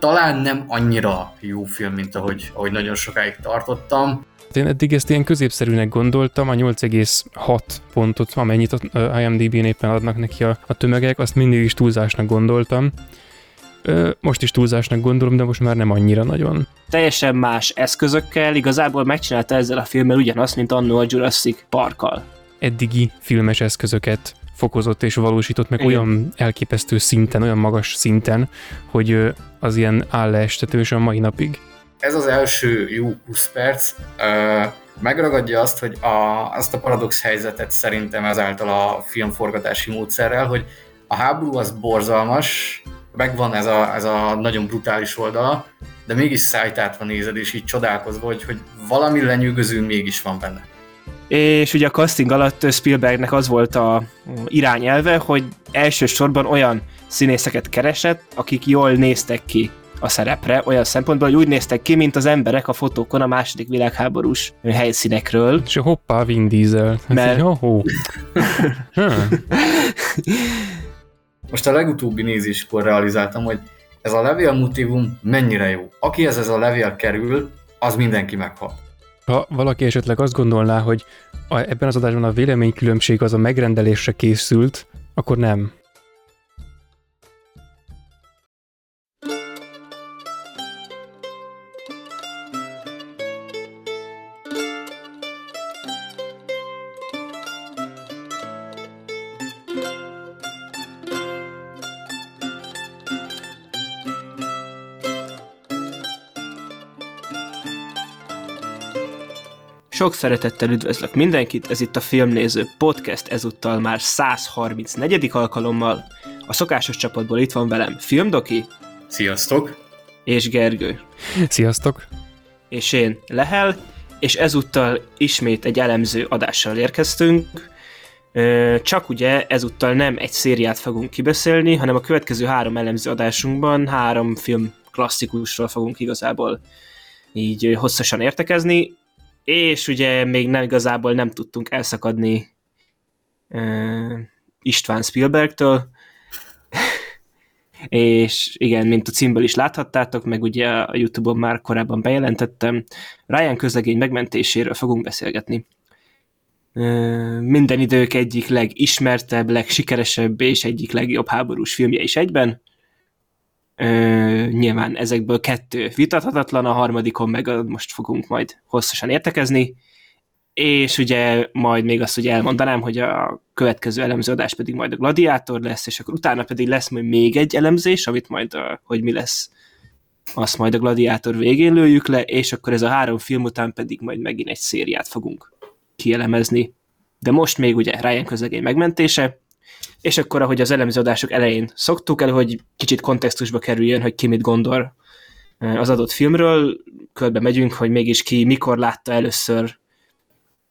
talán nem annyira jó film, mint ahogy, ahogy nagyon sokáig tartottam. Én eddig ezt ilyen középszerűnek gondoltam, a 8,6 pontot, amennyit a IMDb-n éppen adnak neki a, a tömegek, azt mindig is túlzásnak gondoltam. Most is túlzásnak gondolom, de most már nem annyira nagyon. Teljesen más eszközökkel, igazából megcsinálta ezzel a filmmel ugyanazt, mint annó a Jurassic Parkkal. Eddigi filmes eszközöket fokozott és valósított meg Igen. olyan elképesztő szinten, olyan magas szinten, hogy az ilyen állleestetős a mai napig. Ez az első jó 20 perc megragadja azt, hogy a, azt a paradox helyzetet szerintem ezáltal a filmforgatási módszerrel, hogy a háború az borzalmas, megvan ez a, ez a nagyon brutális oldala, de mégis szájtátva nézed, és így csodálkozva, hogy, hogy valami lenyűgöző mégis van benne. És ugye a casting alatt Spielbergnek az volt a irányelve, hogy elsősorban olyan színészeket keresett, akik jól néztek ki a szerepre, olyan szempontból, hogy úgy néztek ki, mint az emberek a fotókon a második világháborús helyszínekről. És hoppá, Vin Diesel. Mert... Most a legutóbbi nézéskor realizáltam, hogy ez a levél motivum mennyire jó. Akihez ez a levél kerül, az mindenki meghal. Ha valaki esetleg azt gondolná, hogy a, ebben az adásban a véleménykülönbség az a megrendelésre készült, akkor nem. Sok szeretettel üdvözlök mindenkit, ez itt a Filmnéző Podcast, ezúttal már 134. alkalommal. A szokásos csapatból itt van velem Filmdoki. Sziasztok! És Gergő. Sziasztok! És én Lehel, és ezúttal ismét egy elemző adással érkeztünk. Csak ugye ezúttal nem egy szériát fogunk kibeszélni, hanem a következő három elemző adásunkban három film klasszikusról fogunk igazából így hosszasan értekezni és ugye még nem igazából nem tudtunk elszakadni uh, István Spielbergtől, és igen, mint a címből is láthattátok, meg ugye a Youtube-on már korábban bejelentettem, Ryan közlegény megmentéséről fogunk beszélgetni. Minden idők egyik legismertebb, legsikeresebb és egyik legjobb háborús filmje is egyben, Ö, nyilván ezekből kettő vitathatatlan, a harmadikon meg most fogunk majd hosszasan értekezni, és ugye majd még azt ugye elmondanám, hogy a következő elemzőadás pedig majd a Gladiátor lesz, és akkor utána pedig lesz majd még egy elemzés, amit majd, a, hogy mi lesz, azt majd a Gladiátor végén lőjük le, és akkor ez a három film után pedig majd megint egy szériát fogunk kielemezni. De most még ugye Ryan közlegény megmentése, és akkor, ahogy az elemzőadások elején szoktuk el, hogy kicsit kontextusba kerüljön, hogy ki mit gondol az adott filmről, körbe megyünk, hogy mégis ki mikor látta először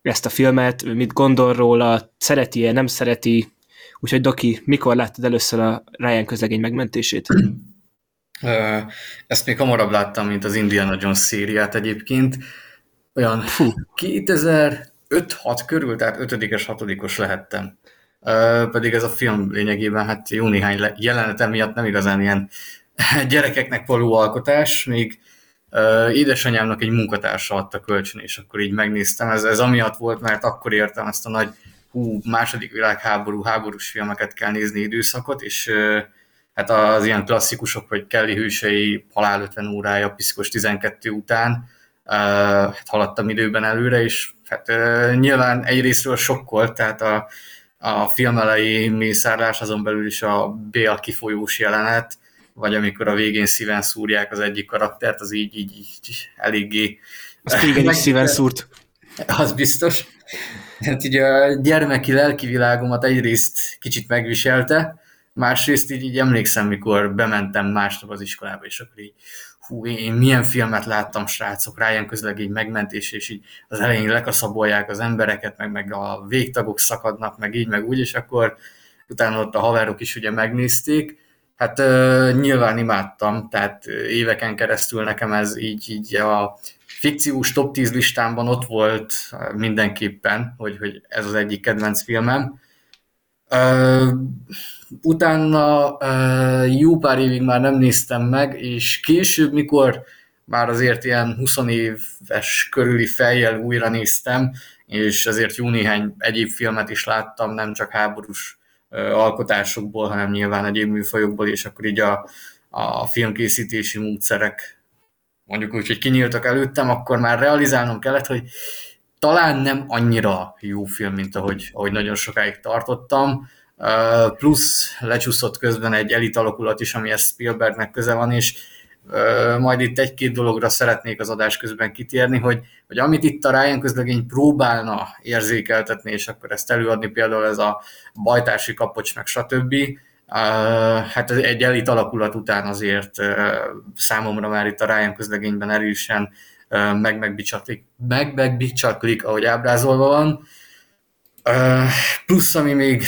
ezt a filmet, mit gondol róla, szereti-e, nem szereti, úgyhogy Doki, mikor láttad először a Ryan közlegény megmentését? Ezt még hamarabb láttam, mint az Indiana Jones szériát egyébként. Olyan Fú. 2005-6 körül, tehát 5-es, 6 lehettem pedig ez a film lényegében hát jó néhány jelenet miatt nem igazán ilyen gyerekeknek való alkotás, még édesanyámnak egy munkatársa adta kölcsön, és akkor így megnéztem. Ez, ez amiatt volt, mert akkor értem ezt a nagy hú, második világháború, háborús filmeket kell nézni időszakot, és hát az ilyen klasszikusok, hogy Kelly hősei halál 50 órája, Piszkos 12 után, hát haladtam időben előre, és hát nyilván egyrésztről sokkolt, tehát a, a film elejé mészárlás, azon belül is a bél kifolyós jelenet, vagy amikor a végén szíven szúrják az egyik karaktert, az így, így, így eléggé... Az téged is szíven szúrt. Az biztos. Hát így a gyermeki lelki világomat egyrészt kicsit megviselte, másrészt így, így emlékszem, mikor bementem másnap az iskolába, és akkor így hú, én milyen filmet láttam, srácok, Ryan közlegény megmentés, és így az elején lekaszabolják az embereket, meg, meg a végtagok szakadnak, meg így, meg úgy, és akkor utána ott a haverok is ugye megnézték. Hát uh, nyilván imádtam, tehát éveken keresztül nekem ez így, így a fikciós top 10 listámban ott volt mindenképpen, hogy, hogy ez az egyik kedvenc filmem. Uh, utána jó pár évig már nem néztem meg, és később, mikor már azért ilyen 20 éves körüli fejjel újra néztem, és azért jó néhány egyéb filmet is láttam, nem csak háborús alkotásokból, hanem nyilván egyéb műfajokból, és akkor így a, a filmkészítési módszerek mondjuk úgy, hogy kinyíltak előttem, akkor már realizálnom kellett, hogy talán nem annyira jó film, mint ahogy, ahogy nagyon sokáig tartottam. Plusz lecsúszott közben egy elit alakulat is, amihez Spielbergnek köze van, és majd itt egy-két dologra szeretnék az adás közben kitérni, hogy, hogy amit itt a Ryan közlegény próbálna érzékeltetni, és akkor ezt előadni például ez a bajtársi kapocs, meg stb., hát egy elit alakulat után azért számomra már itt a Ryan közlegényben erősen meg-megbicsaklik, meg-megbicsaklik, ahogy ábrázolva van. Plusz, ami még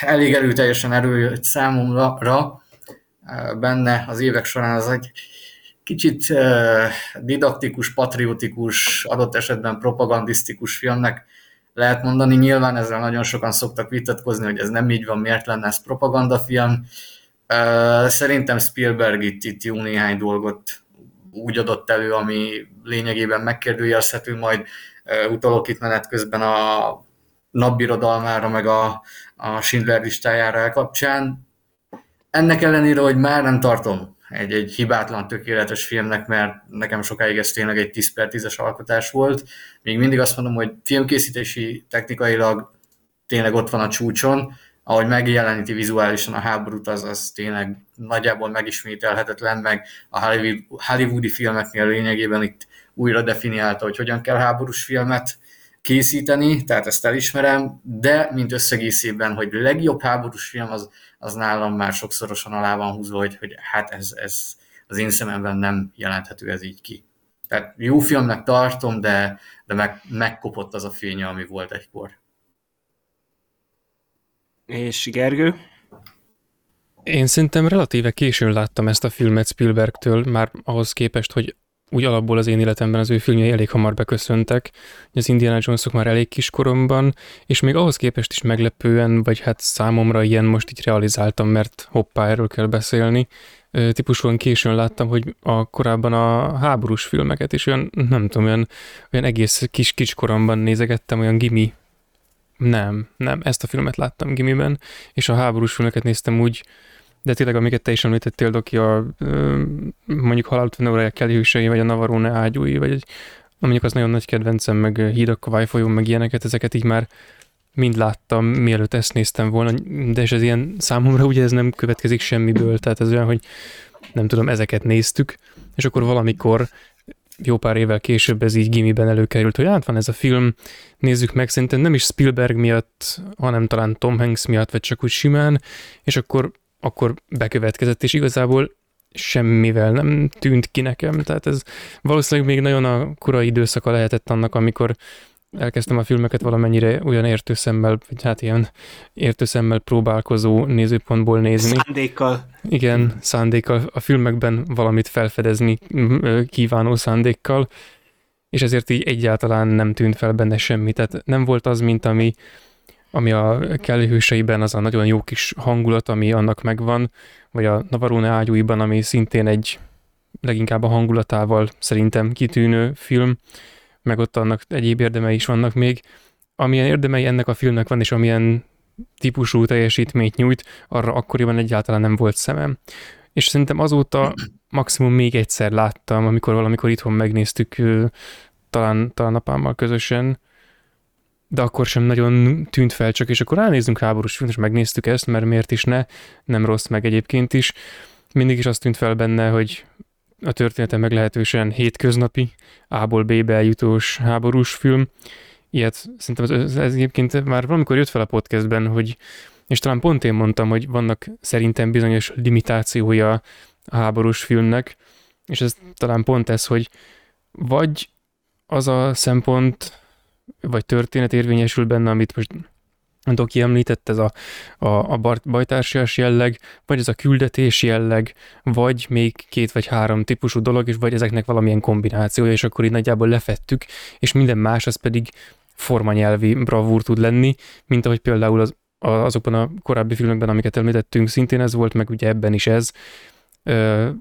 elég erőteljesen erőjött számomra benne az évek során, az egy kicsit didaktikus, patriotikus, adott esetben propagandisztikus filmnek lehet mondani. Nyilván ezzel nagyon sokan szoktak vitatkozni, hogy ez nem így van, miért lenne ez propagandafilm. Szerintem Spielberg itt, itt jó néhány dolgot úgy adott elő, ami lényegében megkérdőjelezhető, majd utalok itt menet közben a napbirodalmára, meg a, a Schindler listájára kapcsán. Ennek ellenére, hogy már nem tartom egy, egy hibátlan, tökéletes filmnek, mert nekem sokáig ez tényleg egy 10 per 10-es alkotás volt. Még mindig azt mondom, hogy filmkészítési technikailag tényleg ott van a csúcson, ahogy megjeleníti vizuálisan a háborút, az, az tényleg nagyjából megismételhetetlen, meg a hollywoodi filmeknél lényegében itt újra definiálta, hogy hogyan kell háborús filmet készíteni, tehát ezt elismerem, de mint összegészében, hogy legjobb háborús film, az, az nálam már sokszorosan alá van húzva, hogy, hogy hát ez, ez az én szememben nem jelenthető ez így ki. Tehát jó filmnek tartom, de, de meg, megkopott az a fénye, ami volt egykor. És Gergő? Én szerintem relatíve későn láttam ezt a filmet Spielbergtől, már ahhoz képest, hogy úgy alapból az én életemben az ő filmjei elég hamar beköszöntek. Az Indiana Jonesok már elég kiskoromban, és még ahhoz képest is meglepően, vagy hát számomra ilyen most így realizáltam, mert hoppá, erről kell beszélni. Típusúan későn láttam, hogy a korábban a háborús filmeket is olyan, nem tudom, olyan, olyan egész kis kiskoromban nézegettem, olyan gimi nem, nem, ezt a filmet láttam gimiben, és a háborús filmeket néztem úgy, de tényleg, amiket te is említettél, Doki, a, mondjuk halált van Kelly hűsei, vagy a Navarone ágyúi, vagy egy, mondjuk az nagyon nagy kedvencem, meg Hídak a folyón, meg ilyeneket, ezeket így már mind láttam, mielőtt ezt néztem volna, de és ez ilyen számomra ugye ez nem következik semmiből, tehát ez olyan, hogy nem tudom, ezeket néztük, és akkor valamikor jó pár évvel később ez így gimiben előkerült, hogy hát van ez a film, nézzük meg, szerintem nem is Spielberg miatt, hanem talán Tom Hanks miatt, vagy csak úgy simán, és akkor akkor bekövetkezett, és igazából semmivel nem tűnt ki nekem, tehát ez valószínűleg még nagyon a korai időszaka lehetett annak, amikor elkezdtem a filmeket valamennyire olyan értőszemmel, vagy hát ilyen értőszemmel próbálkozó nézőpontból nézni. Szándékkal. Igen, szándékkal, a filmekben valamit felfedezni kívánó szándékkal, és ezért így egyáltalán nem tűnt fel benne semmi, tehát nem volt az, mint ami ami a Kelly hőseiben az a nagyon jó kis hangulat, ami annak megvan, vagy a Navarone ágyúiban, ami szintén egy leginkább a hangulatával szerintem kitűnő film, meg ott annak egyéb érdemei is vannak még. Amilyen érdemei ennek a filmnek van, és amilyen típusú teljesítményt nyújt, arra akkoriban egyáltalán nem volt szemem. És szerintem azóta maximum még egyszer láttam, amikor valamikor itthon megnéztük, talán, talán apámmal közösen, de akkor sem nagyon tűnt fel csak, és akkor ránézzünk háborús filmet, és megnéztük ezt, mert miért is ne, nem rossz meg egyébként is. Mindig is azt tűnt fel benne, hogy a története meglehetősen hétköznapi, A-ból B-be eljutós háborús film. Ilyet szerintem ez, ez egyébként már valamikor jött fel a podcastben, hogy és talán pont én mondtam, hogy vannak szerintem bizonyos limitációja a háborús filmnek, és ez talán pont ez, hogy vagy az a szempont vagy történet érvényesül benne, amit most Doki említett, ez a, a, a bajtársias jelleg, vagy ez a küldetés jelleg, vagy még két vagy három típusú dolog, és vagy ezeknek valamilyen kombinációja, és akkor így nagyjából lefettük, és minden más az pedig formanyelvi bravúr tud lenni, mint ahogy például az azokban a korábbi filmekben, amiket említettünk, szintén ez volt, meg ugye ebben is ez.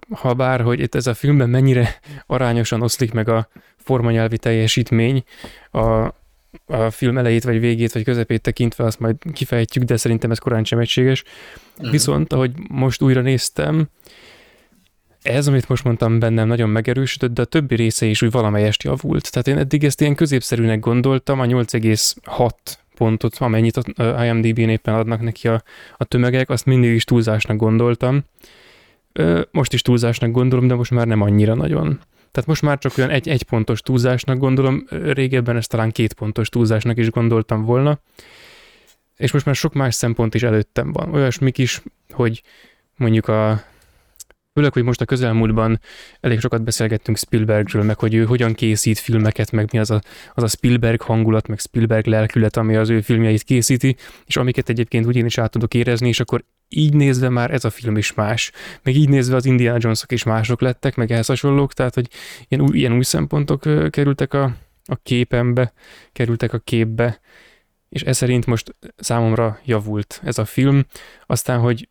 Ha bár, hogy itt ez a filmben mennyire arányosan oszlik meg a formanyelvi teljesítmény, a, a film elejét, vagy végét, vagy közepét tekintve, azt majd kifejtjük, de szerintem ez korán sem egységes. Mm. Viszont, ahogy most újra néztem, ez, amit most mondtam bennem, nagyon megerősödött, de a többi része is úgy valamelyest javult. Tehát én eddig ezt ilyen középszerűnek gondoltam, a 8,6 pontot, amennyit a IMDb-n éppen adnak neki a, a tömegek, azt mindig is túlzásnak gondoltam. Most is túlzásnak gondolom, de most már nem annyira nagyon. Tehát most már csak olyan egy, egy pontos túlzásnak gondolom, régebben ezt talán két pontos túlzásnak is gondoltam volna. És most már sok más szempont is előttem van. Olyasmik is, hogy mondjuk a Főleg, hogy most a közelmúltban elég sokat beszélgettünk Spielbergről, meg hogy ő hogyan készít filmeket, meg mi az a, az a Spielberg hangulat, meg Spielberg lelkület, ami az ő filmjeit készíti, és amiket egyébként úgy én is át tudok érezni, és akkor így nézve már ez a film is más. Meg így nézve az Indiana Jonesok is mások lettek, meg ehhez hasonlók, tehát hogy ilyen új, ilyen új szempontok kerültek a, a képembe, kerültek a képbe, és ez szerint most számomra javult ez a film. Aztán, hogy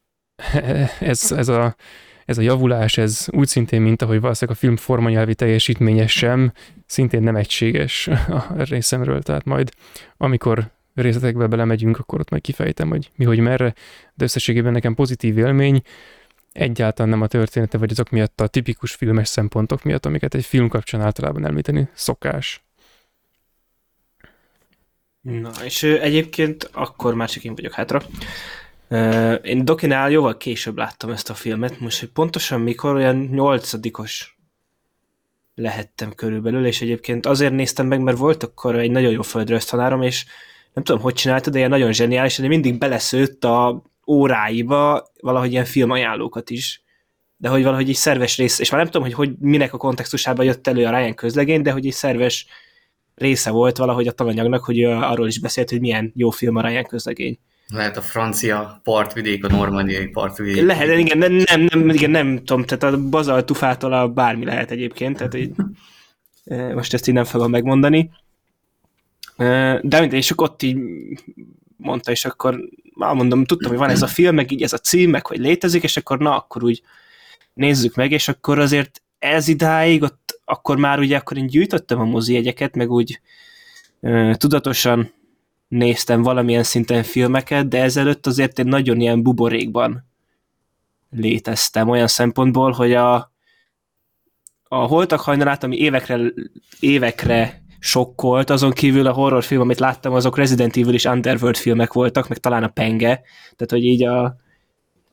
ez, ez a ez a javulás, ez úgy szintén, mint ahogy valószínűleg a film formanyelvi teljesítménye sem, szintén nem egységes a részemről, tehát majd amikor részletekbe belemegyünk, akkor ott majd kifejtem, hogy mi, hogy merre, de összességében nekem pozitív élmény, egyáltalán nem a története, vagy azok miatt a tipikus filmes szempontok miatt, amiket egy film kapcsán általában említeni szokás. Na, és egyébként akkor már csak én vagyok hátra. Én Dokinál jóval később láttam ezt a filmet, most hogy pontosan mikor, olyan nyolcadikos lehettem körülbelül, és egyébként azért néztem meg, mert volt akkor egy nagyon jó földröztanárom, és nem tudom, hogy csinálta, de ilyen nagyon zseniális, de mindig beleszőtt a óráiba valahogy ilyen filmajánlókat is, de hogy valahogy egy szerves rész, és már nem tudom, hogy, hogy minek a kontextusában jött elő a Ryan közlegény, de hogy egy szerves része volt valahogy a tananyagnak, hogy arról is beszélt, hogy milyen jó film a Ryan közlegény. Lehet a francia partvidék, a normandiai partvidék. Lehet, igen, nem, nem, nem, igen, nem tudom, tehát a bazaltufától a bármi lehet egyébként, tehát így, most ezt így nem fogom megmondani. De mindegy, és ott így mondta, és akkor már mondom, tudtam, hogy van ez a film, meg így ez a cím, meg hogy létezik, és akkor na, akkor úgy nézzük meg, és akkor azért ez idáig, ott akkor már ugye akkor én gyűjtöttem a mozi jegyeket, meg úgy tudatosan néztem valamilyen szinten filmeket, de ezelőtt azért én nagyon ilyen buborékban léteztem olyan szempontból, hogy a, a Holtak hajnalát, ami évekre, évekre sokkolt, azon kívül a horrorfilm, amit láttam, azok Resident Evil és Underworld filmek voltak, meg talán a Penge, tehát hogy így a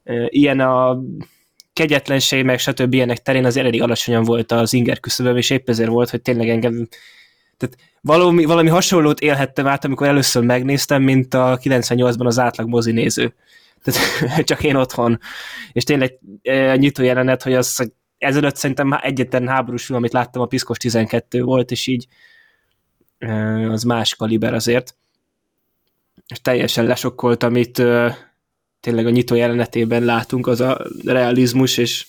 e, ilyen a kegyetlenség, meg stb. ilyenek terén az elég alacsonyan volt az inger küszöböm, és épp ezért volt, hogy tényleg engem tehát valami, valami hasonlót élhettem át, amikor először megnéztem, mint a 98-ban az átlag mozi néző. Tehát csak én otthon. És tényleg e, nyitó jelenet, hogy az ezelőtt szerintem egyetlen háborús film, amit láttam, a Piszkos 12 volt, és így e, az más kaliber azért. És teljesen lesokkolt, amit e, tényleg a nyitó jelenetében látunk, az a realizmus, és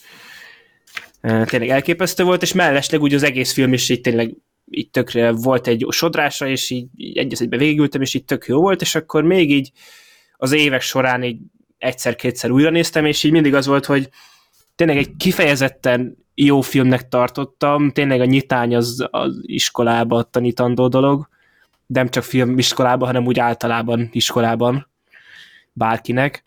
tényleg elképesztő volt, és mellesleg úgy az egész film is így tényleg így tökre volt egy sodrása, és így, így egy végigültem, és így tök jó volt, és akkor még így az évek során így egyszer-kétszer újra néztem, és így mindig az volt, hogy tényleg egy kifejezetten jó filmnek tartottam, tényleg a nyitány az, az iskolába tanítandó dolog, nem csak filmiskolában, hanem úgy általában iskolában bárkinek.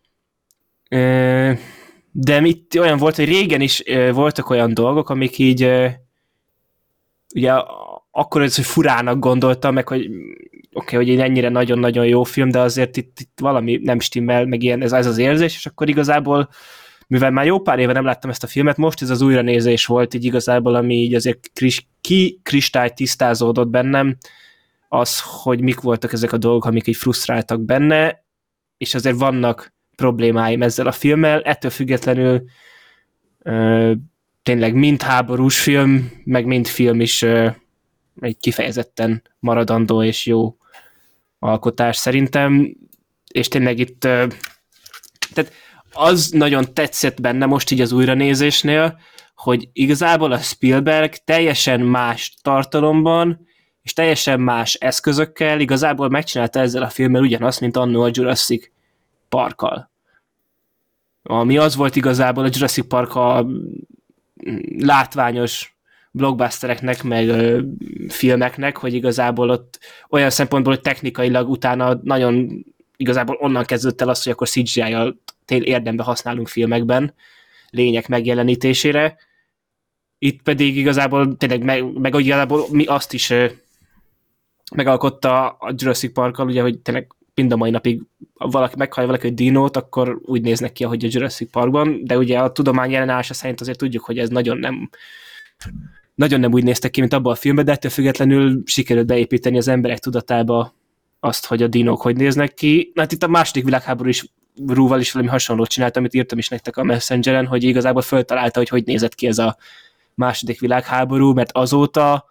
De itt olyan volt, hogy régen is voltak olyan dolgok, amik így ugye akkor ez, hogy furának gondoltam, meg hogy oké, okay, hogy egy ennyire nagyon-nagyon jó film, de azért itt, itt valami nem stimmel, meg ilyen, ez, ez az érzés, és akkor igazából mivel már jó pár éve nem láttam ezt a filmet, most ez az újranézés volt így igazából, ami így azért kris, ki kristály tisztázódott bennem, az, hogy mik voltak ezek a dolgok, amik így frusztráltak benne, és azért vannak problémáim ezzel a filmmel, ettől függetlenül ö, tényleg mind háborús film, meg mind film is ö, egy kifejezetten maradandó és jó alkotás szerintem, és tényleg itt tehát az nagyon tetszett benne most így az újranézésnél, hogy igazából a Spielberg teljesen más tartalomban, és teljesen más eszközökkel igazából megcsinálta ezzel a filmmel ugyanazt, mint annó a Jurassic Parkkal. Ami az volt igazából a Jurassic Park a látványos blockbustereknek, meg ö, filmeknek, hogy igazából ott olyan szempontból, hogy technikailag utána nagyon igazából onnan kezdődött el az, hogy akkor CGI-jal érdembe használunk filmekben lények megjelenítésére. Itt pedig igazából tényleg meg, meg igazából mi azt is ö, megalkotta a Jurassic Parkkal, ugye, hogy tényleg mind a mai napig valaki meghallja valaki egy dinót, akkor úgy néznek ki, ahogy a Jurassic Parkban, de ugye a tudomány jelenása szerint azért tudjuk, hogy ez nagyon nem nagyon nem úgy néztek ki, mint abban a filmben, de ettől függetlenül sikerült beépíteni az emberek tudatába azt, hogy a dinók hogy néznek ki. Hát itt a második világháború is Rúval is valami hasonlót csinált, amit írtam is nektek a Messengeren, hogy igazából föltalálta, hogy hogy nézett ki ez a második világháború, mert azóta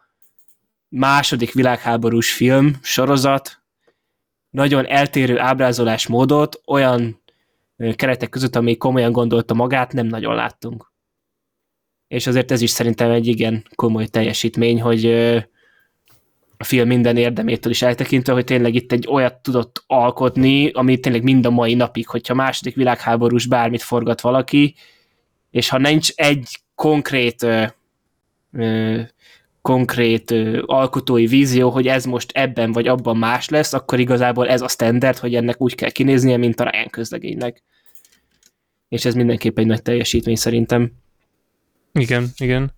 második világháborús film, sorozat, nagyon eltérő ábrázolásmódot olyan keretek között, ami komolyan gondolta magát, nem nagyon láttunk. És azért ez is szerintem egy igen komoly teljesítmény, hogy a film minden érdemétől is eltekintve, hogy tényleg itt egy olyat tudott alkotni, ami tényleg mind a mai napig, hogyha második világháborús bármit forgat valaki, és ha nincs egy konkrét ö, ö, konkrét ö, alkotói vízió, hogy ez most ebben vagy abban más lesz, akkor igazából ez a standard, hogy ennek úgy kell kinéznie, mint a Ryan közlegénynek. És ez mindenképp egy nagy teljesítmény szerintem. Igen, igen.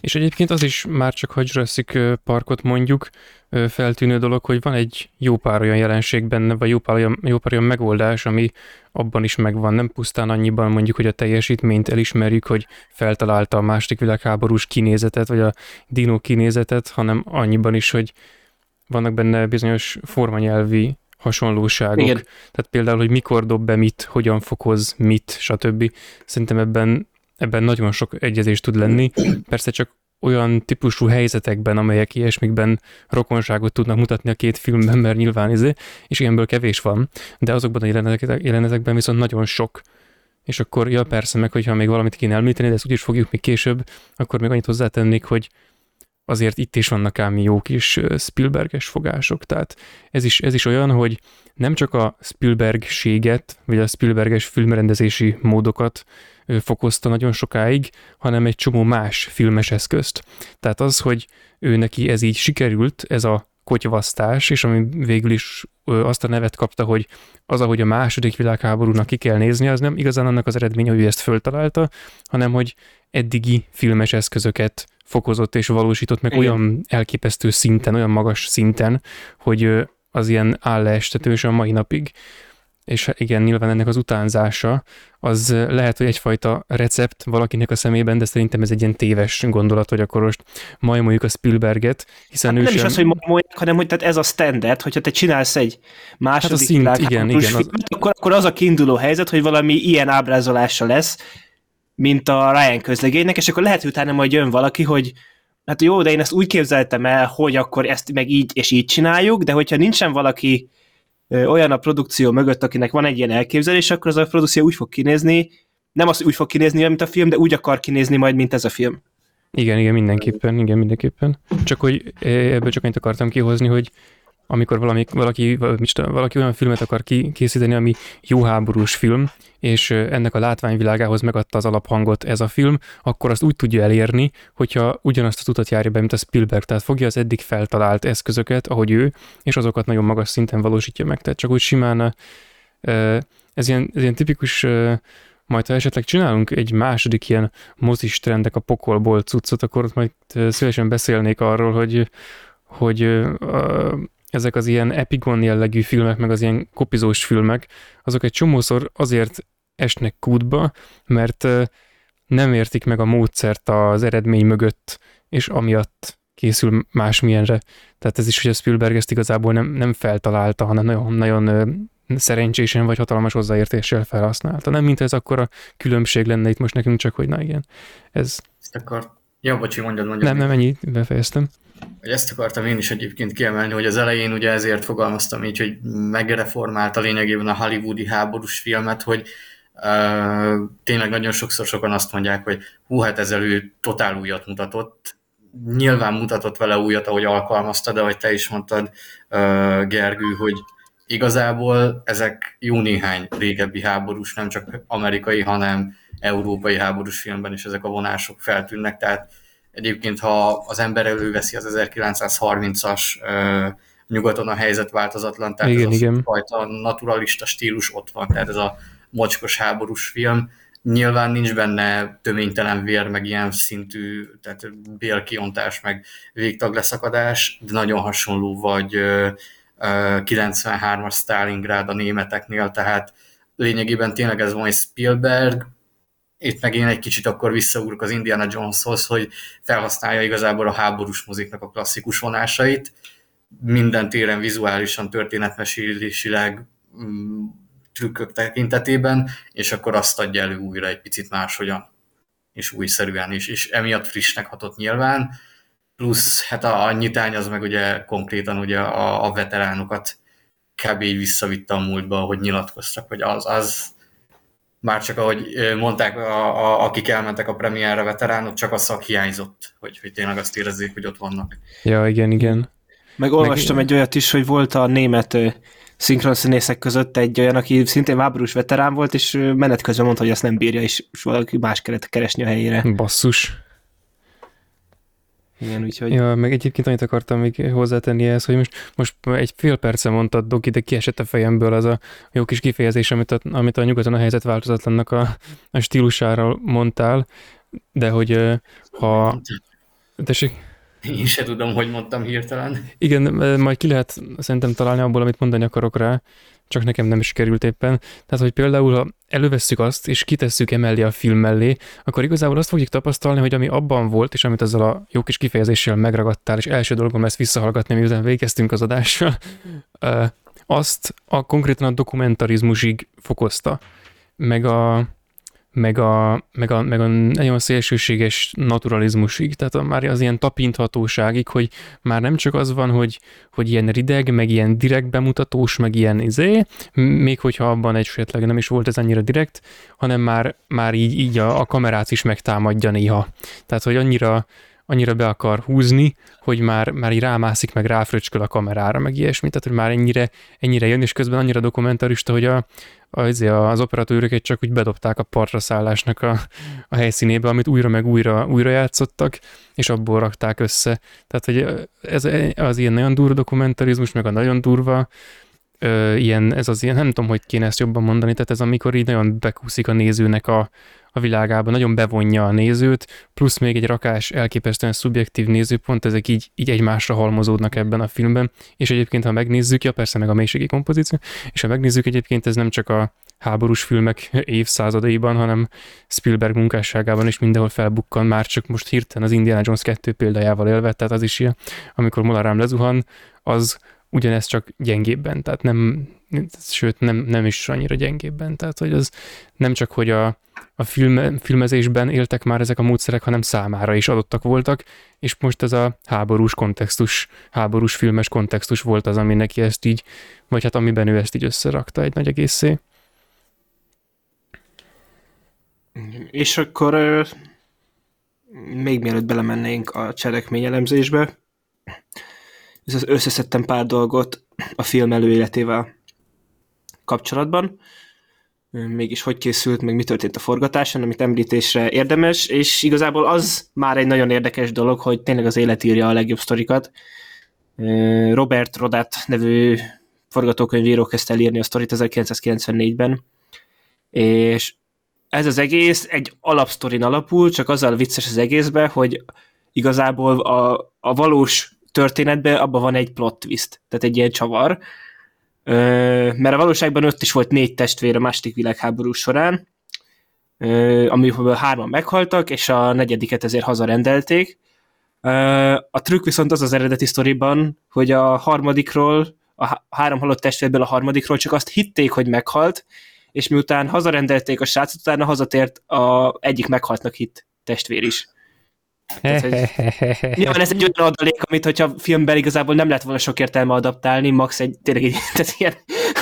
És egyébként az is már csak, hogy Jurassic Parkot mondjuk, feltűnő dolog, hogy van egy jó pár olyan jelenség benne, vagy jó pár olyan, jó pár olyan megoldás, ami abban is megvan. Nem pusztán annyiban mondjuk, hogy a teljesítményt elismerjük, hogy feltalálta a második világháborús kinézetet, vagy a dino kinézetet, hanem annyiban is, hogy vannak benne bizonyos formanyelvi hasonlóságok. Igen. Tehát például, hogy mikor dob be mit, hogyan fokoz mit, stb. Szerintem ebben ebben nagyon sok egyezés tud lenni. Persze csak olyan típusú helyzetekben, amelyek ilyesmikben rokonságot tudnak mutatni a két filmben, mert nyilván izé, és ilyenből kevés van, de azokban a jelenetekben viszont nagyon sok. És akkor, ja persze, meg hogyha még valamit kéne említeni, de ezt úgyis fogjuk még később, akkor még annyit hozzátennék, hogy azért itt is vannak ám jó kis Spielberges fogások, tehát ez is, ez is olyan, hogy nem csak a Spielbergséget, vagy a Spielberges filmrendezési módokat fokozta nagyon sokáig, hanem egy csomó más filmes eszközt. Tehát az, hogy ő neki ez így sikerült, ez a kotyvasztás, és ami végül is azt a nevet kapta, hogy az, ahogy a második világháborúnak ki kell nézni, az nem igazán annak az eredménye, hogy ő ezt föltalálta, hanem hogy eddigi filmes eszközöket fokozott és valósított meg Igen. olyan elképesztő szinten, olyan magas szinten, hogy az ilyen állástetős a mai napig és igen, nyilván ennek az utánzása, az lehet, hogy egyfajta recept valakinek a szemében, de szerintem ez egy ilyen téves gondolat, hogy akkor most majmoljuk a Spielberget, hiszen hát ő nem sem... is az, hogy majmoljuk, hanem hogy tehát ez a standard, hogyha te csinálsz egy második hát a szint, igen, igen, filmet, az... akkor, akkor az a kiinduló helyzet, hogy valami ilyen ábrázolása lesz, mint a Ryan közlegénynek, és akkor lehet, hogy utána majd jön valaki, hogy hát jó, de én ezt úgy képzeltem el, hogy akkor ezt meg így és így csináljuk, de hogyha nincsen valaki olyan a produkció mögött, akinek van egy ilyen elképzelés, akkor az a produkció úgy fog kinézni, nem az úgy fog kinézni, mint a film, de úgy akar kinézni majd, mint ez a film. Igen, igen, mindenképpen, igen, mindenképpen. Csak hogy ebből csak annyit akartam kihozni, hogy amikor valami, valaki, valaki olyan filmet akar ki, készíteni, ami jó háborús film, és ennek a látványvilágához megadta az alaphangot ez a film, akkor azt úgy tudja elérni, hogyha ugyanazt az utat járja be, mint a Spielberg, tehát fogja az eddig feltalált eszközöket, ahogy ő, és azokat nagyon magas szinten valósítja meg. Tehát csak úgy simán ez ilyen, ez ilyen tipikus majd ha esetleg csinálunk egy második ilyen mozis trendek a pokolból cuccot, akkor ott majd szívesen beszélnék arról, hogy, hogy ezek az ilyen epigon jellegű filmek, meg az ilyen kopizós filmek, azok egy csomószor azért esnek kútba, mert nem értik meg a módszert az eredmény mögött, és amiatt készül másmilyenre. Tehát ez is, hogy a Spielberg ezt igazából nem, nem feltalálta, hanem nagyon, nagyon szerencsésen vagy hatalmas hozzáértéssel felhasználta. Nem mint ez akkor a különbség lenne itt most nekünk, csak hogy na igen, ez... Ezt akar... Ja, bocsi, mondjad, mondjad. Nem, nem, ennyi, befejeztem. Hogy ezt akartam én is egyébként kiemelni, hogy az elején ugye ezért fogalmaztam így, hogy megreformálta lényegében a hollywoodi háborús filmet, hogy uh, tényleg nagyon sokszor sokan azt mondják, hogy hú, hát ezzel ő totál újat mutatott. Nyilván mutatott vele újat, ahogy alkalmazta, de ahogy te is mondtad, Gergő, hogy igazából ezek jó néhány régebbi háborús, nem csak amerikai, hanem európai háborús filmben is ezek a vonások feltűnnek, tehát egyébként, ha az ember előveszi az 1930-as nyugaton a helyzet változatlan, tehát igen, ez igen. a fajta naturalista stílus ott van, tehát ez a mocskos háborús film, nyilván nincs benne töménytelen vér, meg ilyen szintű, tehát bélkiontás, meg végtag leszakadás, de nagyon hasonló vagy 93-as Stalingrád a németeknél, tehát lényegében tényleg ez van egy Spielberg, itt meg én egy kicsit akkor visszaúrok az Indiana Joneshoz, hogy felhasználja igazából a háborús moziknak a klasszikus vonásait, minden téren vizuálisan, történetmesélésileg mm, trükkök tekintetében, és akkor azt adja elő újra egy picit máshogyan, és újszerűen is, és emiatt frissnek hatott nyilván, plusz hát a, a nyitány az meg ugye konkrétan ugye a, a veteránokat kb. így visszavitte a múltba, hogy nyilatkoztak, hogy az, az már csak ahogy mondták, a, a, akik elmentek a premierre veteránok, csak a szak hiányzott, hogy, hogy tényleg azt érezzék, hogy ott vannak. Ja, igen, igen. Meg olvastam Meg... egy olyat is, hogy volt a német szinkronszínészek között egy olyan, aki szintén háborús veterán volt, és menet közben mondta, hogy azt nem bírja, és valaki más kellett keresni a helyére. Basszus. Igen, úgyhogy... Ja, meg egyébként annyit akartam még hozzátenni ehhez, hogy most, most egy fél perce mondtad, Doki, de kiesett a fejemből az a jó kis kifejezés, amit a, amit a nyugaton a helyzet változatlannak a, a stílusára mondtál, de hogy ha... Tessék? Én se tudom, hogy mondtam hirtelen. Igen, majd ki lehet szerintem találni abból, amit mondani akarok rá, csak nekem nem is került éppen. Tehát, hogy például, ha elővesszük azt, és kitesszük emellé a film mellé, akkor igazából azt fogjuk tapasztalni, hogy ami abban volt, és amit ezzel a jó kis kifejezéssel megragadtál, és első dolgom lesz visszahallgatni, miután végeztünk az adással, azt a konkrétan a dokumentarizmusig fokozta. Meg a, meg a, meg a, meg a nagyon szélsőséges naturalizmusig, tehát már az ilyen tapinthatóságig, hogy már nem csak az van, hogy, hogy ilyen rideg, meg ilyen direkt bemutatós, meg ilyen izé, még hogyha abban esetleg nem is volt ez annyira direkt, hanem már, már így, így a, a kamerát is megtámadja néha. Tehát, hogy annyira, annyira be akar húzni, hogy már, már így rámászik, meg ráfröcsköl a kamerára, meg ilyesmi, tehát hogy már ennyire, ennyire jön, és közben annyira dokumentarista, hogy a, az, az operatőröket csak úgy bedobták a partra szállásnak a, a helyszínébe, amit újra meg újra, újra játszottak, és abból rakták össze. Tehát, hogy ez az ilyen nagyon durva dokumentarizmus, meg a nagyon durva ö, ilyen, ez az ilyen, nem tudom, hogy kéne ezt jobban mondani, tehát ez amikor így nagyon bekúszik a nézőnek a, a világába, nagyon bevonja a nézőt, plusz még egy rakás elképesztően szubjektív nézőpont, ezek így, így egymásra halmozódnak ebben a filmben, és egyébként, ha megnézzük, ja persze meg a mélységi kompozíció, és ha megnézzük egyébként, ez nem csak a háborús filmek évszázadaiban, hanem Spielberg munkásságában is mindenhol felbukkan, már csak most hirtelen az Indiana Jones 2 példájával élve, tehát az is ilyen, amikor Molarám lezuhan, az ugyanezt csak gyengébben, tehát nem, sőt nem, nem is annyira gyengébben, tehát hogy az nem csak, hogy a, a film, filmezésben éltek már ezek a módszerek, hanem számára is adottak voltak, és most ez a háborús kontextus, háborús filmes kontextus volt az, ami neki ezt így, vagy hát amiben ő ezt így összerakta egy nagy egészé. És akkor még mielőtt belemennénk a cselekményelemzésbe, összeszedtem pár dolgot a film előéletével kapcsolatban mégis hogy készült, meg mi történt a forgatáson, amit említésre érdemes, és igazából az már egy nagyon érdekes dolog, hogy tényleg az élet írja a legjobb sztorikat. Robert Rodat nevű forgatókönyvíró kezdte el írni a sztorit 1994-ben, és ez az egész egy alapsztorin alapul, csak azzal vicces az egészben, hogy igazából a, a valós történetben abban van egy plot twist, tehát egy ilyen csavar, mert a valóságban ott is volt négy testvér a második világháború során, amiből hárman meghaltak, és a negyediket ezért hazarendelték. A trükk viszont az az eredeti sztoriban, hogy a harmadikról, a három halott testvérből a harmadikról csak azt hitték, hogy meghalt, és miután hazarendelték a srácot, utána hazatért a egyik meghaltnak hit testvér is. Nyilván ez egy olyan adalék, amit hogyha filmben igazából nem lett volna sok értelme adaptálni, max egy tényleg egy tehát ilyen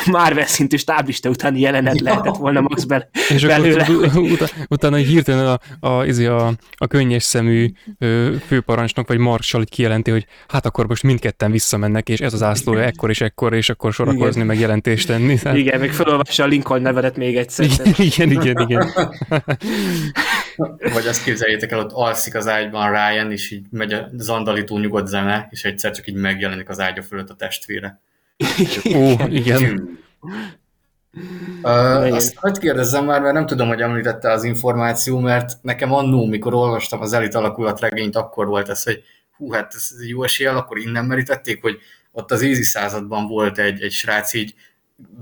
Marvel szintű stáblista utáni jelenet lehetett volna Max be, És belőle. akkor utána, utána hirtelen a, a, a, a, a könnyes szemű főparancsnok, vagy Marshall kijelenti, hogy hát akkor most mindketten visszamennek, és ez az ászlója ekkor és ekkor, és akkor sorakozni, igen. meg jelentést tenni. Tehát... Igen, meg felolvassa a Lincoln nevedet még egyszer. Igen, igen, igen. igen. Vagy azt képzeljétek el, ott alszik az ágyban Ryan, és így megy a zandalító nyugodt zene, és egyszer csak így megjelenik az ágya fölött a testvére. Ó, igen. Uh, azt hagyd kérdezzem már, mert nem tudom, hogy említette az információ, mert nekem annó, mikor olvastam az elit alakulat regényt, akkor volt ez, hogy hú, hát ez jó eséllyel, akkor innen merítették, hogy ott az Easy században volt egy, egy srác, így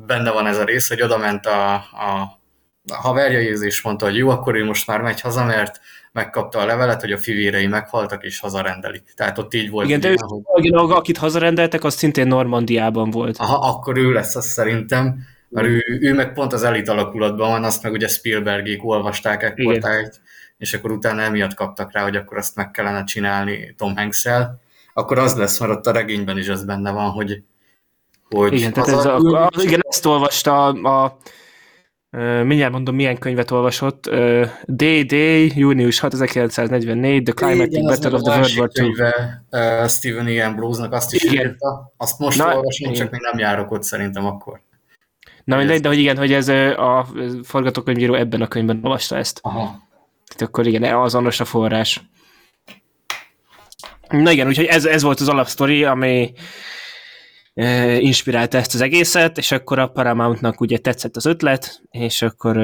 benne van ez a rész, hogy oda ment a, a haverja és mondta, hogy jó, akkor ő most már megy haza, mert megkapta a levelet, hogy a fivérei meghaltak, és hazarendelik. Tehát ott így volt. Igen, de ő, hogy... akit hazarendeltek, az szintén Normandiában volt. Aha, akkor ő lesz az szerintem, mert ő, ő meg pont az elit alakulatban van, azt meg ugye Spielbergék olvasták ekkortájt, és akkor utána emiatt kaptak rá, hogy akkor azt meg kellene csinálni Tom hanks -el. Akkor az lesz, mert ott a regényben is az benne van, hogy, hogy igen, tehát ez a, a, igen, ezt olvasta a, a mindjárt mondom, milyen könyvet olvasott. Day Day, június 6, 1944, The Climatic igen, Battle of the World War II. Könyve, uh, Stephen Ian Bruce-nak azt is igen. írta. Azt most Na, olvasom, csak még nem járok ott szerintem akkor. Na mindegy, de hogy igen, hogy ez a forgatókönyvíró ebben a könyvben olvasta ezt. Aha. Tehát akkor igen, azonos a forrás. Na igen, úgyhogy ez, ez volt az alapsztori, ami inspirálta ezt az egészet, és akkor a Paramountnak ugye tetszett az ötlet, és akkor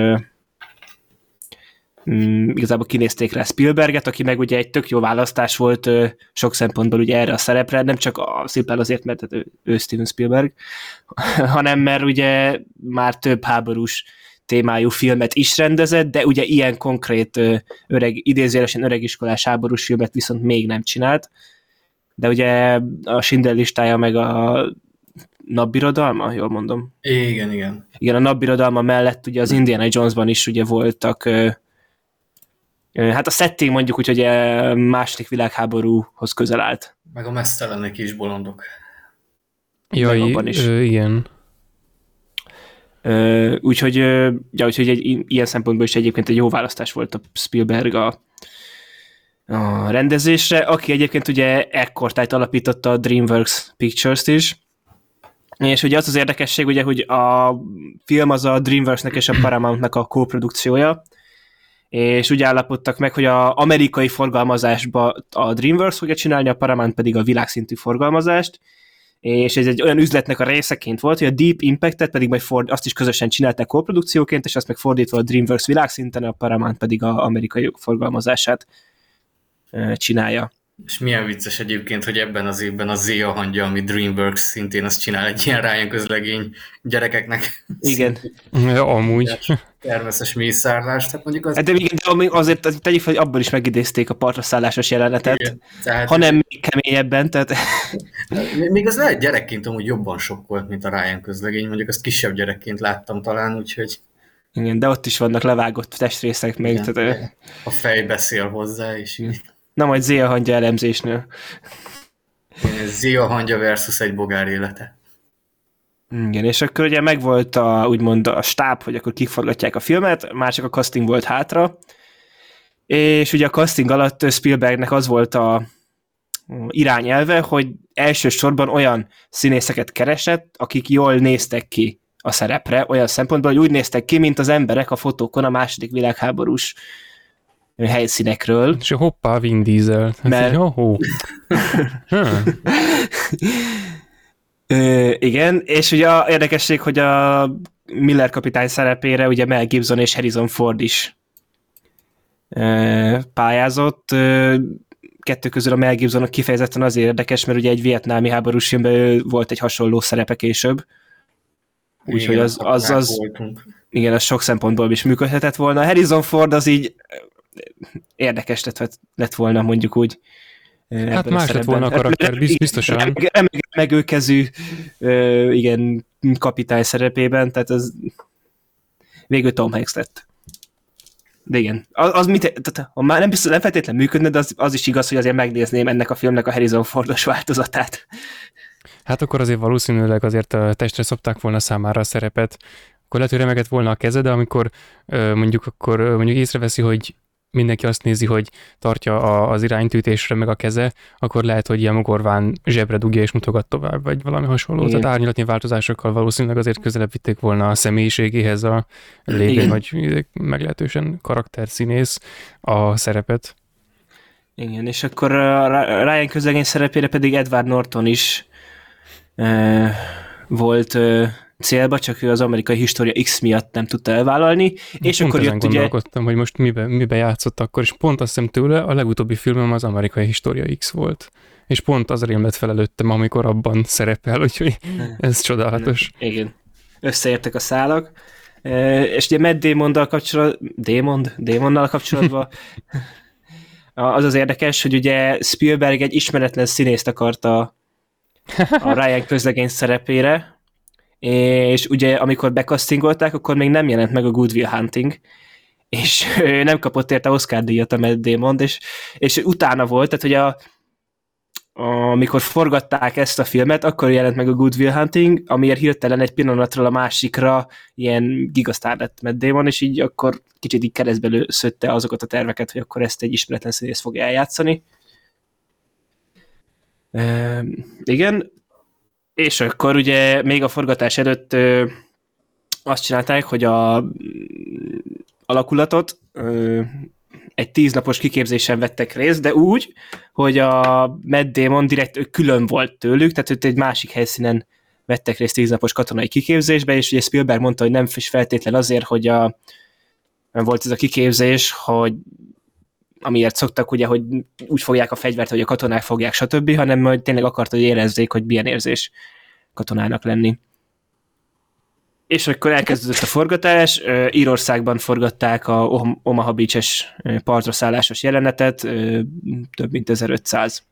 mm, igazából kinézték rá Spielberget, aki meg ugye egy tök jó választás volt sok szempontból ugye erre a szerepre, nem csak a, szimplán azért, mert hát ő, ő Steven Spielberg, hanem mert ugye már több háborús témájú filmet is rendezett, de ugye ilyen konkrét öreg, idézélesen öregiskolás háborús filmet viszont még nem csinált. De ugye a Schindler listája meg a napbirodalma, jól mondom? Igen, igen. Igen, a napbirodalma mellett ugye az Indiana Jonesban is ugye voltak hát a setting mondjuk úgy, hogy második világháborúhoz közel állt. Meg a mesztelenek is bolondok. Jaj, is. Ö, igen. úgyhogy, ja, úgyhogy egy, ilyen szempontból is egyébként egy jó választás volt a Spielberg a, a rendezésre, aki egyébként ugye ekkortájt alapította a DreamWorks Pictures-t is, és ugye az az érdekesség, ugye, hogy a film az a DreamWorks-nek és a Paramount-nak a kóprodukciója, és úgy állapodtak meg, hogy a amerikai forgalmazásba a DreamWorks fogja csinálni, a Paramount pedig a világszintű forgalmazást, és ez egy olyan üzletnek a részeként volt, hogy a Deep Impact-et pedig majd ford, azt is közösen csinálták kóprodukcióként, és azt meg fordítva a DreamWorks világszinten, a Paramount pedig a amerikai forgalmazását csinálja. És milyen vicces egyébként, hogy ebben az évben a Zia hangja, ami DreamWorks szintén azt csinál egy ilyen Ryan közlegény gyerekeknek. Igen. Ja, amúgy. Természetes mészárlás, tehát mondjuk az... De, igen, de azért tegyük fel, hogy abban is megidézték a partra szállásos jelenetet, igen, tehát... hanem még keményebben, tehát... Még az lehet gyerekként amúgy jobban sok volt, mint a Ryan közlegény, mondjuk azt kisebb gyerekként láttam talán, úgyhogy... Igen, de ott is vannak levágott testrészek még. Igen, tehát... A fej beszél hozzá, és így... Na majd Zia hangja elemzésnél. Zia hangja versus egy bogár élete. Igen, és akkor ugye megvolt a, úgymond a stáb, hogy akkor kiforgatják a filmet, már csak a casting volt hátra, és ugye a casting alatt Spielbergnek az volt a irányelve, hogy elsősorban olyan színészeket keresett, akik jól néztek ki a szerepre, olyan szempontból, hogy úgy néztek ki, mint az emberek a fotókon a második világháborús helyszínekről. És hoppá, Vin Diesel. Mert... Oh, Ö, igen, és ugye a érdekesség, hogy a Miller kapitány szerepére ugye Mel Gibson és Harrison Ford is ö, pályázott. Ö, kettő közül a Mel Gibson kifejezetten azért érdekes, mert ugye egy vietnámi háborús filmben volt egy hasonló szerepe később. Úgyhogy az, az, az, igen, az sok szempontból is működhetett volna. Harrison Ford az így érdekes lett, lett volna mondjuk úgy. Hát más lett volna a karakter, biztosan. Megőkezű, igen, kapitány szerepében, tehát az végül Tom Hanks lett. De igen, az, az mit, tehát, ha már nem, biztos, nem feltétlenül működne, de az, az is igaz, hogy azért megnézném ennek a filmnek a Harrison Fordos változatát. Hát akkor azért valószínűleg azért a testre szopták volna számára a szerepet. Akkor lehet, hogy remegett volna a keze, de amikor mondjuk akkor mondjuk észreveszi, hogy mindenki azt nézi, hogy tartja a, az iránytűtésre meg a keze, akkor lehet, hogy ilyen mogorván zsebre dugja és mutogat tovább, vagy valami hasonló. Igen. Tehát árnyalatnyi változásokkal valószínűleg azért közelebb vitték volna a személyiségéhez a lévén, hogy meglehetősen karakterszínész a szerepet. Igen, és akkor a Ryan közlegény szerepére pedig Edward Norton is e, volt e, célba, csak ő az amerikai história X miatt nem tudta elvállalni, és pont akkor jött ugye... gondolkodtam, hogy most mibe, mibe játszott akkor, és pont azt hiszem tőle a legutóbbi filmem az amerikai história X volt. És pont az rémet felelőttem, amikor abban szerepel, úgyhogy ez csodálatos. Igen, összeértek a szálak. És ugye Matt Damon-dal kapcsolatban, Damon, Damonnal kapcsolatban az az érdekes, hogy ugye Spielberg egy ismeretlen színészt akarta a Ryan közlegény szerepére, és ugye amikor bekasztingolták, akkor még nem jelent meg a Good Will Hunting, és nem kapott érte Oscar díjat a Matt Damon, és, és utána volt, tehát hogy a, amikor forgatták ezt a filmet, akkor jelent meg a Good Will Hunting, amiért hirtelen egy pillanatról a másikra ilyen gigasztár lett Matt Damon, és így akkor kicsit így keresztbe szötte azokat a terveket, hogy akkor ezt egy ismeretlen színész fogja eljátszani. E, igen, és akkor ugye még a forgatás előtt ö, azt csinálták, hogy a alakulatot ö, egy tíznapos kiképzésen vettek részt, de úgy, hogy a Matt Damon direkt külön volt tőlük, tehát őt egy másik helyszínen vettek részt tíznapos katonai kiképzésbe, és ugye Spielberg mondta, hogy nem is feltétlen azért, hogy a, volt ez a kiképzés, hogy amiért szoktak ugye, hogy úgy fogják a fegyvert, hogy a katonák fogják, stb., hanem hogy tényleg akart, hogy érezzék, hogy milyen érzés katonának lenni. És akkor elkezdődött a forgatás, Írországban forgatták a Omaha Beach-es partra szállásos jelenetet, több mint 1500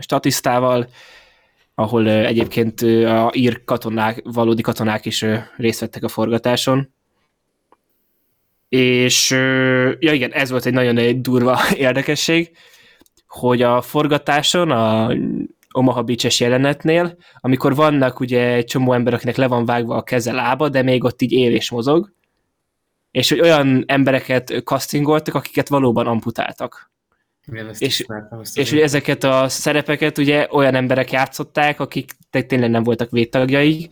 statisztával, ahol egyébként a ír katonák, valódi katonák is részt vettek a forgatáson. És ja igen, ez volt egy nagyon durva érdekesség, hogy a forgatáson a Omaha beach jelenetnél, amikor vannak ugye egy csomó ember, akinek le van vágva a keze lába, de még ott így él és mozog, és hogy olyan embereket castingoltak, akiket valóban amputáltak. Igen, és, és hogy ezeket a szerepeket ugye olyan emberek játszották, akik tényleg nem voltak védtagjai,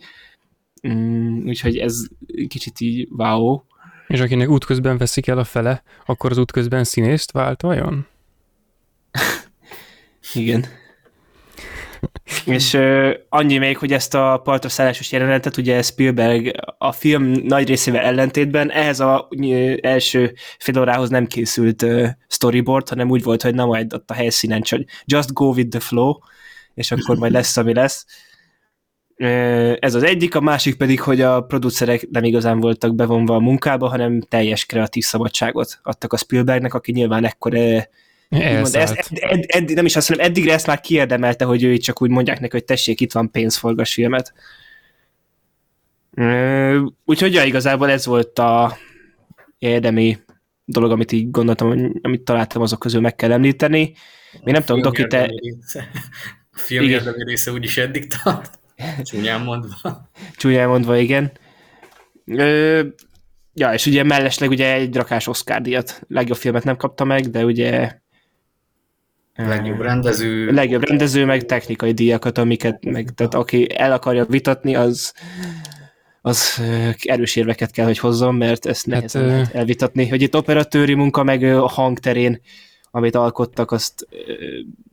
mm, úgyhogy ez kicsit így wow. És akinek útközben veszik el a fele, akkor az útközben színészt vált vajon? Igen. És uh, annyi még, hogy ezt a partra szállásos jelenetet, ugye Spielberg a film nagy részével ellentétben ehhez a uh, első fél órához nem készült uh, storyboard, hanem úgy volt, hogy na majd ott a helyszínen csak just go with the flow, és akkor majd lesz, ami lesz. Ez az egyik, a másik pedig, hogy a producerek nem igazán voltak bevonva a munkába, hanem teljes kreatív szabadságot adtak a Spielbergnek, aki nyilván ekkor Mond, ezt, edd, edd, nem is azt mondom, eddigre ezt már kiérdemelte, hogy ő csak úgy mondják neki, hogy tessék, itt van pénz, forgass filmet. Úgyhogy ja, igazából ez volt a érdemi dolog, amit így gondoltam, amit találtam azok közül meg kell említeni. Még nem tudom, Doki, te... A film érdemi része úgyis eddig tart. Csúnyán mondva. Csúnyán mondva, igen. Ö, ja, és ugye mellesleg ugye egy rakás Oscar díjat. Legjobb filmet nem kapta meg, de ugye Legjobb rendező. Legjobb rendező, meg technikai díjakat, amiket, meg, tehát aki el akarja vitatni, az az erős érveket kell, hogy hozzon, mert ezt nehéz hát, elvitatni, hogy itt operatőri munka, meg a hangterén amit alkottak, azt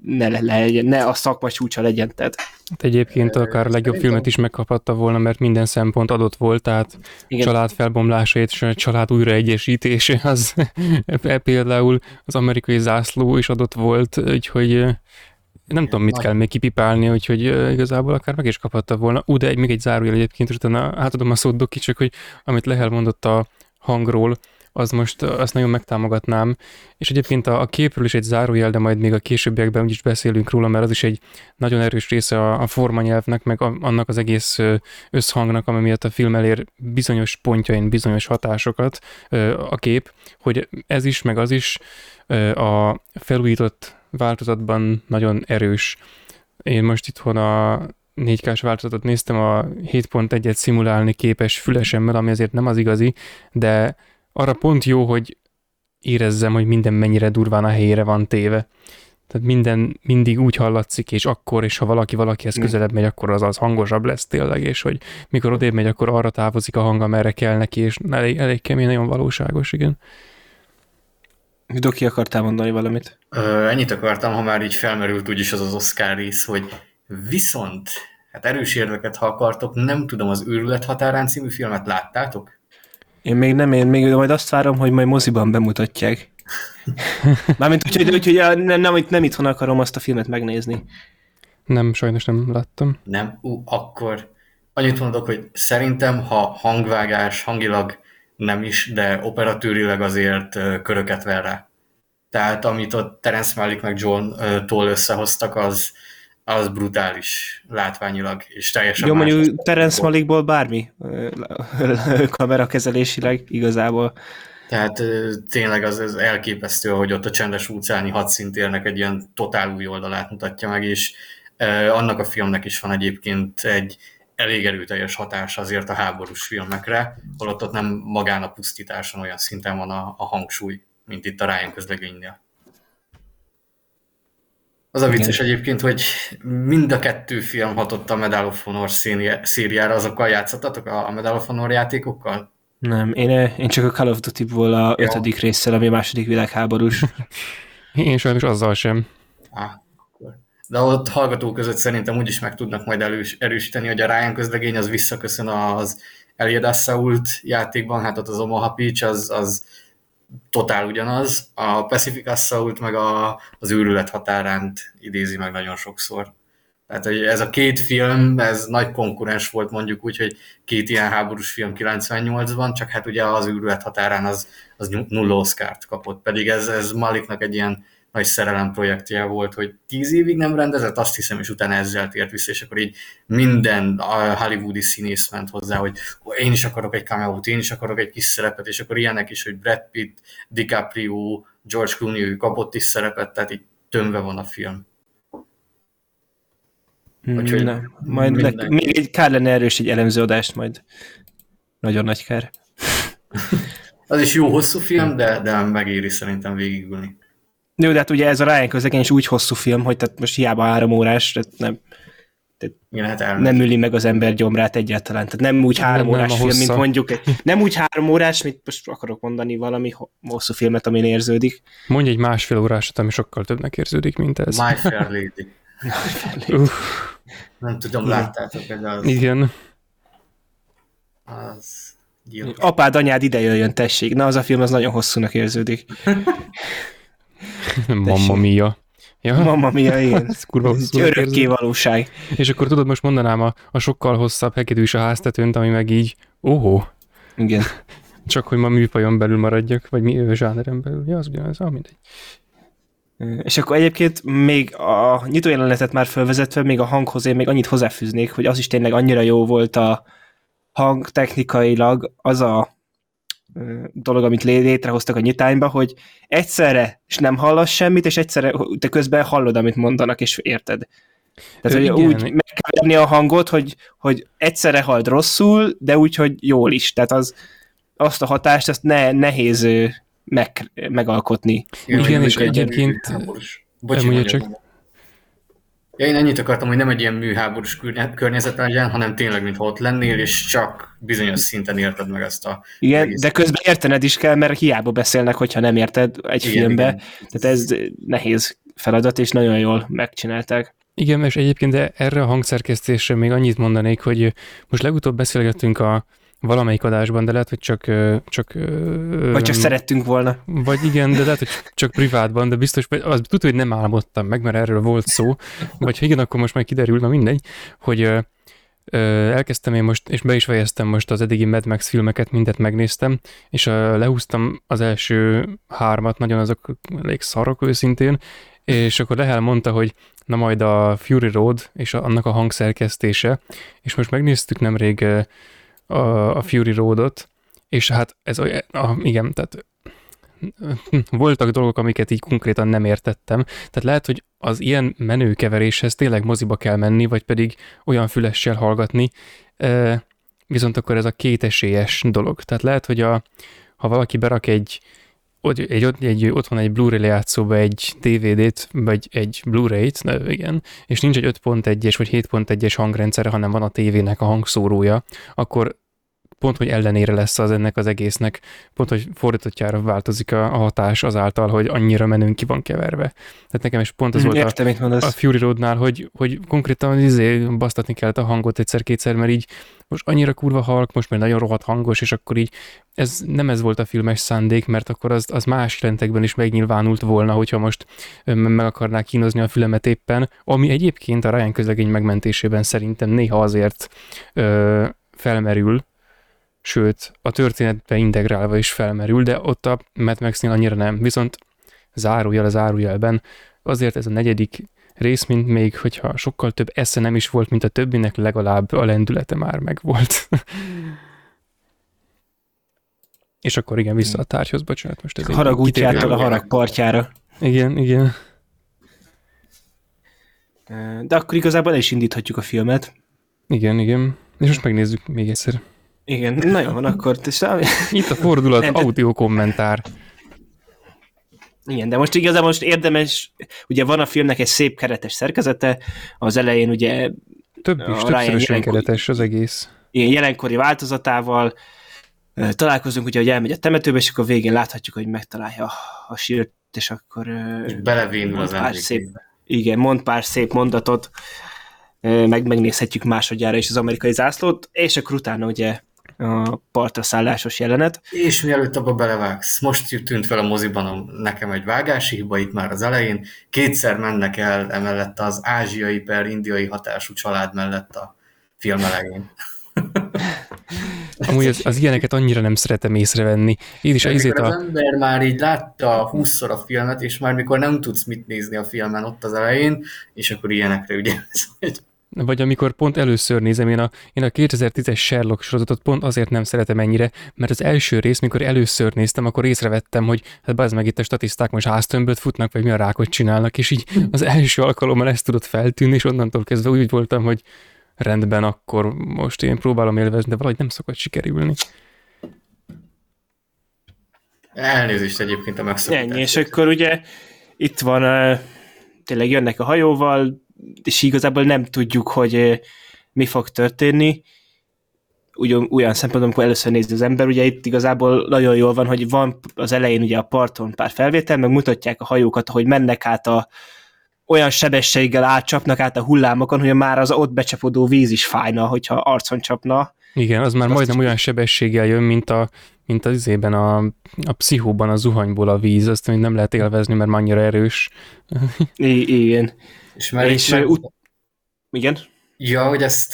ne, le, ne a szakma csúcsa legyen. Tehát. Hát egyébként akár a legjobb filmet is megkaphatta volna, mert minden szempont adott volt, tehát Igen. család felbomlása és család újraegyesítése, az például az amerikai zászló is adott volt, úgyhogy nem tudom, mit kell még kipipálni, úgyhogy igazából akár meg is kaphatta volna. Ú, de még egy zárójel egyébként, és utána átadom a szót Doki, csak hogy amit Lehel mondott a hangról, az most azt nagyon megtámogatnám. És egyébként a, a képről is egy zárójel, de majd még a későbbiekben is beszélünk róla, mert az is egy nagyon erős része a, a formanyelvnek, meg a, annak az egész összhangnak, ami miatt a film elér bizonyos pontjain bizonyos hatásokat a kép, hogy ez is, meg az is a felújított változatban nagyon erős én most itthon a 4K-s változatot néztem, a 7.1-et szimulálni képes fülesemmel, ami azért nem az igazi, de arra pont jó, hogy érezzem, hogy minden mennyire durván a helyére van téve. Tehát minden mindig úgy hallatszik, és akkor, és ha valaki valakihez közelebb megy, akkor az az hangosabb lesz tényleg, és hogy mikor odébb megy, akkor arra távozik a hang, amerre kell neki, és elég, elég kemény, nagyon valóságos, igen. Doki, akartál mondani valamit? Ö, ennyit akartam, ha már így felmerült úgyis az az Oscar rész, hogy viszont, hát erős érveket, ha akartok, nem tudom, az őrület határán című filmet láttátok? Én még nem, én még majd azt várom, hogy majd moziban bemutatják. Mármint úgy, hogy, hogy, hogy nem, nem, nem itthon akarom azt a filmet megnézni. Nem, sajnos nem láttam. Nem? Ú, akkor annyit mondok, hogy szerintem, ha hangvágás hangilag nem is, de operatőrileg azért köröket ver rá. Tehát amit ott Terence Malick meg John ö, Toll összehoztak, az, az brutális látványilag, és teljesen Jó, más. mondjuk Terence Malickból bármi kamerakezelésileg igazából. Tehát tényleg az, az elképesztő, hogy ott a csendes óceáni hadszintérnek egy ilyen totál új oldalát mutatja meg, és annak a filmnek is van egyébként egy elég erőteljes hatás azért a háborús filmekre, holott ott nem magán a pusztításon olyan szinten van a, a hangsúly, mint itt a Ryan közlegénynél. Az a vicces egyébként, hogy mind a kettő film hatott a Medal of Honor széri- szériára, azokkal játszottatok a Medal of Honor játékokkal? Nem, én, én csak a Call of Duty-ból a ötödik résszel, ami a második világháborús. Én sajnos azzal sem. Á, akkor. De ott hallgatók között szerintem úgyis meg tudnak majd erős, erősíteni, hogy a Ryan közlegény az visszaköszön az Eliad Assault játékban, hát ott az Omaha Beach az, az totál ugyanaz. A Pacific Assault meg a, az őrület határánt idézi meg nagyon sokszor. Tehát, hogy ez a két film, ez nagy konkurens volt mondjuk úgy, hogy két ilyen háborús film 98-ban, csak hát ugye az őrület határán az, az nulla Oscar-t kapott, pedig ez, ez Maliknak egy ilyen nagy szerelem projektje volt, hogy tíz évig nem rendezett, azt hiszem, és utána ezzel tért vissza, és akkor így minden hollywoodi színész ment hozzá, hogy én is akarok egy cameo én is akarok egy kis szerepet, és akkor ilyenek is, hogy Brad Pitt, DiCaprio, George Clooney, ő kapott is szerepet, tehát így tömve van a film. Úgyhogy nem. Majd le, még egy kár lenne erős egy elemzőadást, majd nagyon nagy kár. Az is jó hosszú film, de, de megéri szerintem végigülni. Jó, de hát ugye ez a Ryan közlegény is úgy hosszú film, hogy tehát most hiába három órás, tehát nem, tehát Igen, hát nem üli meg az ember gyomrát egyáltalán. Tehát nem úgy három Nem, nem órás a film, mint mondjuk egy, nem úgy három órás, mint most akarok mondani valami ho- hosszú filmet, amin érződik. Mondj egy másfél órásat, ami sokkal többnek érződik, mint ez. My Fair Lady. Uff, Nem tudom, láttátok, de az, igen. az gyilkos. Apád, anyád ide jöjjön, tessék. Na, az a film az nagyon hosszúnak érződik. Mamma mia. Ja, Mamma mia, igen. ez kurva Ez örökké valóság. És akkor tudod, most mondanám a, a sokkal hosszabb hegedűs a háztetőnt, ami meg így, óhó, Igen. csak hogy ma műfajon belül maradjak, vagy mi zsáneren belül. Ja, az ugyanaz, ah, mindegy. És akkor egyébként még a nyitójelenetet már felvezetve, még a hanghoz én még annyit hozzáfűznék, hogy az is tényleg annyira jó volt a hang technikailag, az a dolog, amit lé- létrehoztak a nyitányba, hogy egyszerre és nem hallasz semmit, és egyszerre te közben hallod, amit mondanak, és érted. Tehát, hogy igen. úgy meg kell venni a hangot, hogy, hogy egyszerre hallod rosszul, de úgy, hogy jól is. Tehát az, azt a hatást, azt ne, nehéz meg, megalkotni. Igen, hogy nem és egyébként- mondjad. csak. Ja, én ennyit akartam, hogy nem egy ilyen műháborús környe- környezet legyen, hanem tényleg, mintha ott lennél, és csak bizonyos szinten érted meg ezt a... Igen, egész- de közben értened is kell, mert hiába beszélnek, hogyha nem érted egy Igen, filmbe. igen. Tehát ez nehéz feladat, és nagyon jól megcsinálták. Igen, és egyébként de erre a hangszerkesztésre még annyit mondanék, hogy most legutóbb beszélgettünk a valamelyik adásban, de lehet, hogy csak... csak Vagy csak szerettünk volna. Vagy igen, de lehet, hogy csak privátban, de biztos, vagy az tudja, hogy nem álmodtam meg, mert erről volt szó. Vagy ha igen, akkor most már kiderül, na mindegy, hogy elkezdtem én most, és be is fejeztem most az eddigi Mad Max filmeket, mindet megnéztem, és lehúztam az első hármat, nagyon azok elég szarok őszintén, és akkor Lehel mondta, hogy na majd a Fury Road és a, annak a hangszerkesztése, és most megnéztük nemrég a, a Fury Roadot, és hát ez olyan, a, igen, tehát voltak dolgok, amiket így konkrétan nem értettem. Tehát lehet, hogy az ilyen menőkeveréshez tényleg moziba kell menni, vagy pedig olyan fülessel hallgatni, viszont akkor ez a kétesélyes dolog. Tehát lehet, hogy a, ha valaki berak egy, egy, egy, egy ott van egy Blu-ray lejátszóba egy DVD-t, vagy egy Blu-ray-t, igen, és nincs egy 5.1-es vagy 7.1-es hangrendszere, hanem van a tévének a hangszórója, akkor pont, hogy ellenére lesz az ennek az egésznek, pont, hogy fordítottjára változik a, a hatás azáltal, hogy annyira menünk ki van keverve. Tehát nekem is pont az mm, volt Értem, a, a Fury Roadnál, hogy, hogy konkrétan izé basztatni kellett a hangot egyszer-kétszer, mert így most annyira kurva halk, most már nagyon rohadt hangos, és akkor így ez nem ez volt a filmes szándék, mert akkor az, az más rentekben is megnyilvánult volna, hogyha most meg akarnák kínozni a fülemet éppen, ami egyébként a Ryan közlegény megmentésében szerintem néha azért ö, felmerül, sőt, a történetbe integrálva is felmerül, de ott a Mad Max-nél annyira nem. Viszont zárójel a zárójelben, azért ez a negyedik rész, mint még hogyha sokkal több esze nem is volt, mint a többinek, legalább a lendülete már megvolt. És akkor igen, vissza a tárgyhoz, bocsánat, most ez Harag útjától a harag partjára. Igen, igen. De akkor igazából el is indíthatjuk a filmet. Igen, igen. És most megnézzük még egyszer. Igen, nagyon van akkor. Itt a fordulat, Nem, audio kommentár. Igen, de most igazából most érdemes, ugye van a filmnek egy szép keretes szerkezete, az elején ugye több is, többszörösen keretes az egész. Igen, jelenkori változatával, találkozunk ugye, hogy elmegy a temetőbe, és akkor végén láthatjuk, hogy megtalálja a sírt, és akkor és az pár szép, Igen, mond pár szép mondatot, meg megnézhetjük másodjára is az amerikai zászlót, és akkor utána ugye partra szállásos jelenet. És mielőtt abba belevágsz, most tűnt fel a moziban a, nekem egy vágási hiba itt már az elején, kétszer mennek el emellett az ázsiai per indiai hatású család mellett a film elején. Amúgy az, az ilyeneket annyira nem szeretem észrevenni. Én is az a... ember már így látta húszszor a filmet, és már mikor nem tudsz mit nézni a filmen ott az elején, és akkor ilyenekre ugye, vagy amikor pont először nézem, én a, én a 2010-es Sherlock sorozatot pont azért nem szeretem ennyire, mert az első rész, mikor először néztem, akkor észrevettem, hogy hát bazd meg itt a statiszták most háztömböt futnak, vagy mi a rákot csinálnak, és így az első alkalommal ezt tudott feltűnni, és onnantól kezdve úgy voltam, hogy rendben, akkor most én próbálom élvezni, de valahogy nem szokott sikerülni. Elnézést egyébként a megszokott. Ennyi, és akkor ugye itt van, tényleg jönnek a hajóval, és igazából nem tudjuk, hogy mi fog történni. Ugyan, olyan szempontból, amikor először nézi az ember, ugye itt igazából nagyon jól van, hogy van az elején ugye a parton pár felvétel, meg mutatják a hajókat, hogy mennek át a olyan sebességgel átcsapnak át a hullámokon, hogy már az ott becsapódó víz is fájna, hogyha arcon csapna. Igen, az már majdnem olyan sebességgel jön, mint a mint az izében a, a pszichóban a zuhanyból a víz, azt nem lehet élvezni, mert annyira erős. I- igen. És, már és meg... ut- igen? Ja, hogy ezt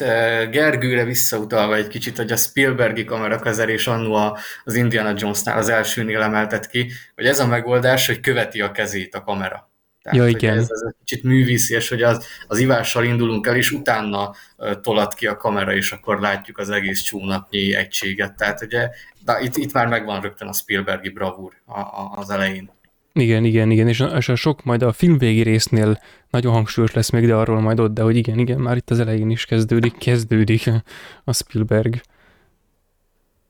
Gergőre visszautalva egy kicsit, hogy a Spielbergi kamerakezelés annó az Indiana Jonesnál az elsőnél emeltet ki, hogy ez a megoldás, hogy követi a kezét a kamera. Tehát, ja, igen. Ez, ez egy kicsit művészies, hogy az, az ivással indulunk el, és utána tolat ki a kamera, és akkor látjuk az egész csónaknyi egységet. Tehát ugye de itt, itt már megvan rögtön a Spielbergi bravúr a, a, az elején. Igen, igen, igen, és a, és a sok majd a film végi résznél nagyon hangsúlyos lesz még, de arról majd ott, de hogy igen, igen, már itt az elején is kezdődik, kezdődik a Spielberg.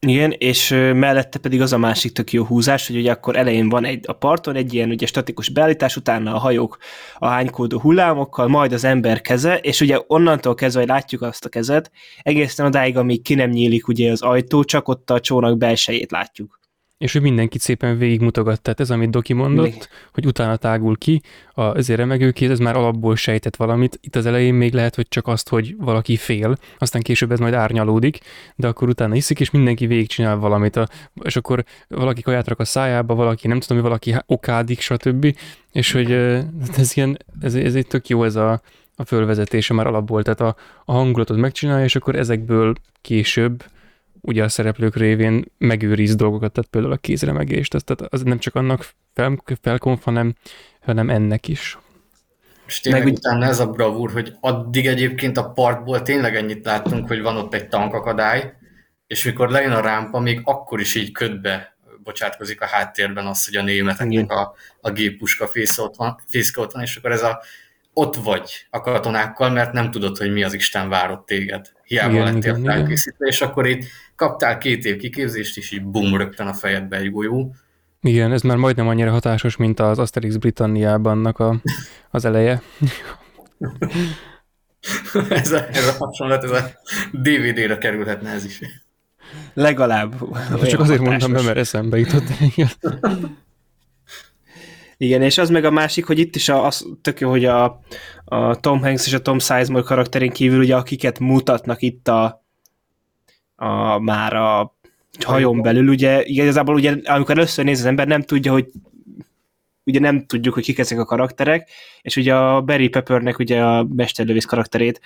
Igen, és mellette pedig az a másik tök jó húzás, hogy ugye akkor elején van egy, a parton egy ilyen ugye statikus beállítás, utána a hajók a hánykódó hullámokkal, majd az ember keze, és ugye onnantól kezdve, hogy látjuk azt a kezet, egészen odáig, amíg ki nem nyílik ugye az ajtó, csak ott a csónak belsejét látjuk és ő mindenkit szépen végigmutogat. Tehát ez, amit Doki mondott, még. hogy utána tágul ki, a, azért remegőkéz, ez már alapból sejtett valamit. Itt az elején még lehet, hogy csak azt, hogy valaki fél, aztán később ez majd árnyalódik, de akkor utána iszik, és mindenki végigcsinál valamit. A, és akkor valaki kaját rak a szájába, valaki nem tudom, valaki okádik, stb. És hogy ez ilyen, ez, ez egy tök jó ez a, a fölvezetése már alapból, tehát a, a hangulatot megcsinálja, és akkor ezekből később ugye a szereplők révén megőriz dolgokat, tehát például a kézremegést, tehát az nem csak annak fel, felkonf, hanem, hanem ennek is. És tényleg Meg... utána ez a bravúr, hogy addig egyébként a partból tényleg ennyit láttunk, hogy van ott egy tankakadály, és mikor lejön a rámpa, még akkor is így ködbe bocsátkozik a háttérben az, hogy a németeknek a, a géppuska fészke ott, van, fészke ott van, és akkor ez a ott vagy a katonákkal, mert nem tudod, hogy mi az Isten várott téged. Hiába igen, lettél igen, felkészítve, és akkor itt kaptál két év kiképzést, és így bum, rögtön a fejedbe egy golyó. Igen, ez már majdnem annyira hatásos, mint az Asterix Britanniában a, az eleje. ez, a, ez a hasonlat, ez a DVD-re kerülhetne ez is. Legalább. Csak azért hatásos. mondtam be, mert eszembe jutott. Igen, és az meg a másik, hogy itt is a, az tök jó, hogy a, a Tom Hanks és a Tom Sizemore karakterén kívül, ugye akiket mutatnak itt a, a már a hajón belül, ugye igazából ugye, amikor először néz az ember, nem tudja, hogy ugye nem tudjuk, hogy kik ezek a karakterek, és ugye a Barry Peppernek ugye a mesterlövész karakterét,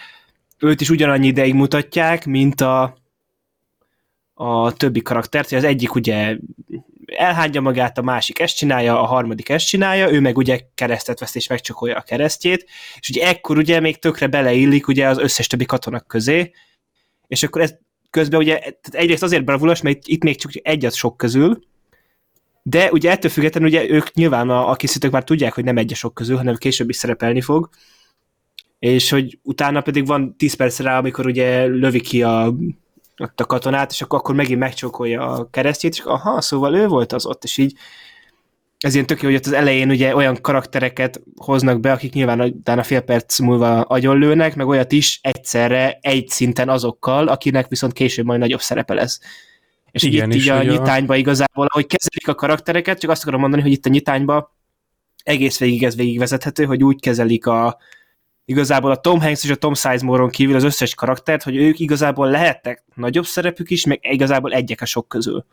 őt is ugyanannyi ideig mutatják, mint a, a többi karaktert, az egyik ugye elhányja magát, a másik ezt csinálja, a harmadik ezt csinálja, ő meg ugye keresztet vesz és megcsokolja a keresztjét, és ugye ekkor ugye még tökre beleillik ugye az összes többi katonak közé, és akkor ez közben ugye tehát egyrészt azért bravulós, mert itt még csak egy az sok közül, de ugye ettől függetlenül ugye ők nyilván a, a készítők már tudják, hogy nem egy a sok közül, hanem később is szerepelni fog, és hogy utána pedig van 10 perc rá, amikor ugye lövi ki a ott a katonát, és akkor, akkor megint megcsókolja a keresztjét, és aha, szóval ő volt az ott, és így ez ilyen tök jó, hogy ott az elején ugye olyan karaktereket hoznak be, akik nyilván utána fél perc múlva agyonlőnek, meg olyat is egyszerre egy szinten azokkal, akinek viszont később majd nagyobb szerepe lesz. És Igen, itt így a nyitányba igazából, hogy kezelik a karaktereket, csak azt akarom mondani, hogy itt a nyitányba egész végig ez végigvezethető, hogy úgy kezelik a, igazából a Tom Hanks és a Tom Sizemore-on kívül az összes karaktert, hogy ők igazából lehettek nagyobb szerepük is, meg igazából egyek a sok közül.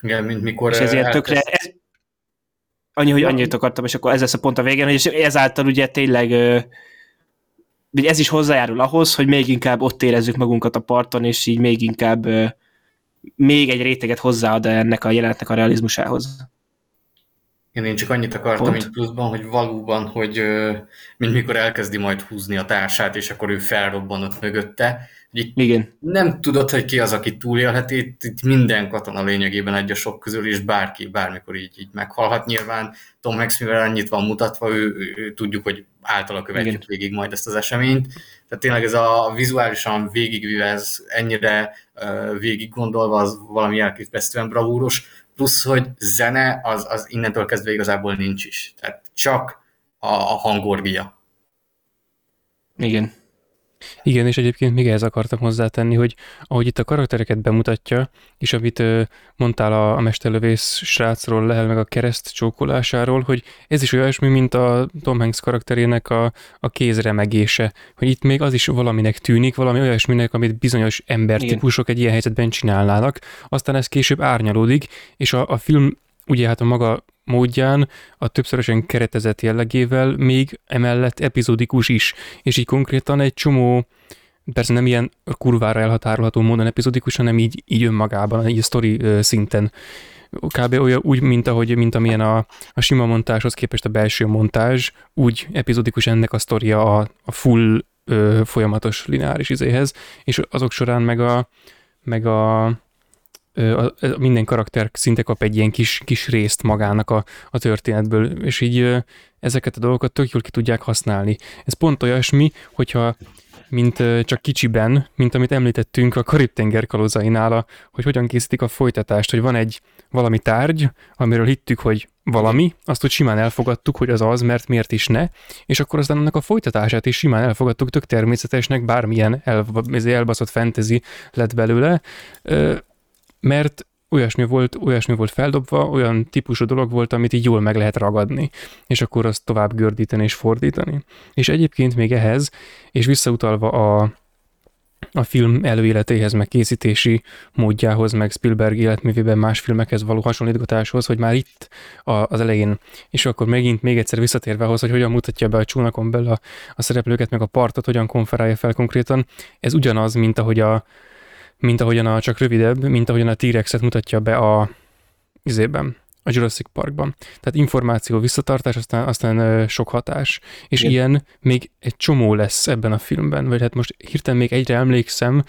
Igen, mint mikor... És ez ilyen tökre... Ez, annyi, hogy annyit akartam, és akkor ez lesz a pont a végén, hogy ezáltal ugye tényleg ez is hozzájárul ahhoz, hogy még inkább ott érezzük magunkat a parton, és így még inkább még egy réteget hozzáad ennek a jelenetnek a realizmusához. Én, én csak annyit akartam így pluszban, hogy valóban, hogy mint mikor elkezdi majd húzni a társát, és akkor ő felrobbanott mögötte. Itt Igen. Nem tudod, hogy ki az, aki túlélheti, itt, itt minden katona lényegében egy a sok közül, és bárki bármikor így, így meghalhat. Nyilván Tom Hanks, mivel annyit van mutatva, ő, ő, ő tudjuk, hogy általa követjük Igen. végig majd ezt az eseményt. Tehát tényleg ez a vizuálisan végigvive, ez ennyire uh, végig gondolva, az valami elképesztően bravúros plusz, hogy zene az, az innentől kezdve igazából nincs is. Tehát csak a, a hangorgia. Igen. Igen, és egyébként még ehhez akartam hozzátenni, hogy ahogy itt a karaktereket bemutatja, és amit mondtál a, a mesterlövész srácról, lehel meg a kereszt csókolásáról, hogy ez is olyasmi, mint a Tom Hanks karakterének a, a kézremegése, hogy itt még az is valaminek tűnik, valami olyasminek, amit bizonyos embertípusok egy ilyen helyzetben csinálnának, aztán ez később árnyalódik, és a, a film ugye hát a maga módján, a többszörösen keretezett jellegével még emellett epizódikus is, és így konkrétan egy csomó persze nem ilyen kurvára elhatárolható módon epizódikus, hanem így, így önmagában, így a sztori szinten. Kb. olyan úgy, mint, ahogy, mint amilyen a, a sima montáshoz képest a belső montázs, úgy epizódikus ennek a sztoria a, a full ö, folyamatos lineáris izéhez, és azok során meg a, meg a minden karakter szinte kap egy ilyen kis, kis részt magának a, a történetből, és így ezeket a dolgokat tök jól ki tudják használni. Ez pont olyasmi, hogyha mint csak kicsiben, mint amit említettünk a Karib-tenger kalózainál, hogy hogyan készítik a folytatást, hogy van egy valami tárgy, amiről hittük, hogy valami, azt úgy simán elfogadtuk, hogy az az, mert miért is ne, és akkor aztán annak a folytatását is simán elfogadtuk, tök természetesnek, bármilyen el, elbaszott fantasy lett belőle, mert olyasmi volt, olyasmi volt feldobva, olyan típusú dolog volt, amit így jól meg lehet ragadni, és akkor azt tovább gördíteni és fordítani. És egyébként még ehhez, és visszautalva a, a film előéletéhez, meg készítési módjához, meg Spielberg életművében más filmekhez való hasonlítgatáshoz, hogy már itt a, az elején, és akkor megint még egyszer visszatérve ahhoz, hogy hogyan mutatja be a csónakon belül a, a szereplőket, meg a partot, hogyan konferálja fel konkrétan, ez ugyanaz, mint ahogy a, mint ahogyan a, csak rövidebb, mint ahogyan a T-Rexet mutatja be a izében, a Jurassic Parkban. Tehát információ visszatartás, aztán, aztán sok hatás. És Igen. ilyen még egy csomó lesz ebben a filmben, vagy hát most hirtelen még egyre emlékszem,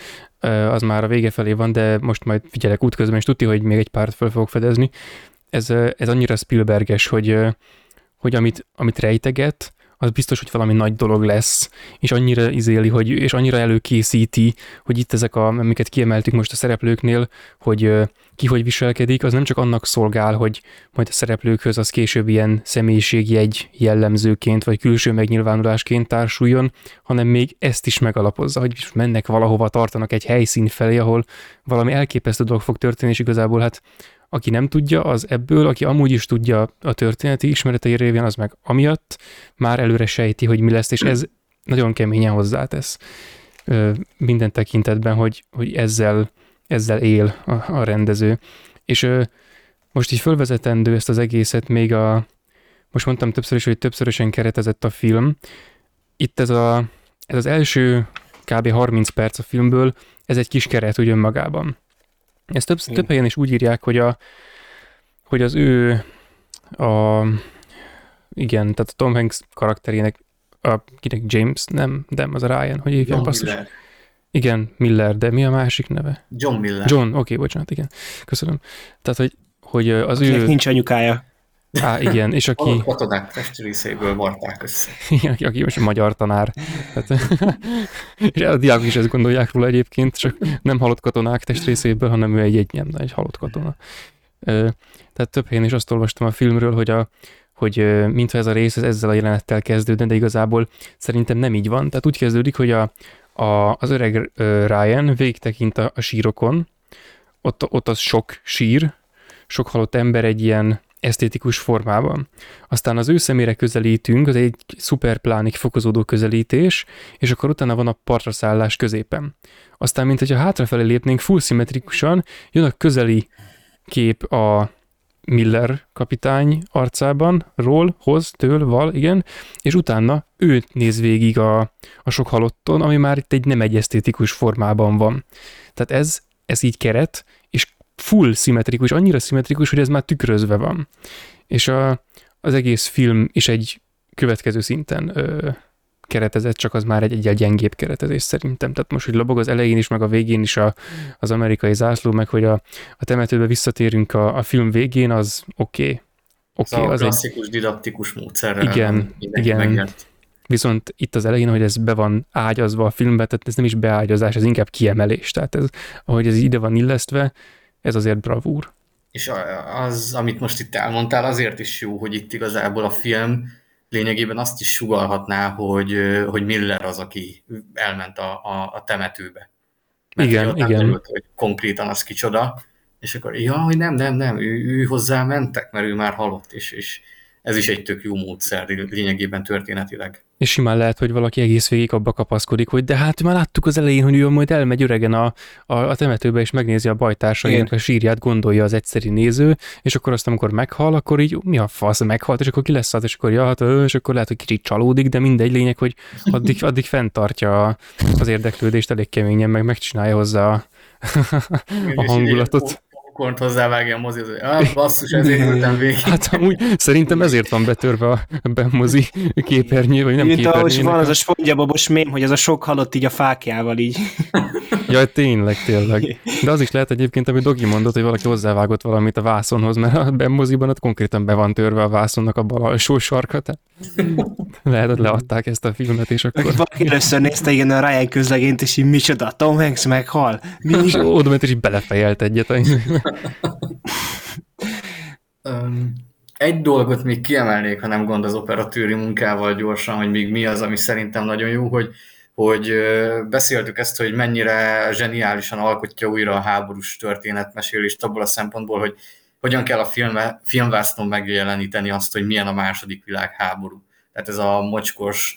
az már a vége felé van, de most majd figyelek útközben, és tudti, hogy még egy párt fel fogok fedezni. Ez, ez annyira Spielberges, hogy, hogy amit, amit rejteget, az biztos, hogy valami nagy dolog lesz, és annyira izéli, hogy, és annyira előkészíti, hogy itt ezek, a, amiket kiemeltük most a szereplőknél, hogy ki hogy viselkedik, az nem csak annak szolgál, hogy majd a szereplőkhöz az később ilyen személyiségjegy jellemzőként, vagy külső megnyilvánulásként társuljon, hanem még ezt is megalapozza, hogy mennek valahova, tartanak egy helyszín felé, ahol valami elképesztő dolog fog történni, és igazából hát aki nem tudja, az ebből, aki amúgy is tudja a történeti ismeretei révén, az meg amiatt már előre sejti, hogy mi lesz, és ez nagyon keményen hozzátesz minden tekintetben, hogy, hogy ezzel, ezzel él a, a rendező. És most így fölvezetendő ezt az egészet még a, most mondtam többször is, hogy többszörösen keretezett a film. Itt ez, a, ez az első kb. 30 perc a filmből, ez egy kis keret úgy önmagában. Ezt több, több helyen is úgy írják, hogy, a, hogy az ő a, igen, tehát a Tom Hanks karakterének, a, kinek James, nem, nem, az a Ryan, hogy hívják John Miller. Igen, Miller, de mi a másik neve? John Miller. John, oké, okay, bocsánat, igen. Köszönöm. Tehát, hogy, hogy az Akinek ő... nincs anyukája. Á, igen, és aki... A katonák testrészéből varták össze. aki, aki most magyar tanár. Tehát, és a diákok is ezt gondolják róla egyébként, csak nem halott katonák testrészéből, hanem ő egy, egy, nem, egy halott katona. Tehát több helyen is azt olvastam a filmről, hogy a, hogy mintha ez a rész ez ezzel a jelenettel kezdődne, de igazából szerintem nem így van. Tehát úgy kezdődik, hogy a, a, az öreg Ryan végtekint a, a sírokon, ott, ott az sok sír, sok halott ember egy ilyen esztétikus formában. Aztán az ő szemére közelítünk, az egy szuperplánik fokozódó közelítés, és akkor utána van a partra szállás középen. Aztán, mint hogyha hátrafelé lépnénk full szimmetrikusan, jön a közeli kép a Miller kapitány arcában, ról, hoz, től, val, igen, és utána ő néz végig a, a sok halotton, ami már itt egy nem egy esztétikus formában van. Tehát ez, ez így keret, full szimmetrikus, annyira szimmetrikus, hogy ez már tükrözve van. És a, az egész film is egy következő szinten ö, keretezett, csak az már egy egyel gyengébb keretezés szerintem. Tehát most, hogy lobog az elején is, meg a végén is a, az amerikai zászló, meg hogy a, a temetőbe visszatérünk a, a film végén, az oké. Okay. Okay, az, az a klasszikus, egy... didaktikus módszerrel. Igen, igen. Megjelent. Viszont itt az elején, hogy ez be van ágyazva a filmbe, tehát ez nem is beágyazás, ez inkább kiemelés. Tehát ez, ahogy ez ide van illesztve, ez azért bravúr. És az, amit most itt elmondtál, azért is jó, hogy itt igazából a film lényegében azt is sugalhatná, hogy, hogy Miller az, aki elment a, a, a temetőbe. Mert igen, igen. Derült, hogy konkrétan az kicsoda, és akkor, ja, hogy nem, nem, nem, ő, ő hozzá mentek, mert ő már halott, és, és ez is egy tök jó módszer lényegében történetileg. És simán lehet, hogy valaki egész végig abba kapaszkodik, hogy de hát már láttuk az elején, hogy ő majd elmegy öregen a, a, a temetőbe, és megnézi a bajtársainak a sírját, gondolja az egyszeri néző, és akkor azt, amikor meghal, akkor így mi a fasz, meghalt, és akkor ki lesz az, és akkor ja, hát, és akkor lehet, hogy kicsit csalódik, de mindegy lényeg, hogy addig, addig fenntartja az érdeklődést elég keményen, meg megcsinálja hozzá a, a hangulatot popcornt hozzávágja a mozi, hogy ah, basszus, ezért ültem végig. Hát amúgy szerintem ezért van betörve a bemozi képernyő, vagy nem Mint képernyő. ahogy van az a spongybabos mém, hogy ez a sok halott így a fákjával így. Ja, tényleg, tényleg. De az is lehet egyébként, amit Dogi mondott, hogy valaki hozzávágott valamit a vászonhoz, mert a bemoziban ott konkrétan be van törve a vászonnak a bal alsó sarka, tehát lehet, hogy leadták ezt a filmet, és akkor... Valaki először nézte igen a Ryan közlegényt, és így micsoda, Tom Hanks meghal. Mi? És oda ment, és így belefejelt egyet. Egy dolgot még kiemelnék, ha nem gond az operatőri munkával gyorsan, hogy még mi az, ami szerintem nagyon jó, hogy, hogy beszéltük ezt, hogy mennyire zseniálisan alkotja újra a háborús történetmesélést abból a szempontból, hogy hogyan kell a filmbe, filmvásznon megjeleníteni azt, hogy milyen a második világháború. Tehát ez a mocskos,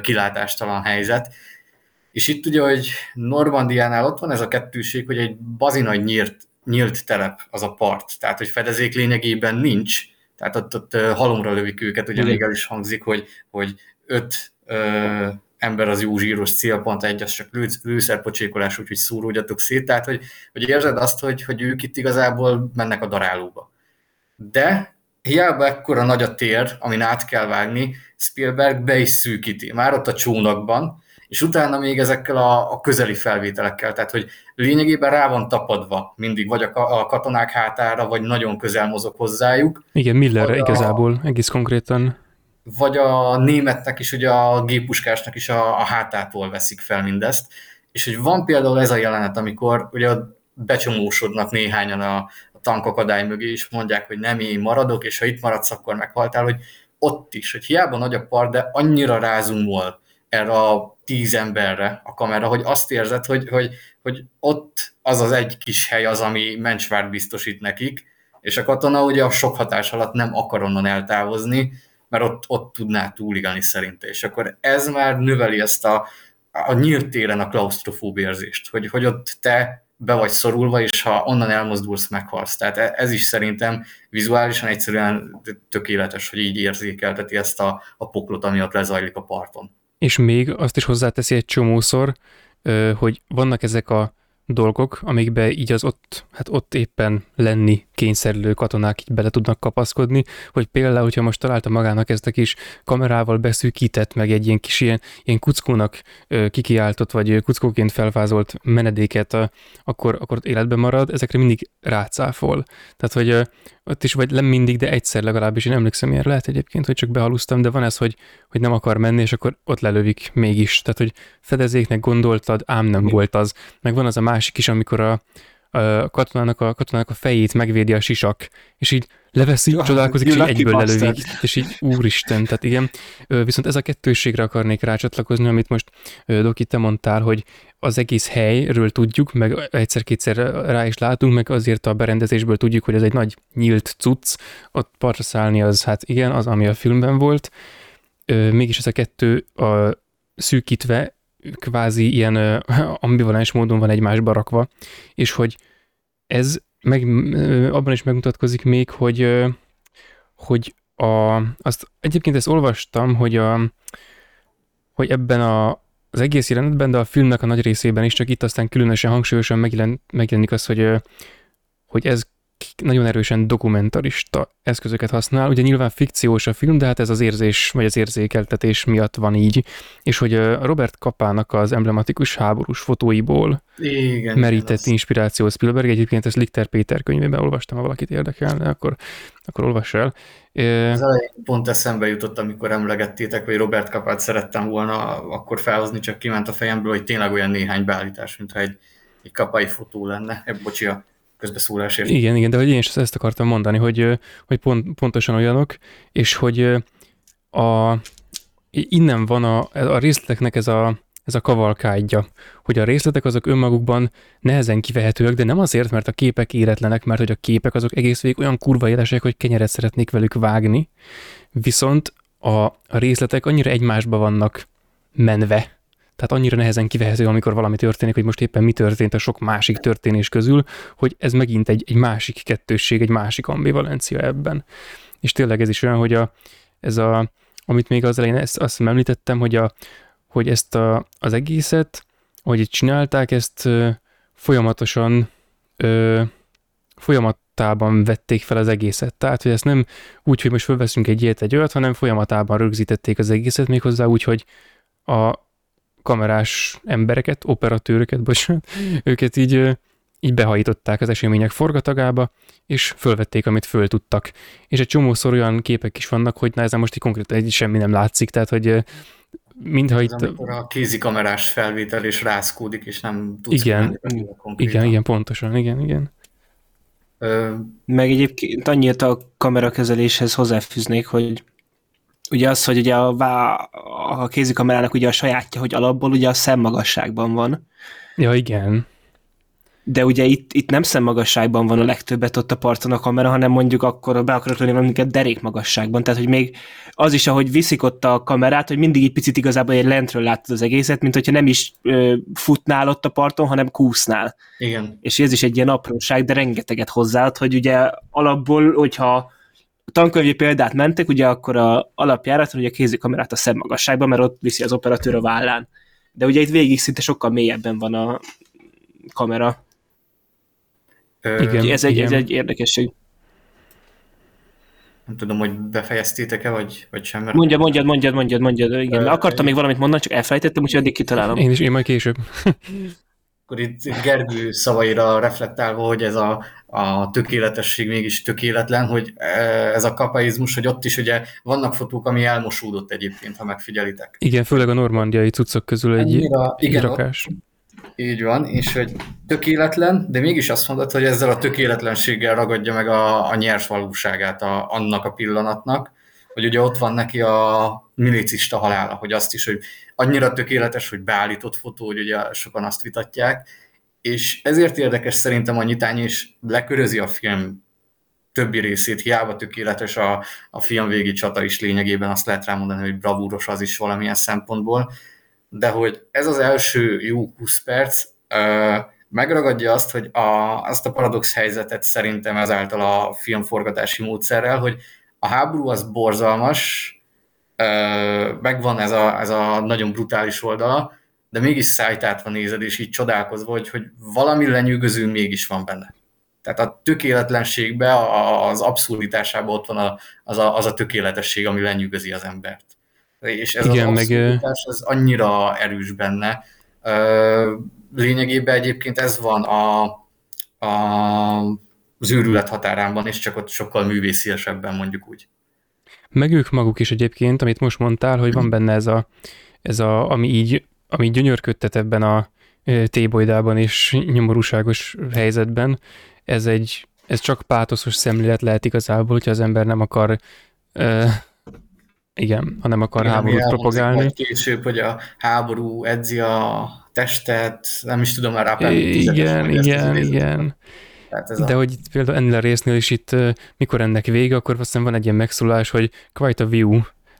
kilátástalan helyzet. És itt ugye, hogy Normandiánál ott van ez a kettőség, hogy egy bazinagy nyírt nyílt telep az a part, tehát hogy fedezék lényegében nincs, tehát ott, ott halomra lövik őket, ugye még el is hangzik, hogy, hogy öt ö, ember az jó zsíros célpont, egy az csak lő, lőszerpocsékolás, úgyhogy szúródjatok szét, tehát hogy, hogy érzed azt, hogy, hogy ők itt igazából mennek a darálóba. De hiába ekkora nagy a tér, amin át kell vágni, Spielberg be is szűkíti. Már ott a csónakban, és utána még ezekkel a, a közeli felvételekkel, tehát hogy lényegében rá van tapadva mindig, vagy a, a katonák hátára, vagy nagyon közel mozog hozzájuk. Igen, Millerre a, igazából, egész konkrétan. vagy a németnek is, ugye a gépuskásnak is a, a hátától veszik fel mindezt, és hogy van például ez a jelenet, amikor ugye becsomósodnak néhányan a, a tankakadály mögé, és mondják, hogy nem, én maradok, és ha itt maradsz, akkor meghaltál, hogy ott is, hogy hiába nagy a part, de annyira rázumol erre a tíz emberre a kamera, hogy azt érzed, hogy, hogy, hogy ott az az egy kis hely az, ami mencsvárt biztosít nekik, és a katona ugye a sok hatás alatt nem akar onnan eltávozni, mert ott, ott tudná túligani szerinte, és akkor ez már növeli ezt a, a nyílt téren a klaustrofób érzést, hogy, hogy ott te be vagy szorulva, és ha onnan elmozdulsz, meghalsz. Tehát e, ez is szerintem vizuálisan egyszerűen tökéletes, hogy így érzékelteti ezt a, a poklot, ami ott lezajlik a parton. És még azt is hozzáteszi egy csomószor, hogy vannak ezek a dolgok, amikbe így az ott, hát ott éppen lenni kényszerülő katonák így bele tudnak kapaszkodni, hogy például, hogyha most találta magának ezt a kis kamerával beszűkített, meg egy ilyen kis ilyen, ilyen kuckónak kikiáltott, vagy kuckóként felvázolt menedéket, akkor, akkor életben marad, ezekre mindig rácáfol. Tehát, hogy ott is vagy nem mindig, de egyszer legalábbis, én emlékszem ilyenre, lehet egyébként, hogy csak behalusztam, de van ez, hogy, hogy nem akar menni, és akkor ott lelövik mégis. Tehát, hogy fedezéknek gondoltad, ám nem volt az. Meg van az a másik is, amikor a, a katonának a, katonának a fejét megvédi a sisak, és így leveszi, ja, csodálkozik, és így egyből lelövik, és így úristen, tehát igen. Viszont ez a kettőségre akarnék rácsatlakozni, amit most Doki, te mondtál, hogy az egész helyről tudjuk, meg egyszer-kétszer rá is látunk, meg azért a berendezésből tudjuk, hogy ez egy nagy nyílt cucc, ott partra szállni az, hát igen, az, ami a filmben volt. Mégis ez a kettő a szűkítve kvázi ilyen ambivalens módon van egymásba rakva, és hogy ez meg, abban is megmutatkozik még, hogy, hogy a, azt egyébként ezt olvastam, hogy, a, hogy ebben a, az egész jelenetben, de a filmnek a nagy részében is, csak itt aztán különösen hangsúlyosan megjelen, megjelenik az, hogy, hogy ez nagyon erősen dokumentarista eszközöket használ. Ugye nyilván fikciós a film, de hát ez az érzés, vagy az érzékeltetés miatt van így. És hogy Robert Kapának az emblematikus háborús fotóiból Igen, merített az... inspiráció Spielberg, egyébként ezt Lichter Péter könyvében olvastam, ha valakit érdekelne, akkor, akkor olvass el. Az elején pont eszembe jutott, amikor emlegettétek, hogy Robert Kapát szerettem volna akkor felhozni, csak kiment a fejemből, hogy tényleg olyan néhány beállítás, mintha egy, egy kapai fotó lenne. Bocsi a közbeszólásért. Igen, igen, de hogy én is ezt akartam mondani, hogy, hogy pont, pontosan olyanok, és hogy a, innen van a, a részleteknek ez a, ez a kavalkádja, hogy a részletek azok önmagukban nehezen kivehetőek, de nem azért, mert a képek éretlenek, mert hogy a képek azok egész végig olyan kurva élesek, hogy kenyeret szeretnék velük vágni, viszont a, a részletek annyira egymásba vannak menve, tehát annyira nehezen kivehető, amikor valami történik, hogy most éppen mi történt a sok másik történés közül, hogy ez megint egy, egy másik kettősség, egy másik ambivalencia ebben. És tényleg ez is olyan, hogy a, ez a, amit még az elején ezt, azt említettem, hogy, a, hogy ezt a, az egészet, hogy itt csinálták, ezt ö, folyamatosan ö, folyamatában vették fel az egészet. Tehát, hogy ezt nem úgy, hogy most fölveszünk egy ilyet, egy olyat, hanem folyamatában rögzítették az egészet, méghozzá úgy, hogy a, kamerás embereket, operatőröket, bocsánat, őket így, így behajították az események forgatagába, és fölvették, amit föl tudtak. És egy csomószor olyan képek is vannak, hogy na ezen most így konkrétan egy semmi nem látszik, tehát hogy mintha itt... Amikor a kézikamerás felvétel és rászkódik, és nem tudsz igen, igen, igen, pontosan, igen, igen. Ö... Meg egyébként annyit a kamerakezeléshez hozzáfűznék, hogy ugye az, hogy ugye a, a kézikamerának ugye a sajátja, hogy alapból ugye a szemmagasságban van. Ja, igen. De ugye itt, itt nem szemmagasságban van a legtöbbet ott a parton a kamera, hanem mondjuk akkor be akarok lenni mondjuk a derék magasságban. Tehát, hogy még az is, ahogy viszik ott a kamerát, hogy mindig egy picit igazából egy lentről látod az egészet, mint hogyha nem is ö, futnál ott a parton, hanem kúsznál. Igen. És ez is egy ilyen apróság, de rengeteget hozzáad, hogy ugye alapból, hogyha tankönyvi példát mentek, ugye akkor a alapjáraton ugye a kézikamerát a szemmagasságban, mert ott viszi az operatőr a vállán. De ugye itt végig szinte sokkal mélyebben van a kamera. Ö, igen, ez, egy, igen. ez egy érdekesség. Nem tudom, hogy befejeztétek-e, vagy, vagy sem. Mert... Mondjad, mondjad, mondjad, mondjad, mondjad. Igen. Ö, Akartam még valamit mondani, csak elfelejtettem, úgyhogy addig kitalálom. Én is, én majd később. akkor itt Gergő szavaira reflektálva, hogy ez a, a tökéletesség mégis tökéletlen, hogy e, ez a kapaizmus, hogy ott is ugye vannak fotók, ami elmosódott egyébként, ha megfigyelitek. Igen, főleg a normandiai cuccok közül egy, Annyira, igen, rakás. Így van, és hogy tökéletlen, de mégis azt mondod, hogy ezzel a tökéletlenséggel ragadja meg a, a nyers valóságát a, annak a pillanatnak, hogy ugye ott van neki a milicista halála, hogy azt is, hogy annyira tökéletes, hogy beállított fotó, hogy ugye sokan azt vitatják, és ezért érdekes szerintem a nyitány, és lekörözi a film többi részét, hiába tökéletes a, a film végi csata is lényegében, azt lehet rámondani, hogy bravúros az is valamilyen szempontból, de hogy ez az első jó 20 perc megragadja azt, hogy a, azt a paradox helyzetet szerintem ezáltal a filmforgatási módszerrel, hogy a háború az borzalmas, megvan ez a, ez a nagyon brutális oldala, de mégis szájtátva nézed, és így csodálkozva, hogy, hogy valami lenyűgöző mégis van benne. Tehát a tökéletlenségbe, az abszurditásában ott van a, az, a, az a tökéletesség, ami lenyűgözi az embert. És ez Igen, az abszurditás, meg... ez annyira erős benne. Lényegében egyébként ez van a, a, az őrület határában, és csak ott sokkal művésziesebben mondjuk úgy. Meg ők maguk is egyébként, amit most mondtál, hogy van benne ez a, ez a ami így, ami gyönyörködtet ebben a tébolydában és nyomorúságos helyzetben, ez egy, ez csak pátoszos szemlélet lehet igazából, hogyha az ember nem akar uh, igen, ha nem akar igen, háborút propagálni. Később, hogy a háború edzi a testet, nem is tudom már rá. Igen, igen, igen. Ez De a... hogy itt például ennél a résznél is itt, mikor ennek vége, akkor azt hiszem van egy ilyen megszólás, hogy quite a view,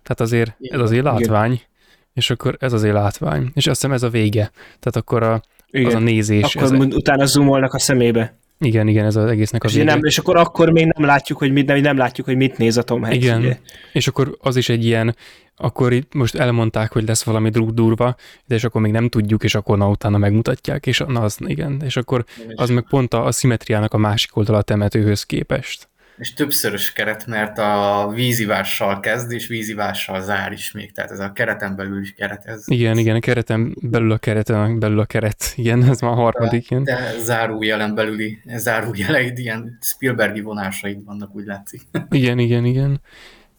tehát azért igen, ez azért látvány, igen. és akkor ez azért látvány, és azt hiszem ez a vége, tehát akkor a, igen. az a nézés. Akkor ez utána zoomolnak a szemébe. Igen, igen, ez az egésznek a és vége. Nem, és akkor akkor még nem látjuk, hogy mit, nem, nem látjuk, hogy mit néz a Tom Hanks. Igen, ugye? és akkor az is egy ilyen, akkor itt most elmondták, hogy lesz valami durva, de és akkor még nem tudjuk, és akkor na utána megmutatják, és na az igen, és akkor az meg pont a, a szimetriának a másik oldala a temetőhöz képest és többszörös keret, mert a vízivással kezd, és vízivással zár is még, tehát ez a kereten belül is keret. Ez, igen, igen, a kereten belül a kereten belül a keret, igen, ez már a harmadik. De, de zárójelen belüli, zárójeleid, ilyen Spielbergi vonásaid vannak, úgy látszik. Igen, igen, igen.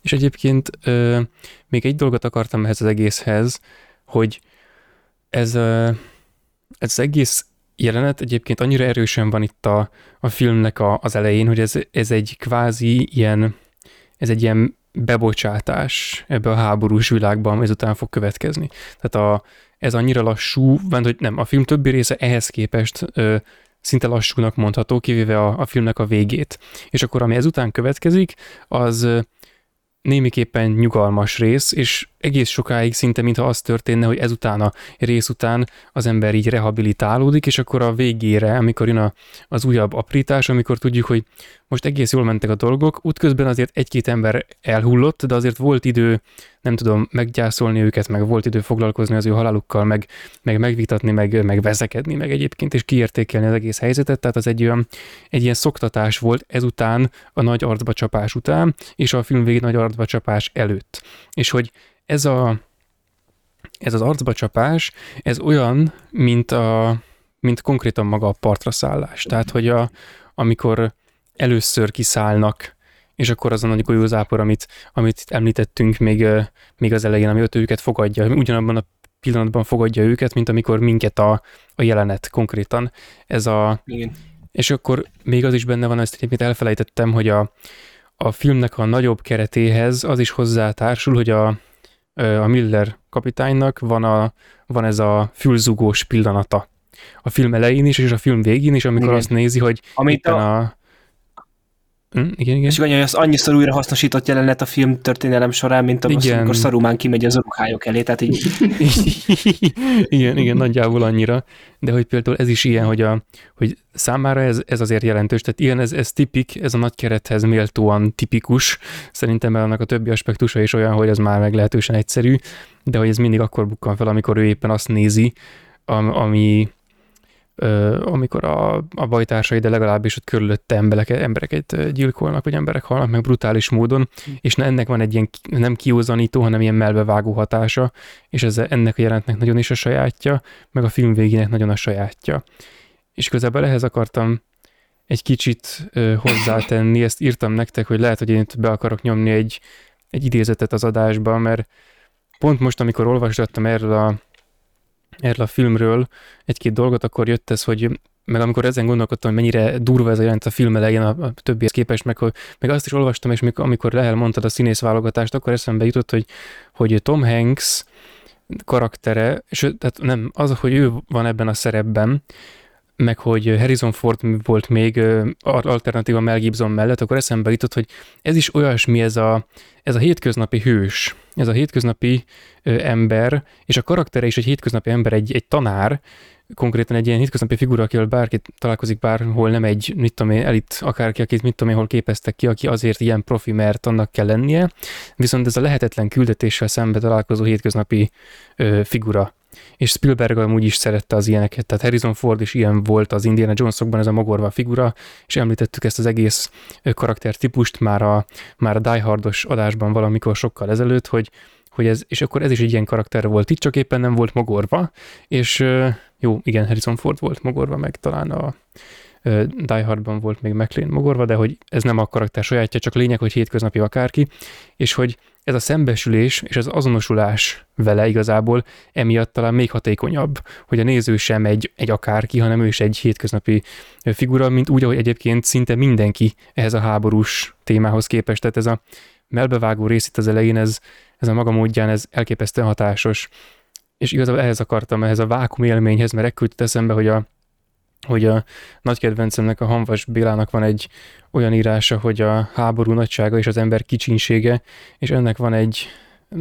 És egyébként euh, még egy dolgot akartam ehhez az egészhez, hogy ez, uh, ez az egész jelenet egyébként annyira erősen van itt a, a filmnek a, az elején, hogy ez, ez egy kvázi ilyen, ez egy ilyen bebocsátás ebbe a háborús világban, ami ezután fog következni. Tehát a, ez annyira lassú, mert hogy nem, a film többi része ehhez képest ö, szinte lassúnak mondható, kivéve a, a filmnek a végét. És akkor ami ezután következik, az némiképpen nyugalmas rész, és egész sokáig szinte, mintha az történne, hogy ezután a rész után az ember így rehabilitálódik, és akkor a végére, amikor jön a, az újabb aprítás, amikor tudjuk, hogy most egész jól mentek a dolgok, útközben azért egy-két ember elhullott, de azért volt idő, nem tudom, meggyászolni őket, meg volt idő foglalkozni az ő halálukkal, meg, meg megvitatni, meg, meg veszekedni, meg egyébként, és kiértékelni az egész helyzetet, tehát az egy olyan, egy ilyen szoktatás volt ezután, a nagy arcba csapás után, és a film végén nagy arcba csapás előtt. És hogy ez a ez az arcba csapás, ez olyan, mint, a, mint konkrétan maga a partra szállás. Tehát, hogy a, amikor először kiszállnak, és akkor az a nagy golyózápor, amit, amit említettünk még, még az elején, ami ott őket fogadja, ugyanabban a pillanatban fogadja őket, mint amikor minket a, a jelenet konkrétan. Ez a, Igen. És akkor még az is benne van, ezt egyébként elfelejtettem, hogy a, a filmnek a nagyobb keretéhez az is hozzátársul, hogy a, a Miller kapitánynak van, a, van ez a fülzugós pillanata. A film elején is, és a film végén is, amikor Igen. azt nézi, hogy Amit a, a Mm, igen, igen. És hogy az annyiszor újra hasznosított jelenet a film történelem során, mint az, amikor Szarumán kimegy az ruhályok elé, tehát így... igen, igen, nagyjából annyira. De hogy például ez is ilyen, hogy, a, hogy számára ez, ez azért jelentős, tehát ilyen, ez, ez tipik, ez a nagy kerethez méltóan tipikus. Szerintem annak a többi aspektusa is olyan, hogy ez már meglehetősen egyszerű, de hogy ez mindig akkor bukkan fel, amikor ő éppen azt nézi, ami, amikor a, a bajtársai, de legalábbis ott körülötte emberek, embereket gyilkolnak, vagy emberek halnak meg brutális módon, és ennek van egy ilyen nem kiózanító, hanem ilyen melbevágó hatása, és ez ennek a jelentnek nagyon is a sajátja, meg a film végének nagyon a sajátja. És igazából ehhez akartam egy kicsit hozzátenni, ezt írtam nektek, hogy lehet, hogy én itt be akarok nyomni egy, egy idézetet az adásba, mert pont most, amikor olvasgattam erről a, erről a filmről egy-két dolgot, akkor jött ez, hogy meg amikor ezen gondolkodtam, hogy mennyire durva ez a jelent a film elején a, a többihez képest, meg, hogy, meg azt is olvastam, és mikor, amikor Lehel mondtad a színészválogatást, akkor eszembe jutott, hogy, hogy Tom Hanks karaktere, és tehát nem, az, hogy ő van ebben a szerepben, meg hogy Harrison Ford volt még alternatíva Mel Gibson mellett, akkor eszembe jutott, hogy ez is olyasmi, ez a, ez a hétköznapi hős, ez a hétköznapi ember, és a karaktere is egy hétköznapi ember, egy, egy tanár, konkrétan egy ilyen hétköznapi figura, akivel bárki találkozik bárhol, nem egy, mit tudom én, elit akárki, akit mit tudom én, hol képeztek ki, aki azért ilyen profi, mert annak kell lennie, viszont ez a lehetetlen küldetéssel szembe találkozó hétköznapi ö, figura és Spielberg amúgy is szerette az ilyeneket, tehát Harrison Ford is ilyen volt az Indiana Jonesokban, ez a mogorva figura, és említettük ezt az egész karaktertípust már a, már a Die Hardos adásban valamikor sokkal ezelőtt, hogy, hogy ez, és akkor ez is egy ilyen karakter volt. Itt, csak éppen nem volt mogorva, és jó, igen, Harrison Ford volt mogorva, meg talán a Die Hardban volt még McLean mogorva, de hogy ez nem a karakter sajátja, csak lényeg, hogy hétköznapi akárki, és hogy ez a szembesülés és az azonosulás vele igazából emiatt talán még hatékonyabb, hogy a néző sem egy, egy akárki, hanem ő is egy hétköznapi figura, mint úgy, ahogy egyébként szinte mindenki ehhez a háborús témához képest. Tehát ez a melbevágó rész itt az elején, ez, ez a maga módján, ez elképesztően hatásos. És igazából ehhez akartam, ehhez a vákum élményhez, mert ekkor eszembe, hogy a, hogy a nagy kedvencemnek, a Hanvas Bélának van egy olyan írása, hogy a háború nagysága és az ember kicsinsége, és ennek van egy,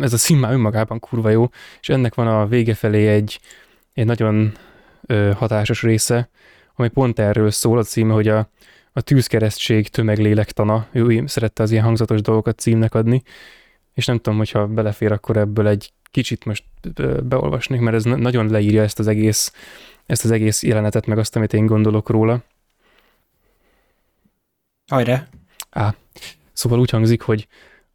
ez a szín már önmagában kurva jó, és ennek van a vége felé egy, egy nagyon ö, hatásos része, ami pont erről szól, a címe, hogy a, a tűzkeresztség tömeglélektana, ő szerette az ilyen hangzatos dolgokat címnek adni, és nem tudom, hogyha belefér, akkor ebből egy kicsit most beolvasnék, mert ez nagyon leírja ezt az egész ezt az egész jelenetet, meg azt, amit én gondolok róla. Hajrá! Á, szóval úgy hangzik, hogy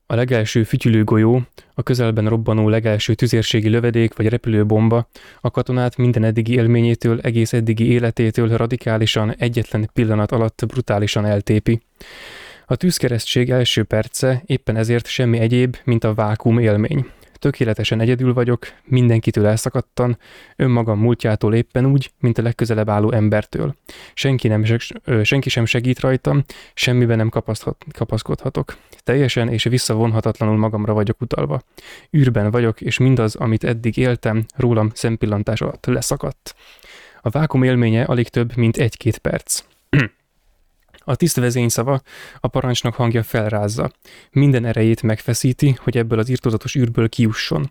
a legelső fütyülőgolyó, a közelben robbanó legelső tüzérségi lövedék vagy repülőbomba a katonát minden eddigi élményétől, egész eddigi életétől radikálisan, egyetlen pillanat alatt brutálisan eltépi. A tűzkeresztség első perce éppen ezért semmi egyéb, mint a vákum élmény. Tökéletesen egyedül vagyok, mindenkitől elszakadtan, önmagam múltjától éppen úgy, mint a legközelebb álló embertől. Senki, nem, senki sem segít rajtam, semmiben nem kapaszkodhatok. Teljesen és visszavonhatatlanul magamra vagyok utalva. űrben vagyok, és mindaz, amit eddig éltem, rólam szempillantás alatt leszakadt. A vákum élménye alig több, mint egy-két perc. A tiszt vezényszava a parancsnok hangja felrázza. Minden erejét megfeszíti, hogy ebből az írtózatos űrből kiusson.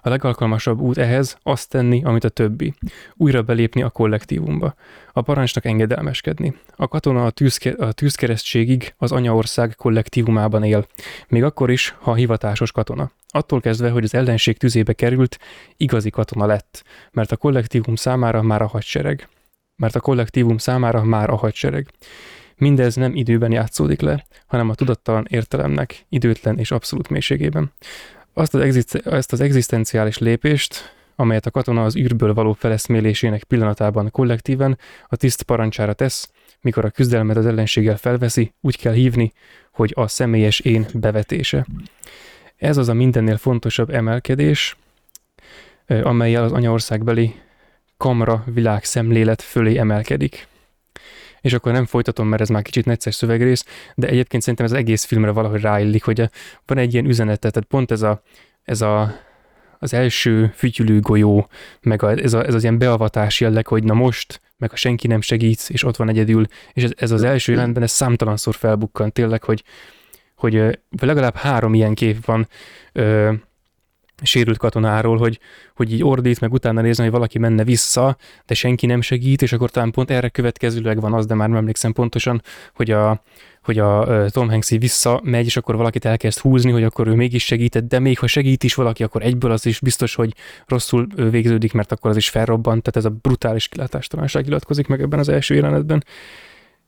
A legalkalmasabb út ehhez azt tenni, amit a többi. Újra belépni a kollektívumba. A parancsnak engedelmeskedni. A katona a, tűzke, a tűzkeresztségig az anyaország kollektívumában él. Még akkor is, ha hivatásos katona. Attól kezdve, hogy az ellenség tüzébe került, igazi katona lett, mert a kollektívum számára már a hadsereg. Mert a kollektívum számára már a hadsereg. Mindez nem időben játszódik le, hanem a tudattalan értelemnek időtlen és abszolút mélységében. Azt az, egziszten- ezt az egzisztenciális lépést, amelyet a katona az űrből való feleszmélésének pillanatában kollektíven a tiszt parancsára tesz, mikor a küzdelmet az ellenséggel felveszi, úgy kell hívni, hogy a személyes én bevetése. Ez az a mindennél fontosabb emelkedés, amelyel az anyaországbeli kamra világ szemlélet fölé emelkedik és akkor nem folytatom, mert ez már kicsit necces szövegrész, de egyébként szerintem ez egész filmre valahogy ráillik, hogy van egy ilyen üzenet, tehát pont ez a, ez a az első fütyülő golyó, meg a, ez, a, ez az ilyen beavatás jelleg, hogy na most, meg ha senki nem segít, és ott van egyedül, és ez, ez az első jelentben, ez számtalanszor felbukkant tényleg, hogy, hogy legalább három ilyen kép van, sérült katonáról, hogy, hogy így ordít, meg utána nézni, hogy valaki menne vissza, de senki nem segít, és akkor talán pont erre következőleg van az, de már nem emlékszem pontosan, hogy a, hogy a Tom Hanks így visszamegy, és akkor valakit elkezd húzni, hogy akkor ő mégis segített, de még ha segít is valaki, akkor egyből az is biztos, hogy rosszul végződik, mert akkor az is felrobbant, tehát ez a brutális kilátástalanság iratkozik meg ebben az első jelenetben.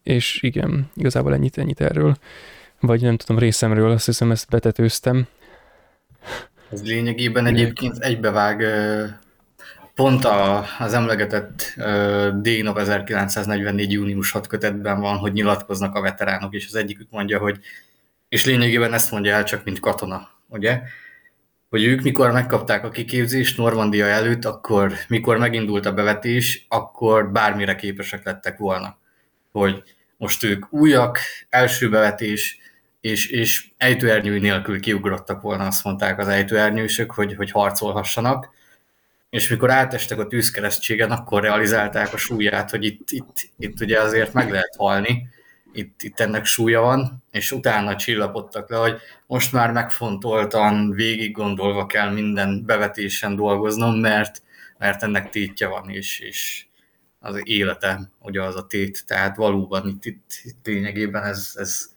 És igen, igazából ennyit, ennyit erről. Vagy nem tudom, részemről, azt hiszem ezt betetőztem. Ez lényegében egyébként egybevág pont a, az emlegetett Dénov 1944. június 6 kötetben van, hogy nyilatkoznak a veteránok, és az egyikük mondja, hogy és lényegében ezt mondja el csak, mint katona, ugye? Hogy ők mikor megkapták a kiképzést Normandia előtt, akkor mikor megindult a bevetés, akkor bármire képesek lettek volna. Hogy most ők újak, első bevetés, és, és ejtőernyő nélkül kiugrottak volna, azt mondták az ejtőernyősök, hogy, hogy harcolhassanak, és mikor átestek a tűzkeresztségen, akkor realizálták a súlyát, hogy itt, itt, itt ugye azért meg lehet halni, itt, itt ennek súlya van, és utána csillapodtak le, hogy most már megfontoltan, végig gondolva kell minden bevetésen dolgoznom, mert, mert ennek tétje van, és, és az élete ugye az a tét, tehát valóban itt, itt, itt lényegében ez, ez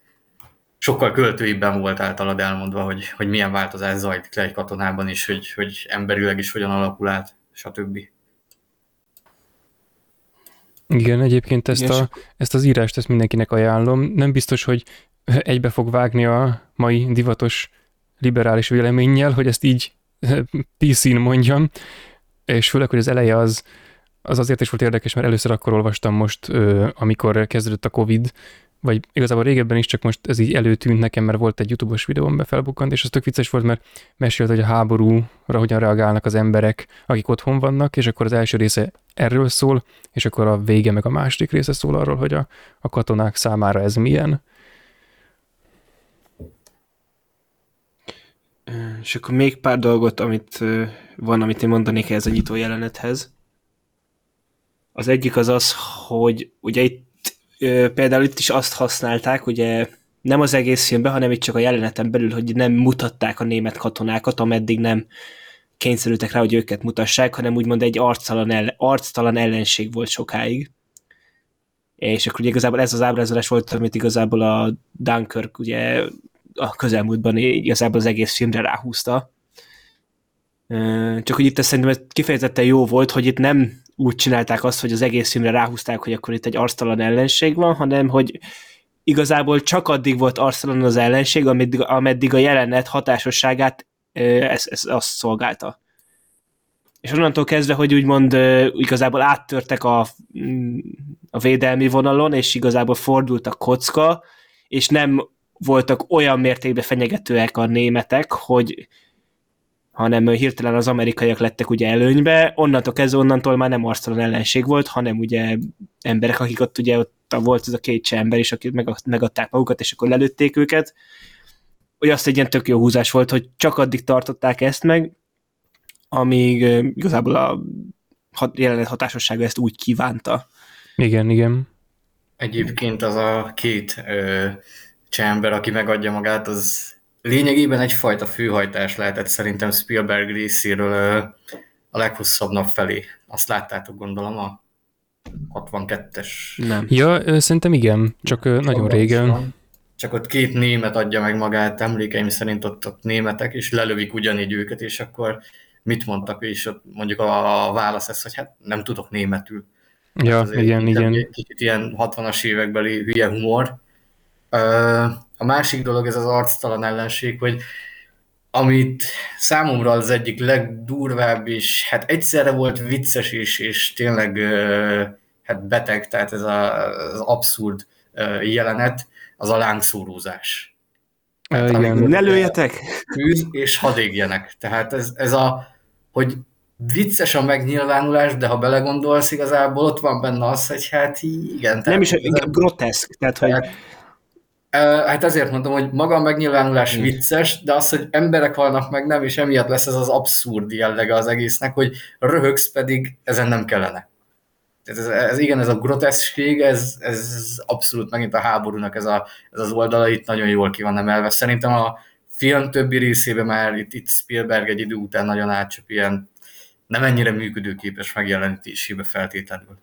sokkal költőibben volt általad elmondva, hogy, hogy milyen változás zajlik le egy katonában is, hogy, hogy emberileg is hogyan alakul át, stb. Igen, egyébként ezt, a, ezt az írást ezt mindenkinek ajánlom. Nem biztos, hogy egybe fog vágni a mai divatos liberális véleménnyel, hogy ezt így PC-n mondjam, és főleg, hogy az eleje az, az azért is volt érdekes, mert először akkor olvastam most, amikor kezdődött a Covid, vagy igazából régebben is, csak most ez így előtűnt nekem, mert volt egy YouTube-os videóm be felbukkant, és az tök vicces volt, mert mesélt, hogy a háborúra hogyan reagálnak az emberek, akik otthon vannak, és akkor az első része erről szól, és akkor a vége meg a második része szól arról, hogy a, a katonák számára ez milyen. És akkor még pár dolgot, amit van, amit én mondanék ez a nyitó jelenethez. Az egyik az az, hogy ugye itt például itt is azt használták, ugye nem az egész filmben, hanem itt csak a jeleneten belül, hogy nem mutatták a német katonákat, ameddig nem kényszerültek rá, hogy őket mutassák, hanem úgymond egy arctalan, ellen, arctalan ellenség volt sokáig. És akkor ugye igazából ez az ábrázolás volt, amit igazából a Dunkirk ugye a közelmúltban igazából az egész filmre ráhúzta. Csak hogy itt szerintem ez kifejezetten jó volt, hogy itt nem úgy csinálták azt, hogy az egész filmre ráhúzták, hogy akkor itt egy arctalan ellenség van, hanem hogy igazából csak addig volt arctalan az ellenség, ameddig, ameddig a jelenet hatásosságát ez, ez azt szolgálta. És onnantól kezdve, hogy úgymond igazából áttörtek a, mm, a védelmi vonalon, és igazából fordult a kocka, és nem voltak olyan mértékben fenyegetőek a németek, hogy hanem hirtelen az amerikaiak lettek ugye előnybe, onnantól kezdve onnantól már nem arctalan ellenség volt, hanem ugye emberek, akik ott ugye ott volt ez a két ember is, akik megadták magukat, és akkor lelőtték őket, hogy azt egy ilyen tök jó húzás volt, hogy csak addig tartották ezt meg, amíg igazából a jelenet hatásossága ezt úgy kívánta. Igen, igen. Egyébként az a két ö, csember, aki megadja magát, az lényegében egyfajta főhajtás lehetett szerintem Spielberg részéről a leghosszabb nap felé. Azt láttátok gondolom a 62-es. Nem. Ja, szerintem igen, csak nagyon régen. Csak ott két német adja meg magát, emlékeim szerint ott, ott németek, és lelövik ugyanígy őket, és akkor mit mondtak, és ott mondjuk a, a válasz ez, hogy hát nem tudok németül. Ja, hát igen, igen. Kicsit ilyen 60-as évekbeli hülye humor, a másik dolog ez az arctalan ellenség, hogy amit számomra az egyik legdurvább, és hát egyszerre volt vicces is, és tényleg hát beteg, tehát ez a, az abszurd jelenet, az a lángszórózás. Hát, igen. Ne lőjetek! Tűz, és hadd égjenek. Tehát ez, ez a, hogy vicces a megnyilvánulás, de ha belegondolsz, igazából ott van benne az, hogy hát igen. Nem is, inkább groteszk. Tehát, hogy Hát ezért mondom, hogy maga a megnyilvánulás vicces, de az, hogy emberek halnak meg nem, és emiatt lesz ez az abszurd jellege az egésznek, hogy röhögsz pedig ezen nem kellene. Ez, ez, ez igen, ez a groteszség, ez, ez abszolút megint a háborúnak ez, a, ez az oldala itt nagyon jól ki van emelve. Szerintem a film többi részében már itt, itt Spielberg egy idő után nagyon átcsap ilyen nem ennyire működőképes megjelenítésébe feltétlenül.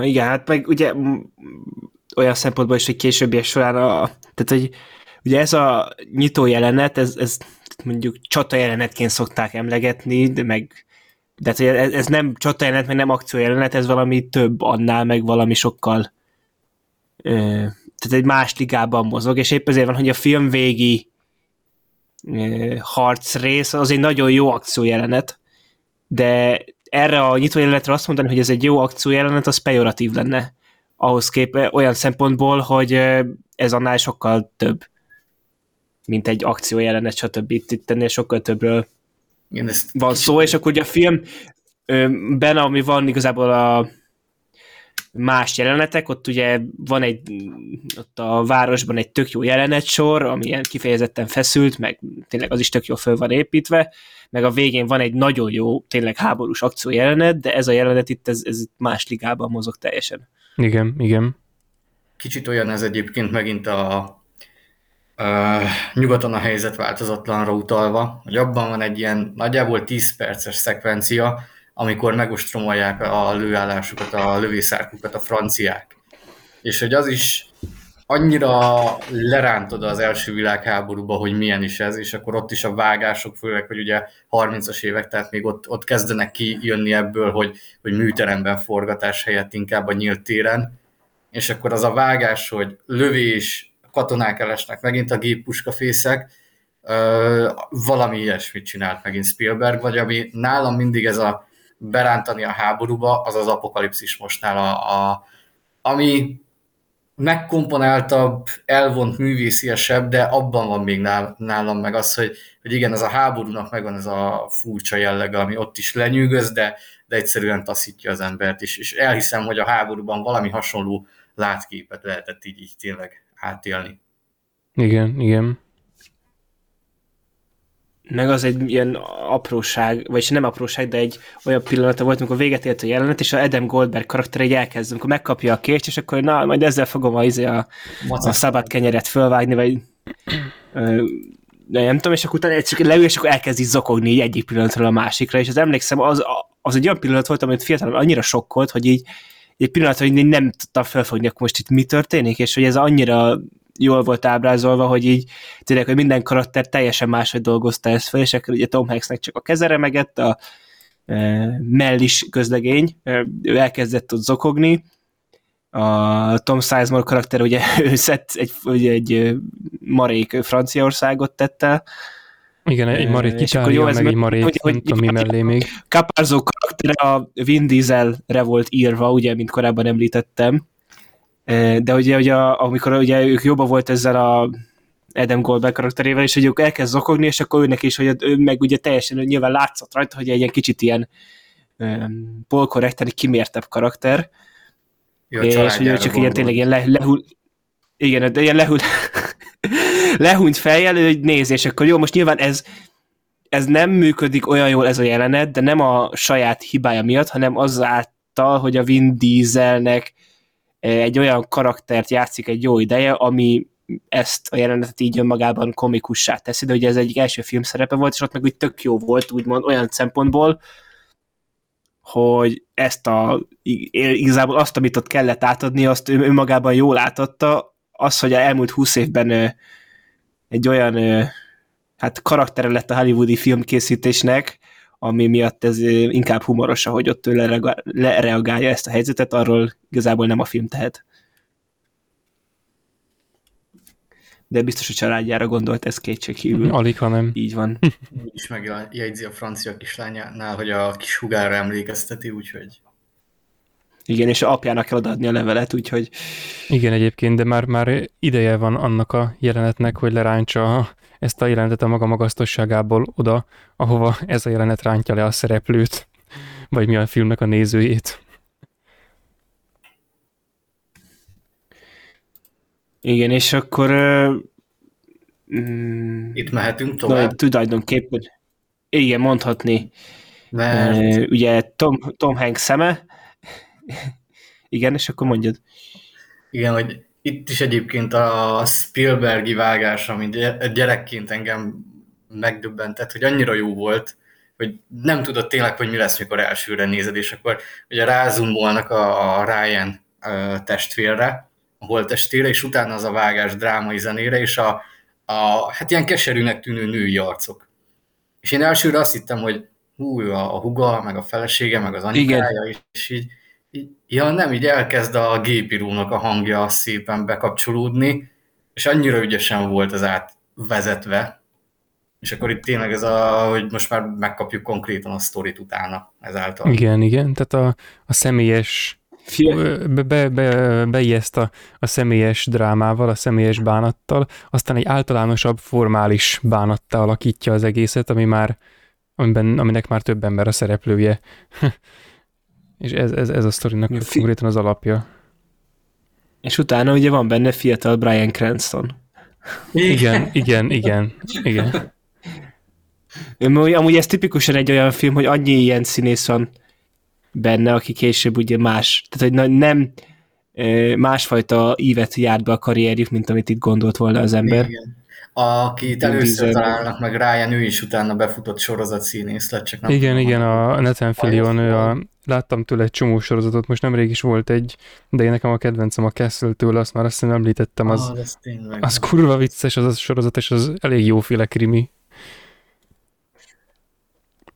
Igen, hát meg ugye olyan szempontból is, hogy későbbiek során a, tehát, hogy ugye ez a nyitó jelenet, ez, ez mondjuk csata jelenetként szokták emlegetni, de meg de hát ez, ez nem csata jelenet, meg nem akció jelenet, ez valami több annál, meg valami sokkal ö, tehát egy más ligában mozog, és épp ezért van, hogy a film végi ö, harc rész az egy nagyon jó akció jelenet, de erre a nyitó jelenetre azt mondani, hogy ez egy jó akció jelenet, az pejoratív lenne ahhoz kép olyan szempontból, hogy ez annál sokkal több, mint egy akció jelenet, stb. Itt, itt ennél sokkal többről Igen, ezt van szó, és akkor ugye a film benne, ami van igazából a más jelenetek, ott ugye van egy, ott a városban egy tök jó jelenetsor, ami ilyen kifejezetten feszült, meg tényleg az is tök jó föl van építve, meg a végén van egy nagyon jó, tényleg háborús akció jelenet, de ez a jelenet itt, ez, ez más ligában mozog teljesen. Igen, igen. Kicsit olyan ez egyébként megint a, a nyugaton a helyzet változatlanra utalva, hogy abban van egy ilyen nagyjából 10 perces szekvencia, amikor megostromolják a lőállásukat, a lövészárkukat a franciák. És hogy az is annyira lerántod az első világháborúba, hogy milyen is ez, és akkor ott is a vágások, főleg, hogy ugye 30-as évek, tehát még ott, ott kezdenek kijönni ebből, hogy, hogy műteremben forgatás helyett inkább a nyílt téren, és akkor az a vágás, hogy lövés, katonák elesnek, megint a géppuskafészek, valami ilyesmit csinált megint Spielberg, vagy ami nálam mindig ez a berántani a háborúba, az az apokalipszis mostnál, a, a, ami megkomponáltabb, elvont művésziesebb, de abban van még nálam meg az, hogy, hogy igen, ez a háborúnak megvan ez a furcsa jellege, ami ott is lenyűgöz, de, de egyszerűen taszítja az embert is. És elhiszem, hogy a háborúban valami hasonló látképet lehetett így, így tényleg átélni. Igen, igen meg az egy ilyen apróság, vagyis nem apróság, de egy olyan pillanata volt, amikor véget ért a jelenet, és a Adam Goldberg karakter egy elkezd, amikor megkapja a kést, és akkor na, majd ezzel fogom a, izé a, a szabad kenyeret fölvágni, vagy de nem tudom, és akkor utána csak leül, és akkor elkezd így zokogni így egyik pillanatról a másikra, és az emlékszem, az, az egy olyan pillanat volt, amit fiatalon annyira sokkolt, hogy így egy pillanat, hogy én nem tudtam felfogni, akkor most itt mi történik, és hogy ez annyira jól volt ábrázolva, hogy így tényleg, hogy minden karakter teljesen máshogy dolgozta ezt fel, és akkor ugye Tom Hanksnek csak a keze remegett, a e, Mell is közlegény, e, ő elkezdett ott zokogni, a Tom Sizemore karakter ugye ő szett egy, ugye egy marék Franciaországot tette, igen, egy marék Itália, meg egy marék, hogy, nem tudom mi mellé még. Capazzo karakter a Vin Dieselre volt írva, ugye, mint korábban említettem, de ugye, ugye amikor ugye ők jobban volt ezzel a Adam Goldberg karakterével, és hogy ők elkezd zokogni, és akkor őnek is, hogy ő meg ugye teljesen nyilván látszott rajta, hogy egy ilyen kicsit ilyen um, polkorrekten kimértebb karakter, Jó, és hogy ő csak ilyen tényleg ilyen le, lehul, igen, de ilyen lehul, lehúnyt fejjel, hogy néz, és akkor jó, most nyilván ez, ez nem működik olyan jól ez a jelenet, de nem a saját hibája miatt, hanem azáltal, hogy a Vin Dieselnek egy olyan karaktert játszik egy jó ideje, ami ezt a jelenetet így önmagában komikussá teszi, de ugye ez egyik első filmszerepe volt, és ott meg úgy tök jó volt, úgymond olyan szempontból, hogy ezt a, igazából azt, amit ott kellett átadni, azt ő önmagában jól átadta, az, hogy elmúlt húsz évben egy olyan hát karaktere lett a hollywoodi filmkészítésnek, ami miatt ez inkább humoros, hogy ott ő lereagálja ezt a helyzetet, arról igazából nem a film tehet. De biztos, hogy családjára gondolt, ez kétségkívül. Alig, ha nem. Így van. is megjegyzi a francia kislányánál, hogy a kis hugárra emlékezteti, úgyhogy... Igen, és a apjának kell odaadni a levelet, úgyhogy... Igen, egyébként, de már, már ideje van annak a jelenetnek, hogy leráncsa ezt a jelenetet a maga magasztosságából oda, ahova ez a jelenet rántja le a szereplőt, vagy mi a filmnek a nézőjét. Igen, és akkor... Uh, Itt mehetünk tovább. Na, tulajdonképpen. Igen, mondhatni. Mert... Uh, ugye Tom, Tom Hanks szeme. Igen, és akkor mondjad. Igen, hogy itt is egyébként a Spielbergi vágás, ami gyerekként engem megdöbbentett, hogy annyira jó volt, hogy nem tudod tényleg, hogy mi lesz, mikor elsőre nézed, és akkor ugye rázumolnak a, a Ryan testvérre, a holtestére, és utána az a vágás drámai zenére, és a, a hát ilyen keserűnek tűnő női arcok. És én elsőre azt hittem, hogy hú, a, a huga, meg a felesége, meg az anyukája, Igen. és így, ja nem, így elkezd a gépirónak a hangja szépen bekapcsolódni, és annyira ügyesen volt az átvezetve, és akkor itt tényleg ez a, hogy most már megkapjuk konkrétan a sztorit utána ezáltal. Igen, igen, tehát a, a személyes be, be, be, beijeszt a, a személyes drámával, a személyes bánattal, aztán egy általánosabb, formális bánattá alakítja az egészet, ami már, amiben, aminek már több ember a szereplője. És ez, ez, ez a sztorinak Fi- konkrétan az alapja. És utána ugye van benne fiatal Brian Cranston. Igen, igen, igen, igen. Amúgy ez tipikusan egy olyan film, hogy annyi ilyen színész van benne, aki később ugye más, tehát hogy nem másfajta ívet járt be a karrierjük, mint amit itt gondolt volna az ember. Igen. Akit először találnak meg Ryan, ő is utána befutott sorozat színész lett, csak nem Igen, tudom, igen, a Nathan Fillion, ő a, láttam tőle egy csomó sorozatot, most nemrég is volt egy, de én nekem a kedvencem a Castle-től, azt már azt hiszem említettem, az, ah, az, az kurva vicces az a sorozat, és az elég jóféle krimi.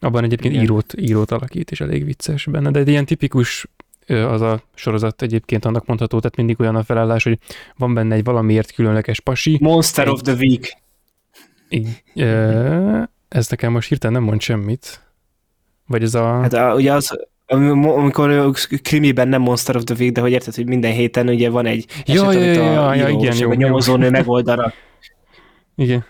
Abban egyébként írót, írót alakít, és elég vicces benne, de egy ilyen tipikus az a sorozat egyébként annak mondható, tehát mindig olyan a felállás, hogy van benne egy valamiért különleges pasi. Monster egy... of the Week. Így, ez nekem most hirtelen nem mond semmit. Vagy ez a... Hát a, ugye az, amikor krimiben nem Monster of the Week, de hogy érted, hogy minden héten ugye van egy eset, ja, amit ja, ja, a ja, igen, jó, nyomozónő megoldana. Igen.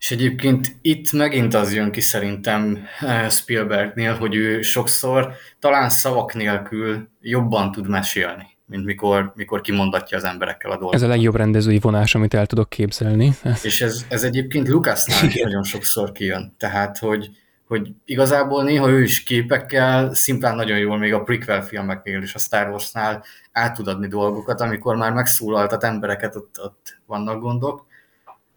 És egyébként itt megint az jön ki szerintem eh, Spielbergnél, hogy ő sokszor talán szavak nélkül jobban tud mesélni, mint mikor, mikor kimondatja az emberekkel a dolgokat. Ez a legjobb rendezői vonás, amit el tudok képzelni. És ez, ez egyébként Lucasnál is nagyon sokszor kijön. Tehát, hogy, hogy igazából néha ő is képekkel, szimplán nagyon jól még a prequel filmeknél és a Star Warsnál át tud adni dolgokat, amikor már megszólaltat embereket, ott, ott vannak gondok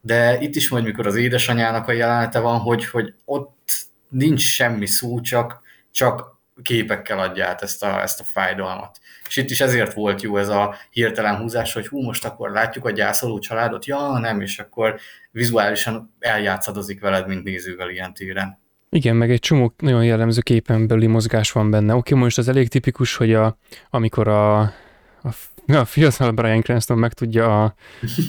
de itt is majd, mikor az édesanyának a jelenete van, hogy, hogy ott nincs semmi szó, csak, csak képekkel adja át ezt a, ezt a fájdalmat. És itt is ezért volt jó ez a hirtelen húzás, hogy hú, most akkor látjuk a gyászoló családot, ja, nem, és akkor vizuálisan eljátszadozik veled, mint nézővel ilyen téren. Igen, meg egy csomó nagyon jellemző képen belüli mozgás van benne. Oké, most az elég tipikus, hogy a, amikor a, a a fiatal Brian Cranston megtudja a,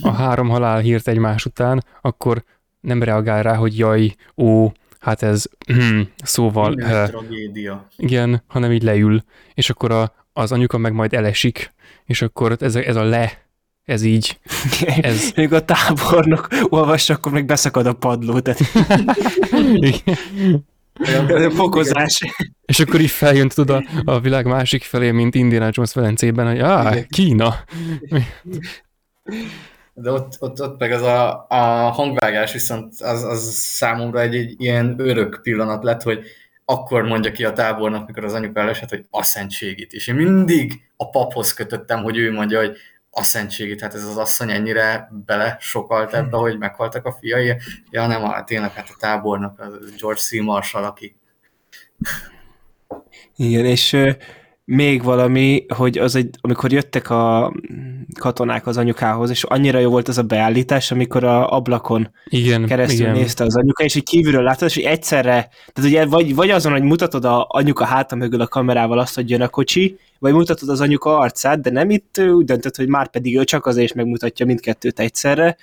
a három halál hírt egymás után, akkor nem reagál rá, hogy jaj, ó, hát ez hm, szóval... uh, tragédia. Igen, hanem így leül, és akkor a, az anyuka meg majd elesik, és akkor ez a, ez a le, ez így. Ez... Még a tábornok olvassa, akkor meg beszakad a padló. Tehát... Fokozás. És akkor így feljön, tudod, a, a világ másik felé, mint Indiana Jones Velencében, hogy ah, Kína. De ott, ott, ott meg az a, a hangvágás viszont az, az számomra egy, egy ilyen örök pillanat lett, hogy akkor mondja ki a tábornak, mikor az anyuka elesett, hogy a szentségit. És én mindig a paphoz kötöttem, hogy ő mondja, hogy a szentségét, hát ez az asszony ennyire bele sokalt ebbe, hogy meghaltak a fiai. Ja nem, a, tényleg hát a tábornak, a George C. Marshall, aki... Igen, és még valami, hogy az egy, amikor jöttek a katonák az anyukához, és annyira jó volt az a beállítás, amikor a ablakon igen, keresztül igen. nézte az anyuka, és így kívülről látod, és egyszerre, tehát ugye vagy, vagy azon, hogy mutatod a anyuka háta mögül a kamerával azt, hogy jön a kocsi, vagy mutatod az anyuka arcát, de nem itt úgy döntött, hogy már pedig ő csak azért megmutatja mindkettőt egyszerre,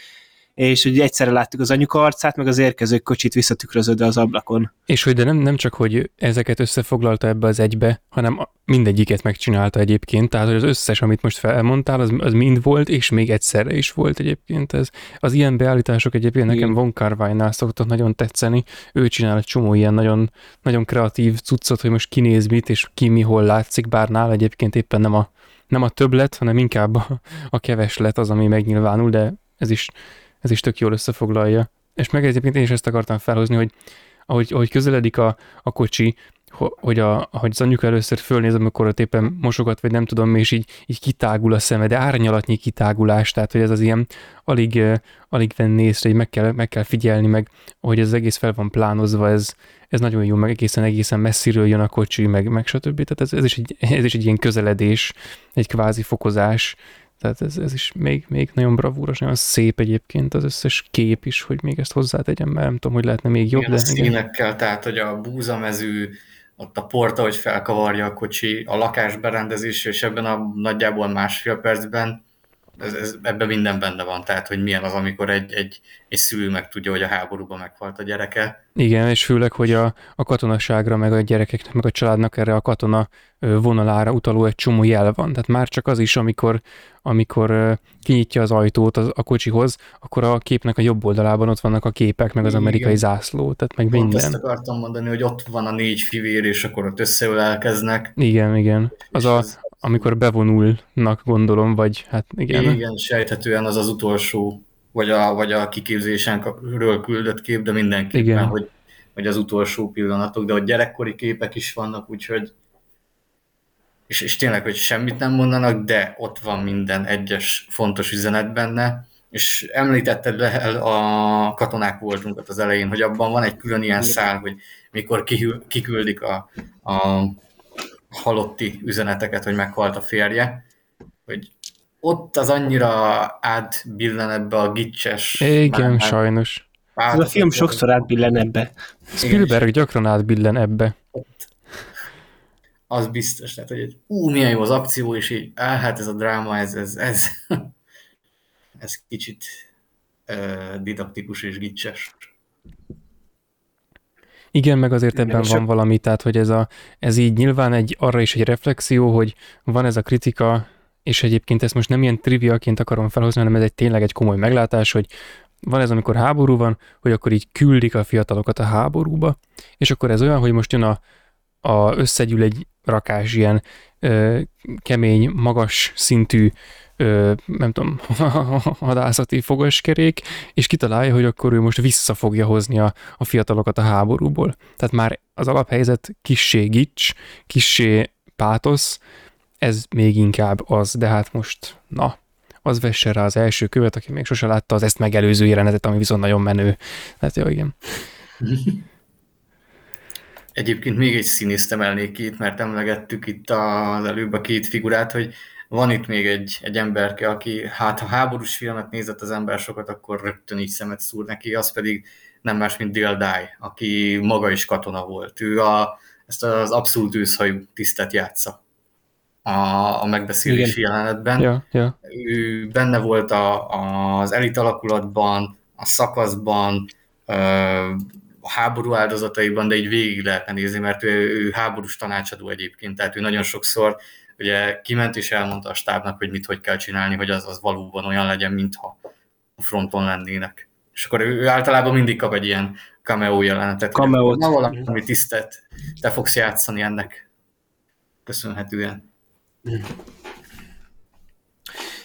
és ugye egyszerre láttuk az anyuka arcát, meg az érkező kocsit visszatükröződve az ablakon. És hogy de nem, nem csak, hogy ezeket összefoglalta ebbe az egybe, hanem mindegyiket megcsinálta egyébként, tehát hogy az összes, amit most felmondtál, az, az mind volt, és még egyszerre is volt egyébként ez. Az ilyen beállítások egyébként Igen. nekem Von Carvine-nál szoktak nagyon tetszeni, ő csinál egy csomó ilyen nagyon, nagyon kreatív cuccot, hogy most kinéz mit, és ki mi hol látszik, bár nál egyébként éppen nem a, nem a többlet, hanem inkább a, a keveslet az, ami megnyilvánul, de ez is ez is tök jól összefoglalja. És meg egyébként én is ezt akartam felhozni, hogy ahogy, ahogy közeledik a, a kocsi, hogy, a, hogy az anyuka először fölnéz, amikor ott éppen mosogat, vagy nem tudom, és így, így kitágul a szeme, de árnyalatnyi kitágulás, tehát hogy ez az ilyen alig, alig venni észre, hogy meg kell, meg kell figyelni, meg hogy ez egész fel van plánozva, ez, ez nagyon jó, meg egészen, egészen messziről jön a kocsi, meg, meg stb. Tehát ez, ez, is egy, ez is egy ilyen közeledés, egy kvázi fokozás, tehát ez, ez is még, még nagyon bravúros, nagyon szép egyébként az összes kép is, hogy még ezt hozzátegyem, mert nem tudom, hogy lehetne még jobb. Igen, de, a színekkel, igen. tehát hogy a búzamező, ott a porta, hogy felkavarja a kocsi, a lakás berendezés, és ebben a nagyjából másfél percben ez, ez, ebben minden benne van, tehát hogy milyen az, amikor egy, egy, egy szülő meg tudja, hogy a háborúban meghalt a gyereke. Igen, és főleg, hogy a, a katonaságra, meg a gyerekeknek, meg a családnak erre a katona vonalára utaló egy csomó jel van. Tehát már csak az is, amikor, amikor kinyitja az ajtót a, a kocsihoz, akkor a képnek a jobb oldalában ott vannak a képek, meg az amerikai Igen. zászló, tehát meg Pont minden. ezt akartam mondani, hogy ott van a négy fivér, és akkor ott összeölelkeznek. Igen, igen. Az a, amikor bevonulnak, gondolom, vagy hát igen. Igen, sejthetően az az utolsó, vagy a, vagy a kiképzésenről küldött kép, de mindenképpen, igen. hogy, hogy az utolsó pillanatok, de a gyerekkori képek is vannak, úgyhogy és, és tényleg, hogy semmit nem mondanak, de ott van minden egyes fontos üzenet benne, és említetted le a katonák voltunkat az elején, hogy abban van egy külön ilyen szál, hogy mikor kiküldik a, a halotti üzeneteket, hogy meghalt a férje, hogy ott az annyira átbillen ebbe a gicses... Igen, már, sajnos. Ez a film sokszor átbillen ebbe. Spielberg gyakran átbillen ebbe. Ott az biztos, tehát hogy ú, milyen jó az akció, és így, á, hát ez a dráma, ez, ez, ez, ez kicsit uh, didaktikus és gicses. Igen, meg azért ebben Igen, van valami, tehát hogy ez, a, ez így nyilván egy arra is egy reflexió, hogy van ez a kritika, és egyébként ezt most nem ilyen triviaként akarom felhozni, hanem ez egy tényleg egy komoly meglátás, hogy van ez, amikor háború van, hogy akkor így küldik a fiatalokat a háborúba, és akkor ez olyan, hogy most jön a, a összegyűl egy rakás ilyen ö, kemény, magas szintű ö, nem tudom, hadászati fogaskerék, és kitalálja, hogy akkor ő most vissza fogja hozni a, a fiatalokat a háborúból. Tehát már az alaphelyzet kissé gics, kissé pátosz, ez még inkább az, de hát most, na, az vesse rá az első követ, aki még sose látta az ezt megelőző jelenetet, ami viszont nagyon menő. Hát jó, igen. Egyébként még egy színészt emelnék itt, mert emlegettük itt az előbb a két figurát, hogy van itt még egy, egy emberke, aki hát ha háborús filmet nézett az ember sokat, akkor rögtön így szemet szúr neki, az pedig nem más, mint Dale Dye, aki maga is katona volt. Ő a, ezt az abszolút őszhajú tisztet játsza a, a megbeszélés Igen. jelenetben. Ja, ja. Ő benne volt a, az elit alakulatban, a szakaszban, a háború áldozataiban, de így végig lehetne nézni, mert ő, ő háborús tanácsadó egyébként, tehát ő nagyon sokszor ugye kiment és elmondta a stábnak, hogy mit hogy kell csinálni, hogy az, az valóban olyan legyen, mintha a fronton lennének. És akkor ő, ő általában mindig kap egy ilyen cameo jelenetet. Cameo-t. Na valami tisztet, te fogsz játszani ennek köszönhetően.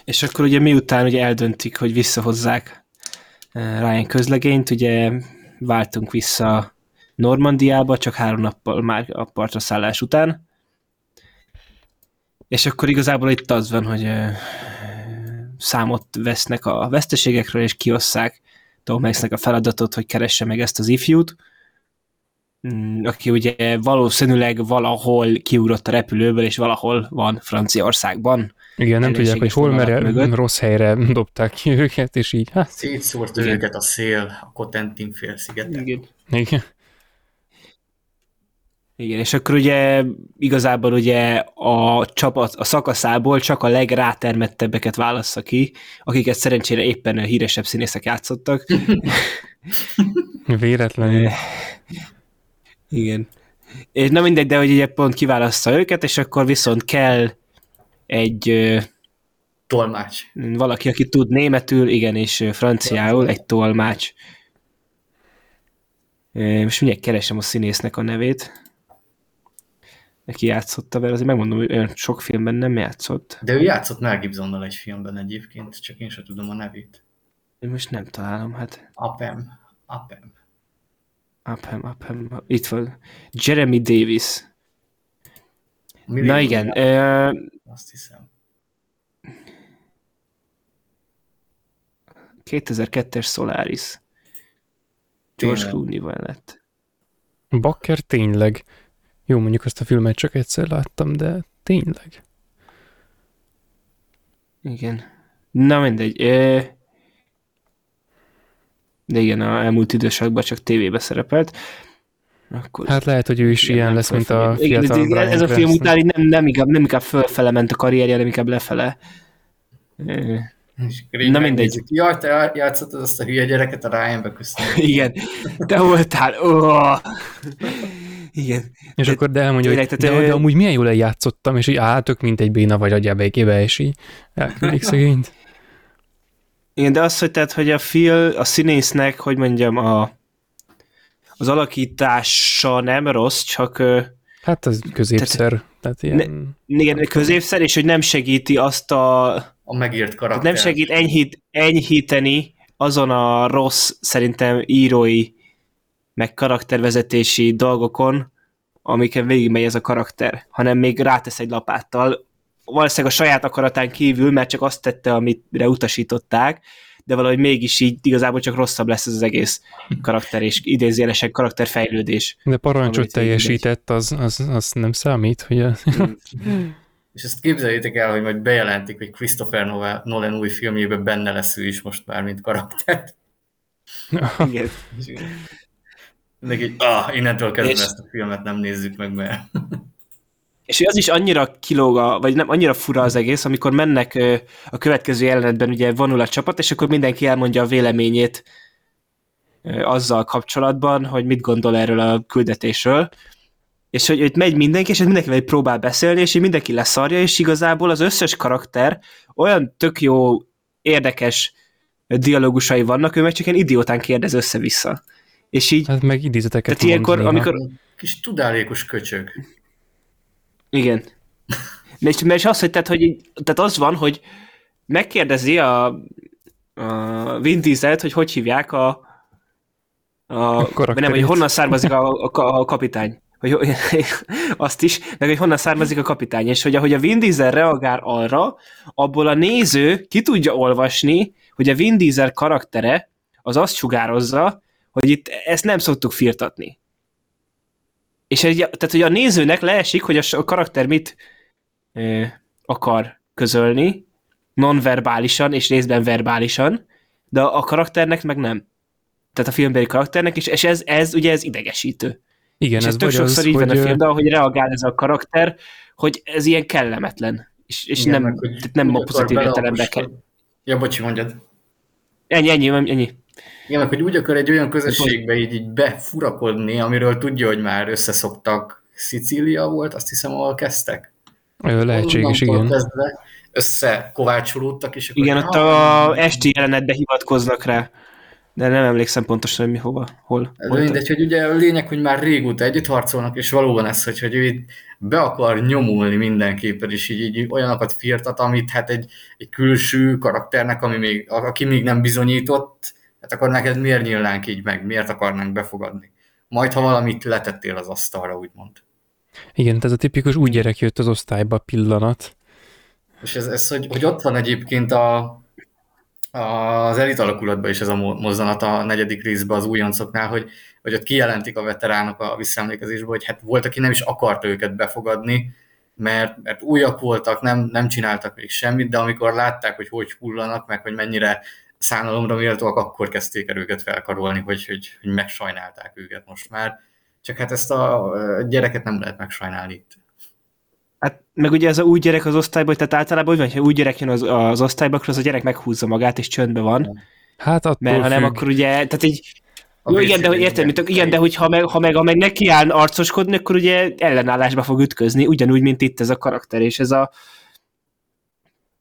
És akkor ugye miután ugye eldöntik, hogy visszahozzák eh, Ryan közlegényt, ugye váltunk vissza Normandiába, csak három nappal már a partra szállás után. És akkor igazából itt az van, hogy számot vesznek a veszteségekről, és kiosszák Tom Hanksnek a feladatot, hogy keresse meg ezt az ifjút, mm, aki ugye valószínűleg valahol kiugrott a repülőből, és valahol van Franciaországban. Igen, nem tudják, hogy hol, mert rossz helyre dobták ki őket, és így. Hát. Szétszórt őket a szél a Cotentin félszigeten. Igen. Igen. Igen, és akkor ugye igazából ugye a csapat a szakaszából csak a legrátermettebbeket válassza ki, akiket szerencsére éppen a híresebb színészek játszottak. Véletlenül. Igen. És nem mindegy, de hogy ugye pont kiválasztja őket, és akkor viszont kell egy tolmács. Valaki, aki tud németül, igen, és franciául, egy tolmács. Most mindjárt keresem a színésznek a nevét. Neki játszotta, mert azért megmondom, hogy olyan sok filmben nem játszott. De ő játszott Mel Gibsonnal egy filmben egyébként, csak én sem tudom a nevét. Én most nem találom, hát. Apem. Apem. Upham, Upham, itt van. Jeremy Davis. Millió Na igen, dollár, ö, Azt hiszem. 2002-es Solaris. George. Clooney-val lett. Bakker tényleg. Jó, mondjuk azt a filmet csak egyszer láttam, de tényleg. Igen. Na mindegy. De igen, a elmúlt időszakban csak tévébe szerepelt. Akkor Hát lehet, hogy ő is ilyen nem lesz, mint a fölfelé. Igen, fiatal ez, ez a film után nem, nem, inkább, nem inkább fölfele ment a karrierje, hanem inkább lefele. És Na megnézzük. Jaj, te játszottad azt a hülye gyereket a Ryanbe, köszönöm. Igen, te voltál. Oh. Igen. És De akkor de elmondja, hogy tényleg, de, tehát, de ö- amúgy milyen jól eljátszottam, és így á, tök mint egy béna vagy agyába ékébe, és így elküldik szegényt. Igen, de az, hogy, tehát, hogy a Phil, a színésznek, hogy mondjam, a, az alakítása nem rossz, csak Hát az középszer. Tehát ilyen... igen, középszer, és hogy nem segíti azt a... A megírt Tehát karakter. nem segít enyhít, enyhíteni azon a rossz, szerintem írói, meg karaktervezetési dolgokon, amiken végigmegy ez a karakter, hanem még rátesz egy lapáttal. Valószínűleg a saját akaratán kívül, mert csak azt tette, amire utasították, de valahogy mégis így igazából csak rosszabb lesz ez az egész karakter, és idézélesen karakterfejlődés. De parancsot teljesített, az, az, az nem számít, hogy a... És ezt képzeljétek el, hogy majd bejelentik, hogy Christopher Nolan- Nolan új filmjében benne lesz ő is most már, mint karakter. Igen. Mindenki, így, ah, innentől kezdve És- ezt a filmet nem nézzük meg, mert És az is annyira kilóg, a, vagy nem, annyira fura az egész, amikor mennek a következő jelenetben, ugye vonul a csapat, és akkor mindenki elmondja a véleményét azzal kapcsolatban, hogy mit gondol erről a küldetésről. És hogy, hogy megy mindenki, és mindenkivel próbál beszélni, és így mindenki leszarja, és igazából az összes karakter olyan tök jó, érdekes dialógusai vannak, ő meg csak ilyen idiótán kérdez össze-vissza. És így, Hát meg idézeteket tehát ilyenkor, néha. amikor, kis tudálékos köcsög. Igen. Mert, mert az, hogy, tehát, hogy tehát az van, hogy megkérdezi a, a Vin Dieselt, hogy hogy hívják a, a, vagy nem, hogy honnan származik a, a, a kapitány. Hogy, ho- azt is, meg hogy honnan származik a kapitány, és hogy ahogy a Vin Diesel reagál arra, abból a néző ki tudja olvasni, hogy a Vin Diesel karaktere az azt sugározza, hogy itt ezt nem szoktuk firtatni. És egy, tehát, hogy a nézőnek leesik, hogy a, karakter mit ö, akar közölni, nonverbálisan és részben verbálisan, de a, karakternek meg nem. Tehát a filmbeli karakternek, és, és ez, ez ugye ez idegesítő. Igen, és ez ez tök sokszor az, így van a hogy, film, de ahogy reagál ez a karakter, hogy ez ilyen kellemetlen. És, és Igen, nem, meg, nem a pozitív értelemben beleapostol- kell. Ja, bocsi, mondjad. Ennyi, ennyi, ennyi. Igen, meg hogy úgy akar egy olyan közösségbe így, így befurakodni, amiről tudja, hogy már összeszoktak. Szicília volt, azt hiszem, ahol kezdtek. lehetséges, igen. Kezdve összekovácsolódtak, és akkor Igen, ott a esti jelenetbe hivatkoznak rá. De nem emlékszem pontosan, hogy mi hova, hol. Hol mindegy, hogy ugye a lényeg, hogy már régóta együtt harcolnak, és valóban ez, hogy, hogy ő itt be akar nyomulni mindenképpen, és így, így olyanokat firtat, amit hát egy, egy külső karakternek, ami még, aki még nem bizonyított, hát akkor neked miért nyílnánk így meg, miért akarnánk befogadni? Majd, ha valamit letettél az asztalra, úgymond. Igen, ez a tipikus úgy gyerek jött az osztályba pillanat. És ez, ez hogy, hogy ott van egyébként a, az elit alakulatban is ez a mo- mozzanat a negyedik részben az újoncoknál, hogy, hogy ott kijelentik a veteránok a visszaemlékezésből, hogy hát volt, aki nem is akarta őket befogadni, mert, mert újak voltak, nem, nem csináltak még semmit, de amikor látták, hogy hogy hullanak, meg hogy mennyire szánalomra méltóak, akkor kezdték el őket felkarolni, hogy, hogy, hogy megsajnálták őket most már. Csak hát ezt a gyereket nem lehet megsajnálni itt. Hát meg ugye ez a új gyerek az osztályban, tehát általában úgy van, hogy ha új gyerek jön az, az osztályba, akkor az a gyerek meghúzza magát, és csöndbe van. Hát attól Mert ha nem, függ. akkor ugye, tehát így, A jó, igen, de hogy értem, mit, igen, de hogy ha meg, ha meg, ha meg neki áll arcoskodni, akkor ugye ellenállásba fog ütközni, ugyanúgy, mint itt ez a karakter, és ez a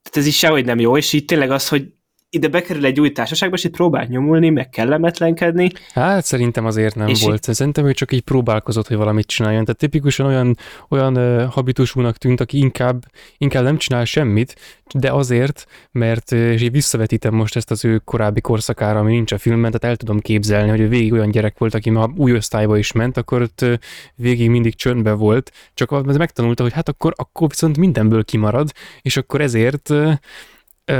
tehát ez is sehogy nem jó, és így tényleg az, hogy ide bekerül egy új társaságba, és itt próbál nyomulni, meg kellemetlenkedni. Hát szerintem azért nem és volt. Itt... Szerintem ő csak így próbálkozott, hogy valamit csináljon. Tehát tipikusan olyan, olyan uh, habitusúnak tűnt, aki inkább, inkább nem csinál semmit, de azért, mert és így visszavetítem most ezt az ő korábbi korszakára, ami nincs a filmben, tehát el tudom képzelni, hogy ő végig olyan gyerek volt, aki ma új osztályba is ment, akkor ott végig mindig csöndbe volt, csak megtanulta, hogy hát akkor, akkor viszont mindenből kimarad, és akkor ezért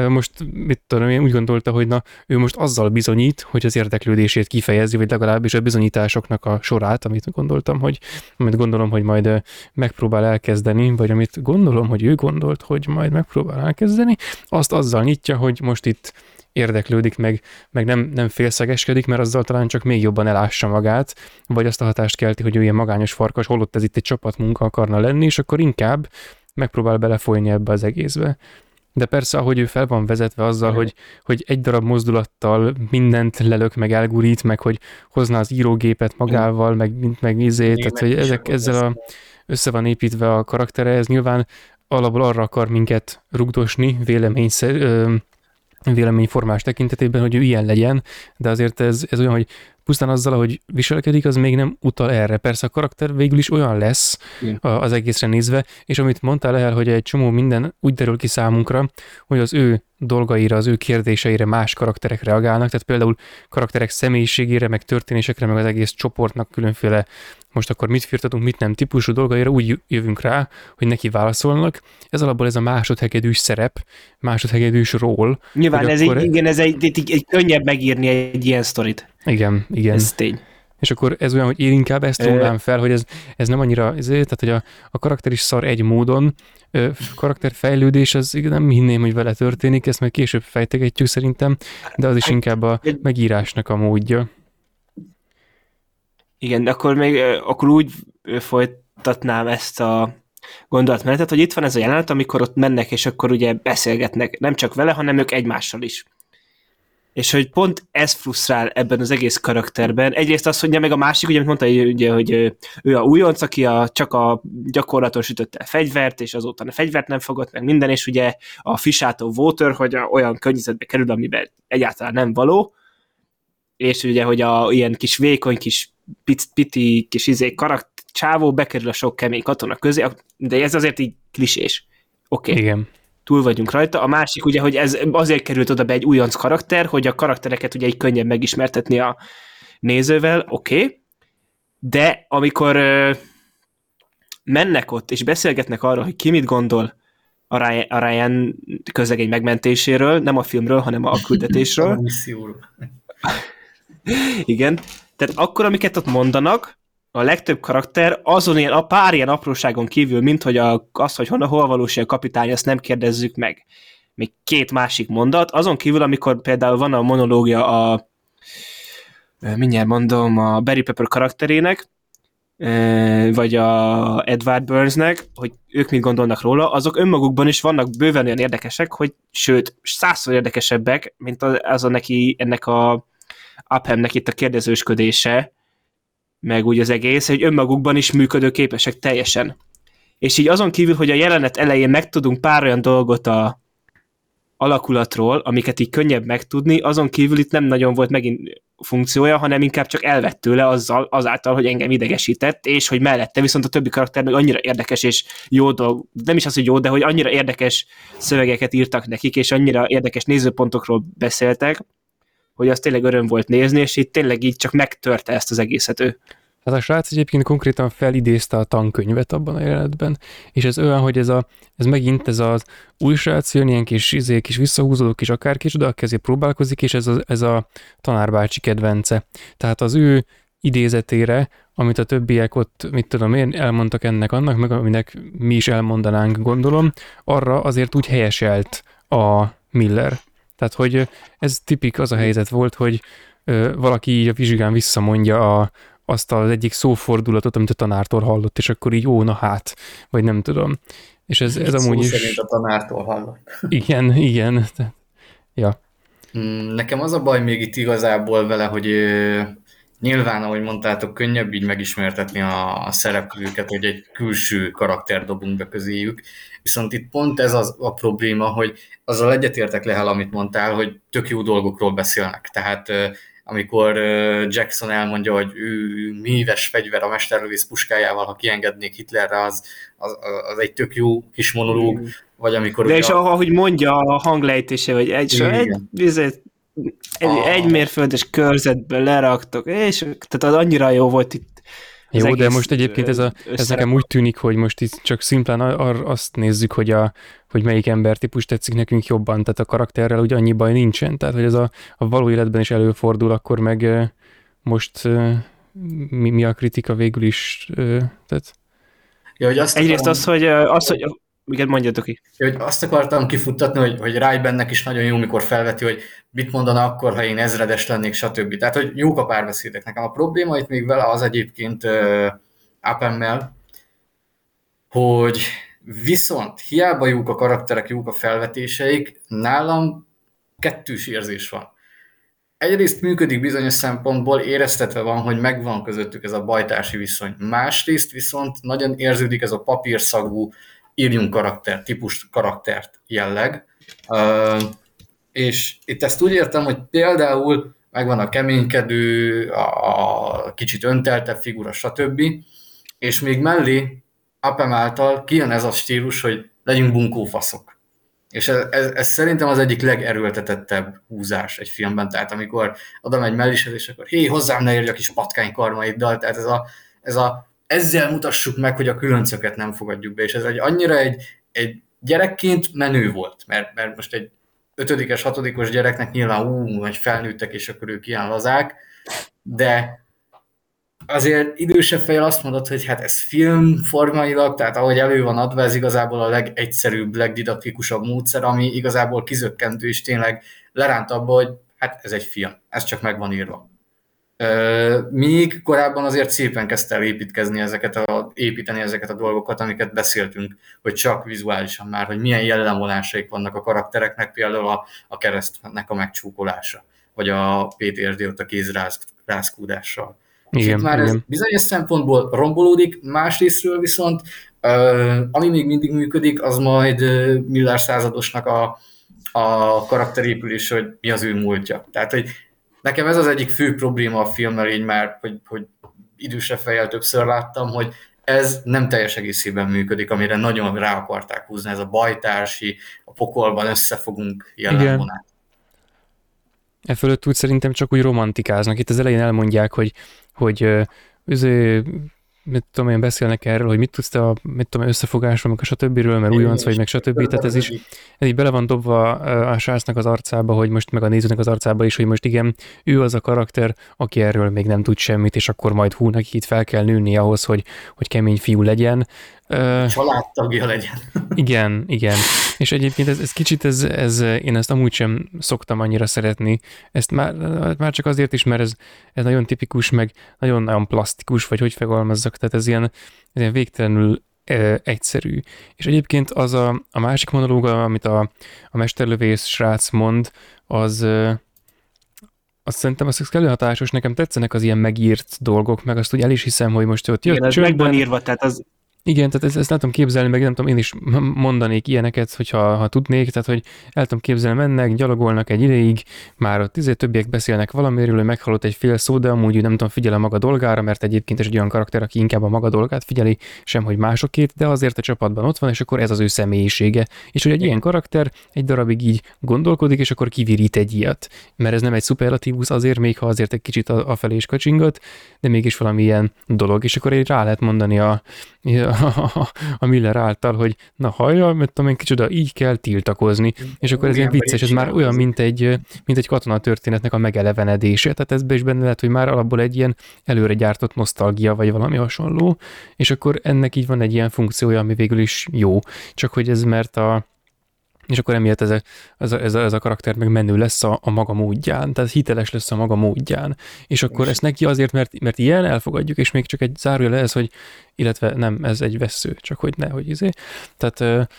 most mit tudom, én úgy gondolta, hogy na, ő most azzal bizonyít, hogy az érdeklődését kifejezi, vagy legalábbis a bizonyításoknak a sorát, amit gondoltam, hogy, amit gondolom, hogy majd megpróbál elkezdeni, vagy amit gondolom, hogy ő gondolt, hogy majd megpróbál elkezdeni, azt azzal nyitja, hogy most itt érdeklődik, meg, meg nem, nem félszegeskedik, mert azzal talán csak még jobban elássa magát, vagy azt a hatást kelti, hogy ő ilyen magányos farkas, holott ez itt egy csapatmunka akarna lenni, és akkor inkább megpróbál belefolyni ebbe az egészbe. De persze, ahogy ő fel van vezetve azzal, hogy, hogy egy darab mozdulattal mindent lelök, meg elgurít, meg hogy hozna az írógépet magával, meg, meg izé, tehát hogy ezek, ezzel a, össze van építve a karaktere, ez nyilván alapból arra akar minket rugdosni vélemény, véleményformás tekintetében, hogy ő ilyen legyen, de azért ez, ez olyan, hogy pusztán azzal, hogy viselkedik, az még nem utal erre. Persze a karakter végül is olyan lesz Igen. az egészre nézve, és amit mondtál el, hogy egy csomó minden úgy derül ki számunkra, hogy az ő dolgaira, az ő kérdéseire más karakterek reagálnak, tehát például karakterek személyiségére, meg történésekre, meg az egész csoportnak különféle most akkor mit firtatunk, mit nem típusú dolgaira úgy jövünk rá, hogy neki válaszolnak. Ez alapból ez a másodhegedűs szerep, másodhegedűs ról. Nyilván ez egy, igen, ez egy, egy, egy, könnyebb megírni egy ilyen sztorit. Igen, igen. Ez tény. És akkor ez olyan, hogy én inkább ezt rónám fel, hogy ez, ez nem annyira, ezért, tehát hogy a, a karakter is szar egy módon, karakterfejlődés, az nem hinném, hogy vele történik, ezt majd később fejtegetjük szerintem, de az is inkább a megírásnak a módja. Igen, de akkor még akkor úgy folytatnám ezt a gondolatmenetet, hogy itt van ez a jelenet, amikor ott mennek, és akkor ugye beszélgetnek, nem csak vele, hanem ők egymással is és hogy pont ez frusztrál ebben az egész karakterben. Egyrészt az, hogy meg a másik, ugye, amit mondta, ugye, hogy ő a újonc, aki a, csak a gyakorlaton sütötte a fegyvert, és azóta a fegyvert nem fogott meg minden, és ugye a Fisátó Water, hogy olyan környezetbe kerül, amiben egyáltalán nem való, és ugye, hogy a ilyen kis vékony, kis pic, piti, kis izé karakter, csávó bekerül a sok kemény katona közé, de ez azért így klisés. Oké. Okay. Igen túl vagyunk rajta. A másik ugye, hogy ez azért került oda be egy újonc karakter, hogy a karaktereket ugye egy könnyebb megismertetni a nézővel, oké, okay. de amikor ö, mennek ott és beszélgetnek arról, hogy ki mit gondol a Ryan, a Ryan közlegény megmentéséről, nem a filmről, hanem a küldetésről. Igen. Tehát akkor, amiket ott mondanak, a legtöbb karakter azon ilyen, a pár ilyen apróságon kívül, mint hogy a, az, hogy honnan hol valósul a kapitány, azt nem kérdezzük meg. Még két másik mondat, azon kívül, amikor például van a monológia a mindjárt mondom, a Barry Pepper karakterének, vagy a Edward Burnsnek, hogy ők mit gondolnak róla, azok önmagukban is vannak bőven olyan érdekesek, hogy sőt, százszor érdekesebbek, mint az a neki, ennek a Uphamnek itt a kérdezősködése, meg úgy az egész, hogy önmagukban is működőképesek teljesen. És így azon kívül, hogy a jelenet elején megtudunk pár olyan dolgot a alakulatról, amiket így könnyebb megtudni, azon kívül itt nem nagyon volt megint funkciója, hanem inkább csak elvett tőle azzal, azáltal, hogy engem idegesített, és hogy mellette viszont a többi karakter meg annyira érdekes és jó dolg, nem is az, hogy jó, de hogy annyira érdekes szövegeket írtak nekik, és annyira érdekes nézőpontokról beszéltek, hogy az tényleg öröm volt nézni, és itt tényleg így csak megtörte ezt az egészet ő. Hát a srác egyébként konkrétan felidézte a tankönyvet abban a jelenetben, és ez olyan, hogy ez, a, ez megint ez az új srác jön, ilyen kis, izé, kis visszahúzódó kis akárkis, de a kezé próbálkozik, és ez a, ez a tanárbácsi kedvence. Tehát az ő idézetére, amit a többiek ott, mit tudom én, elmondtak ennek annak, meg aminek mi is elmondanánk, gondolom, arra azért úgy helyeselt a Miller. Tehát, hogy ez tipik az a helyzet volt, hogy ö, valaki így a vizsgán visszamondja a, azt az egyik szófordulatot, amit a tanártól hallott, és akkor így, ó, na hát, vagy nem tudom. És ez, ez amúgy is... szerint a tanártól hallott. Igen, igen. Ja. Mm, nekem az a baj még itt igazából vele, hogy Nyilván, ahogy mondtátok, könnyebb így megismertetni a, a szereplőket, hogy egy külső karakter dobunk be közéjük, viszont itt pont ez az a probléma, hogy azzal egyetértek Lehel, amit mondtál, hogy tök jó dolgokról beszélnek. Tehát amikor Jackson elmondja, hogy ő míves fegyver a mesterlövész puskájával, ha kiengednék Hitlerre, az, az, az egy tök jó kis monológ, mm. vagy amikor... De és a... ahogy mondja a hanglejtése, hogy egy, egy, egy, egy, a... egy mérföldes körzetbe leraktok, és tehát az annyira jó volt itt jó, de most egyébként ez, a, ez nekem úgy tűnik, hogy most itt csak szimplán ar, azt nézzük, hogy, a, hogy melyik embertípus tetszik nekünk jobban, tehát a karakterrel ugye annyi baj nincsen, tehát hogy ez a, a való életben is előfordul, akkor meg most mi, mi a kritika végül is, tehát... Ja, hogy azt Egyrészt akarom... az, hogy, az, hogy igen, mondjatok ki. Hogy azt akartam kifuttatni, hogy, hogy Rájbennek is nagyon jó, mikor felveti, hogy mit mondana akkor, ha én ezredes lennék, stb. Tehát, hogy jók a párbeszédek. Nekem a probléma itt még vele az egyébként uh, Appemmel, hogy viszont hiába jók a karakterek, jók a felvetéseik, nálam kettős érzés van. Egyrészt működik bizonyos szempontból, éreztetve van, hogy megvan közöttük ez a bajtársi viszony. Másrészt viszont nagyon érződik ez a papírszagú, írjunk karakter, típus karaktert jelleg. És itt ezt úgy értem, hogy például megvan a keménykedő, a, kicsit önteltebb figura, stb. És még mellé Apem által kijön ez a stílus, hogy legyünk bunkófaszok. És ez, ez, ez szerintem az egyik legerőltetettebb húzás egy filmben, tehát amikor oda megy mellishez, és akkor hé, hozzám ne érj a kis patkány tehát ez a, ez a ezzel mutassuk meg, hogy a különcöket nem fogadjuk be, és ez egy annyira egy, egy gyerekként menő volt, mert, mert most egy ötödikes, hatodikos gyereknek nyilván ú, vagy felnőttek, és akkor ők ilyen lazák, de azért idősebb fejjel azt mondod, hogy hát ez film formailag, tehát ahogy elő van adva, ez igazából a legegyszerűbb, legdidaktikusabb módszer, ami igazából kizökkentő, és tényleg leránt abba, hogy hát ez egy film, ez csak meg van írva. Míg korábban azért szépen kezdte el építkezni ezeket a, építeni ezeket a dolgokat, amiket beszéltünk, hogy csak vizuálisan már, hogy milyen jellemvonásaik vannak a karaktereknek, például a, a keresztnek a megcsúkolása, vagy a PTSD ott a kézrázkódással. Igen, már igen. ez bizonyos szempontból rombolódik, másrésztről viszont, ami még mindig működik, az majd Miller századosnak a, a karakterépülés, hogy mi az ő múltja. Tehát, hogy Nekem ez az egyik fő probléma a filmmel, így már, hogy, hogy idősebb fejjel többször láttam, hogy ez nem teljes egészében működik, amire nagyon rá akarták húzni, ez a bajtársi, a pokolban összefogunk jelenvonát. E fölött úgy szerintem csak úgy romantikáznak. Itt az elején elmondják, hogy, hogy üző, mit tudom én, beszélnek erről, hogy mit tudsz te a mit tudom, összefogásról, meg a stb. mert újonc vagy, meg stb. Tehát ez is ez így bele van dobva a srácnak az arcába, hogy most meg a nézőnek az arcába is, hogy most igen, ő az a karakter, aki erről még nem tud semmit, és akkor majd hú, neki itt fel kell nőni ahhoz, hogy, hogy kemény fiú legyen. Családtagja legyen. Igen, igen. És egyébként ez, ez kicsit, ez, ez, én ezt amúgy sem szoktam annyira szeretni. Ezt már, már csak azért is, mert ez, ez nagyon tipikus, meg nagyon-nagyon plastikus, vagy hogy fogalmazzak, tehát ez ilyen, ez ilyen végtelenül e, egyszerű. És egyébként az a, a másik monológa, amit a, a mesterlövész srác mond, az, azt szerintem az kellő hatásos, nekem tetszenek az ilyen megírt dolgok, meg azt úgy el is hiszem, hogy most ott jött Igen, ez meg van írva, tehát az igen, tehát ezt, ezt nem tudom képzelni, meg nem tudom, én is mondanék ilyeneket, hogyha ha tudnék, tehát hogy el tudom képzelni, mennek, gyalogolnak egy ideig, már ott izé többiek beszélnek valamiről, hogy meghallott egy fél szó, de amúgy nem tudom, figyel a maga dolgára, mert egyébként is egy olyan karakter, aki inkább a maga dolgát figyeli, sem hogy másokét, de azért a csapatban ott van, és akkor ez az ő személyisége. És hogy egy ilyen karakter egy darabig így gondolkodik, és akkor kivirít egy ilyet. Mert ez nem egy szuperlatívus, azért még ha azért egy kicsit afelé is kacsingat, de mégis valami ilyen dolog, és akkor egy rá lehet mondani a, a Miller által, hogy na hallja, mert tudom én kicsoda, így kell tiltakozni, és akkor ez ilyen vicces, ez már olyan, mint egy, mint egy katona történetnek a megelevenedése, tehát ez is benne lehet, hogy már alapból egy ilyen előre gyártott nosztalgia, vagy valami hasonló, és akkor ennek így van egy ilyen funkciója, ami végül is jó, csak hogy ez mert a, és akkor emiatt ez a, ez a, ez a, ez a karakter meg menő lesz a, a maga módján, tehát hiteles lesz a maga módján. És akkor ezt neki azért, mert, mert ilyen elfogadjuk, és még csak egy zárója ez, hogy, illetve nem, ez egy vesző, csak hogy ne, hogy izé. Tehát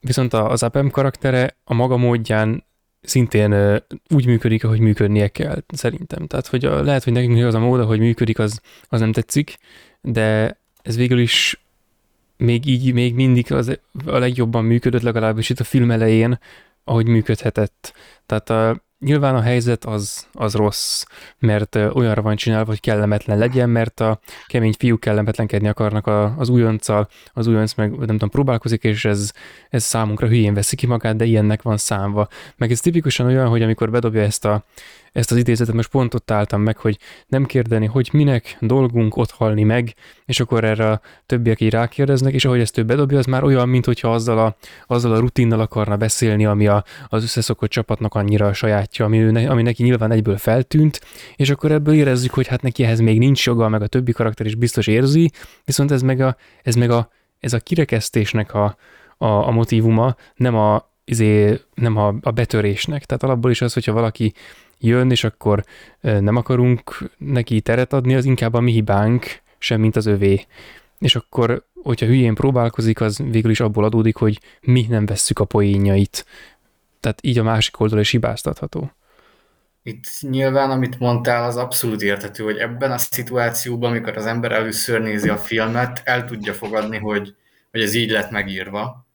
viszont az Apem karaktere a maga módján szintén úgy működik, ahogy működnie kell, szerintem. Tehát, hogy a, lehet, hogy nekünk az a mód, hogy működik, az, az nem tetszik, de ez végül is még így, még mindig az a legjobban működött, legalábbis itt a film elején, ahogy működhetett. Tehát a, nyilván a helyzet az, az rossz, mert olyanra van csinálva, hogy kellemetlen legyen, mert a kemény fiúk kellemetlenkedni akarnak a, az újonccal, az újonc meg nem tudom, próbálkozik, és ez, ez számunkra hülyén veszi ki magát, de ilyennek van számva. Meg ez tipikusan olyan, hogy amikor bedobja ezt a ezt az idézetet most pont ott álltam meg, hogy nem kérdeni, hogy minek dolgunk ott halni meg, és akkor erre a többiek így rákérdeznek, és ahogy ezt ő bedobja, az már olyan, mint hogyha azzal a, azzal a rutinnal akarna beszélni, ami a, az összeszokott csapatnak annyira a sajátja, ami, ő, ami neki nyilván egyből feltűnt, és akkor ebből érezzük, hogy hát neki ehhez még nincs joga, meg a többi karakter is biztos érzi, viszont ez meg a, ez meg a, ez a kirekesztésnek a, a, a motivuma, nem a, izé, nem a, a betörésnek. Tehát alapból is az, hogyha valaki jön, és akkor nem akarunk neki teret adni, az inkább a mi hibánk, sem mint az övé. És akkor, hogyha hülyén próbálkozik, az végül is abból adódik, hogy mi nem vesszük a poénjait. Tehát így a másik oldal is hibáztatható. Itt nyilván, amit mondtál, az abszolút érthető, hogy ebben a szituációban, amikor az ember először nézi a filmet, el tudja fogadni, hogy, hogy ez így lett megírva,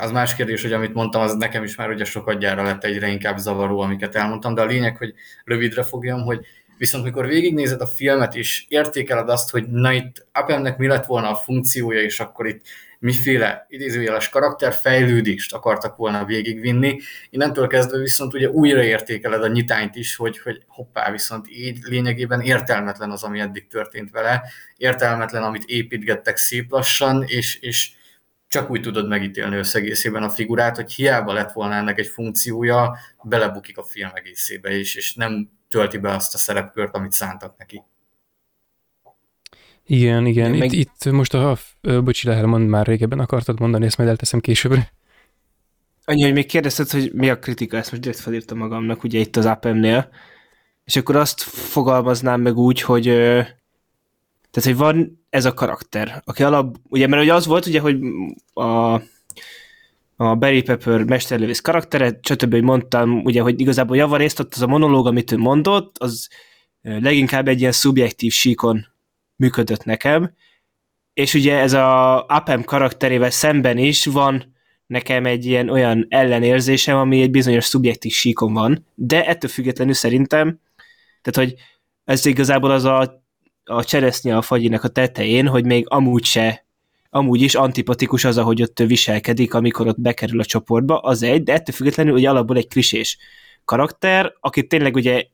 az más kérdés, hogy amit mondtam, az nekem is már ugye sokat gyára lett egyre inkább zavaró, amiket elmondtam, de a lényeg, hogy rövidre fogjam, hogy viszont mikor végignézed a filmet, és értékeled azt, hogy na itt Appemnek mi lett volna a funkciója, és akkor itt miféle idézőjeles karakterfejlődést akartak volna végigvinni. Innentől kezdve viszont ugye újraértékeled a nyitányt is, hogy, hogy hoppá, viszont így lényegében értelmetlen az, ami eddig történt vele, értelmetlen, amit építgettek szép lassan, és, és csak úgy tudod megítélni összegészében a figurát, hogy hiába lett volna ennek egy funkciója, belebukik a film egészébe is, és nem tölti be azt a szerepkört, amit szántak neki. Igen, igen. Itt, meg... itt most a, a bocsi, mond már régebben akartad mondani, ezt majd elteszem későbbre. Annyi, hogy még kérdezted, hogy mi a kritika, ezt most direkt felírtam magamnak, ugye itt az APM-nél, és akkor azt fogalmaznám meg úgy, hogy tehát, hogy van ez a karakter, aki alap, ugye, mert ugye az volt, ugye, hogy a, a Barry Pepper mesterlövész karaktere, stb. hogy mondtam, ugye, hogy igazából javarészt ott az a monológ, amit ő mondott, az leginkább egy ilyen szubjektív síkon működött nekem, és ugye ez a Apem karakterével szemben is van nekem egy ilyen olyan ellenérzésem, ami egy bizonyos szubjektív síkon van, de ettől függetlenül szerintem, tehát hogy ez igazából az a a cseresznye a fagyinek a tetején, hogy még amúgy se amúgy is antipatikus az, ahogy ott viselkedik, amikor ott bekerül a csoportba, az egy, de ettől függetlenül hogy alapból egy klisés karakter, aki tényleg ugye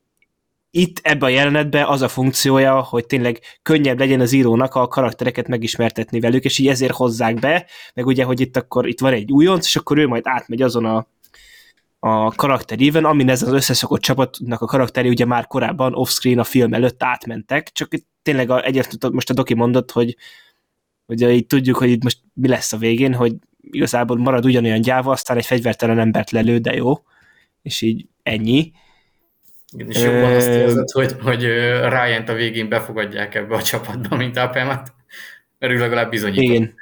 itt ebben a jelenetben az a funkciója, hogy tényleg könnyebb legyen az írónak a karaktereket megismertetni velük, és így ezért hozzák be, meg ugye, hogy itt akkor itt van egy újonc, és akkor ő majd átmegy azon a a karakteríven, amin ez az összeszokott csapatnak a karakteri ugye már korábban offscreen a film előtt átmentek, csak itt tényleg a, egyet most a doki mondott, hogy, hogy így tudjuk, hogy itt most mi lesz a végén, hogy igazából marad ugyanolyan gyáva, aztán egy fegyvertelen embert lelő, de jó, és így ennyi. Igen, és jobban azt érzed, hogy, hogy ryan a végén befogadják ebbe a csapatba, mint Apemat, mert ő legalább bizonyított. Igen.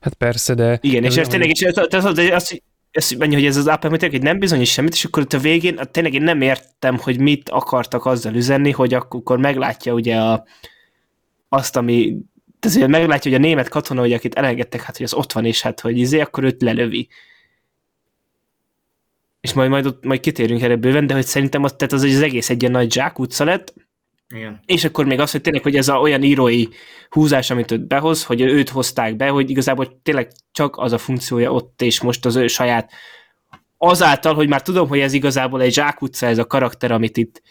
Hát persze, de... Igen, és ez tényleg, és ez, ez, ez, ez, ez, mennyi, hogy ez az Apple hogy nem bizonyít semmit, és akkor ott a végén tényleg én nem értem, hogy mit akartak azzal üzenni, hogy akkor meglátja ugye a, azt, ami tehát meglátja, hogy a német katona, hogy akit elengedtek, hát hogy az ott van, és hát hogy izé, akkor őt lelövi. És majd, majd, ott, majd kitérünk erre bőven, de hogy szerintem az, tehát az, az egész egy ilyen nagy zsákutca lett, igen. És akkor még az, hogy tényleg, hogy ez a olyan írói húzás, amit őt behoz, hogy őt hozták be, hogy igazából tényleg csak az a funkciója ott és most az ő saját azáltal, hogy már tudom, hogy ez igazából egy zsákutca, ez a karakter, amit itt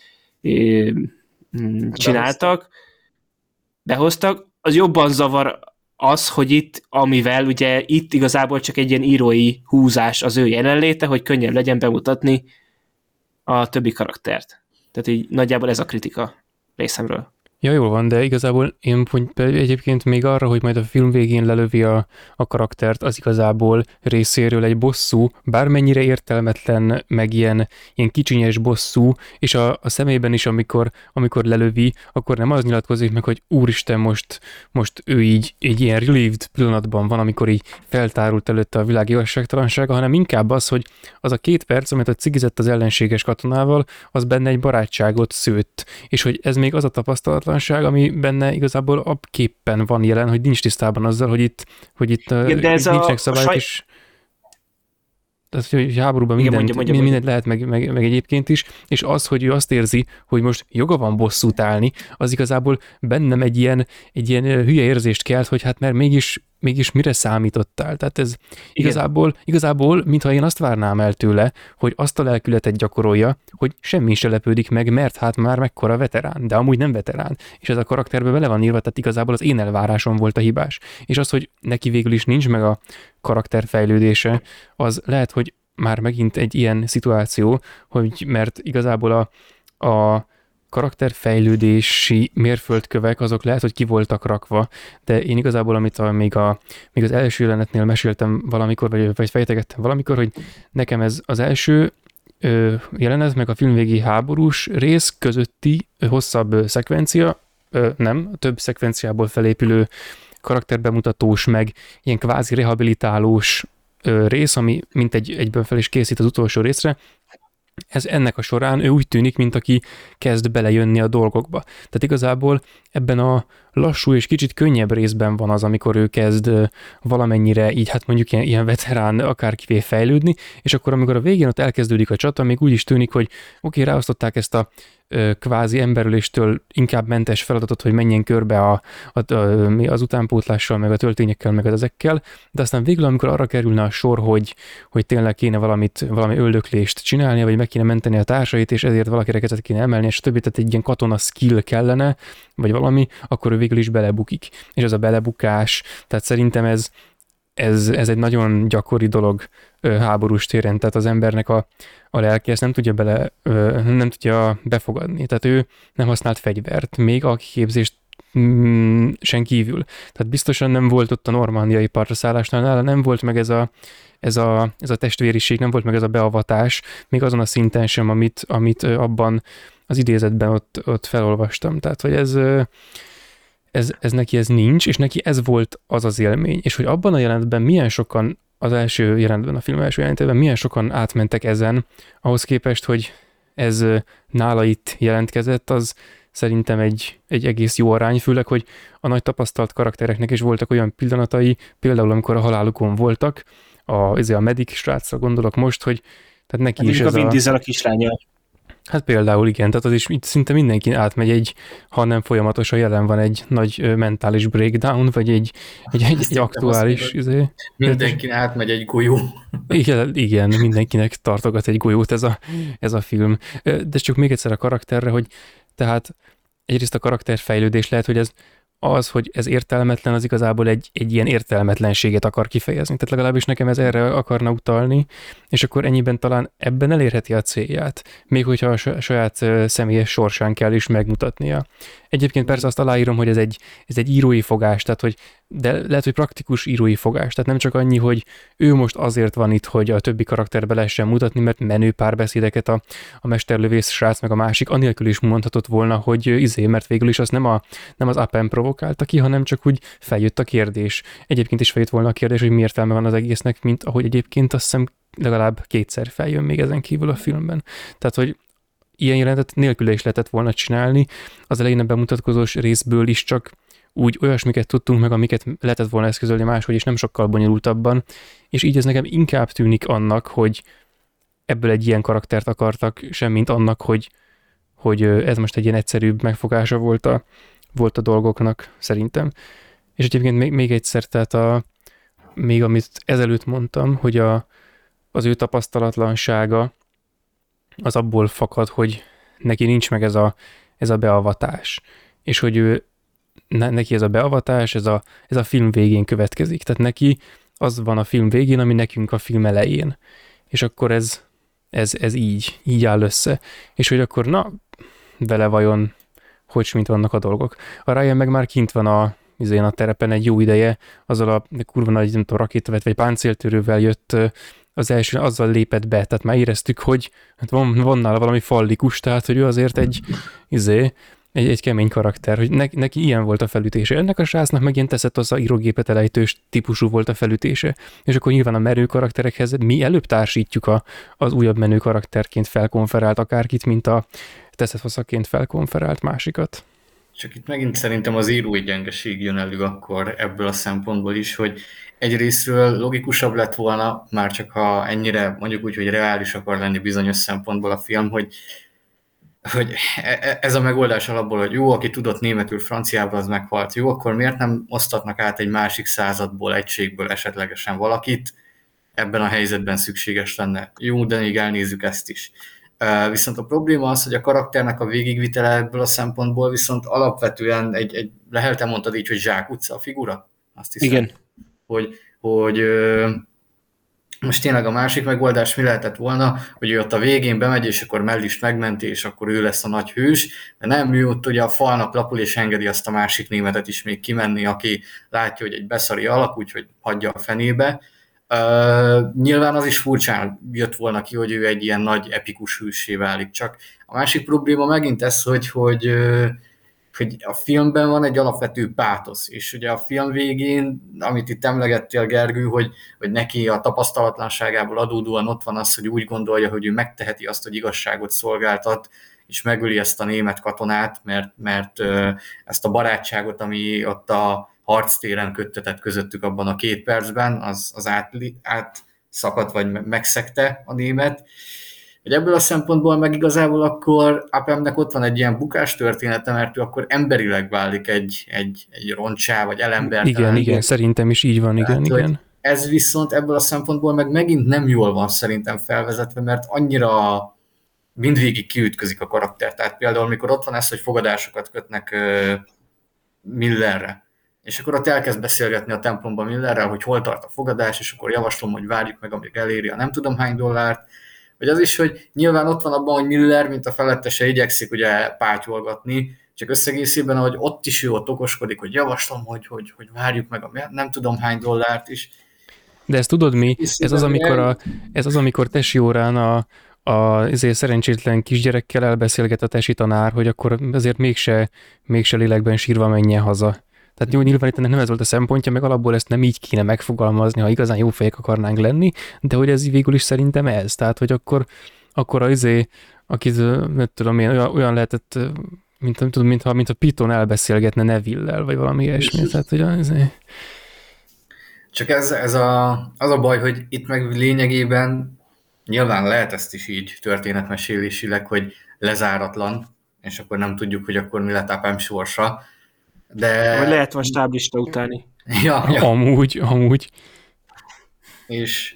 é, mm, csináltak, behoztak, az jobban zavar az, hogy itt, amivel ugye itt igazából csak egy ilyen írói húzás az ő jelenléte, hogy könnyebb legyen bemutatni a többi karaktert. Tehát így nagyjából ez a kritika részemről. Ja, jól van, de igazából én egyébként még arra, hogy majd a film végén lelövi a, a karaktert, az igazából részéről egy bosszú, bármennyire értelmetlen, meg ilyen, ilyen kicsinyes bosszú, és a, a szemében is, amikor, amikor lelövi, akkor nem az nyilatkozik meg, hogy úristen, most, most ő így egy ilyen relieved pillanatban van, amikor így feltárult előtte a világ igazságtalansága, hanem inkább az, hogy az a két perc, amit a cigizett az ellenséges katonával, az benne egy barátságot szőtt, és hogy ez még az a tapasztalat, tudatlanság, ami benne igazából abképpen van jelen, hogy nincs tisztában azzal, hogy itt, hogy itt Igen, de ez nincsenek a, szabályok, a saj... és tehát, hogy háborúban minden, mondja, mondja, mindent mondja. lehet, meg, meg, meg, egyébként is, és az, hogy ő azt érzi, hogy most joga van bosszút állni, az igazából bennem egy ilyen, egy ilyen hülye érzést kelt, hogy hát mert mégis, mégis mire számítottál. Tehát ez Igen. igazából, igazából, mintha én azt várnám el tőle, hogy azt a lelkületet gyakorolja, hogy semmi se lepődik meg, mert hát már mekkora veterán, de amúgy nem veterán. És ez a karakterbe bele van írva, tehát igazából az én elvárásom volt a hibás. És az, hogy neki végül is nincs meg a karakterfejlődése, az lehet, hogy már megint egy ilyen szituáció, hogy mert igazából a, a karakterfejlődési mérföldkövek azok lehet, hogy ki voltak rakva, de én igazából, amit a, még, a, még az első jelenetnél meséltem valamikor, vagy, vagy fejtegettem valamikor, hogy nekem ez az első ö, jelenet, meg a filmvégi háborús rész közötti ö, hosszabb ö, szekvencia, ö, nem, több szekvenciából felépülő karakterbemutatós, meg ilyen kvázi rehabilitálós rész, ami mint egy egyben fel is készít az utolsó részre, ez ennek a során ő úgy tűnik, mint aki kezd belejönni a dolgokba. Tehát igazából ebben a lassú és kicsit könnyebb részben van az, amikor ő kezd valamennyire így, hát mondjuk ilyen, ilyen veterán akárkivé fejlődni, és akkor amikor a végén ott elkezdődik a csata, még úgy is tűnik, hogy oké, okay, ráosztották ezt a kvázi emberüléstől inkább mentes feladatot, hogy menjen körbe a, a, a, az utánpótlással, meg a töltényekkel, meg az ezekkel, de aztán végül, amikor arra kerülne a sor, hogy, hogy tényleg kéne valamit, valami öldöklést csinálnia, vagy meg kéne menteni a társait, és ezért valakire kezdett kéne emelni, és többit, tehát egy ilyen katona skill kellene, vagy valami, akkor végül is belebukik. És az a belebukás, tehát szerintem ez, ez, ez egy nagyon gyakori dolog háborús téren, tehát az embernek a, a lelki ezt nem tudja bele, nem tudja befogadni. Tehát ő nem használt fegyvert, még a képzést mm, sen kívül. Tehát biztosan nem volt ott a normandiai partraszállásnál, nála nem volt meg ez a, ez a, ez a testvériség, nem volt meg ez a beavatás, még azon a szinten sem, amit, amit abban az idézetben ott, ott felolvastam. Tehát, hogy ez, ez, ez neki ez nincs, és neki ez volt az az élmény. És hogy abban a jelentben milyen sokan az első jelentben, a film első jelentében milyen sokan átmentek ezen, ahhoz képest, hogy ez nála itt jelentkezett, az szerintem egy, egy egész jó arány, főleg, hogy a nagy tapasztalt karaktereknek is voltak olyan pillanatai, például amikor a halálukon voltak, a, a medic srácra gondolok most, hogy tehát neki hát is ez a... Vin a kislánya. Hát például igen, tehát az is itt szinte mindenki átmegy egy, ha nem folyamatosan jelen van egy nagy mentális breakdown, vagy egy, egy, egy, egy aktuális... Izé, mindenki átmegy egy golyó. Igen, igen, mindenkinek tartogat egy golyót ez a, ez a film. De csak még egyszer a karakterre, hogy tehát egyrészt a karakterfejlődés lehet, hogy ez az, hogy ez értelmetlen, az igazából egy, egy ilyen értelmetlenséget akar kifejezni. Tehát legalábbis nekem ez erre akarna utalni, és akkor ennyiben talán ebben elérheti a célját, még hogyha a saját személyes sorsán kell is megmutatnia. Egyébként persze azt aláírom, hogy ez egy, ez egy írói fogás, tehát hogy, de lehet, hogy praktikus írói fogás. Tehát nem csak annyi, hogy ő most azért van itt, hogy a többi karakterbe lehessen mutatni, mert menő párbeszédeket a, a mesterlövész srác meg a másik anélkül is mondhatott volna, hogy izé, mert végül is az nem, a, nem az appen provokálta ki, hanem csak úgy feljött a kérdés. Egyébként is feljött volna a kérdés, hogy miért értelme van az egésznek, mint ahogy egyébként azt hiszem legalább kétszer feljön még ezen kívül a filmben. Tehát, hogy ilyen jelenetet nélkül is lehetett volna csinálni. Az elején a bemutatkozós részből is csak úgy olyasmiket tudtunk meg, amiket lehetett volna eszközölni máshogy, és nem sokkal bonyolultabban, és így ez nekem inkább tűnik annak, hogy ebből egy ilyen karaktert akartak, semmint annak, hogy, hogy ez most egy ilyen egyszerűbb megfogása volt a, volt a dolgoknak, szerintem. És egyébként még, még egyszer, tehát a, még amit ezelőtt mondtam, hogy a, az ő tapasztalatlansága, az abból fakad, hogy neki nincs meg ez a, ez a beavatás, és hogy ő, neki ez a beavatás, ez a, ez a film végén következik. Tehát neki az van a film végén, ami nekünk a film elején. És akkor ez, ez, ez így, így áll össze. És hogy akkor na, vele vajon hogy mint vannak a dolgok. A Ryan meg már kint van a, izén a terepen egy jó ideje, azzal a kurva nagy, nem tudom, rakétavet vagy páncéltörővel jött az első, azzal lépett be, tehát már éreztük, hogy hát van, van nála valami fallikus, tehát hogy ő azért egy, izé, egy, egy kemény karakter, hogy ne, neki ilyen volt a felütése. Ennek a srácnak meg ilyen teszett az a írógépet elejtős típusú volt a felütése. És akkor nyilván a merő karakterekhez mi előbb társítjuk a, az újabb menő karakterként felkonferált akárkit, mint a teszett hosszaként felkonferált másikat. Csak itt megint szerintem az írói gyengeség jön elő akkor ebből a szempontból is, hogy egyrésztről logikusabb lett volna, már csak ha ennyire mondjuk úgy, hogy reális akar lenni bizonyos szempontból a film, hogy hogy e, e, ez a megoldás alapból, hogy jó, aki tudott németül, franciából, az meghalt. Jó, akkor miért nem osztatnak át egy másik századból, egységből esetlegesen valakit? Ebben a helyzetben szükséges lenne. Jó, de még elnézzük ezt is. Viszont a probléma az, hogy a karakternek a végigvitele ebből a szempontból viszont alapvetően egy, egy lehet mondtad így, hogy zsák utca a figura? Azt hiszem. Igen. Hogy, hogy most tényleg a másik megoldás mi lehetett volna, hogy ő ott a végén bemegy, és akkor mellist megmenti, és akkor ő lesz a nagy hős, de nem, ő ott ugye a falnak lapul, és engedi azt a másik németet is még kimenni, aki látja, hogy egy beszari alak, úgyhogy hagyja a fenébe. Uh, nyilván az is furcsán jött volna ki, hogy ő egy ilyen nagy epikus hősé válik, csak a másik probléma megint ez, hogy, hogy uh, hogy a filmben van egy alapvető pátosz, és ugye a film végén, amit itt emlegettél Gergő, hogy, hogy neki a tapasztalatlanságából adódóan ott van az, hogy úgy gondolja, hogy ő megteheti azt, hogy igazságot szolgáltat, és megöli ezt a német katonát, mert, mert ezt a barátságot, ami ott a harctéren köttetett közöttük abban a két percben, az, az át, átszakadt, vagy megszegte a német, hogy ebből a szempontból meg igazából akkor Apemnek ott van egy ilyen bukás története, mert ő akkor emberileg válik egy, egy, egy roncsá, vagy elember. Igen, igen, szerintem is így van, igen, Tehát, igen. Ez viszont ebből a szempontból meg megint nem jól van szerintem felvezetve, mert annyira mindvégig kiütközik a karakter. Tehát például, mikor ott van ez, hogy fogadásokat kötnek Millerre, és akkor ott elkezd beszélgetni a templomban Millerrel, hogy hol tart a fogadás, és akkor javaslom, hogy várjuk meg, amíg eléri a nem tudom hány dollárt, vagy az is, hogy nyilván ott van abban, hogy Miller, mint a felettese igyekszik ugye pátyolgatni, csak összegészében, hogy ott is ő ott okoskodik, hogy javaslom, hogy, hogy, hogy várjuk meg a nem tudom hány dollárt is. De ezt tudod mi? Ez az, amikor, a, ez az, amikor tesi órán a, a azért szerencsétlen kisgyerekkel elbeszélget a tesi tanár, hogy akkor azért mégse, mégse lélekben sírva menjen haza. Tehát jó, nyilván itt nem ez volt a szempontja, meg alapból ezt nem így kéne megfogalmazni, ha igazán jó fejek akarnánk lenni, de hogy ez végül is szerintem ez. Tehát, hogy akkor, akkor az izé, akit, nem tudom én, olyan, olyan lehetett, mint, nem tudom, mintha, mint a Piton elbeszélgetne Neville-lel, vagy valami ilyesmi. Tehát, hogy az, izé... Csak ez, ez a, az a baj, hogy itt meg lényegében nyilván lehet ezt is így történetmesélésileg, hogy lezáratlan, és akkor nem tudjuk, hogy akkor mi lett Apám sorsa, de... Vagy lehet van stáblista utáni. Ja, ja. Amúgy, amúgy. És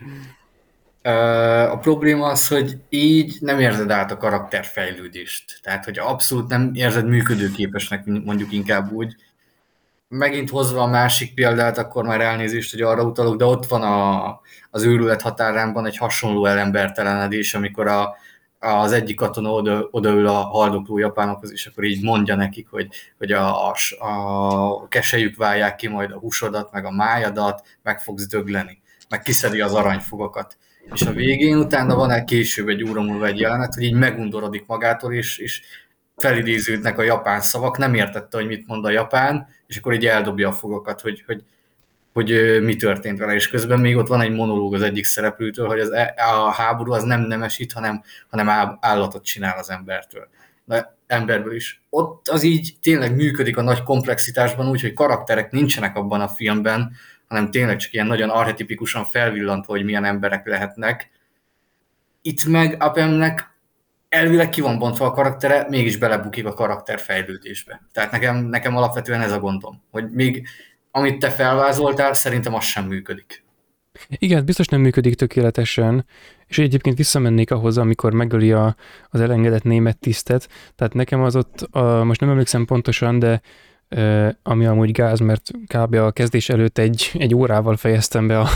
uh, a probléma az, hogy így nem érzed át a karakterfejlődést. Tehát, hogy abszolút nem érzed működőképesnek, mondjuk inkább úgy. Megint hozva a másik példát, akkor már elnézést, hogy arra utalok, de ott van a, az őrület határánban egy hasonló elembertelenedés, amikor a, az egyik katona oda, odaül a haldokló japánokhoz, és akkor így mondja nekik, hogy, hogy a, a, a kesejük válják ki majd a húsodat, meg a májadat, meg fogsz dögleni, meg kiszedi az aranyfogakat. És a végén utána van egy később egy óra egy jelenet, hogy így megundorodik magától, és, és felidéződnek a japán szavak, nem értette, hogy mit mond a japán, és akkor így eldobja a fogakat, hogy, hogy hogy mi történt vele, és közben még ott van egy monológ az egyik szereplőtől, hogy az, e, a háború az nem nemesít, hanem, hanem állatot csinál az embertől. De emberből is. Ott az így tényleg működik a nagy komplexitásban úgy, hogy karakterek nincsenek abban a filmben, hanem tényleg csak ilyen nagyon arhetipikusan felvillantva, hogy milyen emberek lehetnek. Itt meg Apemnek elvileg ki van bontva a karaktere, mégis belebukik a karakter fejlődésbe. Tehát nekem, nekem alapvetően ez a gondom, hogy még amit te felvázoltál, szerintem az sem működik. Igen, biztos nem működik tökéletesen, és egyébként visszamennék ahhoz, amikor megöli a, az elengedett német tisztet, tehát nekem az ott, a, most nem emlékszem pontosan, de ami amúgy gáz, mert kb. a kezdés előtt egy, egy órával fejeztem be a,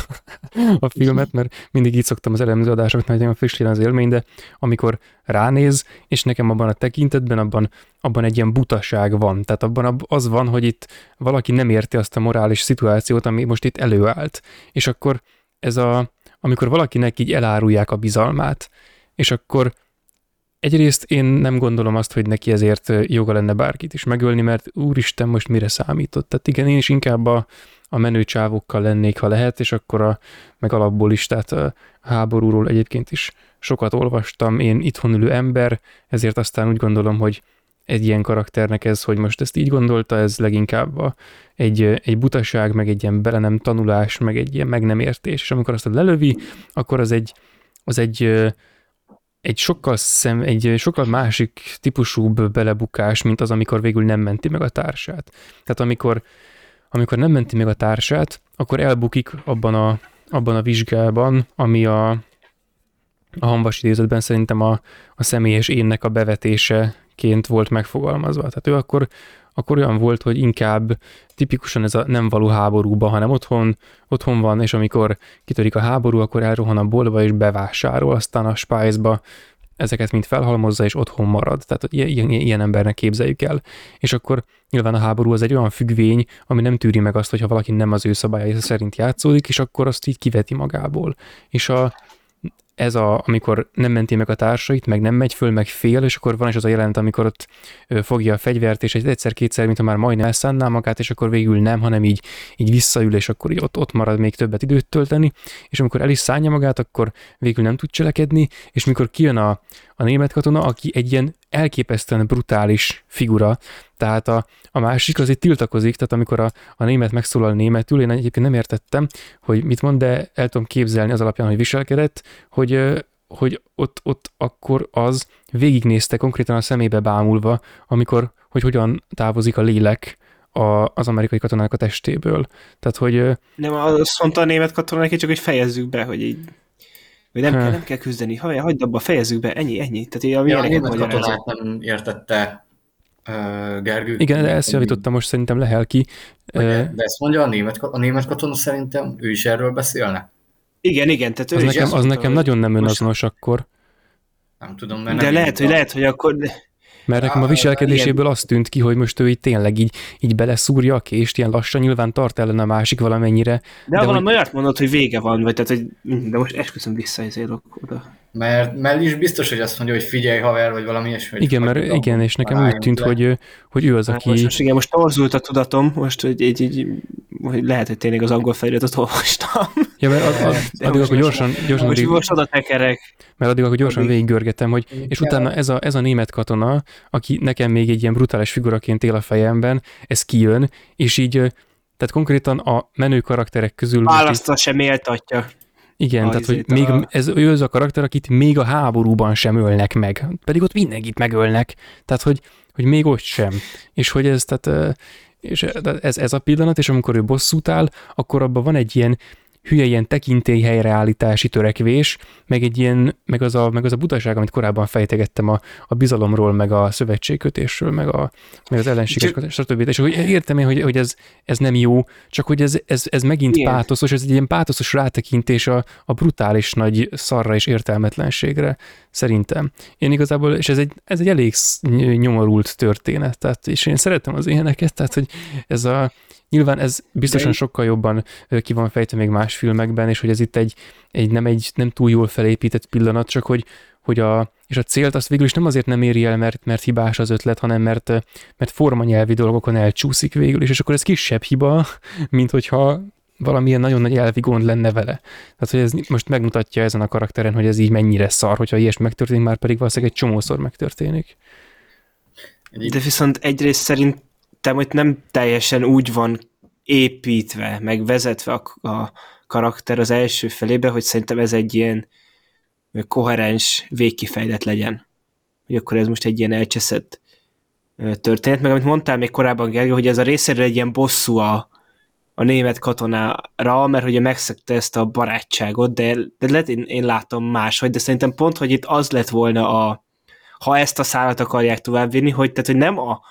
a filmet, mert mindig így szoktam az elemző adásokat, mert nagyon friss az élmény, de amikor ránéz, és nekem abban a tekintetben, abban, abban egy ilyen butaság van. Tehát abban az van, hogy itt valaki nem érti azt a morális szituációt, ami most itt előállt. És akkor ez a, amikor valakinek így elárulják a bizalmát, és akkor Egyrészt én nem gondolom azt, hogy neki ezért joga lenne bárkit is megölni, mert úristen, most mire számított. Tehát igen, én is inkább a, a menő csávokkal lennék, ha lehet, és akkor a, meg alapból is, tehát a háborúról egyébként is sokat olvastam, én itthon ülő ember, ezért aztán úgy gondolom, hogy egy ilyen karakternek ez, hogy most ezt így gondolta, ez leginkább a, egy, egy butaság, meg egy ilyen bele nem tanulás, meg egy ilyen meg nem értés, és amikor azt lelövi, akkor az egy, az egy egy sokkal, szem, egy sokkal másik típusúbb belebukás, mint az, amikor végül nem menti meg a társát. Tehát amikor, amikor nem menti meg a társát, akkor elbukik abban a, abban a vizsgában, ami a, a hanvas idézetben szerintem a, a személyes énnek a bevetéseként volt megfogalmazva. Tehát ő akkor akkor olyan volt, hogy inkább tipikusan ez a nem való háborúba, hanem otthon, otthon van, és amikor kitörik a háború, akkor elrohan a boltba és bevásárol, aztán a spájzba ezeket mind felhalmozza, és otthon marad. Tehát ilyen, ilyen, ilyen embernek képzeljük el. És akkor nyilván a háború az egy olyan függvény, ami nem tűri meg azt, hogyha valaki nem az ő szabályai szerint játszódik, és akkor azt így kiveti magából. És a, ez a, amikor nem menti meg a társait, meg nem megy föl, meg fél, és akkor van is az a jelent, amikor ott fogja a fegyvert, és egyszer-kétszer, mintha már majdnem elszánná magát, és akkor végül nem, hanem így, így visszaül, és akkor így ott, ott marad még többet időt tölteni, és amikor el is szánja magát, akkor végül nem tud cselekedni, és mikor kijön a, a német katona, aki egy ilyen elképesztően brutális figura, tehát a, a másik az itt tiltakozik, tehát amikor a, a német megszólal németül, én egyébként nem értettem, hogy mit mond, de el tudom képzelni az alapján, hogy viselkedett, hogy, hogy ott, ott akkor az végignézte konkrétan a szemébe bámulva, amikor, hogy hogyan távozik a lélek a, az amerikai katonák a testéből. Tehát, hogy... Nem, azt mondta a német katonák, csak hogy fejezzük be, hogy így hogy nem, kell, nem kell küzdeni, ha hagyd abba, fejezzük be, ennyi, ennyi. Tehát így, a, ja, a német katonát nem értette uh, Gergő. Igen, de ezt javítottam most szerintem lehel ki. Uh, de ezt mondja a német, a német katona szerintem, ő is erről beszélne? Igen, igen. Tehát ő az nekem, az nekem nagyon nem önazonos akkor. Nem tudom, mert De nem lehet, hogy lehet, hogy akkor... Mert nekem a viselkedéséből azt tűnt ki, hogy most ő így tényleg így, így beleszúrja a kést, ilyen lassan nyilván tart ellen a másik valamennyire. De, de valami hogy... olyat mondod, hogy vége van, vagy tehát, hogy de most esküszöm vissza ezért oda. Mert Mell is biztos, hogy azt mondja, hogy figyelj haver, vagy valami ilyesmi. Igen, mert tudom, igen, és nekem úgy tűnt, hogy, hogy ő az, hát aki... Most, most igen, most torzult a tudatom, most hogy, így, így, hogy lehet, hogy tényleg az angol feliratot olvastam. Ja, mert ad, ad, addig akkor gyorsan, gyorsan most, addig, most oda tekerek. Mert addig akkor gyorsan végiggörgetem, hogy és utána ez a, ez a német katona, aki nekem még egy ilyen brutális figuraként él a fejemben, ez kijön, és így tehát konkrétan a menő karakterek közül... Választva sem méltatja. Igen, a tehát hogy még a... ez, ő az a karakter, akit még a háborúban sem ölnek meg, pedig ott mindenkit megölnek, tehát hogy, hogy még ott sem. És hogy ez, tehát, és ez, ez a pillanat, és amikor ő bosszút áll, akkor abban van egy ilyen hülye ilyen tekintély helyreállítási törekvés, meg egy ilyen, meg az a, meg az a butaság, amit korábban fejtegettem a, a bizalomról, meg a szövetségkötésről, meg, a, meg az ellenséges, stb. És hogy értem én, hogy, hogy ez, ez nem jó, csak hogy ez, ez, ez megint Igen. pátoszos, ez egy ilyen pátoszos rátekintés a, a brutális nagy szarra és értelmetlenségre, szerintem. Én igazából, és ez egy, ez egy elég nyomorult történet, tehát, és én szeretem az ilyeneket, tehát, hogy ez a, Nyilván ez biztosan sokkal jobban ki van fejtve még más filmekben, és hogy ez itt egy, egy, nem, egy nem túl jól felépített pillanat, csak hogy, hogy a, és a célt azt végül is nem azért nem éri el, mert, mert hibás az ötlet, hanem mert, mert formanyelvi dolgokon elcsúszik végül is, és akkor ez kisebb hiba, mint hogyha valamilyen nagyon nagy elvi gond lenne vele. Tehát, hogy ez most megmutatja ezen a karakteren, hogy ez így mennyire szar, hogyha ilyesmi megtörténik, már pedig valószínűleg egy csomószor megtörténik. De viszont egyrészt szerint szerintem hogy nem teljesen úgy van építve, meg vezetve a, a karakter az első felébe, hogy szerintem ez egy ilyen koherens végkifejlet legyen. Hogy akkor ez most egy ilyen elcseszett történet, meg amit mondtál még korábban, Gergő, hogy ez a részéről egy ilyen bosszú a, a német katonára, mert ugye megszegte ezt a barátságot, de, de lehet én, én látom máshogy, de szerintem pont, hogy itt az lett volna a, ha ezt a szállat akarják továbbvinni, hogy, tehát, hogy nem a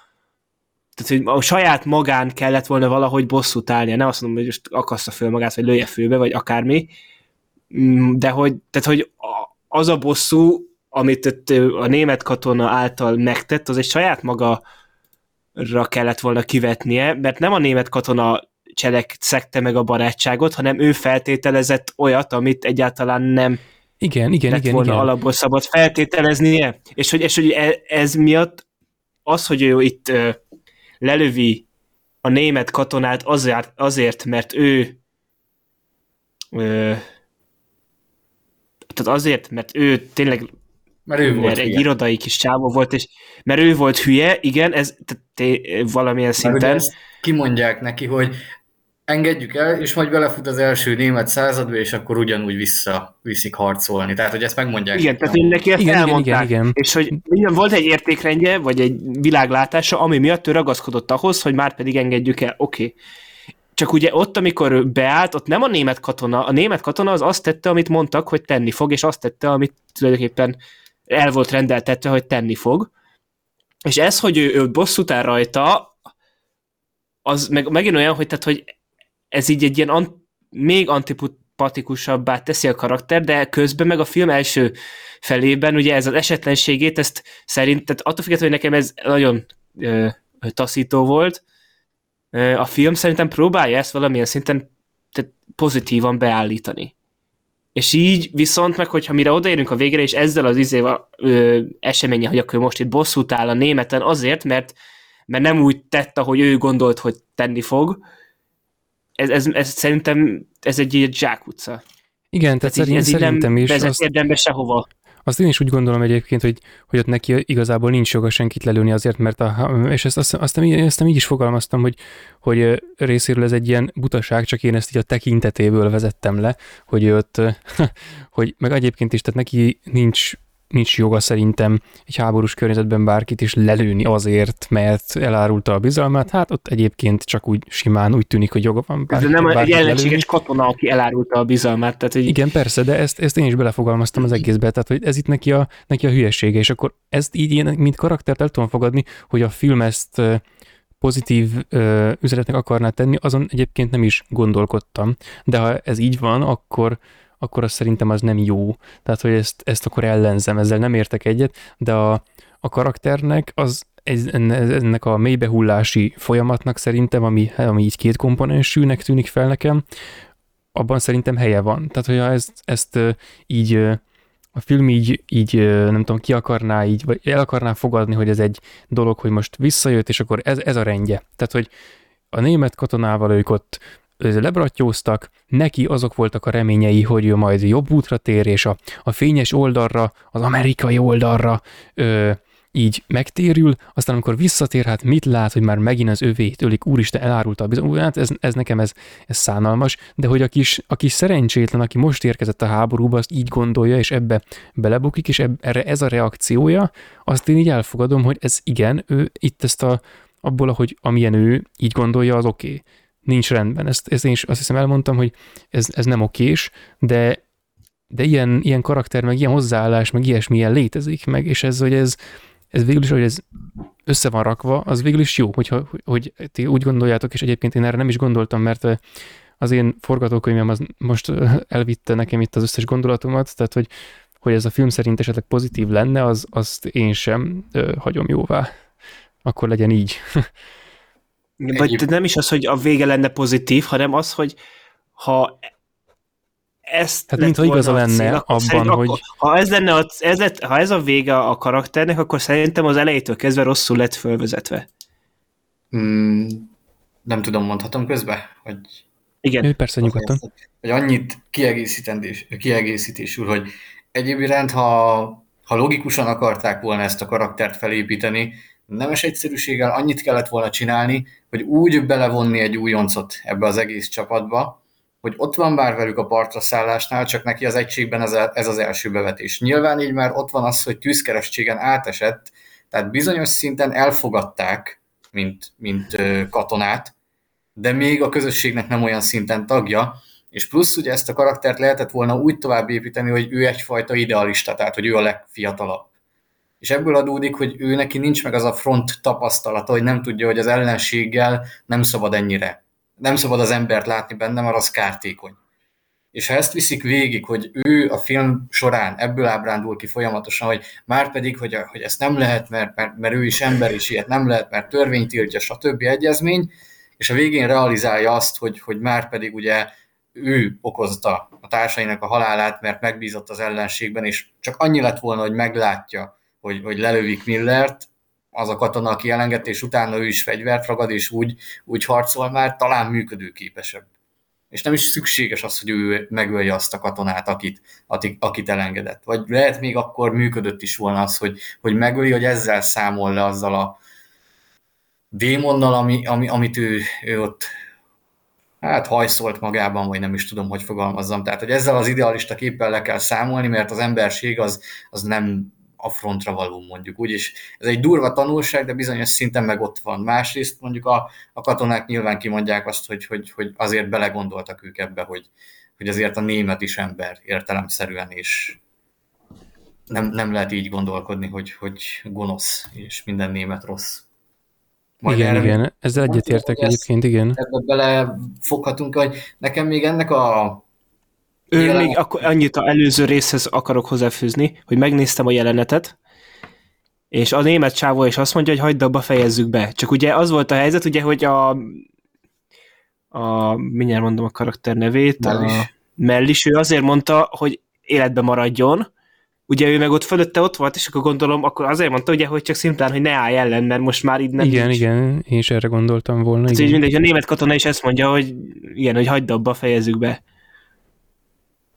tehát, hogy a saját magán kellett volna valahogy bosszút állnia, nem azt mondom, hogy most akassza föl magát, vagy lője főbe, vagy akármi, mm, de hogy, tehát, hogy az a bosszú, amit a német katona által megtett, az egy saját maga kellett volna kivetnie, mert nem a német katona cselekszekte meg a barátságot, hanem ő feltételezett olyat, amit egyáltalán nem igen, igen, lett igen, volna igen. alapból szabad feltételeznie, és hogy, és hogy e- ez miatt az, hogy ő itt ö, lelövi a német katonát azért, azért mert ő ö, tehát azért, mert ő tényleg Mert ő volt mert egy hülye. irodai kis csávó volt, és mert ő volt hülye, igen, ez tehát té- valamilyen Mert ugye szinten. ezt kimondják neki, hogy engedjük el, és majd belefut az első német századba, és akkor ugyanúgy vissza viszik harcolni. Tehát, hogy ezt megmondják. Igen, tehát én neki ezt Igen, igen, elmondták. igen, igen. És hogy igen, volt egy értékrendje, vagy egy világlátása, ami miatt ő ragaszkodott ahhoz, hogy már pedig engedjük el. Oké. Okay. Csak ugye ott, amikor ő beállt, ott nem a német katona, a német katona az azt tette, amit mondtak, hogy tenni fog, és azt tette, amit tulajdonképpen el volt rendeltetve, hogy tenni fog. És ez, hogy ő, ő bosszút áll rajta, az meg, megint olyan, hogy, tehát, hogy ez így egy ilyen an, még antipatikusabbá teszi a karakter, de közben meg a film első felében ugye ez az esetlenségét, ezt szerint, tehát attól függetlenül, hogy nekem ez nagyon ö, taszító volt, ö, a film szerintem próbálja ezt valamilyen szinten tehát pozitívan beállítani. És így viszont meg, hogyha mire odaérünk a végére, és ezzel az izével eseménye, hogy akkor most itt bosszút áll a németen azért, mert, mert nem úgy tett, ahogy ő gondolt, hogy tenni fog, ez, ez, ez szerintem ez egy ilyen zsákutca. Igen, tehát így- szerint, ez így nem szerintem is. vezet Azt, érdembe sehova. azt én is úgy gondolom egyébként, hogy, hogy ott neki igazából nincs joga senkit lelőni azért, mert a, és ezt azt, azt, azt, azt így is fogalmaztam, hogy, hogy részéről ez egy ilyen butaság, csak én ezt így a tekintetéből vezettem le, hogy ott, hogy meg egyébként is, tehát neki nincs nincs joga szerintem egy háborús környezetben bárkit is lelőni azért, mert elárulta a bizalmát, hát ott egyébként csak úgy simán úgy tűnik, hogy joga van Ez bárkit, nem egy ellenséges katona, aki elárulta a bizalmát. Tehát, hogy igen, persze, de ezt, ezt én is belefogalmaztam az egészbe, tehát hogy ez itt neki a, neki a hülyesége, és akkor ezt így én, mint karaktert el tudom fogadni, hogy a film ezt pozitív ö, üzenetnek akarná tenni, azon egyébként nem is gondolkodtam, de ha ez így van, akkor akkor az szerintem az nem jó. Tehát, hogy ezt, ezt akkor ellenzem, ezzel nem értek egyet, de a, a karakternek az ennek a mélybehullási folyamatnak szerintem, ami, ami így két komponensűnek tűnik fel nekem, abban szerintem helye van. Tehát, hogyha ezt, ezt így a film így, így nem tudom, ki akarná így, vagy el akarná fogadni, hogy ez egy dolog, hogy most visszajött, és akkor ez, ez a rendje. Tehát, hogy a német katonával ők ott lebrattyóztak, neki azok voltak a reményei, hogy ő majd jobb útra tér, és a, a fényes oldalra, az amerikai oldalra ö, így megtérül, aztán amikor visszatér, hát mit lát, hogy már megint az övét ölik, úristen, elárulta a bizony, hát ez, ez nekem ez, ez szánalmas, de hogy a kis, a kis szerencsétlen, aki most érkezett a háborúba, azt így gondolja, és ebbe belebukik, és eb, erre ez a reakciója, azt én így elfogadom, hogy ez igen, ő itt ezt a, abból, ahogy amilyen ő így gondolja, az oké. Okay. Nincs rendben. Ezt, ezt én is azt hiszem elmondtam, hogy ez, ez nem okés, de de ilyen, ilyen karakter, meg ilyen hozzáállás, meg ilyesmi ilyen létezik, meg, és ez, hogy ez, ez végül is, hogy ez össze van rakva, az végül is jó, hogyha, hogy ti úgy gondoljátok, és egyébként én erre nem is gondoltam, mert az én forgatókönyvem az most elvitte nekem itt az összes gondolatomat, tehát hogy, hogy ez a film szerint esetleg pozitív lenne, az, azt én sem ö, hagyom jóvá. Akkor legyen így. Vagy Egyéb- nem is az, hogy a vége lenne pozitív, hanem az, hogy ha ezt Hát mintha igaza a lenne cél, abban, szerint hogy- Akkor, ha ez lenne a, ez lett, ha ez a vége a karakternek, akkor szerintem az elejétől kezdve rosszul lett fölvezetve. Mm, nem tudom, mondhatom közbe, hogy Igen. Ő persze nyugodtan. hogy annyit kiegészítendés, kiegészítésül, hogy egyéb iránt, ha, ha logikusan akarták volna ezt a karaktert felépíteni, nemes egyszerűséggel annyit kellett volna csinálni, hogy úgy belevonni egy újoncot ebbe az egész csapatba, hogy ott van bár velük a partra szállásnál, csak neki az egységben ez, az első bevetés. Nyilván így már ott van az, hogy tűzkeresztségen átesett, tehát bizonyos szinten elfogadták, mint, mint katonát, de még a közösségnek nem olyan szinten tagja, és plusz ugye ezt a karaktert lehetett volna úgy tovább építeni, hogy ő egyfajta idealista, tehát hogy ő a legfiatalabb. És ebből adódik, hogy ő neki nincs meg az a front tapasztalata, hogy nem tudja, hogy az ellenséggel nem szabad ennyire. Nem szabad az embert látni benne, mert az kártékony. És ha ezt viszik végig, hogy ő a film során ebből ábrándul ki folyamatosan, hogy már pedig, hogy, hogy ezt nem lehet, mert, mert, mert ő is ember, és ilyet nem lehet, mert törvény tiltja, stb. egyezmény, és a végén realizálja azt, hogy, hogy már pedig ugye ő okozta a társainak a halálát, mert megbízott az ellenségben, és csak annyi lett volna, hogy meglátja, hogy, hogy lelövik Millert, az a katona, aki elengedte, és utána ő is fegyvert ragad, és úgy, úgy harcol már, talán működőképesebb. És nem is szükséges az, hogy ő megölje azt a katonát, akit, akit elengedett. Vagy lehet még akkor működött is volna az, hogy, hogy megöli, hogy ezzel számol le azzal a démonnal, ami, ami, amit ő, ő ott hát hajszolt magában, vagy nem is tudom, hogy fogalmazzam. Tehát, hogy ezzel az idealista képpel le kell számolni, mert az emberség az, az nem a frontra való mondjuk úgy, és ez egy durva tanulság, de bizonyos szinten meg ott van. Másrészt mondjuk a, a katonák nyilván kimondják azt, hogy, hogy, hogy azért belegondoltak ők ebbe, hogy, hogy azért a német is ember értelemszerűen, és nem, nem lehet így gondolkodni, hogy, hogy gonosz, és minden német rossz. Majd igen, igen, ezzel egyetértek egyébként, igen. Ebbe belefoghatunk, hogy nekem még ennek a ő jelen... még akkor annyit a előző részhez akarok hozzáfűzni, hogy megnéztem a jelenetet, és a német csávó is azt mondja, hogy hagyd abba fejezzük be. Csak ugye az volt a helyzet, ugye, hogy a, a mindjárt mondom a karakter nevét, Mellis. a Mellis, ő azért mondta, hogy életbe maradjon, ugye ő meg ott fölötte ott volt, és akkor gondolom, akkor azért mondta, ugye, hogy csak szimplán, hogy ne állj ellen, mert most már így nem Igen, nincs. igen, én is erre gondoltam volna. Tehát így mindegy, a német katona is ezt mondja, hogy igen, hogy hagyd abba, fejezzük be.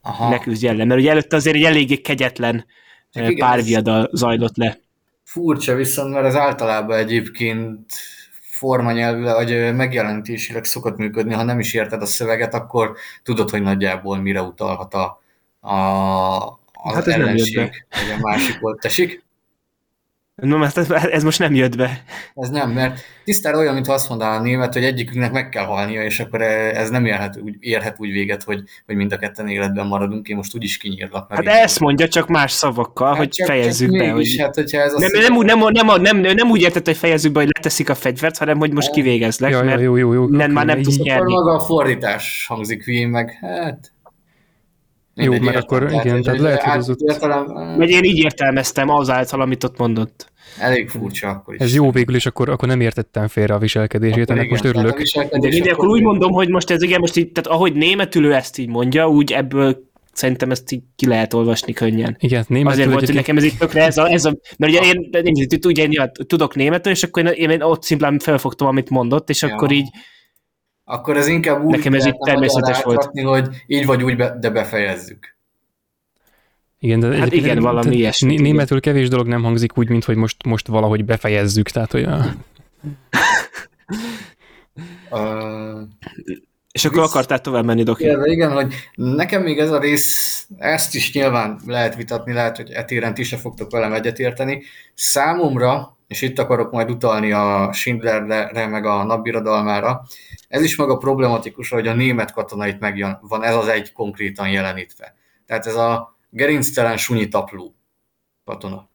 Aha. ne küzdj ellen, mert ugye előtte azért egy eléggé kegyetlen igen, párviada zajlott le. Furcsa viszont, mert az általában egyébként formanyelvűleg, vagy megjelenítésileg szokott működni, ha nem is érted a szöveget, akkor tudod, hogy nagyjából mire utalhat a, a, az hát ez ellenség, nem vagy a másik volt. Tessék? No, ez, ez most nem jött be. Ez nem, mert tisztára olyan, mint azt mondaná a német, hogy egyikünknek meg kell halnia, és akkor ez nem érhet úgy, érhet úgy véget, hogy, hogy mind a ketten életben maradunk. Én most úgy is kinyírlak. Hát ezt mondja, csak más szavakkal, hát hogy csak, fejezzük csak be. Hogy... Hát, hogyha ez nem, nem, nem, nem, nem, nem, nem, nem úgy értett, hogy fejezzük be, hogy leteszik a fegyvert, hanem hogy most kivégezlek, ja, mert jó, jó, jó, nem, már nem tudsz nyerni. Akkor maga a fordítás hangzik hülyén meg. Hát jó, mert akkor igen, tehát lehet, hogy az ott... Vagy én így értelmeztem azáltal, amit ott mondott. Elég furcsa akkor is. Ez jó végül, és akkor, akkor nem értettem félre a viselkedését, ennek most örülök. De mindegy, akkor úgy mondom, hogy most ez igen, most így, tehát ahogy németül ezt így mondja, úgy ebből szerintem ezt így ki lehet olvasni könnyen. Igen, németül. Azért volt, hogy nekem ez itt tökre ez a, ez a mert ugye én, én, én, ugye, én tudok németül, és akkor én, én ott szimplán felfogtam, amit mondott, és ja. akkor így akkor ez inkább úgy Nekem ez így természetes volt. hogy így vagy úgy, be, de befejezzük. Igen, de hát igen, valami ilyesmi. Németül kevés dolog nem hangzik úgy, mint hogy most, most valahogy befejezzük, tehát hogy a... uh, és akkor visz... akartál tovább menni, Doki? Igen, igen, hogy nekem még ez a rész, ezt is nyilván lehet vitatni, lehet, hogy etéren ti se fogtok velem egyetérteni. Számomra, és itt akarok majd utalni a Schindlerre, meg a napbirodalmára, ez is maga problematikus, hogy a német katonait meg van ez az egy konkrétan jelenítve. Tehát ez a gerinctelen sunyi tapló katona.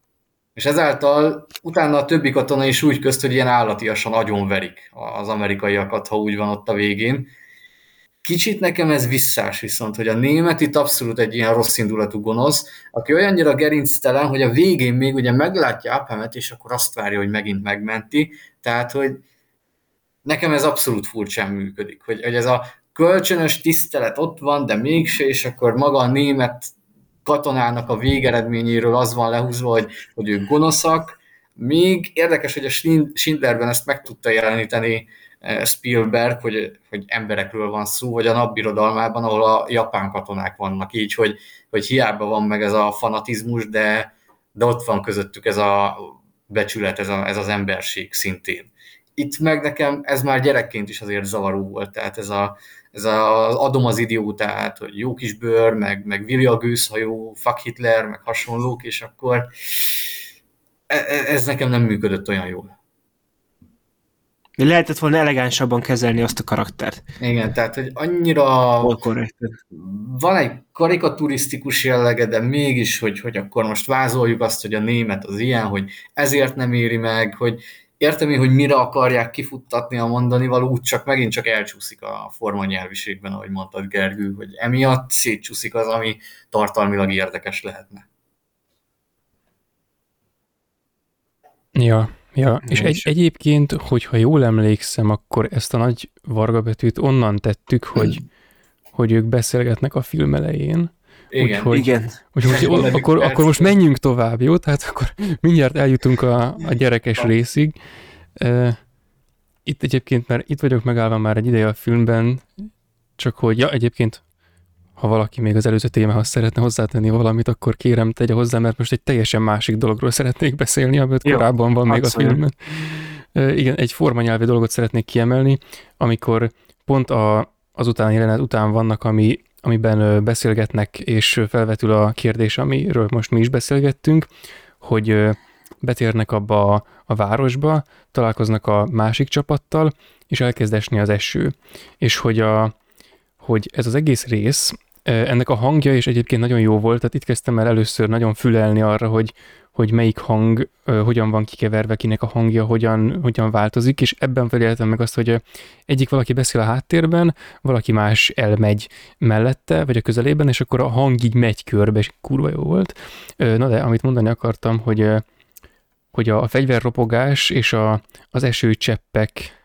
És ezáltal utána a többi katona is úgy közt, hogy ilyen állatiasan agyonverik az amerikaiakat, ha úgy van ott a végén. Kicsit nekem ez visszás viszont, hogy a német itt abszolút egy ilyen rossz indulatú gonosz, aki olyannyira gerinctelen, hogy a végén még ugye meglátja Aphemet, és akkor azt várja, hogy megint megmenti. Tehát, hogy nekem ez abszolút furcsán működik, hogy, hogy ez a kölcsönös tisztelet ott van, de mégse, és akkor maga a német katonának a végeredményéről az van lehúzva, hogy, hogy ők gonoszak. Még érdekes, hogy a Schindlerben ezt meg tudta jeleníteni eh, Spielberg, hogy, hogy emberekről van szó, vagy a napbirodalmában, ahol a japán katonák vannak így, hogy, hogy hiába van meg ez a fanatizmus, de, de ott van közöttük ez a becsület, ez, a, ez az emberség szintén itt meg nekem ez már gyerekként is azért zavaró volt, tehát ez, a, ez az adom az idiótát, hogy jó kis bőr, meg, meg Willi a gőzhajó, fuck Hitler, meg hasonlók, és akkor e, e, ez nekem nem működött olyan jól. Lehetett volna elegánsabban kezelni azt a karaktert. Igen, tehát, hogy annyira... Van egy karikaturisztikus jellege, de mégis, hogy, hogy akkor most vázoljuk azt, hogy a német az ilyen, hogy ezért nem éri meg, hogy értem én, hogy mire akarják kifuttatni a mondani való, csak megint csak elcsúszik a formanyelviségben, ahogy mondtad Gergő, hogy emiatt szétcsúszik az, ami tartalmilag érdekes lehetne. Ja, ja. és egy, egyébként, hogyha jól emlékszem, akkor ezt a nagy vargabetűt onnan tettük, hogy, hogy ők beszélgetnek a film elején, igen, úgyhogy, igen. Úgyhogy, úgyhogy akkor, akkor most menjünk tovább, jó? Tehát akkor mindjárt eljutunk a, a gyerekes részig. Itt egyébként, mert itt vagyok megállva már egy ideje a filmben, csak hogy, ja, egyébként, ha valaki még az előző témához szeretne hozzátenni valamit, akkor kérem, tegye hozzá, mert most egy teljesen másik dologról szeretnék beszélni, amit Jó, korábban van még a filmben. Igen, egy formanyelvi dolgot szeretnék kiemelni, amikor pont a, azután jelenet után vannak, ami amiben beszélgetnek, és felvetül a kérdés, amiről most mi is beszélgettünk, hogy betérnek abba a, a városba, találkoznak a másik csapattal, és elkezd esni az eső. És hogy, a, hogy ez az egész rész, ennek a hangja is egyébként nagyon jó volt, tehát itt kezdtem el először nagyon fülelni arra, hogy, hogy melyik hang hogyan van kikeverve, kinek a hangja hogyan, hogyan változik, és ebben feléltem meg azt, hogy egyik valaki beszél a háttérben, valaki más elmegy mellette, vagy a közelében, és akkor a hang így megy körbe, és kurva jó volt. Na de, amit mondani akartam, hogy, hogy a, a fegyverropogás és a, az esőcseppek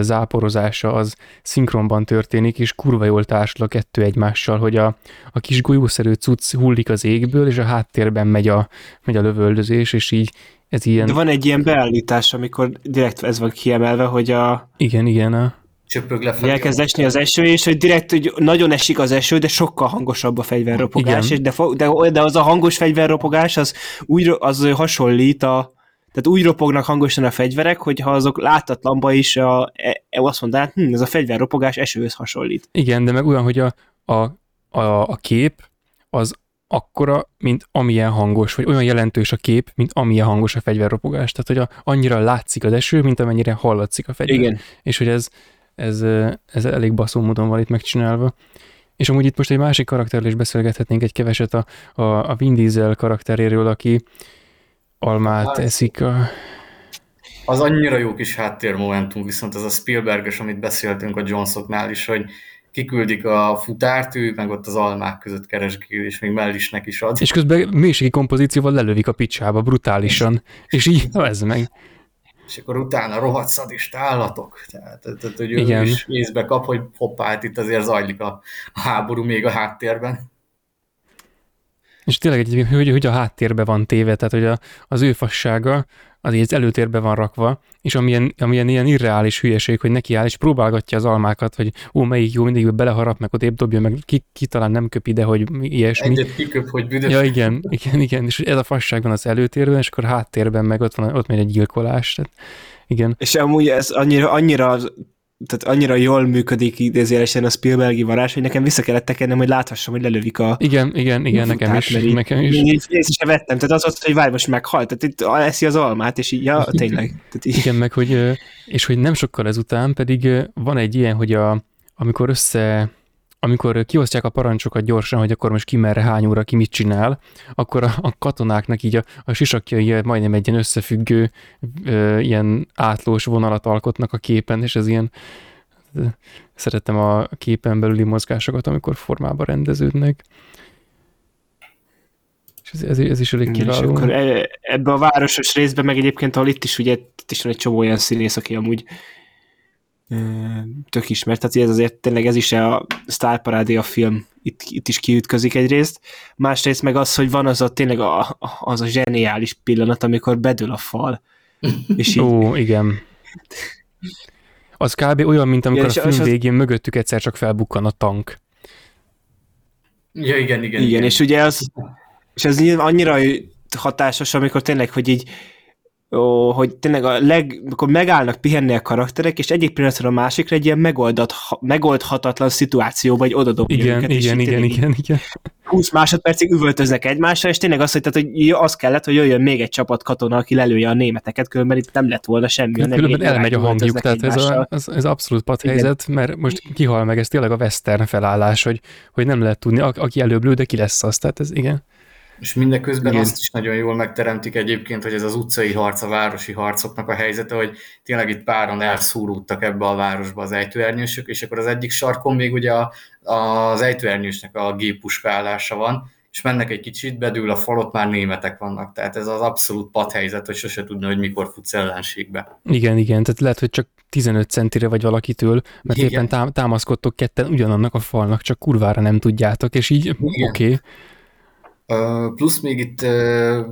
záporozása az szinkronban történik, és kurva jól társul a kettő egymással, hogy a, a kis golyószerű cucc hullik az égből, és a háttérben megy a, megy a lövöldözés, és így ez ilyen... De van egy ilyen beállítás, amikor direkt ez van kiemelve, hogy a... Igen, igen, a... Csöpög lefelé. Elkezd esni az eső, és hogy direkt hogy nagyon esik az eső, de sokkal hangosabb a fegyverropogás, és de, de, de az a hangos fegyverropogás az úgy az hasonlít a, tehát úgy ropognak hangosan a fegyverek, hogy ha azok látatlanba is a, e, e, azt mondaná, hm, ez a fegyverropogás esőhöz hasonlít. Igen, de meg olyan, hogy a, a, a, a kép az akkora, mint amilyen hangos, vagy olyan jelentős a kép, mint amilyen hangos a fegyverropogás. Tehát, hogy a, annyira látszik az eső, mint amennyire hallatszik a fegyver. Igen. És hogy ez, ez, ez elég baszó módon van itt megcsinálva. És amúgy itt most egy másik karakterről is beszélgethetnénk egy keveset a, a, a Vin Diesel karakteréről, aki, almát hát, eszik a... Az annyira jó kis háttérmomentum, viszont ez a Spielberges, amit beszéltünk a Johnsoknál is, hogy kiküldik a futárt, ő meg ott az almák között keresgél, és még mellisnek is ad. És közben mélységi kompozícióval lelövik a picsába brutálisan, és így, ez meg. És akkor utána rohadt szadista állatok. Tehát, tehát hogy ő is észbe kap, hogy hoppá, hát itt azért zajlik a háború még a háttérben. És tényleg egyébként, hogy, hogy a háttérbe van téve, tehát hogy a, az ő fassága az így előtérbe van rakva, és amilyen, amilyen ilyen irreális hülyeség, hogy neki áll, és próbálgatja az almákat, hogy ó, melyik jó, mindig beleharap, meg ott épp dobja, meg ki, ki talán nem köp ide, hogy ilyesmi. Egyet kiköp, hogy büdös. Ja, igen, igen, igen, és ez a fasság van az előtérben, és akkor háttérben meg ott van, ott megy egy gyilkolás, tehát igen. És amúgy ez annyira, annyira tehát annyira jól működik idézélesen a Spielbergi varázs, hogy nekem vissza kellett tekernem, hogy láthassam, hogy lelövik a... Igen, igen, igen, nekem is, így, nekem is. Én észre vettem, tehát az az, hogy várj, most meghalt, tehát itt eszi az almát, és így, ja, tényleg. Tehát így. Igen, meg hogy, és hogy nem sokkal ezután pedig van egy ilyen, hogy a, amikor össze amikor kiosztják a parancsokat gyorsan, hogy akkor most ki merre, hány óra, ki mit csinál, akkor a, a katonáknak így a, a sisakjai majdnem egy ilyen összefüggő, ö, ilyen átlós vonalat alkotnak a képen, és ez ilyen szeretem a képen belüli mozgásokat, amikor formába rendeződnek. És ez, ez, ez is elég kiváló. És akkor e, ebbe a városos részben, meg egyébként, ahol itt is, ugye, itt is van egy csomó olyan színész, aki amúgy tök ismert, tehát ez azért tényleg ez is a sztárparádé a film, itt, itt is kiütközik egyrészt, másrészt meg az, hogy van az a tényleg a, az a zseniális pillanat, amikor bedől a fal. És így... Ó, igen. Az kb. olyan, mint amikor ja, a film az... végén mögöttük egyszer csak felbukkan a tank. Ja, igen, igen. Igen, igen. és ugye az, és ez annyira hatásos, amikor tényleg, hogy így ó, hogy tényleg a leg, akkor megállnak pihenni a karakterek, és egyik pillanatra a másikra egy ilyen megoldat, megoldhatatlan szituáció, vagy oda igen, őket. Igen, igen, igen, igen, igen. 20 másodpercig üvöltöznek egymásra, és tényleg azt mondtad, hogy az kellett, hogy jöjjön még egy csapat katona, aki lelője a németeket, különben itt nem lett volna semmi. Különben elmegy a hangjuk, tehát ez, a, ez, ez abszolút padhelyzet, mert most kihal meg, ez tényleg a western felállás, hogy, hogy nem lehet tudni, aki előbb lő, de ki lesz az, tehát ez igen. És mindeközben Igen. azt is nagyon jól megteremtik egyébként, hogy ez az utcai harc, a városi harcoknak a helyzete, hogy tényleg itt páron elszúrultak ebbe a városba az ejtőernyősök, és akkor az egyik sarkon még ugye a, az ejtőernyősnek a géppuskálása van, és mennek egy kicsit, bedül a falot, már németek vannak. Tehát ez az abszolút padhelyzet, hogy sose tudna, hogy mikor futsz ellenségbe. Igen, igen, tehát lehet, hogy csak 15 centire vagy valakitől, mert igen. éppen tám- támaszkodtok ketten ugyanannak a falnak, csak kurvára nem tudjátok, és így oké. Okay. Plusz még itt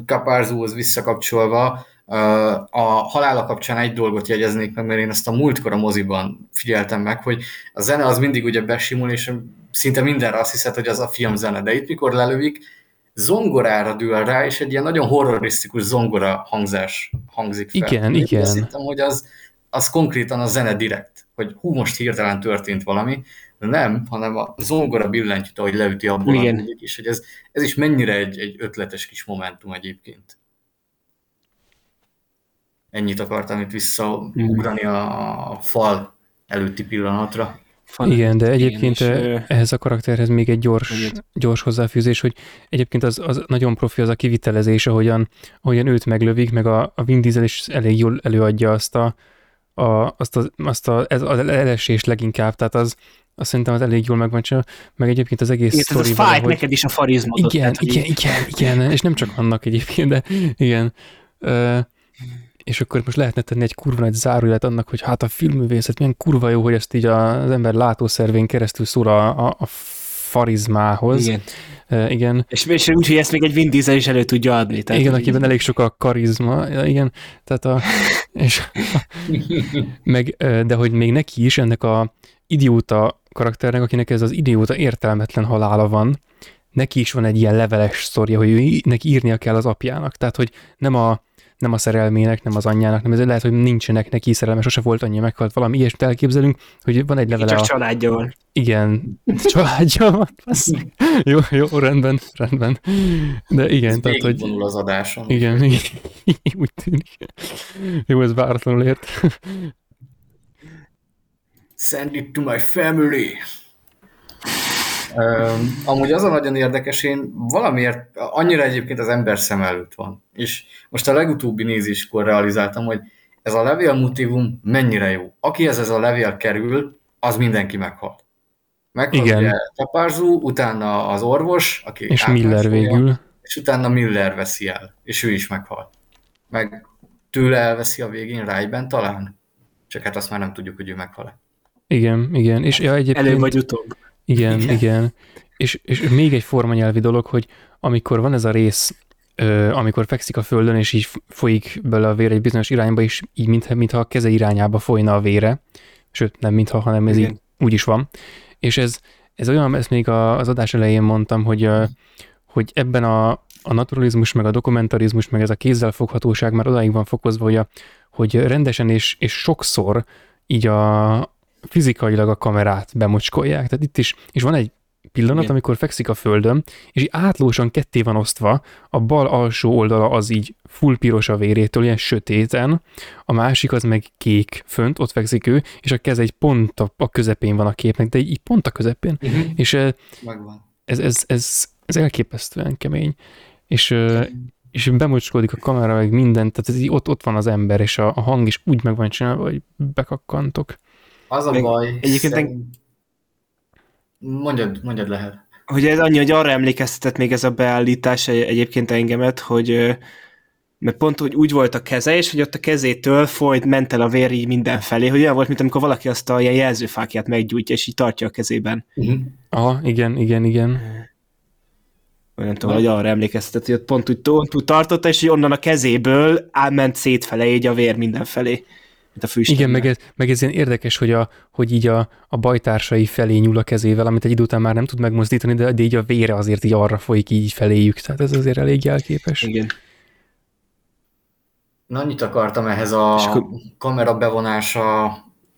Kapárzóhoz visszakapcsolva, a halála kapcsán egy dolgot jegyeznék meg, mert én ezt a múltkor a moziban figyeltem meg, hogy a zene az mindig ugye besimul, és szinte mindenre azt hiszed, hogy az a film zene, de itt mikor lelövik, zongorára dől rá, és egy ilyen nagyon horrorisztikus zongora hangzás hangzik fel. Igen, én igen. Azt hittem, hogy az, az konkrétan a zene direkt, hogy hú, most hirtelen történt valami, nem, hanem a zongora billentyűt, ahogy leüti abból Igen. a és hogy ez, ez is mennyire egy, egy ötletes kis momentum egyébként. Ennyit akartam itt visszaugrani a, fal előtti pillanatra. Fal Igen, de egyébként igen, és, ehhez a karakterhez még egy gyors, gyors hozzáfűzés, hogy egyébként az, az nagyon profi az a kivitelezés, ahogyan, ahogyan őt meglövik, meg a, a Vin Diesel is elég jól előadja azt a, a, azt, a, azt a, ez az elesést leginkább, tehát az, azt szerintem az elég jól megvan csinálva, meg egyébként az egész igen, sztori. Fájt valahogy... neked is a farizmodot. Igen, tehát, igen, igen, igen, és nem csak annak egyébként, de igen. Uh, és akkor most lehetne tenni egy kurva nagy zárójelet annak, hogy hát a filmművészet milyen kurva jó, hogy ezt így az ember látószervén keresztül szól a, a, a farizmához. Igen. Uh, igen. És, és úgy, hogy ezt még egy Vin Diesel is elő tudja adni. Tehát igen, akiben így... elég sok a karizma. Ja, igen, tehát a... És, meg, de hogy még neki is ennek a idióta karakternek, akinek ez az idióta értelmetlen halála van, neki is van egy ilyen leveles sztoria, hogy ő, neki írnia kell az apjának. Tehát, hogy nem a, nem a szerelmének, nem az anyjának, nem ez lehet, hogy nincsenek neki szerelme, sose volt annyi meghalt, valami ilyesmit elképzelünk, hogy van egy levele Csak a... családja van. Igen, családja van. jó, jó, rendben, rendben. De igen, ez tehát, hogy... az adáson. Igen, igen, úgy tűnik. Jó, ez váratlanul ért. Send it to my family. Um, amúgy az a nagyon érdekes, én valamiért annyira egyébként az ember szem előtt van. És most a legutóbbi nézéskor realizáltam, hogy ez a levél motivum mennyire jó. Akihez ez a levél kerül, az mindenki meghal. Meghal Igen. ugye Tapárzú, utána az orvos, aki és Miller végül. És utána Miller veszi el, és ő is meghal. Meg tőle elveszi a végén Rájben talán. Csak hát azt már nem tudjuk, hogy ő meghal-e. Igen, igen. És ja, egyébként... Előbb vagy utóbb. Igen, igen. igen. És, és még egy formanyelvi dolog, hogy amikor van ez a rész, ö, amikor fekszik a földön, és így folyik bele a vér egy bizonyos irányba, és így mintha, mintha a keze irányába folyna a vére, sőt, nem mintha, hanem ez igen. így úgy is van. És ez, ez olyan, ezt még az adás elején mondtam, hogy, hogy ebben a, a naturalizmus, meg a dokumentarizmus, meg ez a kézzelfoghatóság már odáig van fokozva, hogy, a, hogy rendesen és, és sokszor így a, fizikailag a kamerát bemocskolják. Tehát itt is, és van egy pillanat, Igen. amikor fekszik a földön, és így átlósan ketté van osztva, a bal alsó oldala az így full piros a vérétől, ilyen sötéten, a másik az meg kék fönt, ott fekszik ő, és a keze egy pont a, a közepén van a képnek, de így pont a közepén. Uh-huh. És Megvan. Ez, ez, ez, ez elképesztően kemény. És, és bemocskódik a kamera, meg minden, tehát ez így ott, ott van az ember, és a, a hang is úgy meg van csinálva, hogy bekakkantok. Az a Meg baj. Egyébként szerint... mondjad, mondjad lehet. Hogy ez annyi, hogy arra emlékeztetett még ez a beállítás egyébként engemet, hogy mert pont hogy úgy volt a keze, és hogy ott a kezétől folyt, ment el a vér így mindenfelé, hogy olyan volt, mint amikor valaki azt a ilyen jelzőfákját meggyújtja, és így tartja a kezében. Uh-huh. Aha, igen, igen, igen. Nem tudom, hogy arra emlékeztetett, hogy ott pont úgy, pont úgy tartotta, és hogy onnan a kezéből ment szétfele így a vér mindenfelé mint a fűsténnek. Igen, meg ez, meg ez ilyen érdekes, hogy, a, hogy így a, a bajtársai felé nyúl a kezével, amit egy idő után már nem tud megmozdítani, de, de így a vére azért így arra folyik így feléjük, tehát ez azért elég jelképes. Igen. Na, annyit akartam ehhez a akkor... kamera bevonása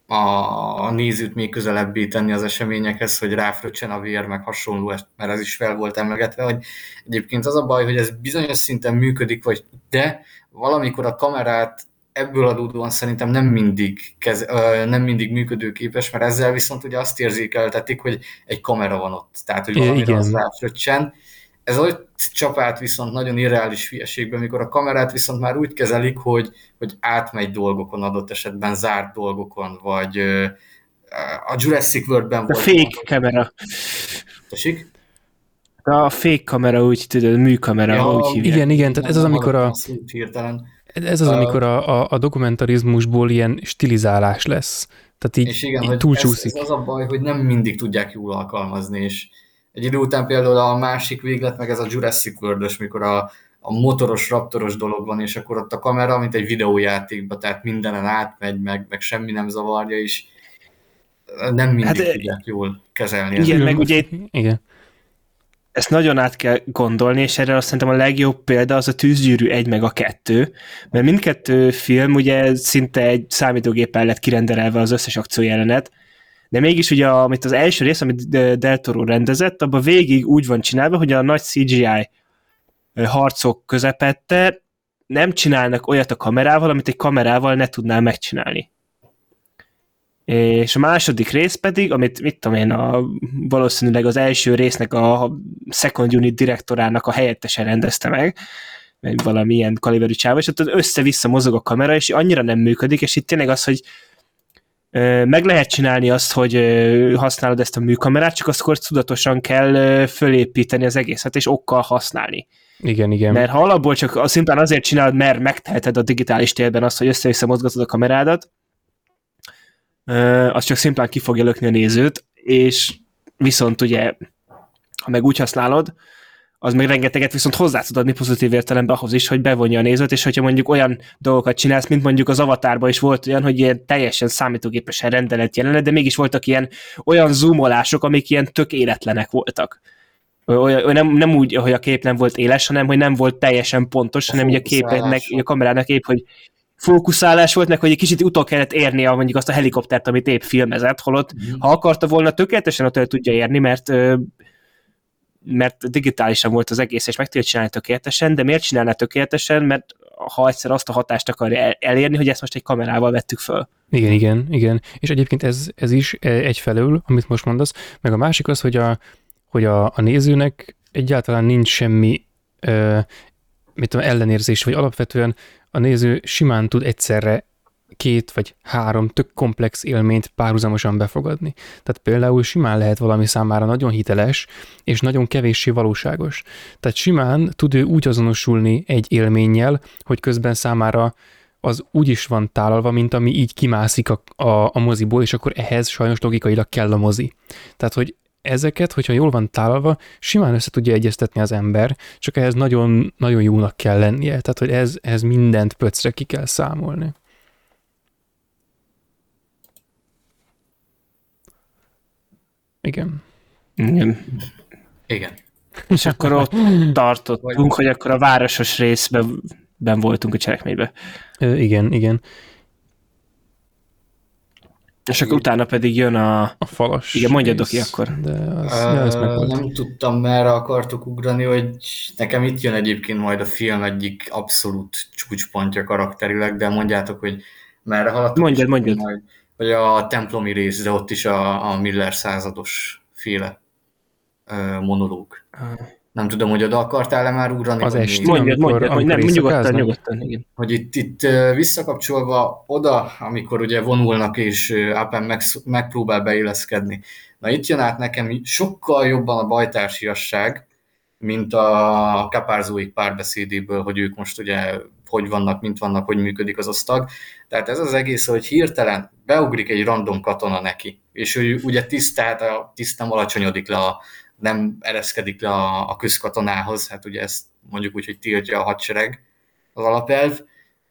a, a nézőt még közelebbé tenni az eseményekhez, hogy ráfröccsen a vér, meg hasonló, mert ez is fel volt emlegetve, hogy egyébként az a baj, hogy ez bizonyos szinten működik, vagy de valamikor a kamerát ebből adódóan szerintem nem mindig, kez, nem mindig működőképes, mert ezzel viszont ugye azt érzékeltetik, hogy egy kamera van ott, tehát hogy valamire az ráfröccsen. Ez ott csapát viszont nagyon irreális hülyeségben, mikor a kamerát viszont már úgy kezelik, hogy, hogy átmegy dolgokon adott esetben, zárt dolgokon, vagy a Jurassic World-ben volt. A fake kamera. Tessék? A fake kamera, úgy tudod, műkamera, ja, úgy hívják. Igen, igen, tehát ez az, amikor a... Hirtelen ez az, amikor a, a, a dokumentarizmusból ilyen stilizálás lesz. Tehát így, és igen, így túlcsúszik. Ez, ez az a baj, hogy nem mindig tudják jól alkalmazni, és egy idő után például a másik véglet, meg ez a Jurassic world mikor a, a motoros, raptoros dolog van, és akkor ott a kamera, mint egy videójátékban, tehát mindenen átmegy, meg, meg semmi nem zavarja, és nem mindig hát, tudják jól kezelni. Igen, meg ugye igen ezt nagyon át kell gondolni, és erre azt szerintem a legjobb példa az a tűzgyűrű egy meg a kettő, mert mindkettő film ugye szinte egy számítógéppel lett kirenderelve az összes akciójelenet, de mégis ugye, amit az első rész, amit Del Toro rendezett, abban végig úgy van csinálva, hogy a nagy CGI harcok közepette nem csinálnak olyat a kamerával, amit egy kamerával ne tudnál megcsinálni. És a második rész pedig, amit mit tudom én, a, valószínűleg az első résznek a second unit direktorának a helyettese rendezte meg, vagy valami ilyen kaliberű csáva, és ott össze-vissza mozog a kamera, és annyira nem működik, és itt tényleg az, hogy meg lehet csinálni azt, hogy használod ezt a műkamerát, csak akkor tudatosan kell fölépíteni az egészet, és okkal használni. Igen, igen. Mert ha alapból csak szimplán azért csinálod, mert megteheted a digitális térben azt, hogy össze-vissza mozgatod a kamerádat, az csak szimplán ki fogja lökni a nézőt, és viszont ugye, ha meg úgy használod, az meg rengeteget viszont hozzá tud adni pozitív értelemben ahhoz is, hogy bevonja a nézőt, és hogyha mondjuk olyan dolgokat csinálsz, mint mondjuk az avatárban is volt olyan, hogy ilyen teljesen számítógépesen rendelet jelenet, de mégis voltak ilyen olyan zoomolások, amik ilyen tök életlenek voltak. Olyan, nem, nem úgy, hogy a kép nem volt éles, hanem hogy nem volt teljesen pontos, hanem hogy a képnek, a kamerának épp, hogy fókuszálás volt, meg hogy egy kicsit utol kellett érni a, mondjuk azt a helikoptert, amit épp filmezett, holott mm. ha akarta volna, tökéletesen ott el tudja érni, mert mert digitálisan volt az egész, és meg tudja csinálni tökéletesen, de miért csinálná tökéletesen? Mert ha egyszer azt a hatást akarja elérni, hogy ezt most egy kamerával vettük föl. Igen, igen, igen. És egyébként ez, ez is egyfelől, amit most mondasz, meg a másik az, hogy a, hogy a, a nézőnek egyáltalán nincs semmi ö, mit tudom, ellenérzés, vagy alapvetően a néző simán tud egyszerre két vagy három tök komplex élményt párhuzamosan befogadni. Tehát például simán lehet valami számára nagyon hiteles, és nagyon kevéssé valóságos. Tehát simán tud ő úgy azonosulni egy élménnyel, hogy közben számára az úgy is van tálalva, mint ami így kimászik a, a, a moziból, és akkor ehhez sajnos logikailag kell a mozi. Tehát, hogy ezeket, hogyha jól van tálalva, simán össze tudja egyeztetni az ember, csak ehhez nagyon, nagyon jónak kell lennie, tehát hogy ez, ez mindent pöcre ki kell számolni. Igen. Igen. Igen. És akkor ott tartottunk, hogy akkor a városos részben ben voltunk a cselekményben. Igen, igen. És akkor utána pedig jön a... A falas Igen, mondja Doki akkor. De az, uh, nem tudtam, merre akartok ugrani, hogy nekem itt jön egyébként majd a film egyik abszolút csúcspontja karakterileg, de mondjátok, hogy merre haladtok. Mondjad, mondjad. Majd, hogy a templomi rész, de ott is a, a Miller százados féle uh, monológ. Uh nem tudom, hogy oda akartál-e már ugrani? Az est. Mondjad, mondjad, hogy nem, nyugodtan, nyugodtan, igen. Hogy itt, itt visszakapcsolva oda, amikor ugye vonulnak és Appen meg, megpróbál beilleszkedni. Na itt jön át nekem sokkal jobban a bajtársiasság, mint a kapárzóik párbeszédéből, hogy ők most ugye hogy vannak, mint vannak, hogy működik az osztag. Tehát ez az egész, hogy hirtelen beugrik egy random katona neki, és ő ugye tisztát, a tisztem alacsonyodik le a, nem ereszkedik le a, a közkatonához, hát ugye ezt mondjuk úgy, hogy tiltja a hadsereg az alapelv,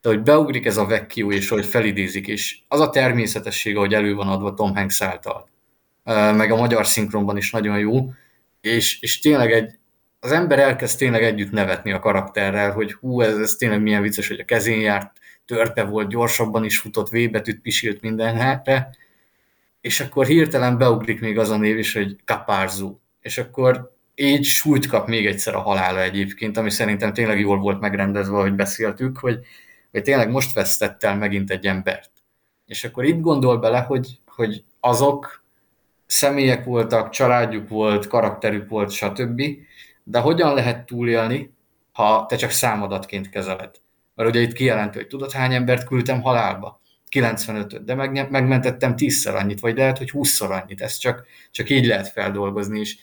de hogy beugrik ez a vekkió, és hogy felidézik, és az a természetessége, hogy elő van adva Tom Hanks által, meg a magyar szinkronban is nagyon jó, és, és tényleg egy, az ember elkezd tényleg együtt nevetni a karakterrel, hogy hú, ez, ez tényleg milyen vicces, hogy a kezén járt, törpe volt, gyorsabban is futott, V betűt pisilt mindenre, és akkor hirtelen beugrik még az a név is, hogy Kapárzu. És akkor így súlyt kap még egyszer a halála egyébként, ami szerintem tényleg jól volt megrendezve, hogy beszéltük, hogy, hogy tényleg most vesztett el megint egy embert. És akkor itt gondol bele, hogy, hogy azok személyek voltak, családjuk volt, karakterük volt, stb. De hogyan lehet túlélni, ha te csak számadatként kezeled? Mert ugye itt kijelenti, hogy tudod, hány embert küldtem halálba? 95-öt, de meg, megmentettem 10-szer annyit, vagy lehet, hogy 20-szor annyit. Ezt csak, csak így lehet feldolgozni, és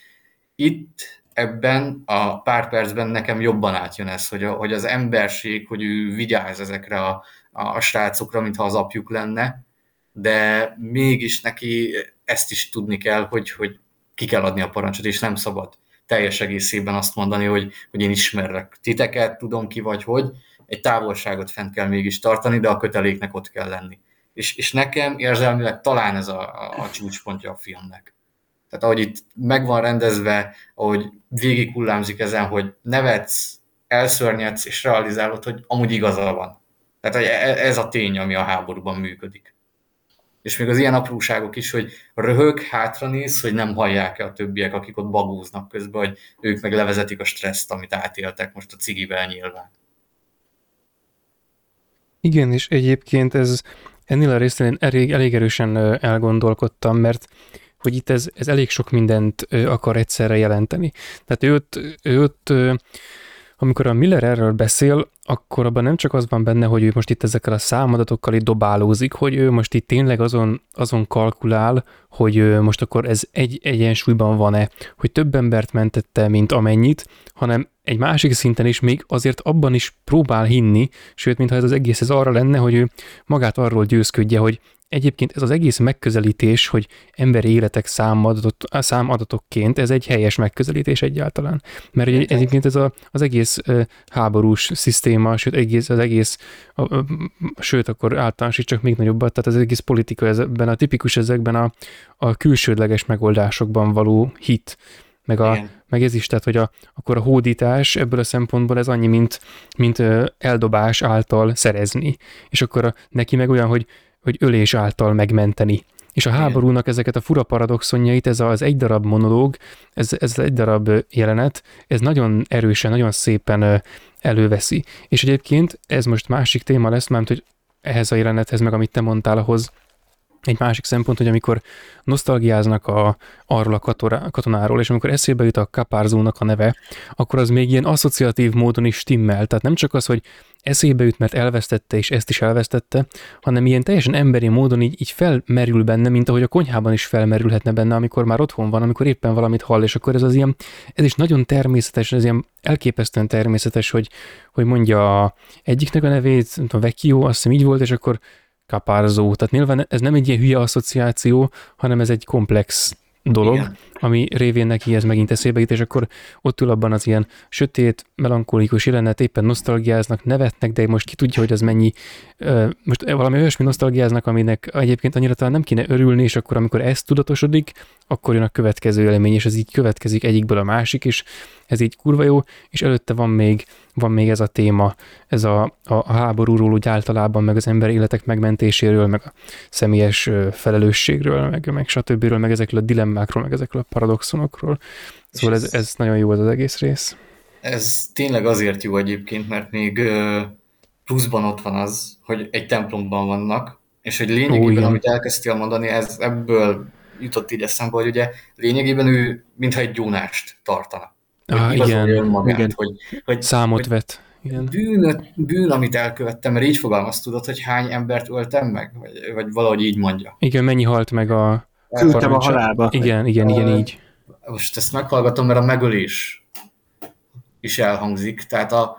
itt ebben a pár percben nekem jobban átjön ez, hogy, a, hogy az emberség, hogy ő vigyáz ezekre a, a srácokra, mintha az apjuk lenne, de mégis neki ezt is tudni kell, hogy, hogy ki kell adni a parancsot, és nem szabad teljes egészében azt mondani, hogy, hogy én ismerlek titeket, tudom ki vagy hogy, egy távolságot fent kell mégis tartani, de a köteléknek ott kell lenni. És, és nekem érzelmileg talán ez a, a, a csúcspontja a filmnek. Tehát ahogy itt meg van rendezve, ahogy végig hullámzik ezen, hogy nevetsz, elszörnyedsz és realizálod, hogy amúgy igaza van. Tehát e, ez a tény, ami a háborúban működik. És még az ilyen apróságok is, hogy röhög, hátranéz, hogy nem hallják-e a többiek, akik ott bagóznak közben, hogy ők meg levezetik a stresszt, amit átéltek most a cigivel nyilván. Igen, és egyébként ez ennél a részén én elég, elég erősen elgondolkodtam, mert hogy itt ez, ez elég sok mindent akar egyszerre jelenteni. Tehát ő ott, ő ott amikor a Miller erről beszél, akkor abban nem csak az van benne, hogy ő most itt ezekkel a számadatokkal itt dobálózik, hogy ő most itt tényleg azon, azon kalkulál, hogy most akkor ez egy egyensúlyban van-e, hogy több embert mentette, mint amennyit, hanem egy másik szinten is még azért abban is próbál hinni, sőt, mintha ez az egész ez arra lenne, hogy ő magát arról győzködje, hogy Egyébként ez az egész megközelítés, hogy emberi életek számadatot, számadatokként, ez egy helyes megközelítés egyáltalán. Mert ugye egyébként ez a, az egész háborús szisztéma, sőt, egész, az egész, uh, uh, sőt, akkor általánosít még nagyobbat, tehát az egész politika ezekben a tipikus ezekben a, a külsődleges megoldásokban való hit, meg, a, meg ez is, tehát hogy a, akkor a hódítás ebből a szempontból ez annyi, mint, mint eldobás által szerezni. És akkor a, neki meg olyan, hogy hogy ölés által megmenteni. És a háborúnak ezeket a fura paradoxonjait, ez az egy darab monológ, ez, ez egy darab jelenet, ez nagyon erősen, nagyon szépen előveszi. És egyébként ez most másik téma lesz, mert hogy ehhez a jelenethez, meg amit te mondtál, ahhoz egy másik szempont, hogy amikor nosztalgiáznak a, arról a katonáról, és amikor eszébe jut a kapárzónak a neve, akkor az még ilyen asszociatív módon is stimmel. Tehát nem csak az, hogy eszébe jut, mert elvesztette, és ezt is elvesztette, hanem ilyen teljesen emberi módon így, így felmerül benne, mint ahogy a konyhában is felmerülhetne benne, amikor már otthon van, amikor éppen valamit hall, és akkor ez az ilyen, ez is nagyon természetes, ez ilyen elképesztően természetes, hogy, hogy mondja egyiknek a nevét, a Vecchio, azt hiszem így volt, és akkor kapárzó. Tehát nyilván ez nem egy ilyen hülye asszociáció, hanem ez egy komplex dolog, Igen. ami révén neki ez megint eszébe jut, és akkor ott ül abban az ilyen sötét, melankolikus jelenet, éppen nosztalgiáznak, nevetnek, de most ki tudja, hogy az mennyi, most valami olyasmi nosztalgiáznak, aminek egyébként annyira talán nem kéne örülni, és akkor amikor ez tudatosodik, akkor jön a következő élmény, és ez így következik egyikből a másik, és ez így kurva jó, és előtte van még, van még ez a téma, ez a, a, a háborúról úgy általában, meg az ember életek megmentéséről, meg a személyes felelősségről, meg, meg stb. meg ezekről a dilemmákról, meg ezekről a paradoxonokról. Szóval ez, ez nagyon jó az, az egész rész. Ez tényleg azért jó egyébként, mert még pluszban ott van az, hogy egy templomban vannak, és hogy lényegében, Ó, amit elkezdtél mondani, ez ebből jutott így eszembe, hogy ugye lényegében ő mintha egy gyónást tartana. Ah, igen, magát, igen. Hogy, hogy, Számot hogy vet. Igen. Bűn, bűn, amit elkövettem, mert így fogalmaz tudod, hogy hány embert öltem meg, vagy, vagy valahogy így mondja. Igen, mennyi halt meg a... Küldtem a halálba. Igen, igen, igen, így. Most ezt meghallgatom, mert a megölés is elhangzik, tehát a,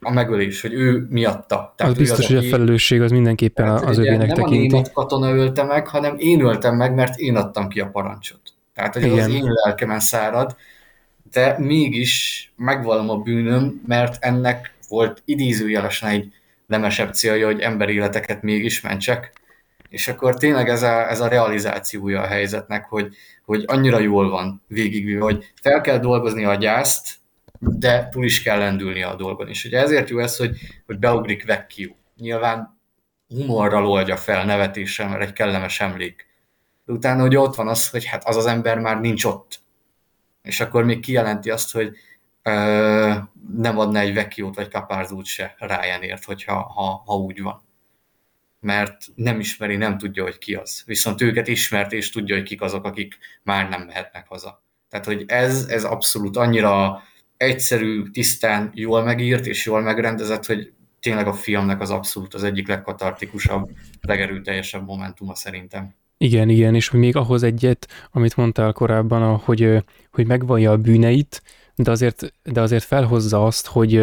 a megölés, hogy ő miatta. Tehát az biztos, az, hogy a felelősség az mindenképpen tehát, az övének tekinti. Nem a katona ölte meg, hanem én öltem meg, mert én adtam ki a parancsot. Tehát, hogy Igen. az én lelkemen szárad, de mégis megvallom a bűnöm, mert ennek volt idézőjelesen egy nemesebb célja, hogy emberéleteket mégis mentsek. És akkor tényleg ez a, ez a realizációja a helyzetnek, hogy, hogy annyira jól van végigvéve, hogy fel kell dolgozni a gyászt, de túl is kell lendülni a dolgon. És ugye ezért jó ez, hogy, hogy beugrik Vecchio. Nyilván humorral oldja fel, nevetéssel, mert egy kellemes emlék de utána ugye ott van az, hogy hát az az ember már nincs ott. És akkor még kijelenti azt, hogy ö, nem adna egy vekiót vagy kapárzút se Ryanért, hogyha ha, ha úgy van. Mert nem ismeri, nem tudja, hogy ki az. Viszont őket ismert, és tudja, hogy kik azok, akik már nem mehetnek haza. Tehát, hogy ez, ez abszolút annyira egyszerű, tisztán, jól megírt és jól megrendezett, hogy tényleg a filmnek az abszolút az egyik legkatartikusabb, legerőteljesebb momentuma szerintem. Igen, igen, és még ahhoz egyet, amit mondtál korábban, hogy, hogy megvallja a bűneit, de azért, de azért felhozza azt, hogy,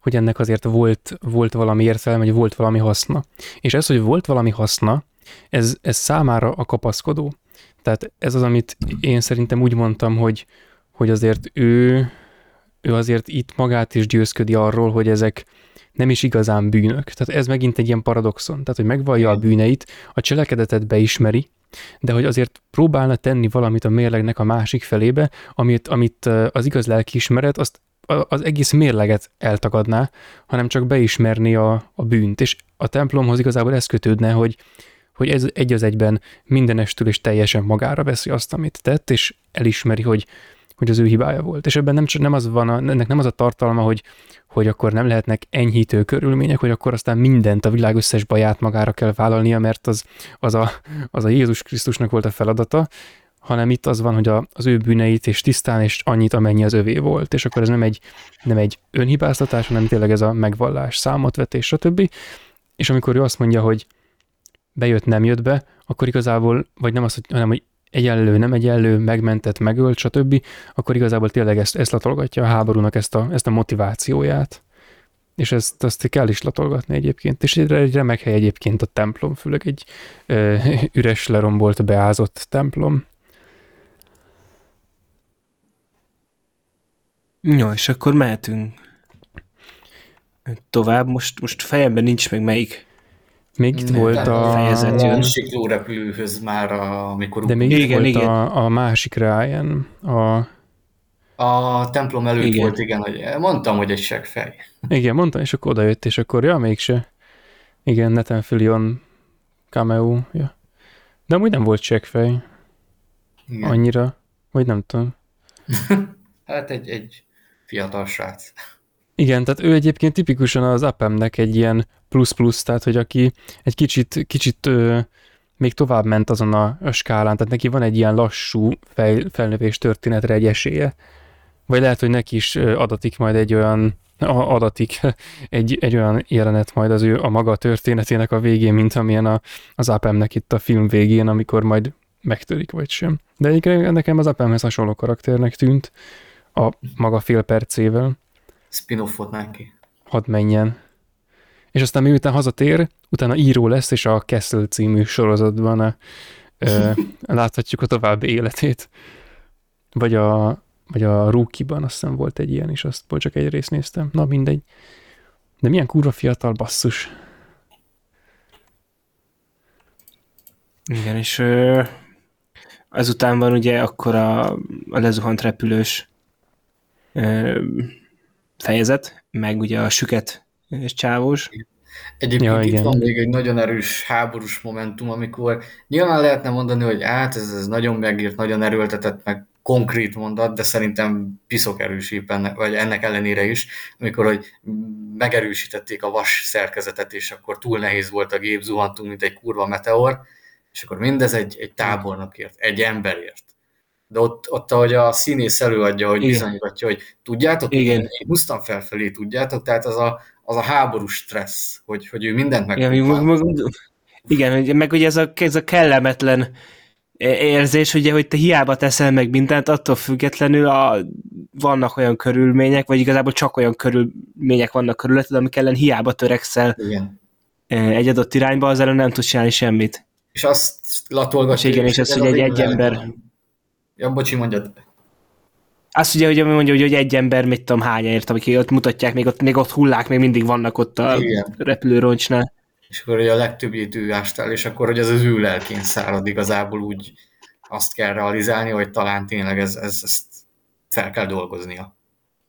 hogy ennek azért volt, volt valami értelme, vagy volt valami haszna. És ez, hogy volt valami haszna, ez, ez számára a kapaszkodó. Tehát ez az, amit én szerintem úgy mondtam, hogy, hogy azért ő, ő azért itt magát is győzködi arról, hogy ezek nem is igazán bűnök. Tehát ez megint egy ilyen paradoxon. Tehát, hogy megvallja a bűneit, a cselekedetet beismeri, de hogy azért próbálna tenni valamit a mérlegnek a másik felébe, amit, amit az igaz lelkiismeret, azt az egész mérleget eltagadná, hanem csak beismerni a, a bűnt. És a templomhoz igazából ez kötődne, hogy, hogy ez egy az egyben mindenestül és teljesen magára veszi azt, amit tett, és elismeri, hogy, hogy az ő hibája volt. És ebben nem, nem az van, a, ennek nem az a tartalma, hogy, hogy akkor nem lehetnek enyhítő körülmények, hogy akkor aztán mindent, a világ összes baját magára kell vállalnia, mert az, az, a, az a Jézus Krisztusnak volt a feladata, hanem itt az van, hogy a, az ő bűneit és tisztán és annyit, amennyi az övé volt. És akkor ez nem egy, nem egy önhibáztatás, hanem tényleg ez a megvallás, számotvetés, stb. És amikor ő azt mondja, hogy bejött, nem jött be, akkor igazából, vagy nem az, hanem hogy egyenlő, nem egyenlő, megmentett, megölt, stb., akkor igazából tényleg ezt, ezt latolgatja a háborúnak ezt a, ezt a motivációját. És ezt azt kell is latolgatni egyébként. És egy remek hely egyébként a templom, főleg egy ö, üres, lerombolt, beázott templom. Jó, és akkor mehetünk tovább. Most, most fejemben nincs meg melyik még itt volt a... Fejezet jön. A repülőhöz már, a, amikor... De még igen, volt igen. A, a másik Ryan, a... A templom előtt igen. volt, igen, hogy mondtam, hogy egy seggfej. Igen, mondtam, és akkor odajött, és akkor, ja, mégse. Igen, Nathan Fillion cameo, ja. De amúgy nem volt seggfej. Igen. Annyira, vagy nem tudom. hát egy, egy fiatal srác. Igen, tehát ő egyébként tipikusan az apemnek egy ilyen plusz-plusz, tehát hogy aki egy kicsit, kicsit ö, még tovább ment azon a, a skálán, tehát neki van egy ilyen lassú fej, felnövés történetre egy esélye. Vagy lehet, hogy neki is adatik majd egy olyan adatik egy, egy olyan jelenet majd az ő a maga történetének a végén, mint amilyen a, az apemnek itt a film végén, amikor majd megtörik, vagy sem. De egyébként nekem az apemhez hasonló karakternek tűnt a maga fél percével. Spin-offot neki. Hadd menjen. És aztán miután hazatér, utána író lesz, és a Castle című sorozatban a, ö, láthatjuk a további életét. Vagy a, vagy a Rookie-ban azt hiszem volt egy ilyen is, azt csak egy részt néztem. Na mindegy. De milyen kurva fiatal basszus. Igen, és ö, ezután van ugye akkor a, a lezuhant repülős fejezet, meg ugye a süket és csávós. Egyébként ja, itt igen. van még egy nagyon erős háborús momentum, amikor nyilván lehetne mondani, hogy hát ez, ez nagyon megírt, nagyon erőltetett, meg konkrét mondat, de szerintem piszok erős ennek, vagy ennek ellenére is, amikor hogy megerősítették a vas szerkezetet, és akkor túl nehéz volt a gép, zuhantunk, mint egy kurva meteor, és akkor mindez egy, egy tábornokért, egy emberért de ott, ott ahogy a színész előadja, hogy Igen. bizonyítja, hogy tudjátok, Igen. én húztam felfelé, tudjátok, tehát az a, az a háborús stressz, hogy, hogy ő mindent meg Igen, meg, meg, igen, meg ugye ez a, ez a kellemetlen érzés, ugye, hogy te hiába teszel meg mindent, attól függetlenül a, vannak olyan körülmények, vagy igazából csak olyan körülmények vannak körülötted, amik ellen hiába törekszel Igen. egy adott irányba, az ellen nem tudsz csinálni semmit. És azt latolgatja. Igen, és az, hogy egy, egy ember... Ja, bocsi, mondjad. Azt ugye, hogy mondja, hogy egy ember, mit tudom, hányért, amik ott mutatják, még ott, még ott hullák, még mindig vannak ott a Igen. repülőroncsnál. És akkor ugye a legtöbbjét ő ástál, és akkor hogy ez az ő lelkén szárad igazából úgy azt kell realizálni, hogy talán tényleg ez, ez, ezt fel kell dolgoznia.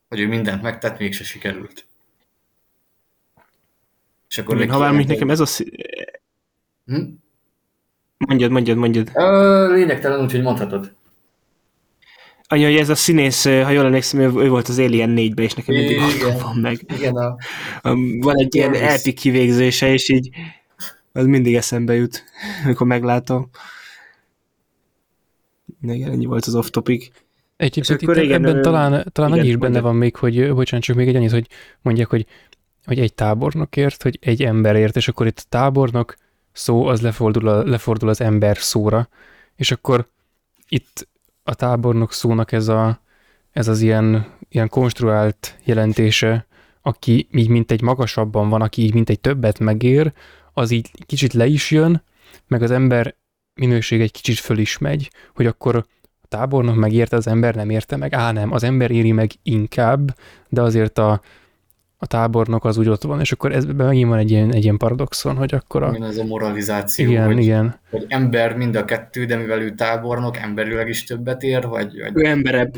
Hogy ő mindent megtett, mégse sikerült. És akkor ha bár nekem ez a... Hm? Mondjad, mondjad, mondjad. Ö, lényegtelen, úgyhogy mondhatod. Anya, hogy ez a színész, ha jól emlékszem, ő, ő volt az Alien 4-ben, és nekem mindig Igen. van meg. Igen, a... Van egy ilyen epic kivégzése, és így az mindig eszembe jut, amikor meglátom. Igen, ennyi volt az off-topic. Egyébként akkor itt igen, ebben ö, talán, talán igen, annyi is benne mondjad. van még, hogy, bocsánat, csak még egy annyit, hogy mondják, hogy, hogy egy tábornokért, hogy egy emberért, és akkor itt a tábornok szó az lefordul, a, lefordul az ember szóra, és akkor itt a tábornok szónak ez, a, ez az ilyen, ilyen konstruált jelentése, aki így mint egy magasabban van, aki így mint egy többet megér, az így kicsit le is jön, meg az ember minőség egy kicsit föl is megy, hogy akkor a tábornok megérte, az ember nem érte meg, á nem, az ember éri meg inkább, de azért a, a tábornok az úgy ott van, és akkor ez megint van egy ilyen, egy ilyen paradoxon, hogy akkor a... Igen, ez a moralizáció, Igen, hogy, igen. hogy ember mind a kettő, de mivel ő tábornok, emberileg is többet ér, vagy, vagy Ő emberebb.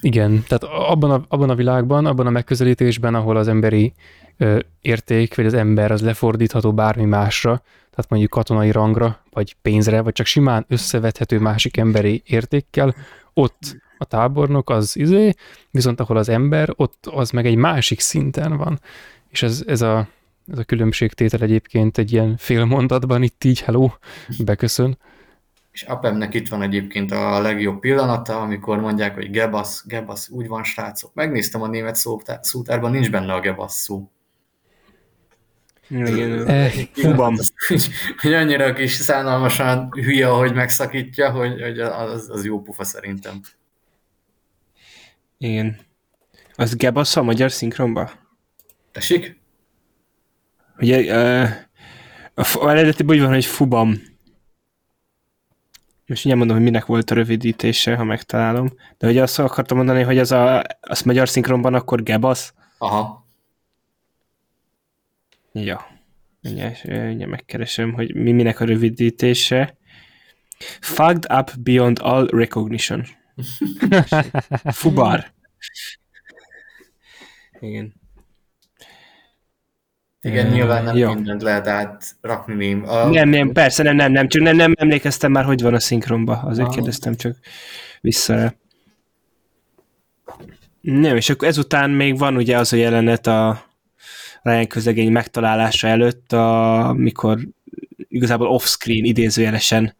Igen, tehát abban a, abban a világban, abban a megközelítésben, ahol az emberi ö, érték, vagy az ember az lefordítható bármi másra, tehát mondjuk katonai rangra, vagy pénzre, vagy csak simán összevethető másik emberi értékkel, ott a tábornok az izé, viszont ahol az ember, ott az meg egy másik szinten van. És ez, ez a, ez a különbségtétel egyébként egy ilyen fél mondatban itt így hello, beköszön. És Apemnek itt van egyébként a legjobb pillanata, amikor mondják, hogy gebasz, gebasz, úgy van srácok. Megnéztem a német szótá- szótárban, nincs benne a gebasz szó. Igen. Eh, Fubam. Hogy annyira kis szánalmasan hülye, ahogy megszakítja, hogy, hogy az, az jó pufa szerintem. Igen. Az Gebasz a magyar szinkronba? Tessék? Ugye uh, a, a eredetiben úgy van, hogy Fubam. Most ugye mondom, hogy minek volt a rövidítése, ha megtalálom. De ugye azt akartam mondani, hogy az a, az magyar szinkronban akkor Gebasz. Aha. Ja. Mindjárt, ugye megkeresem, hogy mi minek a rövidítése. Fucked up beyond all recognition. Fubar. Igen. Igen, Eh, nyilván nem jó. mindent lehet átrakni. A, Nem, nem, persze, nem, nem, nem, csak nem, nem emlékeztem már, hogy van a szinkronba, azért Aha. kérdeztem csak vissza. Nem, és akkor ezután még van ugye az a jelenet a Ryan közlegény megtalálása előtt, amikor igazából off-screen idézőjelesen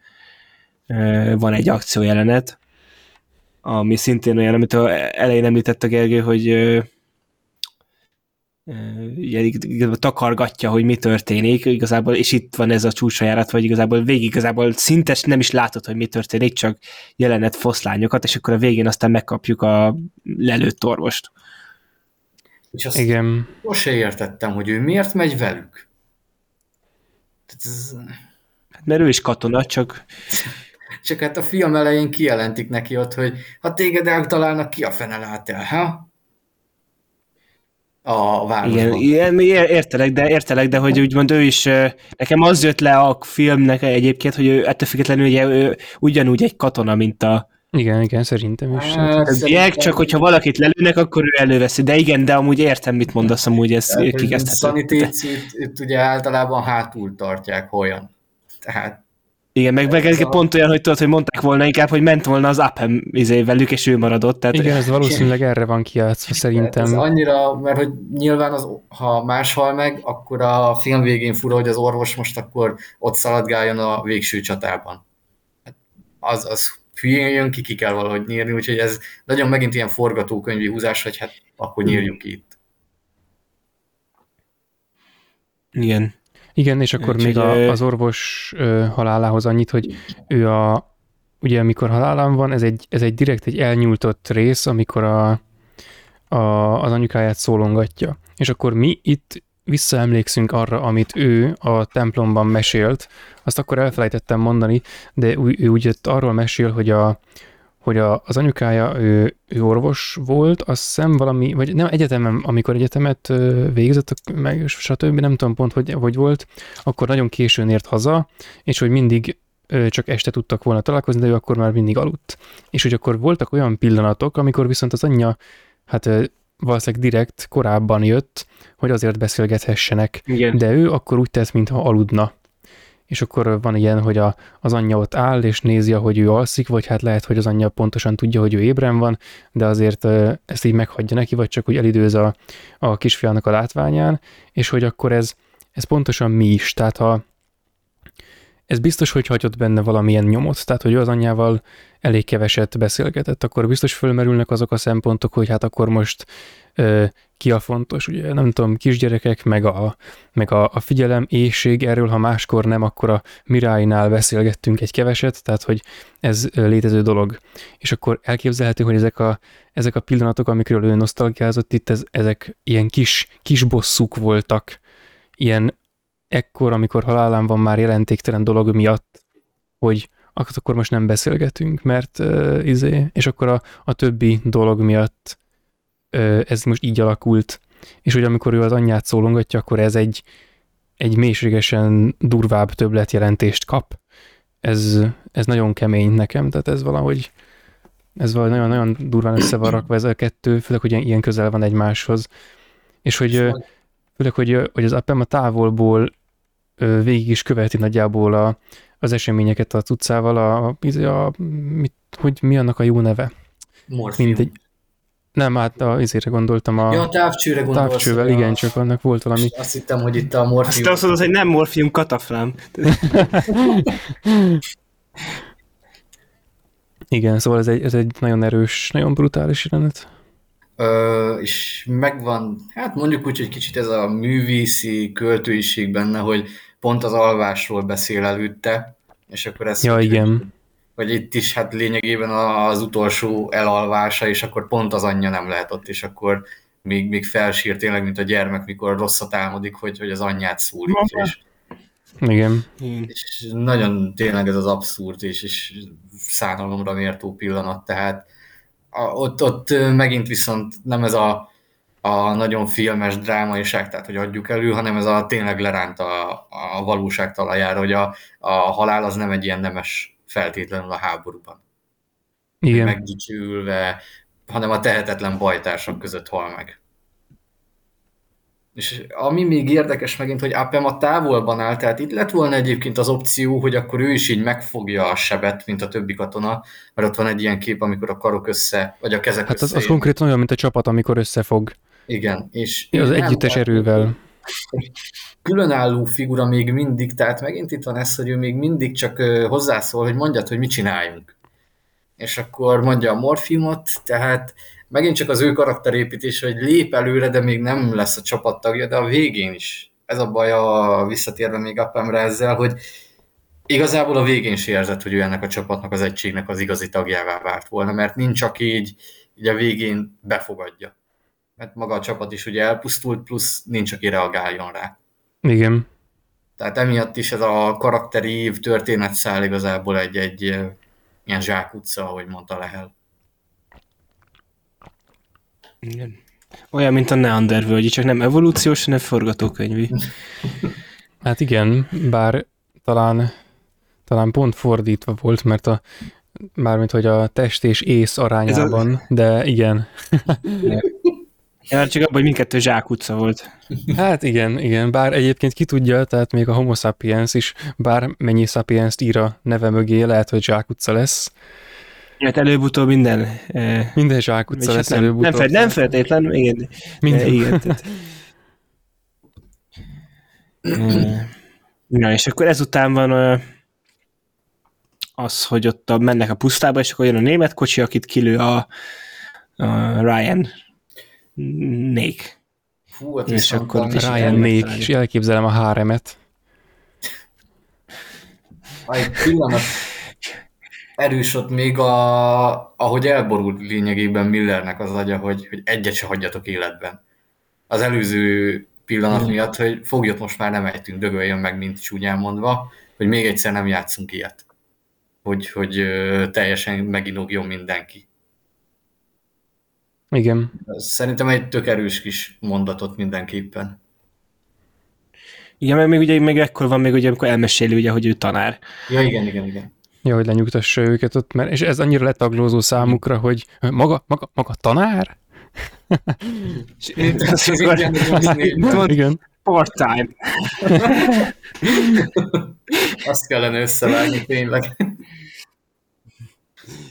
van egy akciójelenet, ami szintén olyan, amit a elején említett a Gergő, hogy igazából takargatja, hogy mi történik, igazából, és itt van ez a csúcsajárat, vagy igazából végig igazából szinte nem is látod, hogy mi történik, csak jelenet foszlányokat, és akkor a végén aztán megkapjuk a lelőtt orvost. és azt Igen. sose értettem, hogy ő miért megy velük. Tehát ez, Hát, mert ő is katona, csak csak hát a film elején kijelentik neki ott, hogy ha téged eltalálnak, ki a fene lát el, ha? A városban. igen, igen, ér- értelek, de értelek, de hogy úgymond ő is, nekem az jött le a filmnek egyébként, hogy ő ettől függetlenül ugye ő ugyanúgy egy katona, mint a Igen, igen, szerintem is. Hát, szerintem- csak hogyha valakit lelőnek, akkor ő előveszi. De igen, de amúgy értem, mit mondasz, amúgy ez kikezdhető. Szanitécit itt ugye általában hátul tartják olyan. Tehát Igen, meg, meg Ez ez a- pont olyan, hogy tudod, hogy mondták volna inkább, hogy ment volna az Apem izé velük, és ő maradott. Tehát Igen, ez valószínűleg erre van kiátszva Ez szerintem. annyira, mert hogy nyilván az, ha más hal meg, akkor a film végén fura, hogy az orvos most akkor ott szaladgáljon a végső csatában. Hát Az, az hülyén jön ki, ki kell valahogy nyírni, úgyhogy ez nagyon megint ilyen forgatókönyvi húzás, hogy hát akkor nyírjuk ki itt. Igen. Igen, és akkor Úgyhogy, még a, az orvos ö, halálához annyit, hogy ő a, ugye amikor halálán van, ez egy, ez egy direkt egy elnyújtott rész, amikor a, a, az anyukáját szólongatja. És akkor mi itt visszaemlékszünk arra, amit ő a templomban mesélt, azt akkor elfelejtettem mondani, de ő, ő úgy arról mesél, hogy a, hogy a, az anyukája, ő, ő orvos volt, azt hiszem valami, vagy nem egyetemen, amikor egyetemet végzett, meg stb. nem tudom pont, hogy, hogy volt, akkor nagyon későn ért haza, és hogy mindig csak este tudtak volna találkozni, de ő akkor már mindig aludt. És hogy akkor voltak olyan pillanatok, amikor viszont az anyja, hát valószínűleg direkt korábban jött, hogy azért beszélgethessenek, Igen. de ő akkor úgy tesz, mintha aludna. És akkor van ilyen, hogy a, az anyja ott áll, és nézi, hogy ő alszik, vagy hát lehet, hogy az anyja pontosan tudja, hogy ő ébren van, de azért ezt így meghagyja neki, vagy csak úgy elidőz a, a kisfiának a látványán, és hogy akkor ez, ez pontosan mi is, tehát ha ez biztos, hogy hagyott benne valamilyen nyomot, tehát hogy az anyjával elég keveset beszélgetett, akkor biztos fölmerülnek azok a szempontok, hogy hát akkor most ö, ki a fontos, ugye nem tudom, kisgyerekek, meg a, meg a, a figyelem, éjség, erről ha máskor nem, akkor a Miráinál beszélgettünk egy keveset, tehát hogy ez létező dolog. És akkor elképzelhető, hogy ezek a, ezek a pillanatok, amikről ő nosztalgiázott itt, ez, ezek ilyen kis, kis bosszúk voltak, ilyen ekkor, amikor halálán van már jelentéktelen dolog miatt, hogy akkor most nem beszélgetünk, mert uh, izé, és akkor a, a többi dolog miatt uh, ez most így alakult, és hogy amikor ő az anyját szólongatja, akkor ez egy, egy mélységesen durvább többletjelentést kap. Ez, ez nagyon kemény nekem, tehát ez valahogy ez valahogy nagyon-nagyon durván össze van rakva ez a kettő, főleg, hogy ilyen közel van egymáshoz. És hogy főleg, hogy, hogy az apem a távolból végig is követi nagyjából a, az eseményeket a cuccával, a, a, a mit, hogy mi annak a jó neve? Morfium. Mindegy. Nem, hát a, izére gondoltam a... Ja, a távcsőre gondoltam. Távcsővel, a... igen, csak annak volt valami... Azt hittem, hogy itt a morfium... Azt mondod, hogy nem morfium, kataflám. igen, szóval ez egy, ez egy nagyon erős, nagyon brutális jelenet. Ö, és megvan, hát mondjuk úgy, hogy kicsit ez a művészi költőiség benne, hogy pont az alvásról beszél előtte, és akkor ez... Ja, igen. Vagy itt is hát lényegében az utolsó elalvása, és akkor pont az anyja nem lehet ott, és akkor még, még felsír tényleg, mint a gyermek, mikor rosszat álmodik, hogy, hogy az anyját szólítja. És, igen. És nagyon tényleg ez az abszurd, és, és szánalomra mértó pillanat, tehát a, ott, ott megint viszont nem ez a a nagyon filmes drámaiság, tehát hogy adjuk elő, hanem ez a tényleg leránt a, a valóság talajára, hogy a, a halál az nem egy ilyen nemes feltétlenül a háborúban. Igen. Megdicsülve, hanem a tehetetlen bajtársak között hal meg. És ami még érdekes megint, hogy Appem a távolban áll, tehát itt lett volna egyébként az opció, hogy akkor ő is így megfogja a sebet, mint a többi katona, mert ott van egy ilyen kép, amikor a karok össze, vagy a kezek Hát az, az konkrétan olyan, mint a csapat, amikor összefog. Igen, és... Az együttes erővel. Különálló figura még mindig, tehát megint itt van ez, hogy ő még mindig csak hozzászól, hogy mondjad, hogy mit csináljunk. És akkor mondja a morfiumot, tehát megint csak az ő karakterépítés, hogy lép előre, de még nem lesz a csapattagja, de a végén is. Ez a baj a visszatérve még appemre ezzel, hogy igazából a végén is érzett, hogy ő ennek a csapatnak, az egységnek az igazi tagjává várt volna, mert nincs csak így, így a végén befogadja mert maga a csapat is ugye elpusztult, plusz nincs, aki reagáljon rá. Igen. Tehát emiatt is ez a karakterív történetszál igazából egy, egy ilyen zsákutca, ahogy mondta Lehel. Igen. Olyan, mint a Neandervölgyi, csak nem evolúciós, hanem forgatókönyvi. Hát igen, bár talán, talán pont fordítva volt, mert a mármint, hogy a test és ész arányában, a... de igen. Ja, csak abban, hogy mindkettő zsákutca volt. Hát igen, igen, bár egyébként ki tudja, tehát még a homo sapiens is, bár mennyi sapiens ír a neve mögé, lehet, hogy zsákutca lesz. Hát előbb-utóbb minden... Eh, minden zsákutca hát lesz nem, előbb-utóbb. Nem, fel, nem feltétlen, igen. Minden. Eh, igen tehát. eh, na, és akkor ezután van uh, az, hogy ott a, mennek a pusztába, és akkor jön a német kocsi, akit kilő a, a Ryan Nék. Fú, hát és akkor Ryan Nék, és elképzelem a háremet. Egy pillanat erős ott még, a, ahogy elborult lényegében Millernek az agya, hogy, hogy egyet se hagyjatok életben. Az előző pillanat hmm. miatt, hogy foglyot most már nem ejtünk, dögöljön meg, mint csúnyán mondva, hogy még egyszer nem játszunk ilyet. Hogy, hogy teljesen meginogjon mindenki. Igen. Szerintem egy tök erős kis mondatot mindenképpen. Igen, meg még ugye még ekkor van még ugye, amikor elmeséli ugye, hogy ő tanár. Ja, igen, igen, igen. Ja, hogy lenyugtassa őket ott, mert és ez annyira letaglózó számukra, hogy maga, maga, maga tanár? igen. Part-time. Azt kellene összevágni tényleg.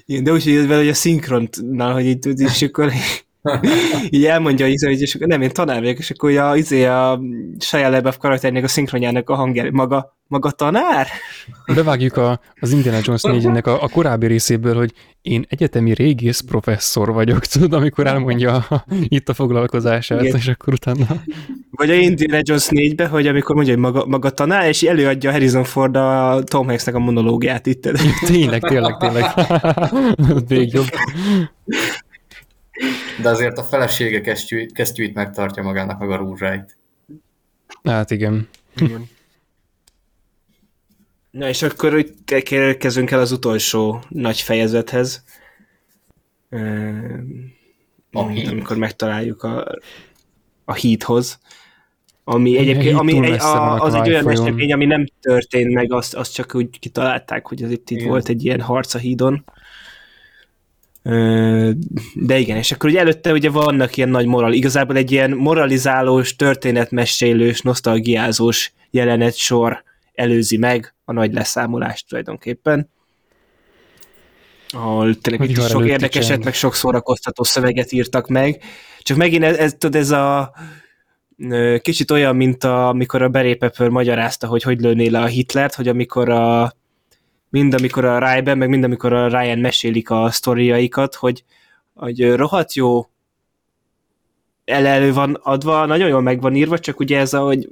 Igen, de úgy, hogy vele, hogy a szinkronnal, hogy így tud, és akkor így elmondja, hogy, izé, és akkor nem, én tanár vagyok, és akkor a, izé, a Shia LaBeouf karakternek a szinkronjának a hangja, maga, maga tanár? Bevágjuk a, az Indiana Jones 4-nek a, a korábbi részéből, hogy én egyetemi régész professzor vagyok, tudod, amikor elmondja a, itt a foglalkozását, Igen. és akkor utána... Vagy a Indiana Jones 4-be, hogy amikor mondja, hogy maga, maga tanár, és előadja Harrison Ford a Tom Hanksnek a monológiát itt. Tényleg, tényleg, tényleg. Még jobb. De azért a felesége kesztyűit, kesztyűit megtartja magának meg a rúzsáit. Hát igen. igen. Na és akkor kezdünk el az utolsó nagy fejezethez. A amikor megtaláljuk a, a híthoz. Ami egyébként, ami egy, a, az egy olyan esemény, ami nem történt meg, azt, azt csak úgy kitalálták, hogy az itt, itt volt egy ilyen harc a hídon. De igen, és akkor ugye előtte ugye vannak ilyen nagy moral, igazából egy ilyen moralizálós, történetmesélős, nosztalgiázós jelenet sor előzi meg a nagy leszámolást tulajdonképpen. Ahol tényleg itt sok érdekeset, meg sok szórakoztató szöveget írtak meg. Csak megint ez, ez, tudod, ez a kicsit olyan, mint a, amikor a Barry Pepper magyarázta, hogy hogy lőné le a Hitlert, hogy amikor a mind amikor a Ryan, meg mind amikor a Ryan mesélik a sztoriaikat, hogy, hogy rohadt jó el elő van adva, nagyon jól meg van írva, csak ugye ez a, hogy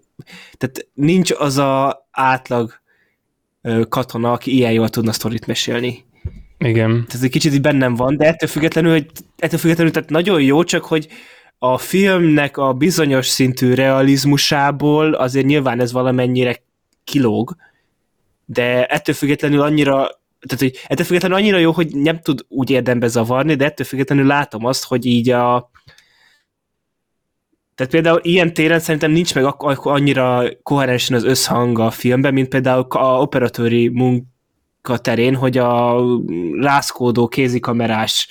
tehát nincs az a átlag katona, aki ilyen jól tudna sztorit mesélni. Igen. Tehát ez egy kicsit így bennem van, de ettől függetlenül, hogy ettől függetlenül tehát nagyon jó, csak hogy a filmnek a bizonyos szintű realizmusából azért nyilván ez valamennyire kilóg, de ettől függetlenül annyira tehát, hogy ettől függetlenül annyira jó, hogy nem tud úgy érdembe zavarni, de ettől függetlenül látom azt, hogy így a tehát például ilyen téren szerintem nincs meg annyira koherensen az összhang a filmben, mint például a operatőri munka terén, hogy a rászkódó kézikamerás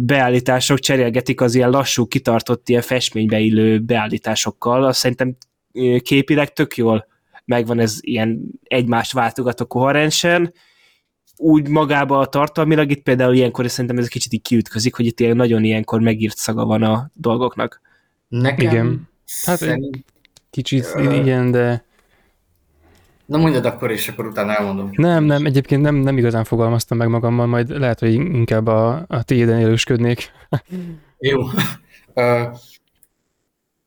beállítások cserélgetik az ilyen lassú, kitartott, ilyen festménybe illő beállításokkal. Azt szerintem képileg tök jól megvan ez ilyen egymást váltogató koherensen, úgy magába a tartalmilag itt például ilyenkor szerintem ez kicsit így kiütközik, hogy itt ilyen nagyon ilyenkor megírt szaga van a dolgoknak. Nekem Igen. Hát szerint... kicsit uh... igen, de Na mondjad akkor, és akkor utána elmondom. Nem, nem, egyébként nem, nem igazán fogalmaztam meg magammal, majd lehet, hogy inkább a, a tiéden élősködnék. Jó. Uh,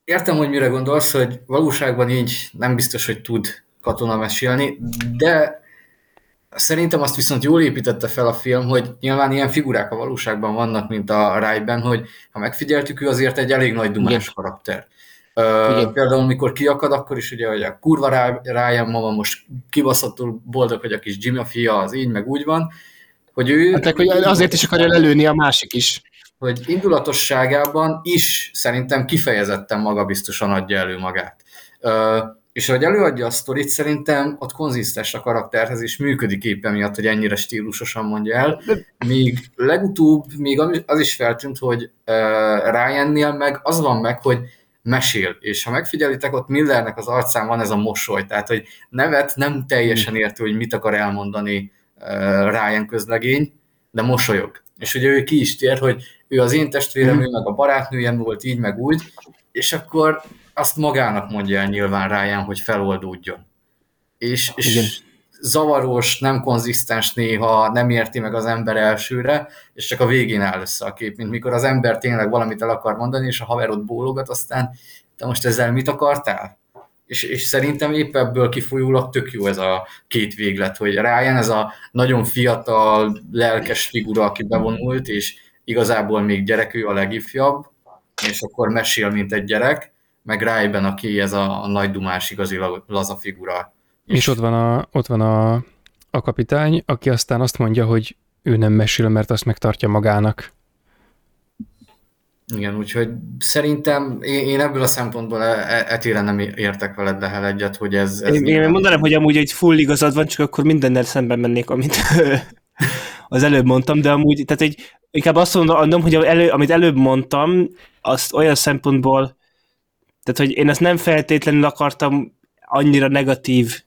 értem, hogy mire gondolsz, hogy valóságban így nem biztos, hogy tud katona mesélni, de szerintem azt viszont jól építette fel a film, hogy nyilván ilyen figurák a valóságban vannak, mint a Rájben, hogy ha megfigyeltük, ő azért egy elég nagy dumás Igen. karakter. Uh, például, mikor kiakad, akkor is ugye, hogy a kurva Ryan mama most kibaszottul boldog, hogy a kis Jimmy a fia, az így, meg úgy van, hogy ő... Hát, hogy azért is akarja lelőni a másik is hogy indulatosságában is szerintem kifejezetten magabiztosan adja elő magát. És ahogy előadja a sztorit, szerintem ott konzisztens a karakterhez, és működik éppen miatt, hogy ennyire stílusosan mondja el. Míg legutóbb még az is feltűnt, hogy Ryannél meg az van meg, hogy mesél, és ha megfigyelitek, ott Millernek az arcán van ez a mosoly, tehát hogy nevet nem teljesen értő, hogy mit akar elmondani Ryan közlegény, de mosolyog. És ugye ő ki is tér, hogy ő az én testvérem, mm. ő meg a barátnőjem volt így, meg úgy, és akkor azt magának mondja el nyilván Ryan, hogy feloldódjon. És, és zavaros, nem konzisztens néha, nem érti meg az ember elsőre, és csak a végén áll össze a kép, mint mikor az ember tényleg valamit el akar mondani, és a haverod bólogat, aztán te most ezzel mit akartál? És, és szerintem épp ebből kifolyólag tök jó ez a két véglet, hogy Ryan ez a nagyon fiatal, lelkes figura, aki bevonult, és igazából még gyerek, a legifjabb, és akkor mesél, mint egy gyerek, meg Rájben, aki ez a, a nagy dumás igazi laza figura. És, és ott van, a, ott van a, a kapitány, aki aztán azt mondja, hogy ő nem mesél, mert azt megtartja magának. Igen, úgyhogy szerintem én, én ebből a szempontból e, etére nem értek veled Lehel egyet, hogy ez... ez én, én mondanám, hogy amúgy egy full igazad van, csak akkor mindennel szemben mennék, amit az előbb mondtam, de amúgy, tehát egy, inkább azt mondom, hogy elő, amit előbb mondtam, azt olyan szempontból, Tehát, hogy én ezt nem feltétlenül akartam annyira negatív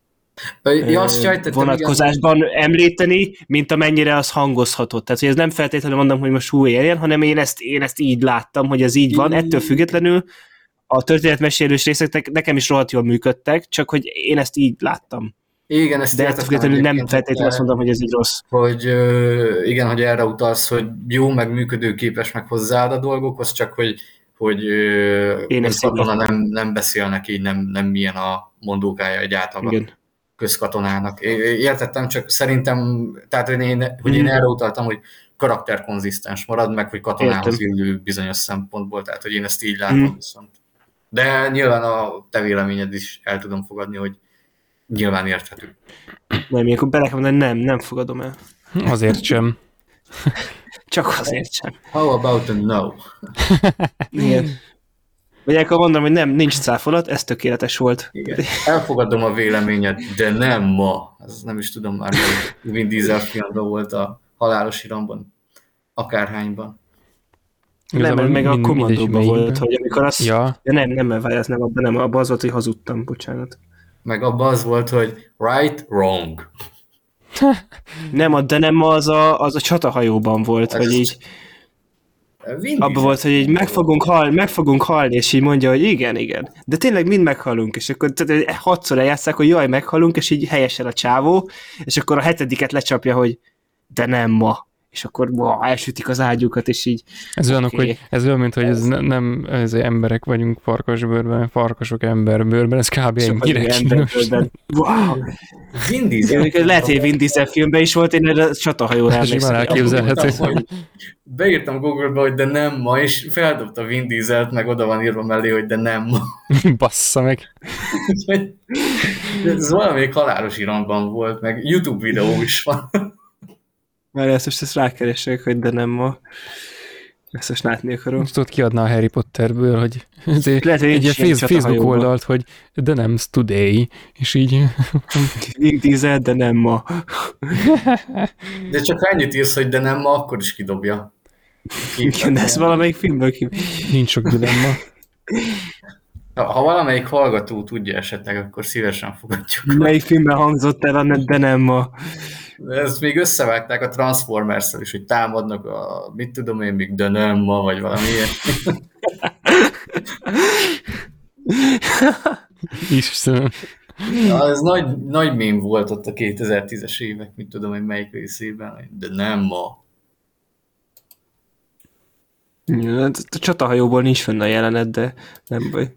ja, azt sejtettem, vonatkozásban igen. említeni, mint amennyire az hangozhatott. Tehát, hogy ez nem feltétlenül mondom, hogy most hú éljen, hanem én ezt, én ezt így láttam, hogy ez így van. Ettől függetlenül a történetmesélős részek nekem is rohadt jól működtek, csak hogy én ezt így láttam. Igen, ezt De ettől függetlenül nem feltétlenül azt mondom, hogy ez így rossz. Hogy igen, hogy erre utalsz, hogy jó, meg működőképes, meg hozzáad a dolgokhoz, csak hogy hogy Én ezt nem, nem beszélnek így, nem, nem milyen a mondókája egy átlag Igen. Közkatonának. Értettem, csak szerintem, tehát hogy én, hogy én hmm. erre utaltam, hogy karakterkonzisztens marad, meg hogy katonához illő bizonyos szempontból, tehát hogy én ezt így látom hmm. viszont. De nyilván a te véleményed is el tudom fogadni, hogy nyilván érthető. Nem, én akkor bele mondani, nem, nem fogadom el. Azért sem. Csak azért sem. How about a no? Igen. Vagy akkor mondom, hogy nem, nincs cáfolat, ez tökéletes volt. Igen. Elfogadom a véleményed, de nem ma. Ez nem is tudom már, hogy Vin Diesel filmben volt a halálos iramban, akárhányban. Nem, mert meg a kommandóban volt, hogy amikor azt... Ja. ja nem, nem, mert ez nem abban, nem, abban az volt, hogy hazudtam, bocsánat. Meg abban az volt, hogy right, wrong. nem, de nem az a, az a csatahajóban volt, Ez hogy így... Abban volt, hogy így meg fogunk, hal, meg fogunk halni, és így mondja, hogy igen, igen. De tényleg mind meghalunk, és akkor tehát, hatszor eljátszák, hogy jaj, meghalunk, és így helyesen a csávó, és akkor a hetediket lecsapja, hogy de nem ma és akkor wow, elsütik az ágyukat, és így... Ez olyan, okay. hogy, ez olyan, mint hogy ez, ez nem ez emberek vagyunk farkasbőrben, farkasok emberbőrben, ez kb. ennyire kínos. Wow! Vin Diesel. Lehet, hogy Vin Diesel filmben is volt, én erre a csatahajóra emlékszem. elképzelhető. Beírtam Google-ba, hogy de nem ma, és feldobta Vin Dieselt, meg oda van írva mellé, hogy de nem ma. Bassza meg. ez valamelyik halálos iramban volt, meg YouTube videó is van. Mert ezt most ezt rákeresek, hogy de nem ma. Ezt most látni akarom. Most tudod kiadna a Harry Potterből, hogy Lehet, hogy egy ilyen Facebook oldalt, hogy de nem today, és így... Vin Diesel, de nem ma. De csak ennyit írsz, hogy de nem ma, akkor is kidobja. Igen, de ez valamelyik filmből ki... Nincs sok dilemma. Ha, ha valamelyik hallgató tudja esetleg, akkor szívesen fogadjuk. Melyik filmben hangzott el a de nem ma? Ezt még összevágták a transformers is, hogy támadnak a, mit tudom én, még de nem ma, vagy valami ilyen. Istenem. Ja, ez nagy, nagy mém volt ott a 2010-es évek, mit tudom én melyik részében, de nem ma. Ja, a csatahajóból nincs fenn a jelenet, de nem baj.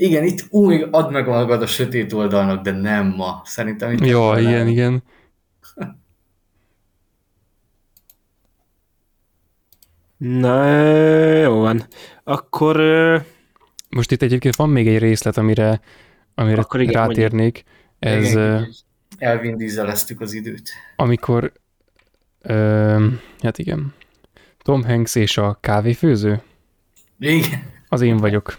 Igen, itt új, ad meg magad a sötét oldalnak, de nem ma. Szerintem itt... Jó, igen, nem. igen. Na, jó van. Akkor... Most itt egyébként van még egy részlet, amire, amire Akkor igen, rátérnék. Mondjuk. Ez... Igen, Elvin dízeleztük az időt. Amikor... Ö, hát igen. Tom Hanks és a kávéfőző? Igen. Az én vagyok.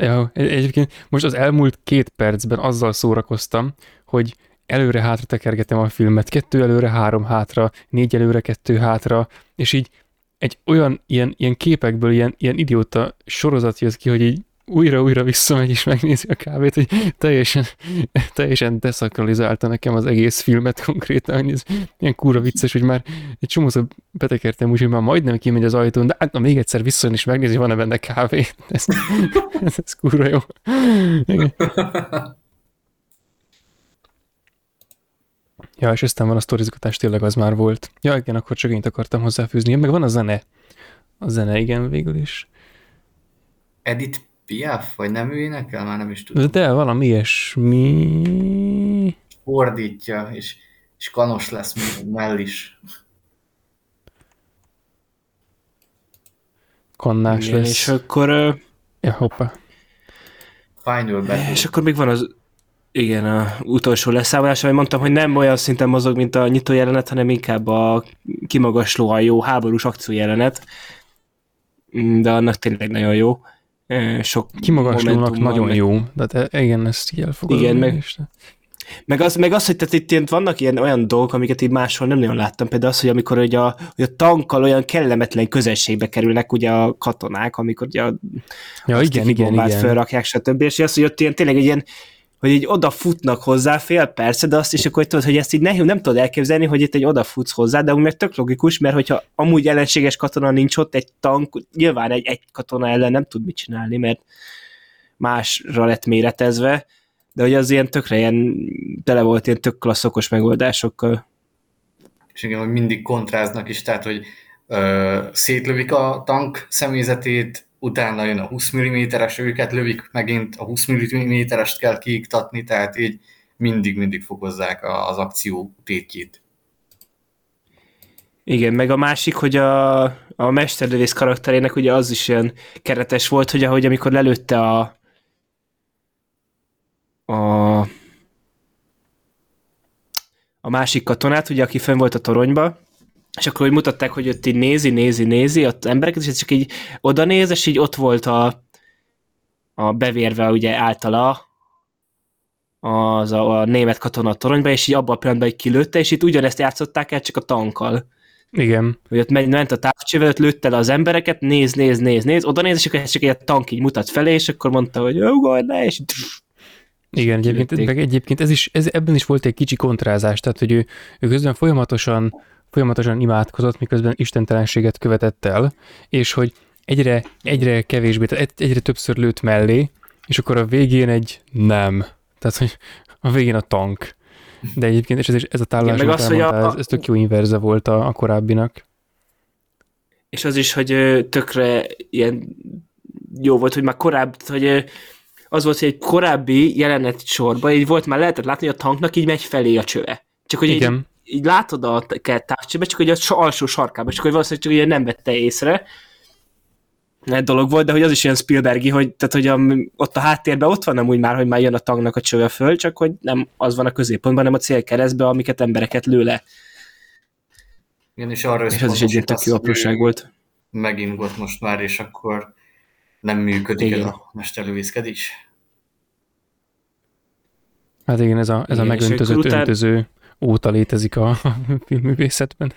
Ja, egyébként most az elmúlt két percben azzal szórakoztam, hogy előre-hátra tekergetem a filmet, kettő előre, három hátra, négy előre, kettő hátra, és így egy olyan ilyen, ilyen képekből ilyen, ilyen idióta sorozat jött ki, hogy így újra-újra visszamegy és megnézi a kávét, hogy teljesen, teljesen deszakralizálta nekem az egész filmet konkrétan, hogy ez ilyen kúra vicces, hogy már egy csomószor betekertem úgy, hogy már majdnem kimegy az ajtón, de hát na, még egyszer visszajön és megnézi, van-e benne kávé. Ez, ez, ez kúra jó. Ja, és aztán van a sztorizgatás, tényleg az már volt. Ja, igen, akkor csak én akartam hozzáfűzni. Meg van a zene. A zene, igen, végül is. Edith Piaf, vagy nem ő énekel? Már nem is tudom. De valami ilyesmi... Fordítja, és, és kanos lesz még mell is. Kannás Igen, lesz. És akkor... Uh... Ja, hoppa. Final Battle. És akkor még van az igen, a utolsó leszámolás, amit mondtam, hogy nem olyan szinten mozog, mint a nyitó jelenet, hanem inkább a kimagaslóan jó háborús akció jelenet, de annak tényleg nagyon jó sok Kimagaslónak nagyon van, jó, de igen, ezt így elfogadom. Igen, meg, Meg az, meg az hogy tehát itt ilyen, vannak ilyen olyan dolgok, amiket így máshol nem nagyon láttam, például az, hogy amikor hogy a, hogy a tankkal olyan kellemetlen közelségbe kerülnek ugye a katonák, amikor ugye a ja, igen, igen, igen. felrakják, stb. És az, hogy ott ilyen, tényleg egy ilyen hogy így odafutnak hozzá fél perce, de azt is akkor tudod, hogy ezt így nehéz, nem tudod elképzelni, hogy itt egy odafutsz hozzá, de úgy meg tök logikus, mert hogyha amúgy ellenséges katona nincs ott, egy tank, nyilván egy, egy katona ellen nem tud mit csinálni, mert másra lett méretezve, de hogy az ilyen tökre ilyen, tele volt ilyen tök klasszokos megoldásokkal. És igen, hogy mindig kontráznak is, tehát, hogy ö, szétlövik a tank személyzetét, utána jön a 20 mm-es, őket lövik, megint a 20 mm-est kell kiiktatni, tehát így mindig-mindig fokozzák az akció tétjét. Igen, meg a másik, hogy a, a mesterlövész karakterének ugye az is ilyen keretes volt, hogy ahogy amikor lelőtte a a a másik katonát, ugye, aki fönn volt a toronyba, és akkor úgy mutatták, hogy ott így nézi, nézi, nézi az embereket, és csak így oda néz, és így ott volt a, a bevérve ugye általa az a, a német katona a toronyba, és így abban a pillanatban egy kilőtte, és itt ugyanezt játszották el, csak a tankkal. Igen. Hogy ott ment a távcsővel, ott lőtte le az embereket, néz, néz, néz, néz, oda néz, és akkor csak egy tank így mutat felé, és akkor mondta, hogy ugorj le, és igen, egyébként, meg egyébként ez is, ez, ebben is volt egy kicsi kontrázás, tehát hogy ő, ő közben folyamatosan folyamatosan imádkozott, miközben istentelenséget követett el, és hogy egyre, egyre kevésbé, tehát egyre többször lőtt mellé, és akkor a végén egy nem. Tehát, hogy a végén a tank. De egyébként, és ez, ez a tállás, ja, az, hogy a, ez, ez tök jó inverze volt a, a korábbinak. És az is, hogy tökre ilyen jó volt, hogy már korábban, hogy az volt, hogy egy korábbi jelenet sorban, így volt már lehetett látni, hogy a tanknak így megy felé a csöve. Csak hogy Igen. Így, így látod a távcsőbe, csak hogy az alsó sarkában, csak hogy valószínűleg csak ugye nem vette észre, egy dolog volt, de hogy az is ilyen Spielbergi, hogy, tehát, hogy a, ott a háttérben ott van úgy már, hogy már jön a tanknak a csöve föl, csak hogy nem az van a középpontban, hanem a célkeresztbe, amiket embereket lő le. Igen, és arra és az is egy tök jó apróság volt. Megint volt most már, és akkor nem működik igen. ez a mesterlővészkedés. Hát igen, ez a, ez igen, a megöntözött után... öntöző óta létezik a, filmművészetben.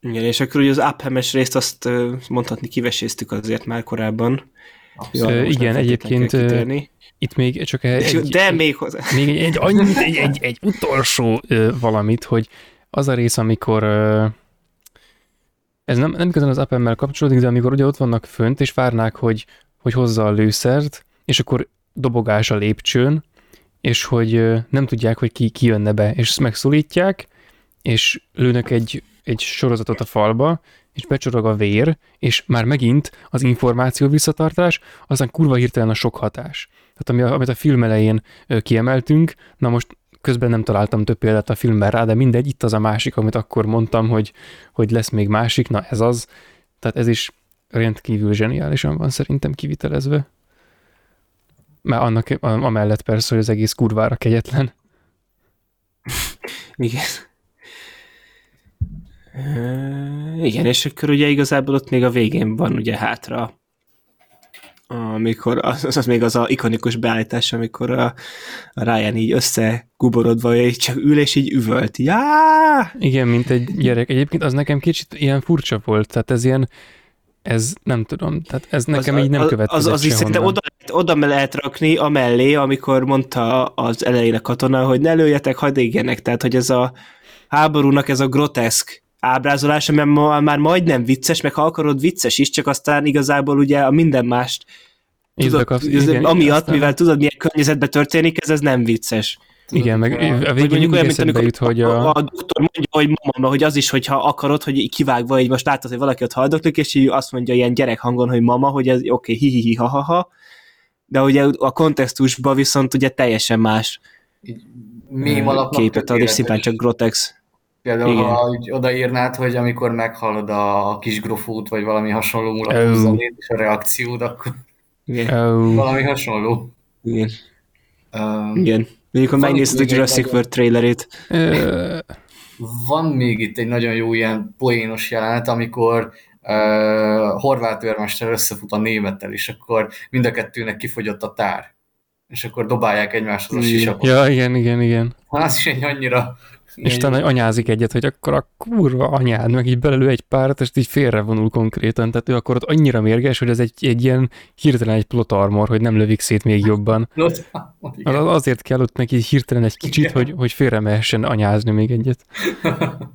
Igen, és akkor ugye az Uphames részt azt mondhatni kiveséztük azért már korábban. Ja, igen, egyébként itt még csak egy, De még hozzá. Még egy, egy, annyit, egy, egy, egy utolsó valamit, hogy az a rész, amikor ez nem, nem igazán az appemmel kapcsolódik, de amikor ugye ott vannak fönt, és várnák, hogy, hogy hozza a lőszert, és akkor dobogás a lépcsőn, és hogy nem tudják, hogy ki, ki jönne be, és ezt megszólítják, és lőnek egy, egy sorozatot a falba, és becsorog a vér, és már megint az információ visszatartás, aztán kurva hirtelen a sok hatás. Tehát ami, amit a film elején kiemeltünk, na most közben nem találtam több példát a filmben rá, de mindegy, itt az a másik, amit akkor mondtam, hogy, hogy lesz még másik, na ez az. Tehát ez is rendkívül zseniálisan van szerintem kivitelezve. Mert annak, amellett persze, hogy az egész kurvára kegyetlen. Igen. igen, és akkor ugye igazából ott még a végén van ugye hátra amikor az, az még az a ikonikus beállítás, amikor a, a Ryan így összeguborodva, így csak ül és így üvölt. Já! Igen, mint egy gyerek. Egyébként az nekem kicsit ilyen furcsa volt, tehát ez ilyen, ez nem tudom, tehát ez nekem az, így nem következett Az, az is szerintem oda, oda lehet rakni a mellé, amikor mondta az elején a katona, hogy ne lőjetek, hagyd égjenek, tehát hogy ez a háborúnak ez a groteszk ábrázolása, mert ma, már majdnem vicces, meg ha akarod vicces is, csak aztán igazából ugye a minden mást tudod, az, igen, amiatt, aztán... mivel tudod, milyen környezetben történik, ez, ez nem vicces. Igen, meg a végén mondjuk olyan, mint amikor jut, hogy a... a, doktor mondja, hogy mama, hogy az is, hogyha akarod, hogy kivágva, így most látod, hogy valaki ott haldoklik, és így azt mondja ilyen gyerek hangon, hogy mama, hogy ez oké, okay, hi, hi, hi ha, ha, ha, de ugye a kontextusban viszont ugye teljesen más mém képet ad, és szimplán csak grotex. Például, Igen. ha úgy odaírnád, hogy amikor meghallod a kis grofót, vagy valami hasonló mulató oh. és a reakciód, akkor Igen. Oh. valami hasonló. Igen. Um, Igen. Mondjuk, ha megnézed a Jurassic World trailerét. Van még itt egy nagyon jó ilyen poénos jelenet, amikor uh, horvát őrmester összefut a némettel, és akkor mind a kettőnek kifogyott a tár. és akkor dobálják egymáshoz a sisakot. Ja, igen, igen, igen. Az is egy annyira... És talán anyázik egyet, hogy akkor a kurva anyád, meg így belelő egy párat, és így félrevonul konkrétan. Tehát ő akkor ott annyira mérges, hogy ez egy, egy ilyen hirtelen egy plot armor, hogy nem lövik szét még jobban. Az, azért kell ott neki hirtelen egy kicsit, Igen. hogy, hogy félre mehessen anyázni még egyet.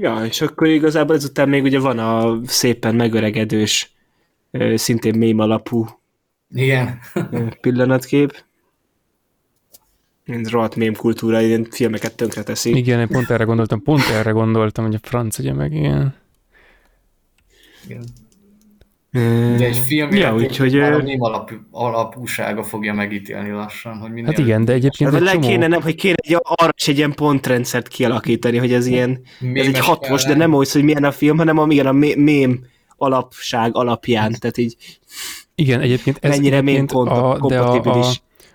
Ja, és akkor igazából ezután még ugye van a szépen megöregedős, szintén mém alapú Igen. pillanatkép. Mint rohadt mém kultúra, ilyen filmeket tönkre teszi. Igen, én pont erre gondoltam, pont erre gondoltam, hogy a franc ugye meg ilyen. Igen. De egy film ja, úgyhogy a mém alap, alapúsága fogja megítélni lassan, hogy minél... Hát igen, de egyébként hát, csomó... kéne, nem, hogy kéne egy, arra is egy ilyen pontrendszert kialakítani, hogy ez ilyen, Mémes ez egy hatos, de nem úgy, hogy milyen a film, hanem a, igen, a mém alapság alapján, tehát így... Igen, egyébként ez mennyire egyébként a, de a, a,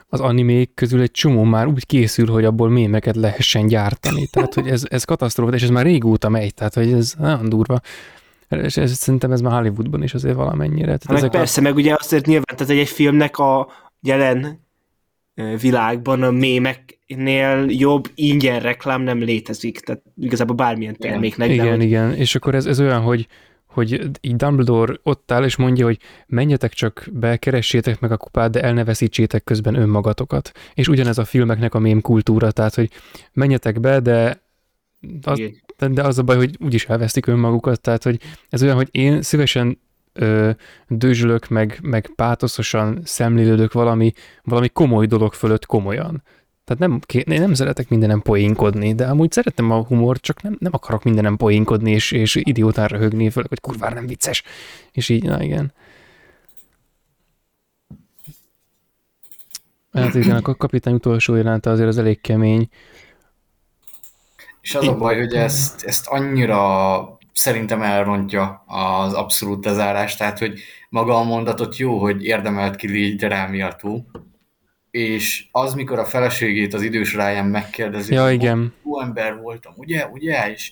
az animék közül egy csomó már úgy készül, hogy abból mémeket lehessen gyártani. Tehát, hogy ez, ez katasztrófa, és ez már régóta megy, tehát, hogy ez nagyon durva. És ez, szerintem ez már Hollywoodban is azért valamennyire. Tehát meg ezek persze, a... meg ugye azért nyilván, tehát egy filmnek a jelen világban a mémeknél jobb ingyen reklám nem létezik, tehát igazából bármilyen terméknek. Igen, igen, igen. és akkor ez, ez olyan, hogy hogy így Dumbledore ott áll, és mondja, hogy menjetek csak be, keressétek meg a kupát, de el ne veszítsétek közben önmagatokat. És ugyanez a filmeknek a mém kultúra, tehát, hogy menjetek be, de az, de az a baj, hogy úgyis elvesztik önmagukat, tehát hogy ez olyan, hogy én szívesen ö, dőzsülök, meg, meg pátoszosan szemlélődök valami, valami komoly dolog fölött komolyan. Tehát nem, én nem szeretek mindenem poénkodni, de amúgy szeretem a humor, csak nem, nem akarok mindenem poénkodni, és, és idiótán röhögni, főleg, hogy kurvár nem vicces. És így, na igen. Hát igen, a kapitány utolsó jelente azért az elég kemény. És az a baj, hogy ezt, ezt annyira szerintem elrontja az abszolút lezárás, tehát hogy maga a mondatot jó, hogy érdemelt ki légy rá miattú, és az, mikor a feleségét az idős ráján megkérdezi, ja, igen. jó ember voltam, ugye, ugye, és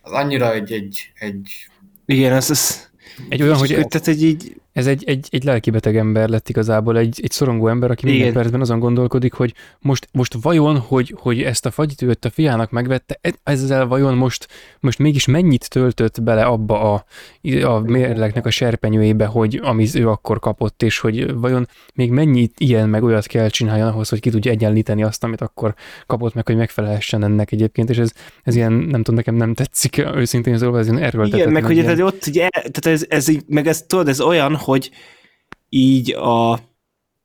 az annyira egy, egy, egy igen, ez, ez egy olyan, hogy tehát egy így ez egy, egy, egy lelkibeteg ember lett igazából, egy, egy szorongó ember, aki Igen. minden percben azon gondolkodik, hogy most, most vajon, hogy, hogy ezt a fagyitőt a fiának megvette, e, ezzel vajon most, most mégis mennyit töltött bele abba a, a mérleknek a serpenyőjébe, hogy amit ő akkor kapott, és hogy vajon még mennyit ilyen meg olyat kell csináljon ahhoz, hogy ki tudja egyenlíteni azt, amit akkor kapott meg, hogy megfelelhessen ennek egyébként, és ez, ez ilyen, nem tudom, nekem nem tetszik őszintén az ez erről Igen, meg hogy ez ott, ugye, tehát ez, ez, meg ez, tudod, ez olyan, hogy így a,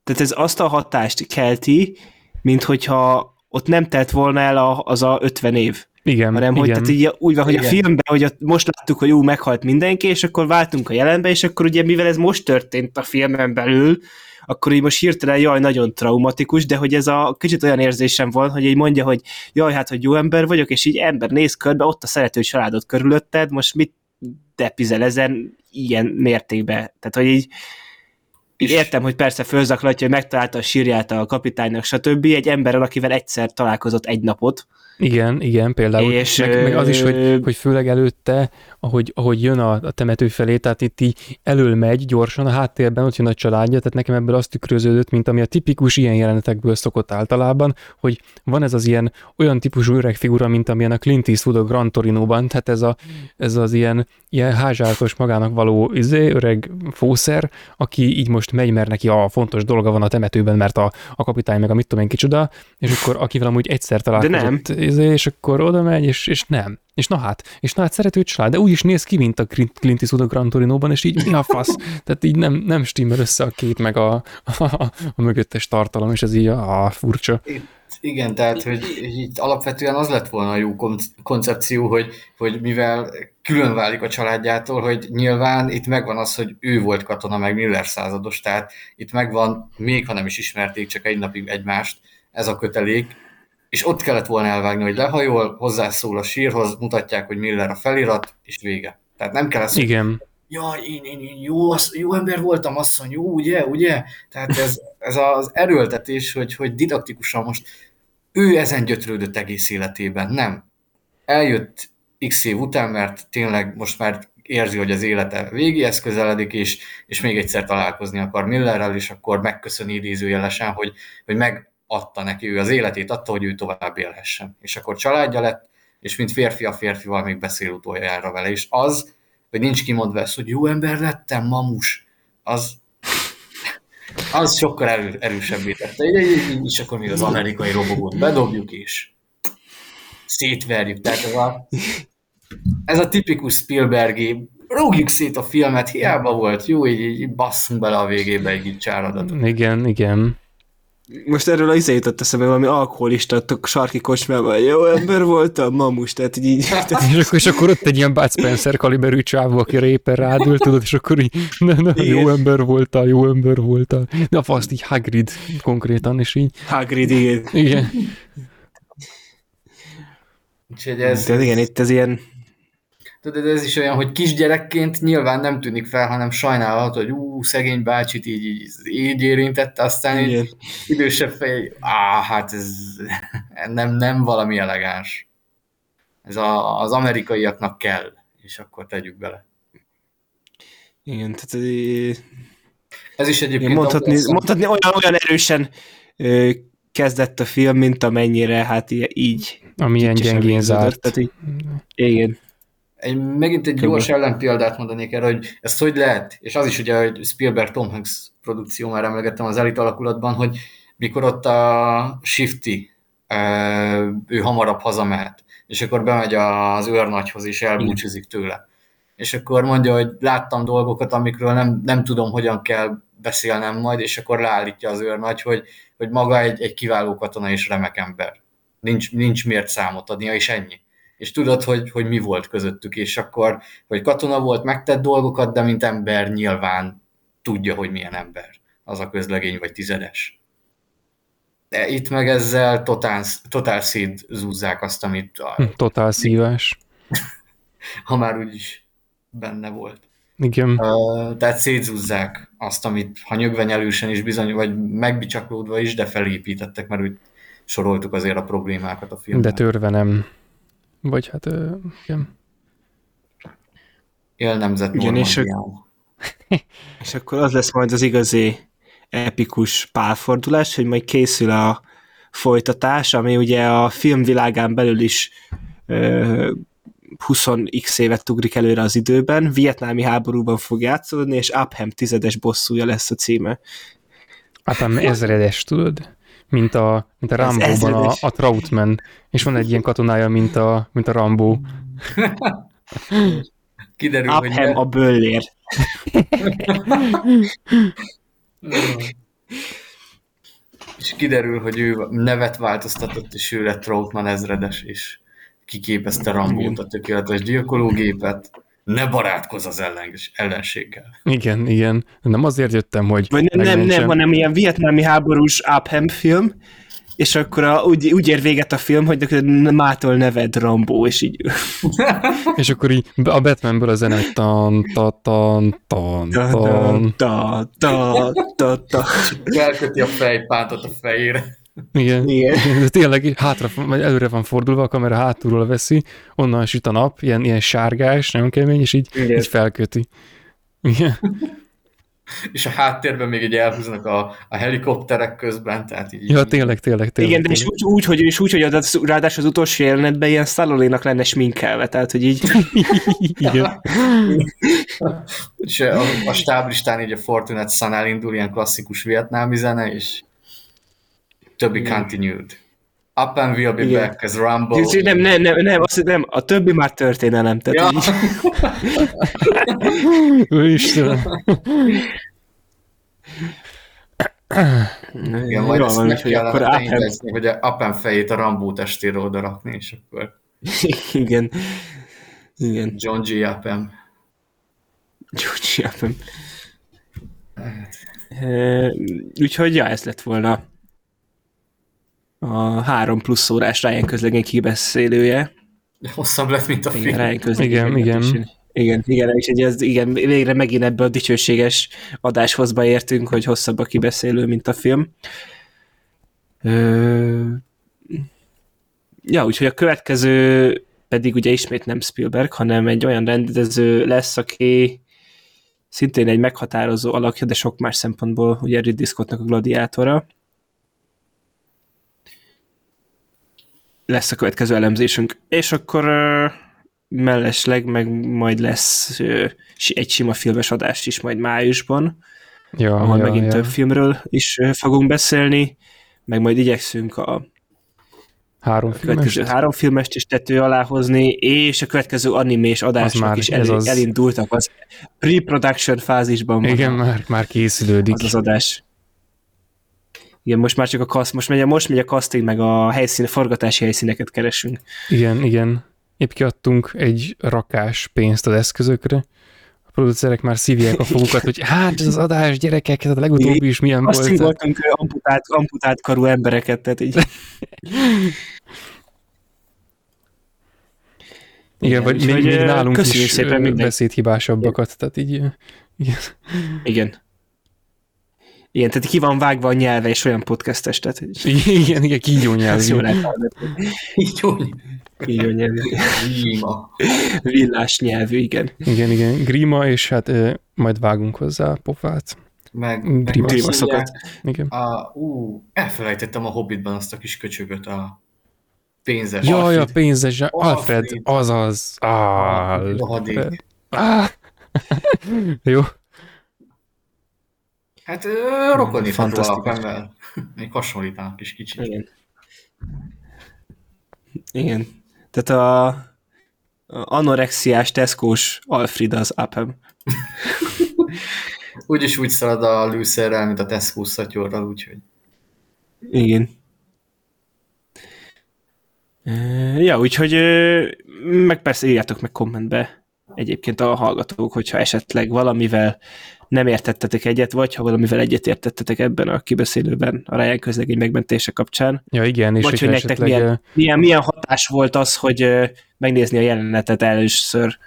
tehát ez azt a hatást kelti, mint hogyha ott nem telt volna el a, az a 50 év. Igen, hanem igen. hogy tehát így úgy van, hogy igen. a filmben, hogy most láttuk, hogy jó, meghalt mindenki, és akkor váltunk a jelenbe, és akkor ugye mivel ez most történt a filmen belül, akkor így most hirtelen jaj, nagyon traumatikus, de hogy ez a kicsit olyan érzésem van, hogy így mondja, hogy jaj, hát, hogy jó ember vagyok, és így ember néz körbe, ott a szerető családot körülötted, most mit depizel ezen ilyen mértékben. Tehát, hogy így, így értem, hogy persze fölzaklatja, hogy megtalálta a sírját a kapitánynak, stb. Egy emberrel, akivel egyszer találkozott egy napot, igen, igen, például. És, meg, meg az is, hogy, hogy főleg előtte, ahogy, ahogy jön a, a temető felé, tehát itt így elől megy gyorsan, a háttérben ott jön a családja, tehát nekem ebből azt tükröződött, mint ami a tipikus ilyen jelenetekből szokott általában, hogy van ez az ilyen olyan típusú öreg figura, mint amilyen a Clint Eastwood a Gran Torino-ban, tehát ez, a, ez az ilyen, ilyen házsártos magának való izé, öreg fószer, aki így most megy, mert neki a fontos dolga van a temetőben, mert a, a kapitány meg a mit tudom én kicsoda, és akkor akivel amúgy egyszer találkozott, De nem izé, és akkor oda megy, és, és nem. És na hát, és na hát szerető család, de úgy is néz ki, mint a Clint Eastwood a Gran Torino-ban, és így mi a fasz? Tehát így nem, nem stimmel össze a két, meg a, a, a mögöttes tartalom, és ez így a, furcsa. Igen, tehát, hogy itt alapvetően az lett volna a jó koncepció, hogy, hogy mivel külön válik a családjától, hogy nyilván itt megvan az, hogy ő volt katona, meg Miller százados, tehát itt megvan, még ha nem is ismerték csak egy napig egymást, ez a kötelék, és ott kellett volna elvágni, hogy lehajol, hozzászól a sírhoz, mutatják, hogy Miller a felirat, és vége. Tehát nem kell ezt, Igen. Jaj, én, én, én jó, jó ember voltam, asszony, jó, ugye, ugye? Tehát ez, ez az erőltetés, hogy, hogy didaktikusan most ő ezen gyötrődött egész életében. Nem. Eljött x év után, mert tényleg most már érzi, hogy az élete végéhez közeledik, és, és még egyszer találkozni akar Millerrel, és akkor megköszöni idézőjelesen, hogy, hogy megadta neki ő az életét, adta, hogy ő tovább élhessen. És akkor családja lett, és mint férfi a férfival még beszél utoljára vele, és az, hogy nincs kimondva ezt, hogy jó ember lettem, mamus, az, az sokkal erő, erősebbé tette. És akkor még az amerikai robogót bedobjuk, és szétverjük. Tehát ez a, ez a tipikus Spielbergi, rúgjuk szét a filmet, hiába volt jó, így, így basszunk bele a végébe egy csáradatot. Igen, igen. Most erről az izé jutott eszembe, valami alkoholista sarki kocsmában, jó ember voltam, mamus, tehát így... és, akkor, és akkor ott egy ilyen Bud Spencer kaliberű csávó, aki répen rádult, tudod, és akkor így, ne, ne, jó ember voltál, jó ember voltál. Na, azt így Hagrid konkrétan, és így... Hagrid, igen. Igen. Úgyhogy ez... Tehát igen, itt ez ilyen... Tudod, ez is olyan, hogy kisgyerekként nyilván nem tűnik fel, hanem sajnálat, hogy ú, szegény bácsit így, így, így érintette, aztán igen. így idősebb fej, á, hát ez nem, nem valami elegáns. Ez a, az amerikaiaknak kell, és akkor tegyük bele. Igen, tehát ez is egyébként... Mondhatni, mondhatni olyan, olyan erősen ö, kezdett a film, mint amennyire hát így Amilyen gyengén zárt. Tehát így, igen. Egy, megint egy gyors ellenpéldát mondanék erre, hogy ezt hogy lehet, és az is ugye, hogy Spielberg Tom Hanks produkció, már emlegettem az elit alakulatban, hogy mikor ott a Shifty, ő hamarabb hazamehet, és akkor bemegy az őrnagyhoz, és elbúcsúzik tőle. És akkor mondja, hogy láttam dolgokat, amikről nem, nem tudom, hogyan kell beszélnem majd, és akkor leállítja az őrnagy, hogy, hogy maga egy, egy kiváló katona és remek ember nincs, nincs miért számot adnia, és ennyi. És tudod, hogy, hogy mi volt közöttük, és akkor, hogy katona volt, megtett dolgokat, de mint ember nyilván tudja, hogy milyen ember az a közlegény vagy tizedes. De itt meg ezzel totál, totál szétzúzzák azt, amit... A, hm, totál szívás. ha már úgyis benne volt. Igen. Uh, tehát szétzúzzák azt, amit ha nyögvenyelősen is bizony, vagy megbicsaklódva is, de felépítettek, mert úgy soroltuk azért a problémákat a filmben. De törve nem. Vagy hát, igen. Élnemzet Igen, és, és akkor az lesz majd az igazi epikus pálfordulás, hogy majd készül a folytatás, ami ugye a filmvilágán belül is ö, 20x évet ugrik előre az időben, vietnámi háborúban fog játszódni, és Upham tizedes bosszúja lesz a címe. Upham ezredes, tudod? Mint a, mint a Rambo-ban a, a Troutman, és van egy ilyen katonája, mint a, mint a Rambo. Kiderül, Upham hogy a böllér. és kiderül, hogy ő nevet változtatott, és ő lett Troutman ezredes, és kiképezte Rambót, a tökéletes gyilkológépet ne barátkozz az ellens, ellenséggel. Igen, igen. Nem azért jöttem, hogy... Vagy nem, nem, nem, hanem ilyen vietnámi háborús Upham film, és akkor a, úgy, úgy ér véget a film, hogy mától neved Rambó, és így... és akkor így a Batmanből a zene, hogy tan, ta, tan, tan, tan. Ta, ta, ta, ta. Elköti a fejpántot a fejére. Igen. Igen. De tényleg hátra, vagy előre van fordulva, a kamera hátulról veszi, onnan süt a nap, ilyen, ilyen sárgás, nagyon kemény, és így, így felköti. Igen. és a háttérben még egy elhúznak a, a helikopterek közben, tehát így... Ja, tényleg, tényleg, tényleg. Igen, de és úgy, úgy, hogy, és úgy, hogy az, ráadásul az utolsó jelenetben ilyen Stallone-nak lenne sminkelve, tehát, hogy így... Igen. és a, a stáblistán így a Fortunate Sun elindul, ilyen klasszikus vietnámi zene, és To be continued. Up and we'll be Igen. back as Rumble. Nem, nem, nem, nem, azt nem, a többi már történelem. Tehát ja. így... Istenem. Igen, majd ezt meg hogy akkor rendezni, hogy a Appen fejét a Rambó testére oda rakni, és akkor... Igen. Igen. John G. Appen. John G. Appen. Hát. úgyhogy ja, ez lett volna a három plusz órás Ryan közlegény kibeszélője. Hosszabb lett, mint a film. Igen, Ryan igen, igen. Igen, igen, és ugye ez, igen, végre megint ebbe a dicsőséges adáshoz értünk, hogy hosszabb a kibeszélő, mint a film. Ö... Ja, úgyhogy a következő pedig ugye ismét nem Spielberg, hanem egy olyan rendező lesz, aki szintén egy meghatározó alakja, de sok más szempontból ugye Ridley Scottnak a gladiátora. Lesz a következő elemzésünk. És akkor uh, mellesleg meg majd lesz uh, egy sima filmes adás is majd májusban, ja, ahol ja, megint ja. több filmről is uh, fogunk beszélni, meg majd igyekszünk a három következő három filmest is tető alá hozni, és a következő animés adások már, is el, az... elindultak az pre-production fázisban. Igen, már, már készülődik. Az az adás. Igen, most már csak a kaszt, most megy, most megy a casting, meg a helyszín, a forgatási helyszíneket keresünk. Igen, igen. Épp kiadtunk egy rakás pénzt az eszközökre, producerek már szívják a fogukat, hogy hát ez az adás, gyerekek, ez a legutóbbi is milyen Azt volt. Azt voltunk amputált, amputált karú embereket, tehát így. Igen, vagy még, még nálunk is szépen beszédhibásabbakat, tehát így... Igen. igen. Igen, tehát ki van vágva a nyelve, és olyan podcastes, tehát... Igen, igen, kígyó nyelv. Kígyó Kígyó nyelvű. Grima. Villás nyelvű, igen. Igen, igen, grima, és hát e, majd vágunk hozzá a pofát. Meg, grima. grima szokat. Igen. A, ú, elfelejtettem a Hobbitban azt a kis köcsögöt, a pénzes Jaj, Alfred. a pénzes Alfred, Alfred. azaz. Alfred. Ah. Jó. Hát rokonítható alapember. Még hasonlítanak is kicsit. Igen. Igen. Tehát a, a anorexiás teszkós Alfred az Apem. úgyis úgy szalad a lőszerrel, mint a Tesco szatyorral, úgyhogy. Igen. Ja, úgyhogy meg persze írjátok meg kommentbe egyébként a hallgatók, hogyha esetleg valamivel nem értettetek egyet, vagy ha valamivel egyet értettetek ebben a kibeszélőben a Ryan közlegény megmentése kapcsán. Ja, igen. És vagy hogy nektek esetleg... milyen, milyen, milyen hatás volt az, hogy megnézni a jelenetet először,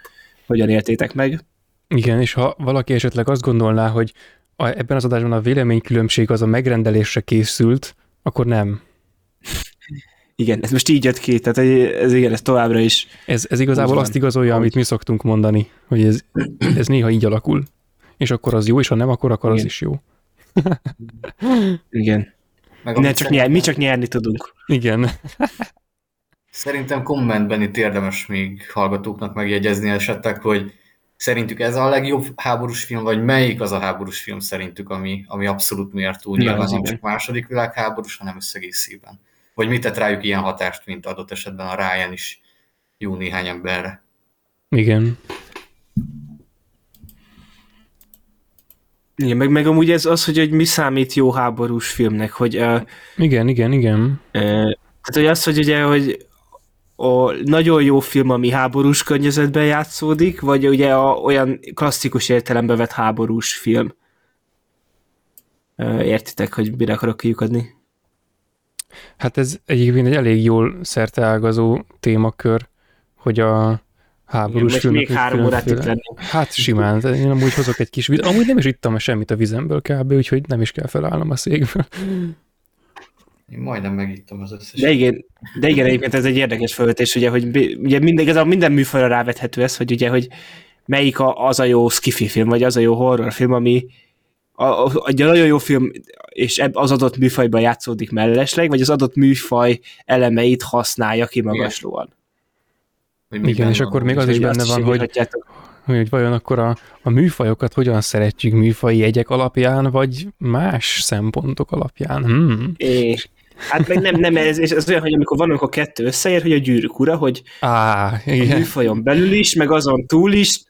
hogyan éltétek meg. Igen, és ha valaki esetleg azt gondolná, hogy a, ebben az adásban a véleménykülönbség az a megrendelésre készült, akkor nem. Igen, ez most így jött ki, tehát ez igen, ez továbbra is. Ez, ez igazából azt igazolja, amit mi szoktunk mondani, hogy ez, ez néha így alakul. És akkor az jó, és ha nem, akkor, akkor az is jó. igen. Meg ne, csak nyer, mi csak nyerni tudunk. Igen. Szerintem kommentben itt érdemes még hallgatóknak megjegyezni esetleg, hogy szerintük ez a legjobb háborús film, vagy melyik az a háborús film szerintük, ami, ami abszolút mértó, nyilván nem csak második világháborús, hanem összegészében. Vagy mit tett rájuk ilyen hatást, mint adott esetben a Ryan is jó néhány emberre. Igen. Igen, meg, meg amúgy ez az, hogy, hogy mi számít jó háborús filmnek, hogy... Uh, igen, igen, igen. Uh, tehát, hogy az, hogy ugye, hogy a nagyon jó film, ami háborús környezetben játszódik, vagy ugye a, olyan klasszikus értelembe vett háborús film. Uh, értitek, hogy mire akarok kiukadni? Hát ez egyébként egy elég jól szerteágazó témakör, hogy a háborús Igen, még három órát itt lenni. Hát simán, én amúgy hozok egy kis vizet. Amúgy nem is ittam semmit a vizemből kb, úgyhogy nem is kell felállnom a székből. Én majdnem megittam az összes. De igen, de igen egyébként ez egy érdekes felvetés, ugye, hogy ugye minden, ez a minden műfajra rávethető ez, hogy ugye, hogy melyik a, az a jó skifi film, vagy az a jó horrorfilm, ami a, a, egy nagyon jó film, és az adott műfajban játszódik mellesleg, vagy az adott műfaj elemeit használja kimagaslóan. Igen. Hogy Igen, és akkor még az is benne van, hogy, hogy vajon akkor a, a műfajokat hogyan szeretjük műfai jegyek alapján, vagy más szempontok alapján. Hmm. É, hát meg nem, nem ez, ez olyan, hogy amikor van, amikor kettő összeér, hogy a gyűrűk ura, hogy Á, igen. a műfajon belül is, meg azon túl is,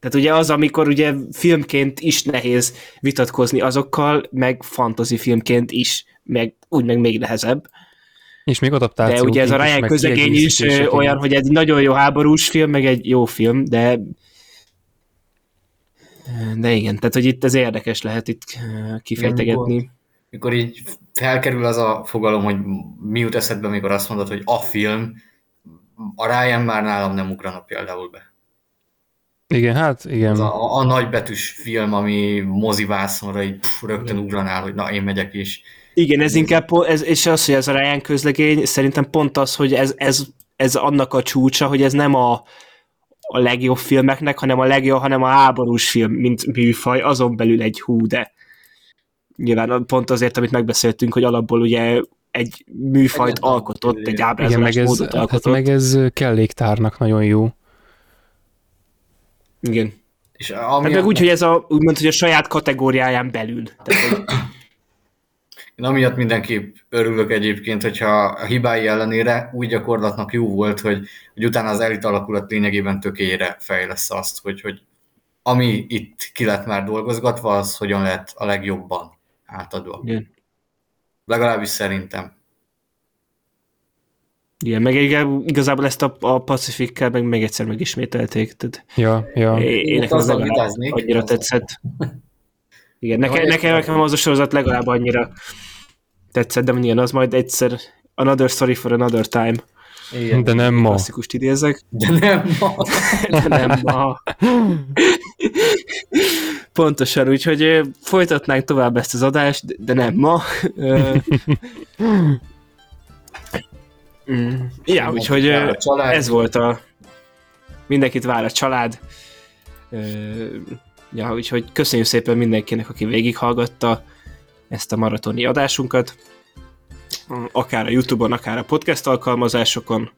tehát ugye az, amikor ugye filmként is nehéz vitatkozni azokkal, meg fantasy filmként is, meg úgy meg még nehezebb. És még adaptáció. De ugye ez a Ryan közegény is olyan, hogy egy nagyon jó háborús film, meg egy jó film, de de igen, tehát hogy itt ez érdekes lehet itt kifejtegetni. Mikor, mikor így felkerül az a fogalom, hogy mi jut eszedbe, amikor azt mondod, hogy a film, a Ryan már nálam nem ugrana például be. Igen, hát igen. Az a, a nagybetűs film, ami mozivászonra így pff, rögtön ugranál, hogy na én megyek is igen, ez inkább, ez, és az, hogy ez a Ryan közlegény, szerintem pont az, hogy ez, ez ez annak a csúcsa, hogy ez nem a, a legjobb filmeknek, hanem a legjobb, hanem a háborús film, mint műfaj, azon belül egy hú, de nyilván pont azért, amit megbeszéltünk, hogy alapból ugye egy műfajt egy alkotott, egy ábrázolás meg ez, módot alkotott. Hát meg ez kelléktárnak nagyon jó. Igen. És ami hát meg úgy, hogy ez a, úgymond, hogy a saját kategóriáján belül. Tehát, hogy... Én amiatt mindenképp örülök egyébként, hogyha a hibái ellenére úgy gyakorlatnak jó volt, hogy, hogy utána az elit alakulat lényegében tökére fejlesz azt, hogy, hogy ami itt ki lett már dolgozgatva, az hogyan lehet a legjobban átadva. Igen. Legalábbis szerintem. Igen, meg igazából ezt a, a Pacific-kel meg még egyszer megismételték. Tehát ja, ja. Én nekem az annyira tetszett. Igen, nekem, nekem, nekem az a sorozat legalább annyira tetszett, de milyen az majd egyszer Another Story for Another Time. Igen. De nem ma. Klasszikust idézek. De nem ma. de nem ma. Pontosan, úgyhogy folytatnánk tovább ezt az adást, de nem ma. Mm. Ja, úgyhogy ez volt a... Mindenkit vár a család. Ja, úgyhogy köszönjük szépen mindenkinek, aki végighallgatta ezt a maratoni adásunkat. Akár a Youtube-on, akár a podcast alkalmazásokon.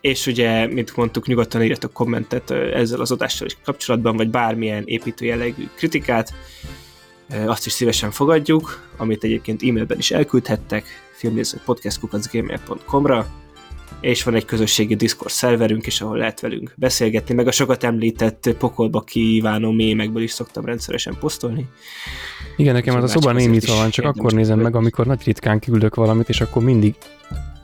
És ugye, mint mondtuk, nyugodtan írjatok kommentet ezzel az adással is kapcsolatban, vagy bármilyen építő jellegű kritikát. Azt is szívesen fogadjuk, amit egyébként e-mailben is elküldhettek filmnéző podcastkukacgmail.com-ra, és van egy közösségi Discord szerverünk is, ahol lehet velünk beszélgetni, meg a sokat említett pokolba kívánó mémekből is szoktam rendszeresen posztolni. Igen, nekem az a szoba némítva van, csak akkor nézem meg, amikor nagy ritkán küldök valamit, és akkor mindig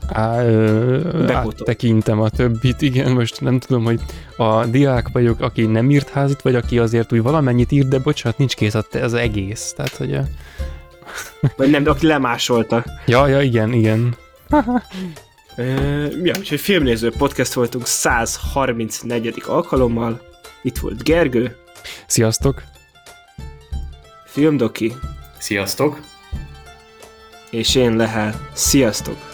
á, ö, tekintem a többit. Igen, most nem tudom, hogy a diák vagyok, aki nem írt házit, vagy aki azért úgy valamennyit írt, de bocsánat, nincs kész az egész. Tehát, hogy a... Vagy nem, de aki lemásolta. Ja, ja, igen, igen. ja, úgyhogy filmnéző podcast voltunk 134. alkalommal. Itt volt Gergő. Sziasztok! Filmdoki. Sziasztok! És én Lehel. Sziasztok!